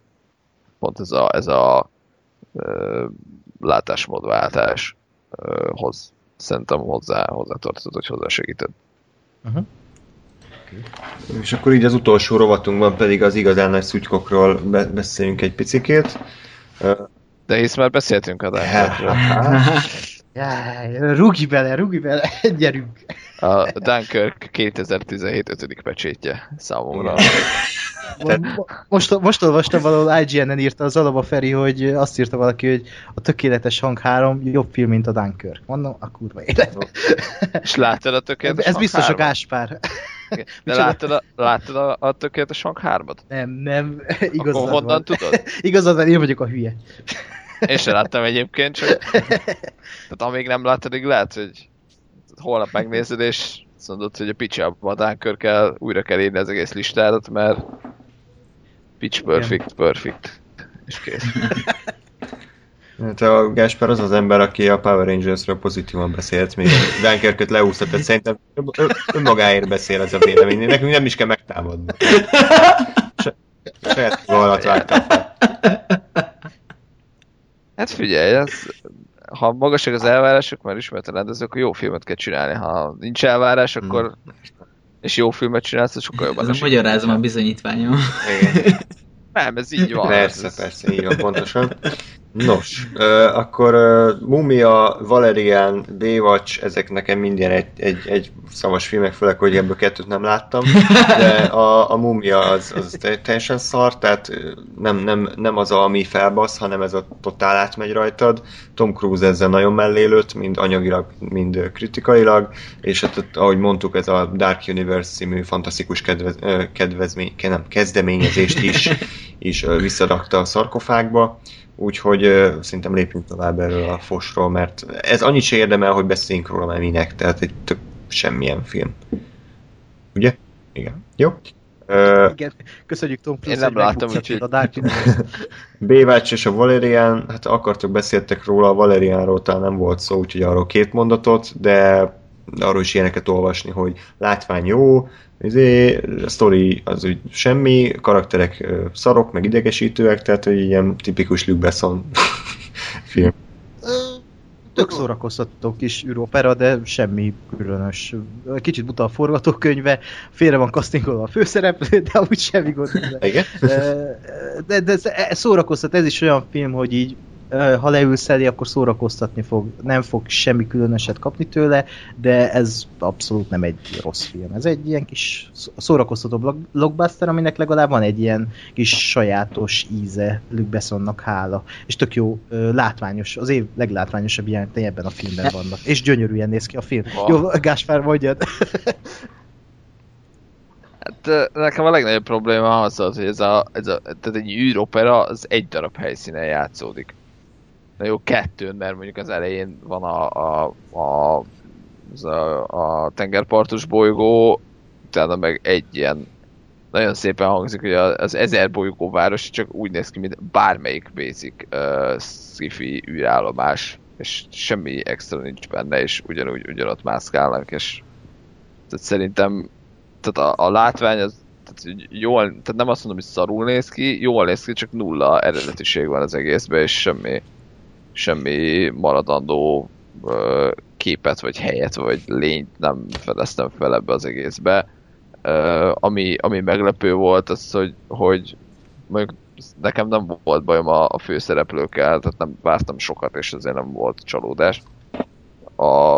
pont ez a, ez a ö, látásmódváltás ö, hoz, szerintem hozzá, hozzá tartozott, hogy hozzá segített. És akkor így az utolsó rovatunkban pedig az igazán nagy szutykokról be- beszéljünk egy picikét. De hisz már beszéltünk a. Jaj, rúgj bele, rúgj bele, gyerünk! A Dunkirk 2017 5. pecsétje számomra. Mo- Most, most olvastam valahol IGN-en írta az Alaba Feri, hogy azt írta valaki, hogy a tökéletes hang 3 jobb film, mint a Dunkirk. Mondom, a kurva élet. És láttad a tökéletes Ez Hang biztos a 3-at? Gáspár. De láttad a, láttad a, a tökéletes hang 3-at? Nem, nem, Akkor igazad honnan van. tudod? Igazad van, én vagyok a hülye. Én sem láttam egyébként, csak... Tehát amíg nem láttad, addig lehet, hogy holnap megnézed, és azt mondod, hogy a picsába a Dunkirk kell, újra kell írni az egész listádat, mert pitch perfect, perfect. És kész. Hát a Gáspár az az ember, aki a Power Rangers-ről pozitívan beszélt, még Dunkerköt leúszta, tehát szerintem ön- önmagáért beszél ez a vélemény. Nekünk nem is kell megtámadni. Saját maga alatt vágta fel. Hát figyelj, ez, ha magasak az elvárások, mert ismert a rendező, akkor jó filmet kell csinálni. Ha nincs elvárás, akkor és jó filmet csinálsz, az sokkal jobban Ez a magyarázom a bizonyítványom. Igen. Nem, ez így van. Persze, ez, persze, így van, pontosan. Nos, akkor Mumia, Valerian, Baywatch, ezek nekem mindjárt egy, egy, egy szavas filmek, főleg, hogy ebből kettőt nem láttam, de a, a Mumia az, az te- teljesen szar, tehát nem, nem, nem az, ami felbasz, hanem ez a totál átmegy rajtad. Tom Cruise ezzel nagyon mellélőtt, mind anyagilag, mind kritikailag, és hát, ahogy mondtuk, ez a Dark Universe című fantasztikus kedvez, kedvezmény, ke- nem, kezdeményezést is, is visszarakta a szarkofágba, úgyhogy szerintem lépjünk tovább erről a fosról, mert ez annyit se érdemel, hogy beszéljünk róla, mert minek, tehát egy tök semmilyen film. Ugye? Igen. Jó. Ö, Igen, köszönjük Tom Cruise, Én nem láttam, úgyhogy-. Bévács és a Valerian, hát akartok beszéltek róla, a Valerianról talán nem volt szó, úgyhogy arról két mondatot, de arról is ilyeneket olvasni, hogy látvány jó, izé, a sztori az úgy semmi, karakterek szarok, meg idegesítőek, tehát hogy ilyen tipikus Luke Besson film. Tök szórakoztató kis űropera, de semmi különös. Kicsit buta a forgatókönyve, félre van castingolva a főszereplő, de amúgy semmi gond. Igen? de, de ez szórakoztat, ez is olyan film, hogy így ha leülsz elé, akkor szórakoztatni fog. Nem fog semmi különöset kapni tőle, de ez abszolút nem egy rossz film. Ez egy ilyen kis szó- szórakoztató blockbuster, aminek legalább van egy ilyen kis sajátos íze Luke Bessonnak hála. És tök jó, látványos, az év leglátványosabb jelenetei ebben a filmben vannak. És gyönyörűen néz ki a film. Van. Jó, Gáspár, mondjad. Hát nekem a legnagyobb probléma az az, hogy ez a, ez a tehát egy űropera az egy darab helyszínen játszódik. Na jó, kettőn, mert mondjuk az elején van a, a, a, az a, a tengerpartos bolygó, utána meg egy ilyen nagyon szépen hangzik, hogy az ezer bolygó város csak úgy néz ki, mint bármelyik basic uh, sci-fi űrállomás, és semmi extra nincs benne, és ugyanúgy ugyanott mászkálnak, és tehát szerintem tehát a, a látvány az tehát jól, tehát nem azt mondom, hogy szarul néz ki, jól néz ki, csak nulla eredetiség van az egészben, és semmi, semmi maradandó ö, képet, vagy helyet, vagy lényt nem fedeztem fel ebbe az egészbe. Ö, ami, ami meglepő volt, az, hogy, hogy mondjuk nekem nem volt bajom a, a főszereplőkkel, tehát nem vártam sokat, és ezért nem volt csalódás. A,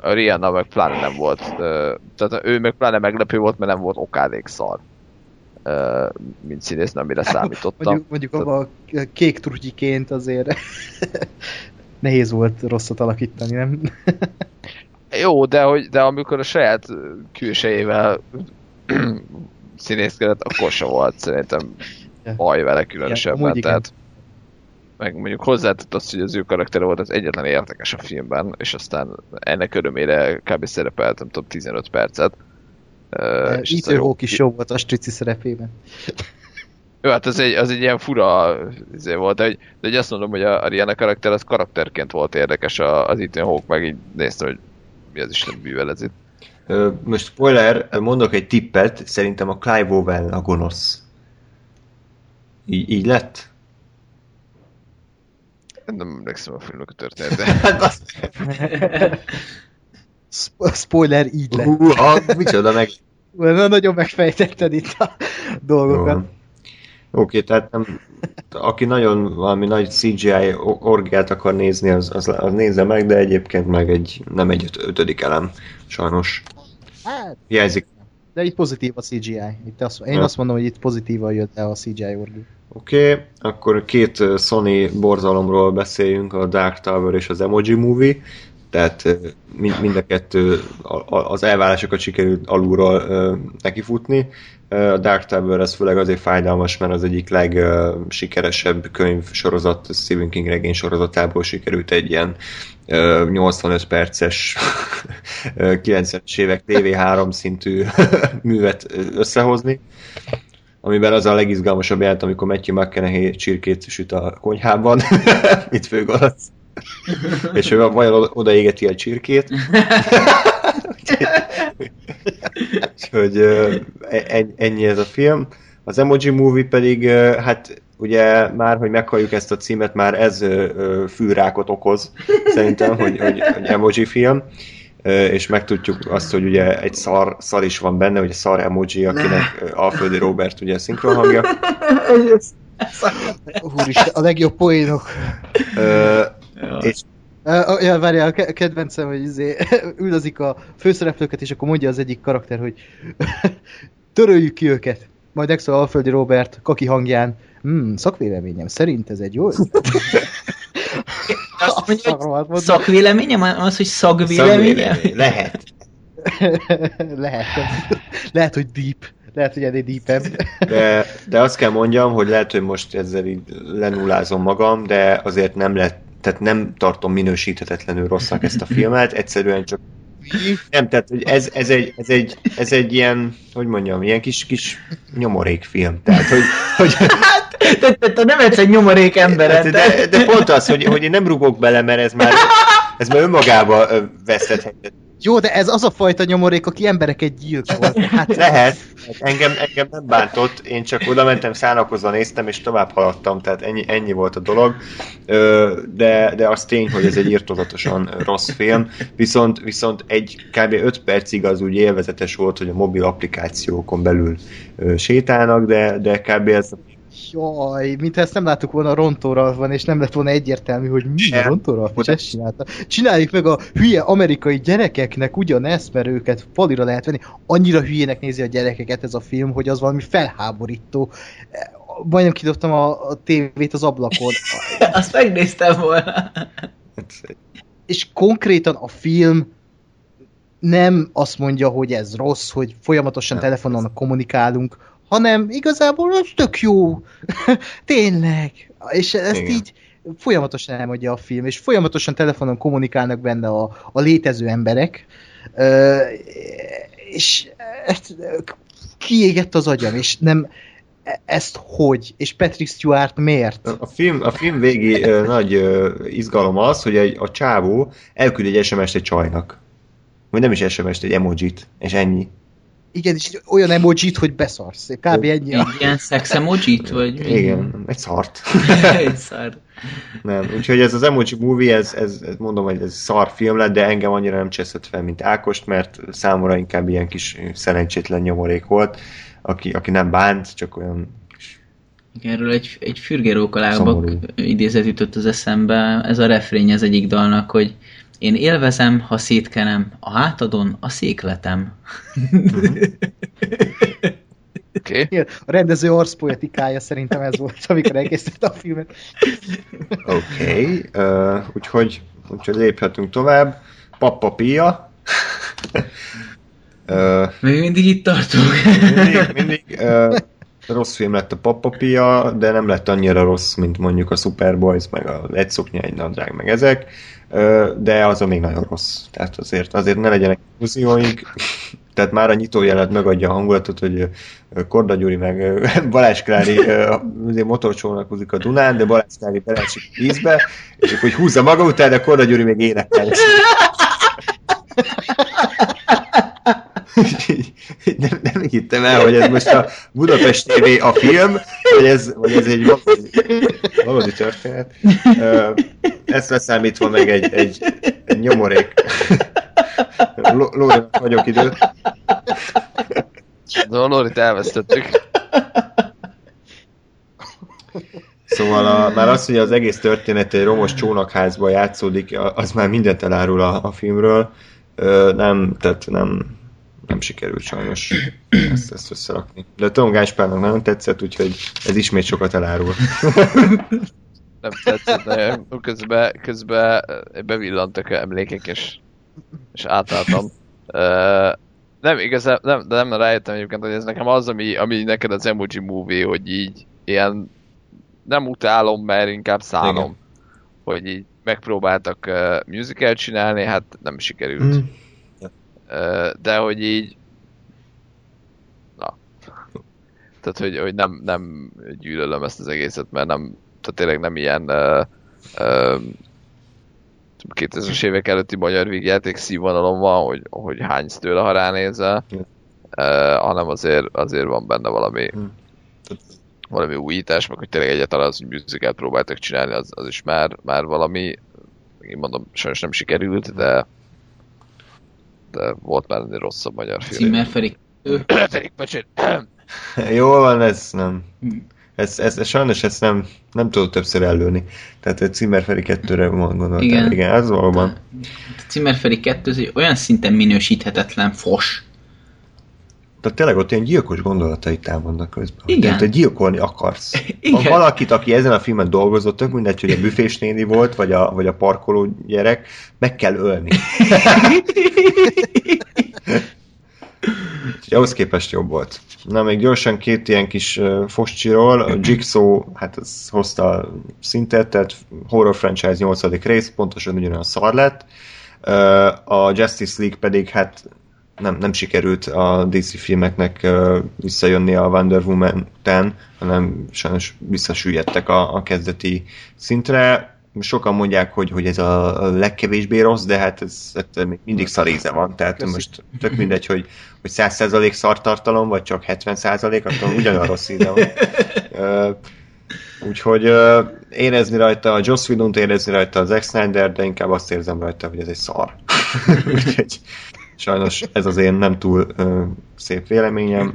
a Rihanna meg pláne nem volt, ö, tehát ő meg pláne meglepő volt, mert nem volt okádék szar. Mint színész, nem mire számítottam. Mondjuk, mondjuk abban a kék trutyiként azért nehéz volt rosszat alakítani, nem? Jó, de, hogy, de amikor a saját külsejével színészkedett, akkor se volt szerintem Ja. baj vele különösebben, igen. tehát meg mondjuk hozzátett azt, hogy az ő karaktere volt az egyetlen érdekes a filmben, és aztán ennek örömére kb. szerepelt, nem tudom, 15 percet. Ethan Hawke is jó volt a strici szerepében. Jó, hát az egy, az egy ilyen fura izé volt, de, de hogy azt mondom, hogy a, a Rihanna karakter az karakterként volt érdekes, a, az Ethan Hawke meg így néztem, hogy mi az Isten bűvel ez itt. Most spoiler, mondok egy tippet, szerintem a Clive Owen a gonosz. Így, így lett? Nem emlékszem a filmnek a történetére. Hát spoiler, így lett. Húha, micsoda meg... Na, nagyon megfejtetted itt a dolgokat. Oké, tehát nem, aki nagyon valami nagy CGI orgiát akar nézni, az, az, az nézze meg, de egyébként meg egy, nem egy öt, ötödik elem, sajnos. Hát, Hiányzik. de itt pozitív a CGI. Itt azt, én Ja. azt mondom, hogy itt pozitívan jött el a CGI orgi. Oké, okay, akkor két Sony borzalomról beszéljünk, a Dark Tower és az Emoji Movie. Tehát mind, a kettő az elvárásokat sikerült alulról nekifutni. A Dark Tower ez főleg azért fájdalmas, mert az egyik legsikeresebb könyv sorozat, Stephen King regény sorozatából sikerült egy ilyen ö, 85 perces ö, 90-es évek TV3 szintű művet összehozni amiben az a legizgalmasabb jelent, amikor Matthew McConaughey csirkét süt a konyhában, mint főgonosz. és ő vajon odaégeti a csirkét. Úgyhogy en- ennyi ez a film. Az Emoji Movie pedig, hát ugye már, hogy meghalljuk ezt a címet, már ez fűrákot okoz, szerintem, hogy, hogy, hogy emoji film. És megtudjuk azt, hogy ugye egy szar, szar is van benne, ugye szar emoji, akinek ö, Alföldi Robert ugye a szinkron hangja. Úristen, a legjobb poénok. És Uh, ja, várjál, a ke- kedvencem, hogy izé, üldözik a főszereplőket, és akkor mondja az egyik karakter, hogy töröljük ki őket. Majd megszól Alföldi Robert kaki hangján, hmm, szakvéleményem szerint ez egy jó ötlet." Azt mondja, hogy szakvéleményem? Az, hogy szagvéleményem? Lehet. lehet, lehet, hogy deep. Lehet, hogy ennél deepebb. De, de azt kell mondjam, hogy lehet, hogy most ezzel így lenullázom magam, de azért nem lett, tehát nem tartom minősíthetetlenül rossznak ezt a filmet, egyszerűen csak nem, tehát hogy ez, ez, egy, ez, egy, ez egy ilyen, hogy mondjam, ilyen kis, kis nyomorékfilm. Tehát, hogy, hogy Te, te, te nem egy nyomorék embered, de, de, pont az, hogy, hogy én nem rugok bele, mert ez már, ez már önmagába veszthet Jó, de ez az a fajta nyomorék, aki embereket gyilkol. Hát Lehet, engem, engem nem bántott, én csak oda mentem, szánakozva néztem, és tovább haladtam, tehát ennyi, ennyi volt a dolog, de, de az tény, hogy ez egy írtozatosan rossz film, viszont, viszont egy kb. 5 percig az úgy élvezetes volt, hogy a mobil applikációkon belül sétálnak, de, de kb. ez Jaj, mintha ezt nem láttuk volna a rontóra van, és nem lett volna egyértelmű, hogy mi a Nem. rontóra, és ezt csinálta. Csináljuk meg a hülye amerikai gyerekeknek ugyanezt, mert őket falira lehet venni. Annyira hülyének nézi a gyerekeket ez a film, hogy az valami felháborító. Majdnem kidobtam a, a tévét az ablakon. Azt megnéztem volna. hát, és konkrétan a film nem azt mondja, hogy ez rossz, hogy folyamatosan Nem. telefonon kommunikálunk, hanem igazából ez tök jó. Tényleg. És ezt Igen. így folyamatosan elmondja a film, és folyamatosan telefonon kommunikálnak benne a, a létező emberek. Ö, és ezt kiégett az agyam, és nem e- ezt hogy? És Patrick Stewart miért? A film, a film végi ö, nagy ö, izgalom az, hogy egy, a csávó elküld egy SMS-t egy csajnak. Vagy nem is SMS-t, egy emojit, és ennyi. Igen, és olyan emojit, hogy beszarsz. Kb. ennyi. Egy ilyen szex emojit, vagy? Igen, egy szart. Egy szar. Nem, úgyhogy ez az Emoji Movie, ez, ez, ez mondom, hogy ez szar film lett, de engem annyira nem cseszett fel, mint Ákost, mert számomra inkább ilyen kis szerencsétlen nyomorék volt, aki, aki nem bánt, csak olyan Erről egy, egy fürgerókalábak idézet jutott az eszembe. Ez a refrény az egyik dalnak, hogy én élvezem, ha szétkenem, a hátadon a székletem. Oké. Okay. A rendező arszpoetikája szerintem ez volt, amikor elkészítette a filmet. Oké, okay. uh, úgyhogy, úgyhogy léphetünk tovább. Pappa Pia. uh, Még mindig itt tartunk. mindig, mindig uh, rossz film lett a Pappa Pia, de nem lett annyira rossz, mint mondjuk a Superboys, meg a Egy szoknya, egy nadrág, meg ezek. De azon még nagyon rossz. Tehát azért, azért ne legyenek illúzióink. Tehát már a nyitójelet megadja a hangulatot, hogy Korda Gyuri meg Balázs Klári motorcsónakozik a Dunán, de Balázs Klári beleesik a vízbe, és akkor hogy húzza maga után, de Korda Gyuri még énekel. nem, nem hittem el, hogy ez most a Budapest TV a film, vagy ez, vagy ez egy valódi, valódi történet. Ezt leszámítva meg egy, egy, egy nyomorék. Ló- Lórinak vagyok időt. De a Lorit elvesztettük. Szóval a, már az, hogy az egész történet egy romos csónakházban játszódik, az már mindent elárul a, a filmről. Ö, nem, tehát nem, nem sikerült sajnos ezt, ezt összerakni. De Tom Gáspárnak nagyon tetszett, úgyhogy ez ismét sokat elárul. Nem tetszett, nagyon. Közben, közben bevillantak a emlékek, és, és átálltam. Uh, nem igazán, nem, de nem rájöttem egyébként, hogy ez nekem az, ami, ami neked az emoji movie, hogy így ilyen nem utálom, mert inkább szánom. Igen. Hogy így megpróbáltak uh, musical csinálni, hát nem sikerült. Mm. De hogy így na tehát hogy, hogy nem, nem gyűlölöm ezt az egészet, mert nem, tehát tényleg nem ilyen uh, uh, 2000-es évek előtti magyar vígjáték színvonalon van, hogy, hogy hánysz tőle, ha ránézel, Igen. uh, hanem azért, azért van benne valami, Hmm. valami újítás, meg hogy tényleg egyáltalán az, hogy musicalt próbáltak csinálni, az, az is már, már valami, én mondom, sajnos nem sikerült, de de volt már ennél rosszabb magyar film. Címer Feri. Pedig, bocsánat. Jól van, ez nem. Hm. Ez, ez, ez sajnos ezt nem, nem tudod többször előni. Tehát a Cimmer Feri 2-re gondoltál. Igen. Igen, az valóban. A Címer Feri 2 az egy olyan szinten minősíthetetlen fos. Tehát tényleg ott ilyen gyilkos gondolatai támadnak közben. Igen. Tehát, hogy gyilkolni akarsz. Igen. Ha valakit, aki ezen a filmen dolgozott, tök mindegy, hogy a büfés néni volt, vagy a, vagy a parkoló gyerek, meg kell ölni. Úgyhogy ahhoz képest jobb volt. Na, még gyorsan két ilyen kis uh, foscsiról. A Jigsaw, hát ez hozta a szintet, tehát horror franchise 8. rész, pontosan ugyanolyan szar lett. Uh, a Justice League pedig hát nem, nem sikerült a DC filmeknek visszajönni a Wonder Woman után, hanem sajnos visszasüllyedtek a, a kezdeti szintre. Sokan mondják, hogy, hogy ez a legkevésbé rossz, de hát ez, ez még mindig szaríze van, tehát Köszi. most tök mindegy, hogy, hogy 100% szartartalom, vagy csak 70%, akkor ugyanolyan rossz íze van. Úgyhogy érezni rajta a Joss Whedon-t, érezni rajta a Zack Snyder, de inkább azt érzem rajta, hogy ez egy szar. Úgyhogy sajnos ez az én nem túl ö, szép véleményem.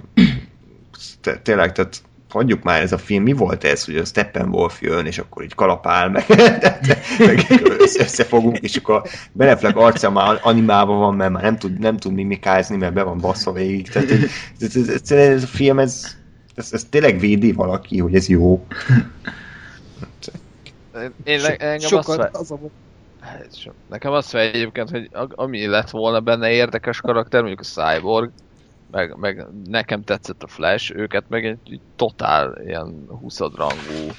Tényleg, tehát hagyjuk már ez a film, mi volt ez, hogy a Steppenwolf jön, és akkor így kalapál, meg, meg össze- összefogunk, és akkor Beneflek arca már animálva van, mert már nem tud, nem tud mimikázni, mert be van basszva végig. Tehát ez, ez, ez, ez, ez a film, ez, ez, ez tényleg védi valaki, hogy ez jó. Én, le, engem Sokat az a Hát, Nekem azt fel egyébként, hogy ami lett volna benne érdekes karakter, mondjuk a Cyborg, meg, meg nekem tetszett a Flash, őket meg egy, egy totál ilyen 20 rangú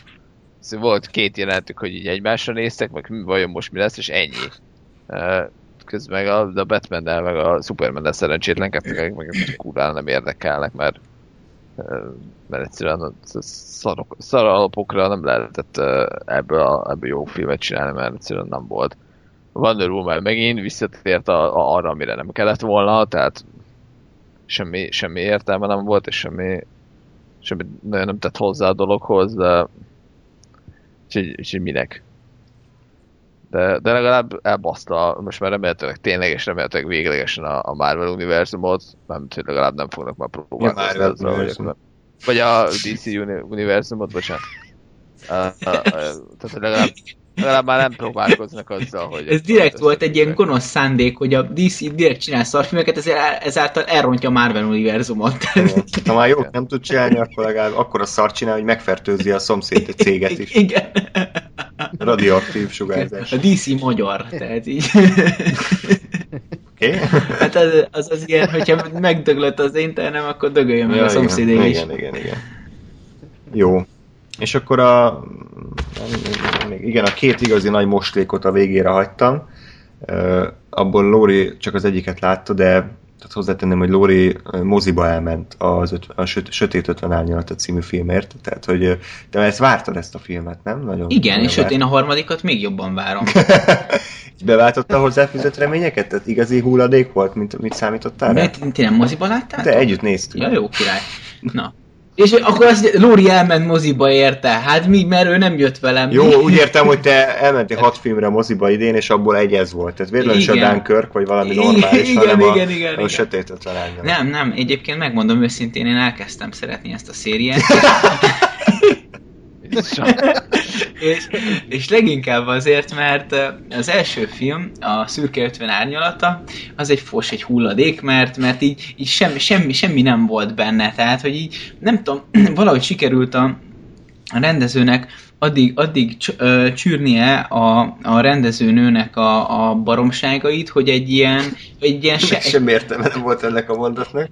Szóval volt két jelenetük, hogy így egymásra néztek, meg vajon most mi lesz, és ennyi. Közben meg a, a batman meg a superman szerencsétlenkedtek, meg, meg kurvára nem érdekelnek, mert mert egyszerűen szarok, szar alapokra nem lehetett ebből, a, ebből jó filmet csinálni, mert egyszerűen nem volt. Wonder Woman megint visszatért a, a, arra, amire nem kellett volna, tehát semmi, semmi értelme nem volt, és semmi, semmi nagyon nem tett hozzá a dologhoz, de úgyhogy, úgyhogy minek? De, de legalább elbaszta, most már remélhetőleg tényleg és remélhetőleg véglegesen a, a Marvel univerzumot, nem hogy legalább nem fognak már próbálkozni Ja, univerzum. hogy- Vagy a DC uni- univerzumot, bocsánat. Uh, uh, uh, tehát legalább, legalább már nem próbálkoznak azzal, hogy... Ez direkt volt egy ilyen gonosz szándék, hogy a DC direkt csinál szarfilmeket, ezért ezáltal elrontja a Marvel univerzumot. Ha már jót nem tud csinálni, akkor legalább akkor a szart csinál, hogy megfertőzi a szomszéd céget is. Igen. Radioaktív sugárzás. A DC magyar, tehát így. Okay? Hát az, az, az ilyen, hogyha megdöglött az internem, akkor dögöljön meg a szomszédé is. igen, igen, igen. Jó. És akkor a... Igen, a két igazi nagy moslékot a végére hagytam. Uh, abból Lóri csak az egyiket látta, de tehát hozzátenném, hogy Lóri ö, moziba elment az öt, a söt, Sötét 50 árnyalata című filmért, tehát hogy te ezt vártad ezt a filmet, nem? Nagyon, Igen, nagyon és sőt, én a harmadikat még jobban várom. Így beváltotta a hozzáfűzött reményeket? Tehát igazi hulladék volt, mint mit számítottál rá? Mert ti nem moziba láttátok? De együtt néztük. Ja, jó király. Na. És akkor azt Lóri elment moziba érte. Hát mi, mert ő nem jött velem. Jó, úgy értem, hogy te elmentél hat filmre a moziba idén, és abból egy ez volt. Tehát véletlenül a Igen. Dunkirk, vagy valami Igen, normális, igen, hanem a, igen, igen, a igen. sötét ötven. Nem, nem, egyébként megmondom őszintén, én elkezdtem szeretni ezt a szériát. és, és leginkább azért, mert az első film, a Szürke 50 árnyalata, az egy fos, egy hulladék, mert, mert így, így semmi, semmi, semmi nem volt benne, tehát, hogy így nem tudom, valahogy sikerült a, a rendezőnek addig, addig cs- ö, csűrnie a, a rendezőnőnek a, a baromságait, hogy egy ilyen, egy ilyen se, Sem értem, nem volt ennek a mondatnak.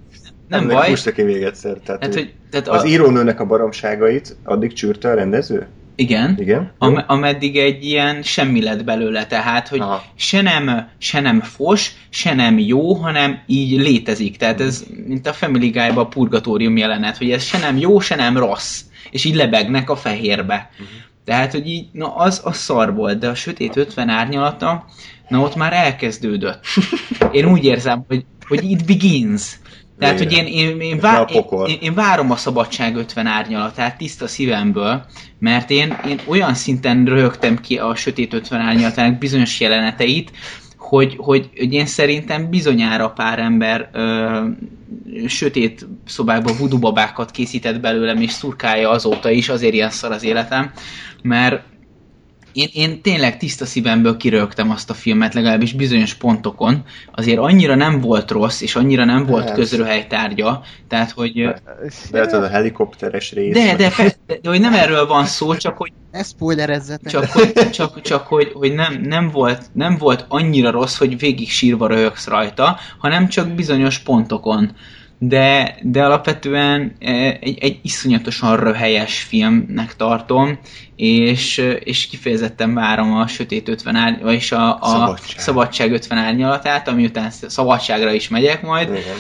Nem Ennek baj, ki még egyszer. Tehát, hát, hogy tehát az a, írónőnek a baromságait addig csűrte a rendező? igen, Igen? Am, ameddig egy ilyen semmi lett belőle, tehát, hogy Aha. se nem, se nem fos, se nem jó, hanem így létezik. Tehát ez, mint a Family Guy-ban a purgatórium jelenet, hogy ez se nem jó, se nem rossz. És így lebegnek a fehérbe. Tehát, hogy így, na az a szar volt, de a Sötét 50 árnyalata, na ott már elkezdődött. Én úgy érzem, hogy, hogy it begins. Tehát, hogy én, én, én, vá- én, én várom a Szabadság 50 árnyalatát tiszta szívemből, mert én, én olyan szinten röhögtem ki a Sötét 50 árnyalatának bizonyos jeleneteit, hogy, hogy, hogy én szerintem bizonyára pár ember ö, sötét szobákban vudubabákat készített belőlem, és szurkálja azóta is, azért ilyen szar az életem, mert én, én tényleg tiszta szívemből kirögtem azt a filmet, legalábbis bizonyos pontokon. Azért annyira nem volt rossz, és annyira nem volt Ez. közröhely tárgya, tehát hogy... De az a helikopteres rész. De, de, de, de hogy nem erről van szó, csak hogy Ne spoilerezzetek. csak, hogy, csak, csak hogy, hogy nem, nem, volt, nem volt annyira rossz, hogy végig sírva röhögsz rajta, hanem csak bizonyos pontokon. De, de alapvetően eh, egy, egy iszonyatosan röhelyes filmnek tartom, és, eh, és kifejezetten várom a Sötét 50 árny, vagyis a, a Szabadság. Szabadság 50 árnyalatát, ami után szabadságra is megyek majd, Igen.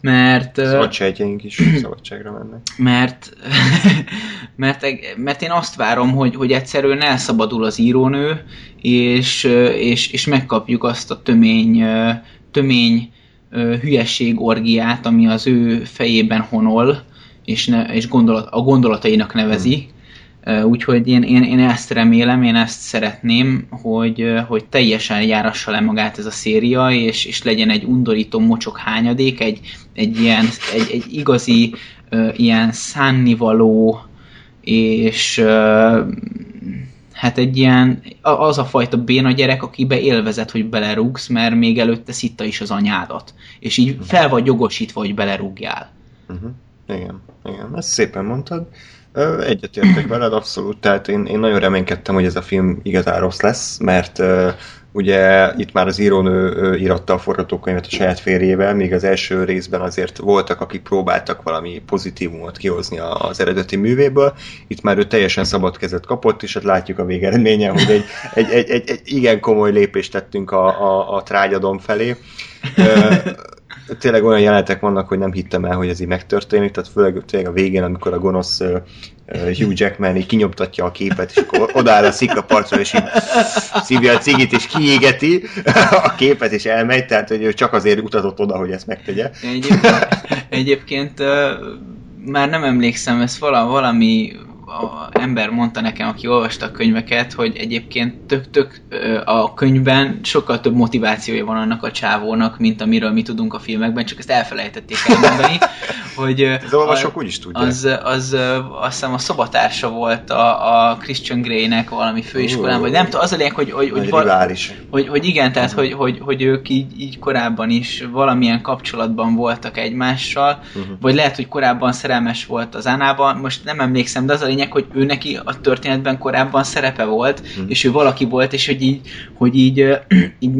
mert... eh, Szabadságjaink is szabadságra mennek. mert, mert, mert én azt várom, hogy, hogy egyszerűen elszabadul az írónő, és, és, és megkapjuk azt a tömény, tömény hülyeség orgiát, ami az ő fejében honol, és, ne, és gondolat, a gondolatainak nevezi. Úgyhogy én, én, én ezt remélem, én ezt szeretném, hogy, hogy teljesen járassa le magát ez a széria, és, és legyen egy undorító mocsok hányadék, egy, egy, ilyen, egy, egy igazi ilyen szánnivaló, és hát egy ilyen, az a fajta béna gyerek, akibe élvezet, hogy belerúgsz, mert még előtte szitta is az anyádat. És így fel vagy jogosítva, hogy belerúgjál. Uh-huh. Igen, igen, ezt szépen mondtad. Egyetértek veled, abszolút. Tehát én, én nagyon reménykedtem, hogy ez a film igazán rossz lesz, mert ugye itt már az írónő íratta a forgatókönyvet a saját férjével, míg az első részben azért voltak, akik próbáltak valami pozitívumot kihozni az eredeti művéből. Itt már ő teljesen szabad kezet kapott, és hát látjuk a végeredményen, hogy egy, egy, egy, egy, egy igen komoly lépést tettünk a, a, a trágyadom felé. Tényleg olyan jelenetek vannak, hogy nem hittem el, hogy ez így megtörténik, tehát főleg tényleg a végén, amikor a gonosz uh, Hugh Jackman így kinyomtatja a képet, és akkor odáll a sziklapartra, és így szívja a cigit, és kiégeti a képet, és elmegy, tehát hogy ő csak azért utazott oda, hogy ezt megtegye. Egyébként, egyébként uh, már nem emlékszem, ez vala, valami a ember mondta nekem, aki olvasta a könyveket, hogy egyébként tök-tök a könyvben sokkal több motivációja van annak a csávónak, mint amiről mi tudunk a filmekben, csak ezt elfelejtették elmondani, hogy Az olvasók úgy is tudják. az, az, azt hiszem a szobatársa volt a, a Christian Grey-nek valami főiskolán, vagy nem tudom, az a lényeg, hogy, hogy, hogy, val- hogy, hogy igen, tehát hogy, hogy, hogy ők így, így korábban is valamilyen kapcsolatban voltak egymással, Uh-huh. vagy lehet, hogy korábban szerelmes volt az Ánában, most nem emlékszem, de az a lényeg, hogy ő neki a történetben korábban szerepe volt, Mhm. és ő valaki volt, és hogy így, hogy így, így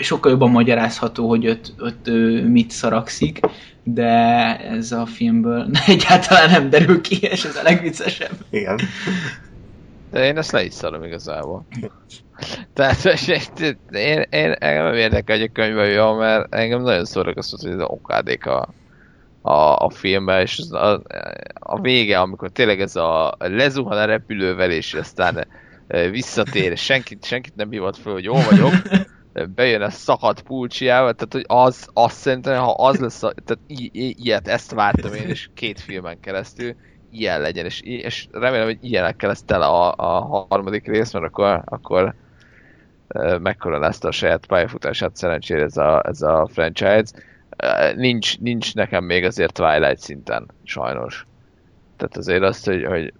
sokkal jobban magyarázható, hogy ott, ott mit szarakszik, de ez a filmből egyáltalán nem derül ki, és ez a legviccesebb. Igen. De én ezt le is szarom igazából. Tehát én, én, én engem nem érdekel, hogy a könyvben jó, mert engem nagyon szórakoztat, hogy ez a okádék a, a, a filmben, és a, a vége, amikor tényleg ez a lezuhan a repülővel, és aztán e, visszatér, senkit, senkit nem hívott fel, hogy jó vagyok, bejön a szakadt pulcsiával, tehát hogy az, azt szerintem, ha az lesz, a, tehát i, i, ilyet, ezt vártam én is két filmen keresztül, ilyen legyen, és, és remélem, hogy ilyenekkel lesz tele a, a harmadik rész, mert akkor, akkor ö, megkoronázta a saját pályafutását szerencsére ez a, ez a franchise. Nincs, nincs nekem még azért Twilight szinten, sajnos. Tehát azért azt, hogy, hogy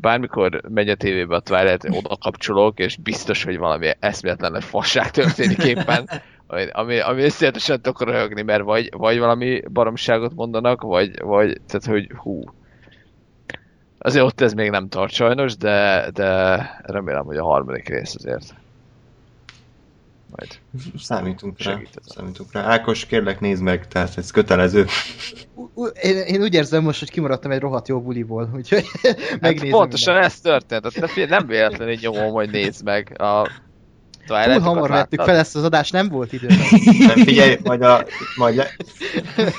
bármikor megy a tévébe a Twilight, oda kapcsolok, és biztos, hogy valami eszméletlen nagy fasság történik éppen, ami, ami, ami összetesen tudok röhögni, mert vagy, vagy valami baromságot mondanak, vagy, vagy tehát, hogy hú. Azért ott ez még nem tart sajnos, de, de remélem, hogy a harmadik rész azért. Majd. Számítunk rá. Számítunk rá. Ákos, kérlek nézd meg, tehát ez kötelező. Én, én úgy érzem most, hogy kimaradtam egy rohadt jó buliból, úgyhogy Hát megnézem. pontosan ez történt, figyelj, nem véletlenül nyomom, hogy nézd meg a Túl Twilight-okat hamar vettük fel ezt az adást, nem volt idő. Nem figyelj, majd, a, majd le,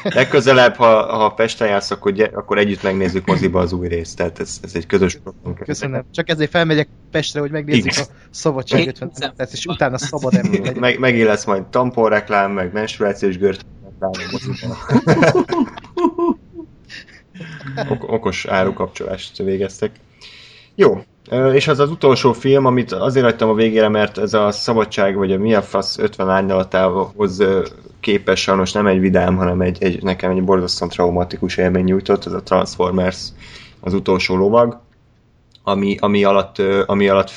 legközelebb, ha, ha Pesten jársz, akkor, gy- akkor együtt megnézzük moziba az új részt, tehát ez, ez egy közös program. Köszönöm. Csak ezért felmegyek Pestre, hogy megnézzük Igen. a Szabadság 50 percet, és utána szabad ember legyen. Meg, megint lesz majd tamponreklám, meg menstruációs gört reklám. Ok- okos árukapcsolást végeztek. Jó, és az az utolsó film, amit azért hagytam a végére, mert ez a szabadság, vagy a mi a fasz 50 árnyalatához képes, sajnos nem egy vidám, hanem egy, egy nekem egy borzasztóan traumatikus élmény nyújtott, ez a Transformers az utolsó lovag, ami, ami alatt, ami alatt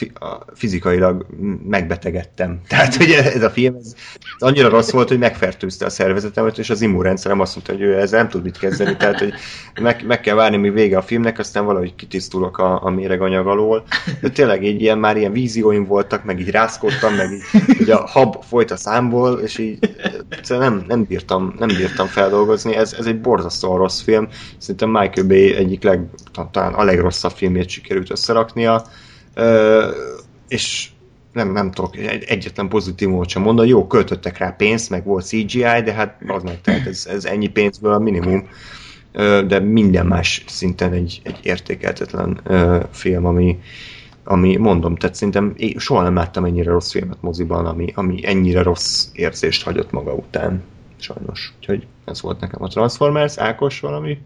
fizikailag megbetegedtem. Tehát, hogy ez a film ez, ez annyira rossz volt, hogy megfertőzte a szervezetemet, és az immunrendszerem azt mondta, hogy ő ezzel nem tud mit kezdeni, tehát, hogy meg, meg kell várni, míg vége a filmnek, aztán valahogy kitisztulok a, a méreganyag alól. De tényleg így ilyen, már ilyen vízióim voltak, meg így rászkodtam, meg így, hogy a hab folyt a számból, és így egyszerűen nem, nem, bírtam, nem bírtam feldolgozni. Ez, ez egy borzasztóan rossz film. Szerintem Michael Bay egyik leg, talán a legrosszabb filmét sikerült összeraknia. És nem, nem tudok egy, egyetlen pozitívumot sem mondani. Jó, költöttek rá pénzt, meg volt CGI, de hát az meg, tehát ez, ez ennyi pénzből a minimum. De minden más szinten egy, egy értékeltetlen film, ami, ami mondom, tehát szerintem soha nem láttam ennyire rossz filmet moziban, ami, ami ennyire rossz érzést hagyott maga után, sajnos. Úgyhogy ez volt nekem a Transformers, Ákos valami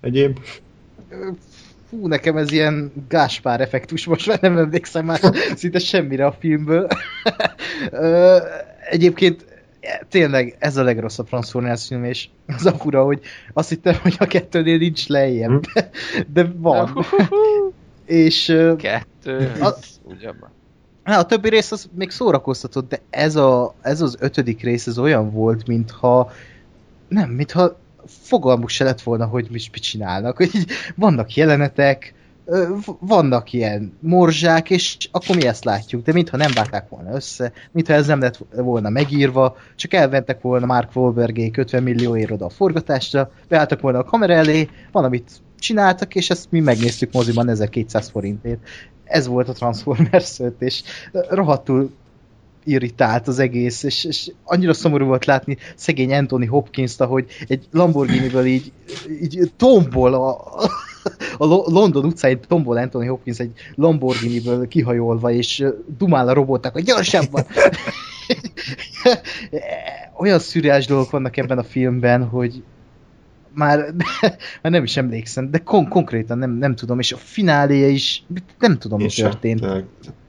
egyéb. Fú, nekem ez ilyen Gáspár effektus, most már nem emlékszem már szinte semmire a filmből. Egyébként tényleg ez a legrosszabb Transformers film, és az a fura, hogy azt hittem, hogy a kettőnél nincs lejjebb, de, de van. és Kettő, A- az ugyan Hát a többi rész az még szórakoztatott, de ez, a, ez az ötödik rész ez olyan volt, mintha nem, mintha fogalmuk se lett volna, hogy mit, mit csinálnak. Hogy így vannak jelenetek, vannak ilyen morzsák, és akkor mi ezt látjuk, de mintha nem vágták volna össze, mintha ez nem lett volna megírva, csak elventek volna Mark Wahlbergék 50 millióért oda a forgatásra, beálltak volna a kamera elé, van, amit csináltak, és ezt mi megnéztük moziban 1200 forintért. Ez volt a Transformers 5, és rohadtul irritált az egész, és, és annyira szomorú volt látni szegény Anthony Hopkins-t, ahogy egy Lamborghini-ből így, így tombol a, a London utcáin tombol Anthony Hopkins egy Lamborghini-ből kihajolva, és dumál a robotnak, hogy gyorsabban! Olyan szürreális dolgok vannak ebben a filmben, hogy már, már nem is emlékszem, de kon- konkrétan nem, nem tudom, és a fináléja is nem tudom, mi történt.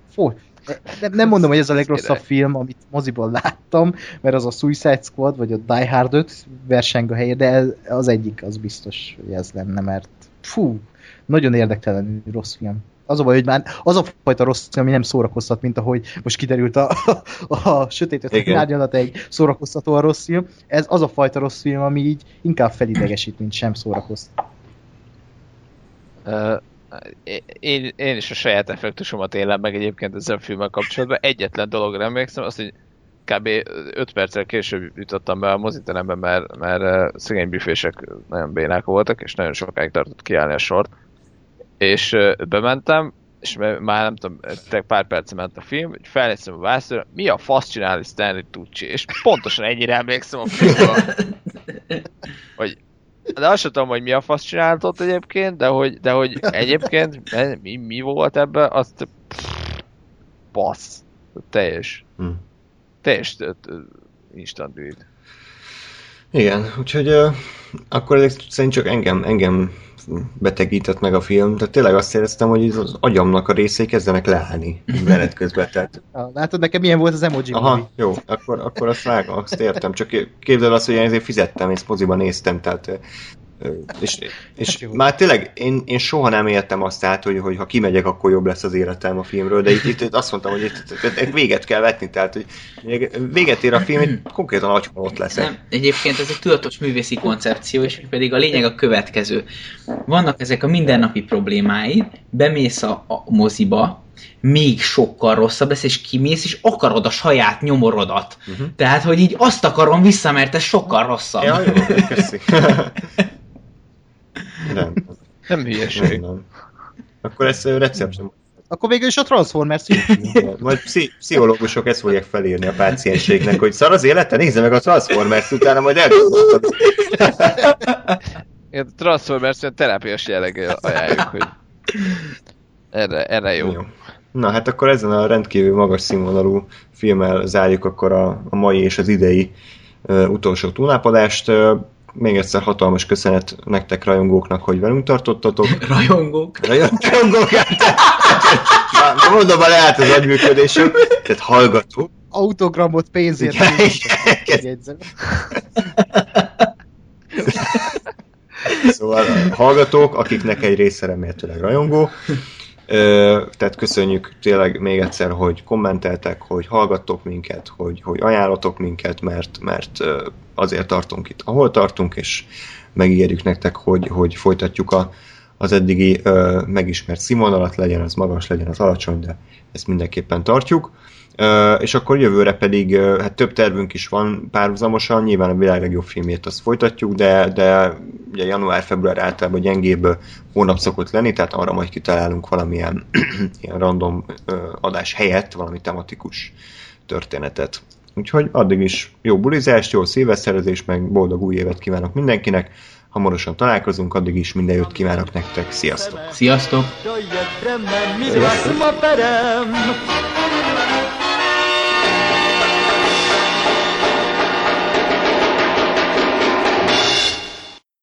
Foly, nem, nem mondom, hogy ez a legrosszabb film, amit moziból láttam, mert az a Suicide Squad, vagy a Die Hard 5 verseng a helye, de az egyik, az biztos, hogy ez lenne, mert fú, nagyon érdektelen rossz film. Az a baj, hogy már az a fajta rossz ami nem szórakoztat, mint ahogy most kiderült a, a, a sötét árnyalat egy a rossz film. Ez az a fajta rossz film, ami így inkább felidegesít, mint sem szórakoztat. Uh, én, én is a saját effektusomat élem meg egyébként ezzel a filmmel kapcsolatban. Egyetlen dologra emlékszem, azt, hogy kb. 5 perccel később jutottam be a moziterembe, mert, mert szegény büfések nagyon bénák voltak, és nagyon sokáig tartott kiállni a sort. És bementem, és már nem tudom, pár perc ment a film, hogy felnéztem a vászra, mi a fasz csinálni Stanley Tucci, és pontosan ennyire emlékszem a filmről. hogy de azt sem tudom, hogy mi a fasz csinált ott egyébként, de hogy, de hogy egyébként mi, mi volt ebben, azt passz. Teljes. Hmm. Teljes instant delete. Igen, úgyhogy uh, akkor ezek szerint csak engem, engem betegített meg a film, tehát tényleg azt éreztem, hogy az agyamnak a részei kezdenek leállni menet közben. Tehát... Látod, nekem milyen volt az emoji Aha, movie. jó, akkor, akkor azt vágom, azt értem, csak képzeld azt, hogy én ezért fizettem, és moziban néztem, tehát és, és hát már tényleg én, én soha nem éltem azt át, hogy, hogy ha kimegyek, akkor jobb lesz az életem a filmről, de itt, itt azt mondtam, hogy itt, itt, itt véget kell vetni, tehát hogy véget ér a film, hogy konkrétan agyban ott leszek. Nem, egyébként ez egy tudatos művészi koncepció, és pedig a lényeg a következő. Vannak ezek a mindennapi problémáid, bemész a, a moziba, még sokkal rosszabb lesz, és kimész, és akarod a saját nyomorodat. Uh-huh. Tehát, hogy így azt akarom vissza, mert ez sokkal rosszabb. Ja, jó, köszi. Nem. Nem hülyeség. Nem, Akkor ez recept sem. Akkor végül is a Transformers Majd pszi- pszichológusok ezt fogják felírni a pácienségnek, hogy szar az élete, nézze meg a Transformers, utána majd elgondolkodod. a Transformers terápiás jelleggel ajánljuk, hogy erre, erre jó. jó. Na hát akkor ezen a rendkívül magas színvonalú filmmel zárjuk akkor a, a mai és az idei uh, utolsó túlnápadást. Uh, még egyszer hatalmas köszönet nektek rajongóknak, hogy velünk tartottatok. Rajongók? Rajongók, Na, mondom, a lehet az agyműködésem. Tehát hallgatók. Autogramot pénzért. szóval hallgatók, akiknek egy része remélhetőleg rajongó, tehát köszönjük tényleg még egyszer, hogy kommenteltek, hogy hallgattok minket, hogy, hogy ajánlatok minket, mert, mert azért tartunk itt, ahol tartunk, és megígérjük nektek, hogy, hogy folytatjuk a, az eddigi ö, megismert színvonalat, legyen az magas, legyen az alacsony, de ezt mindenképpen tartjuk. Uh, és akkor jövőre pedig uh, hát több tervünk is van párhuzamosan, nyilván a világ legjobb filmét azt folytatjuk, de, de ugye január-február általában gyengébb hónap szokott lenni, tehát arra majd kitalálunk valamilyen ilyen random uh, adás helyett valami tematikus történetet. Úgyhogy addig is jó bulizást, jó szilveszterezés, meg boldog új évet kívánok mindenkinek. Hamarosan találkozunk, addig is minden jót kívánok nektek. Sziasztok! Sziasztok! Sziasztok.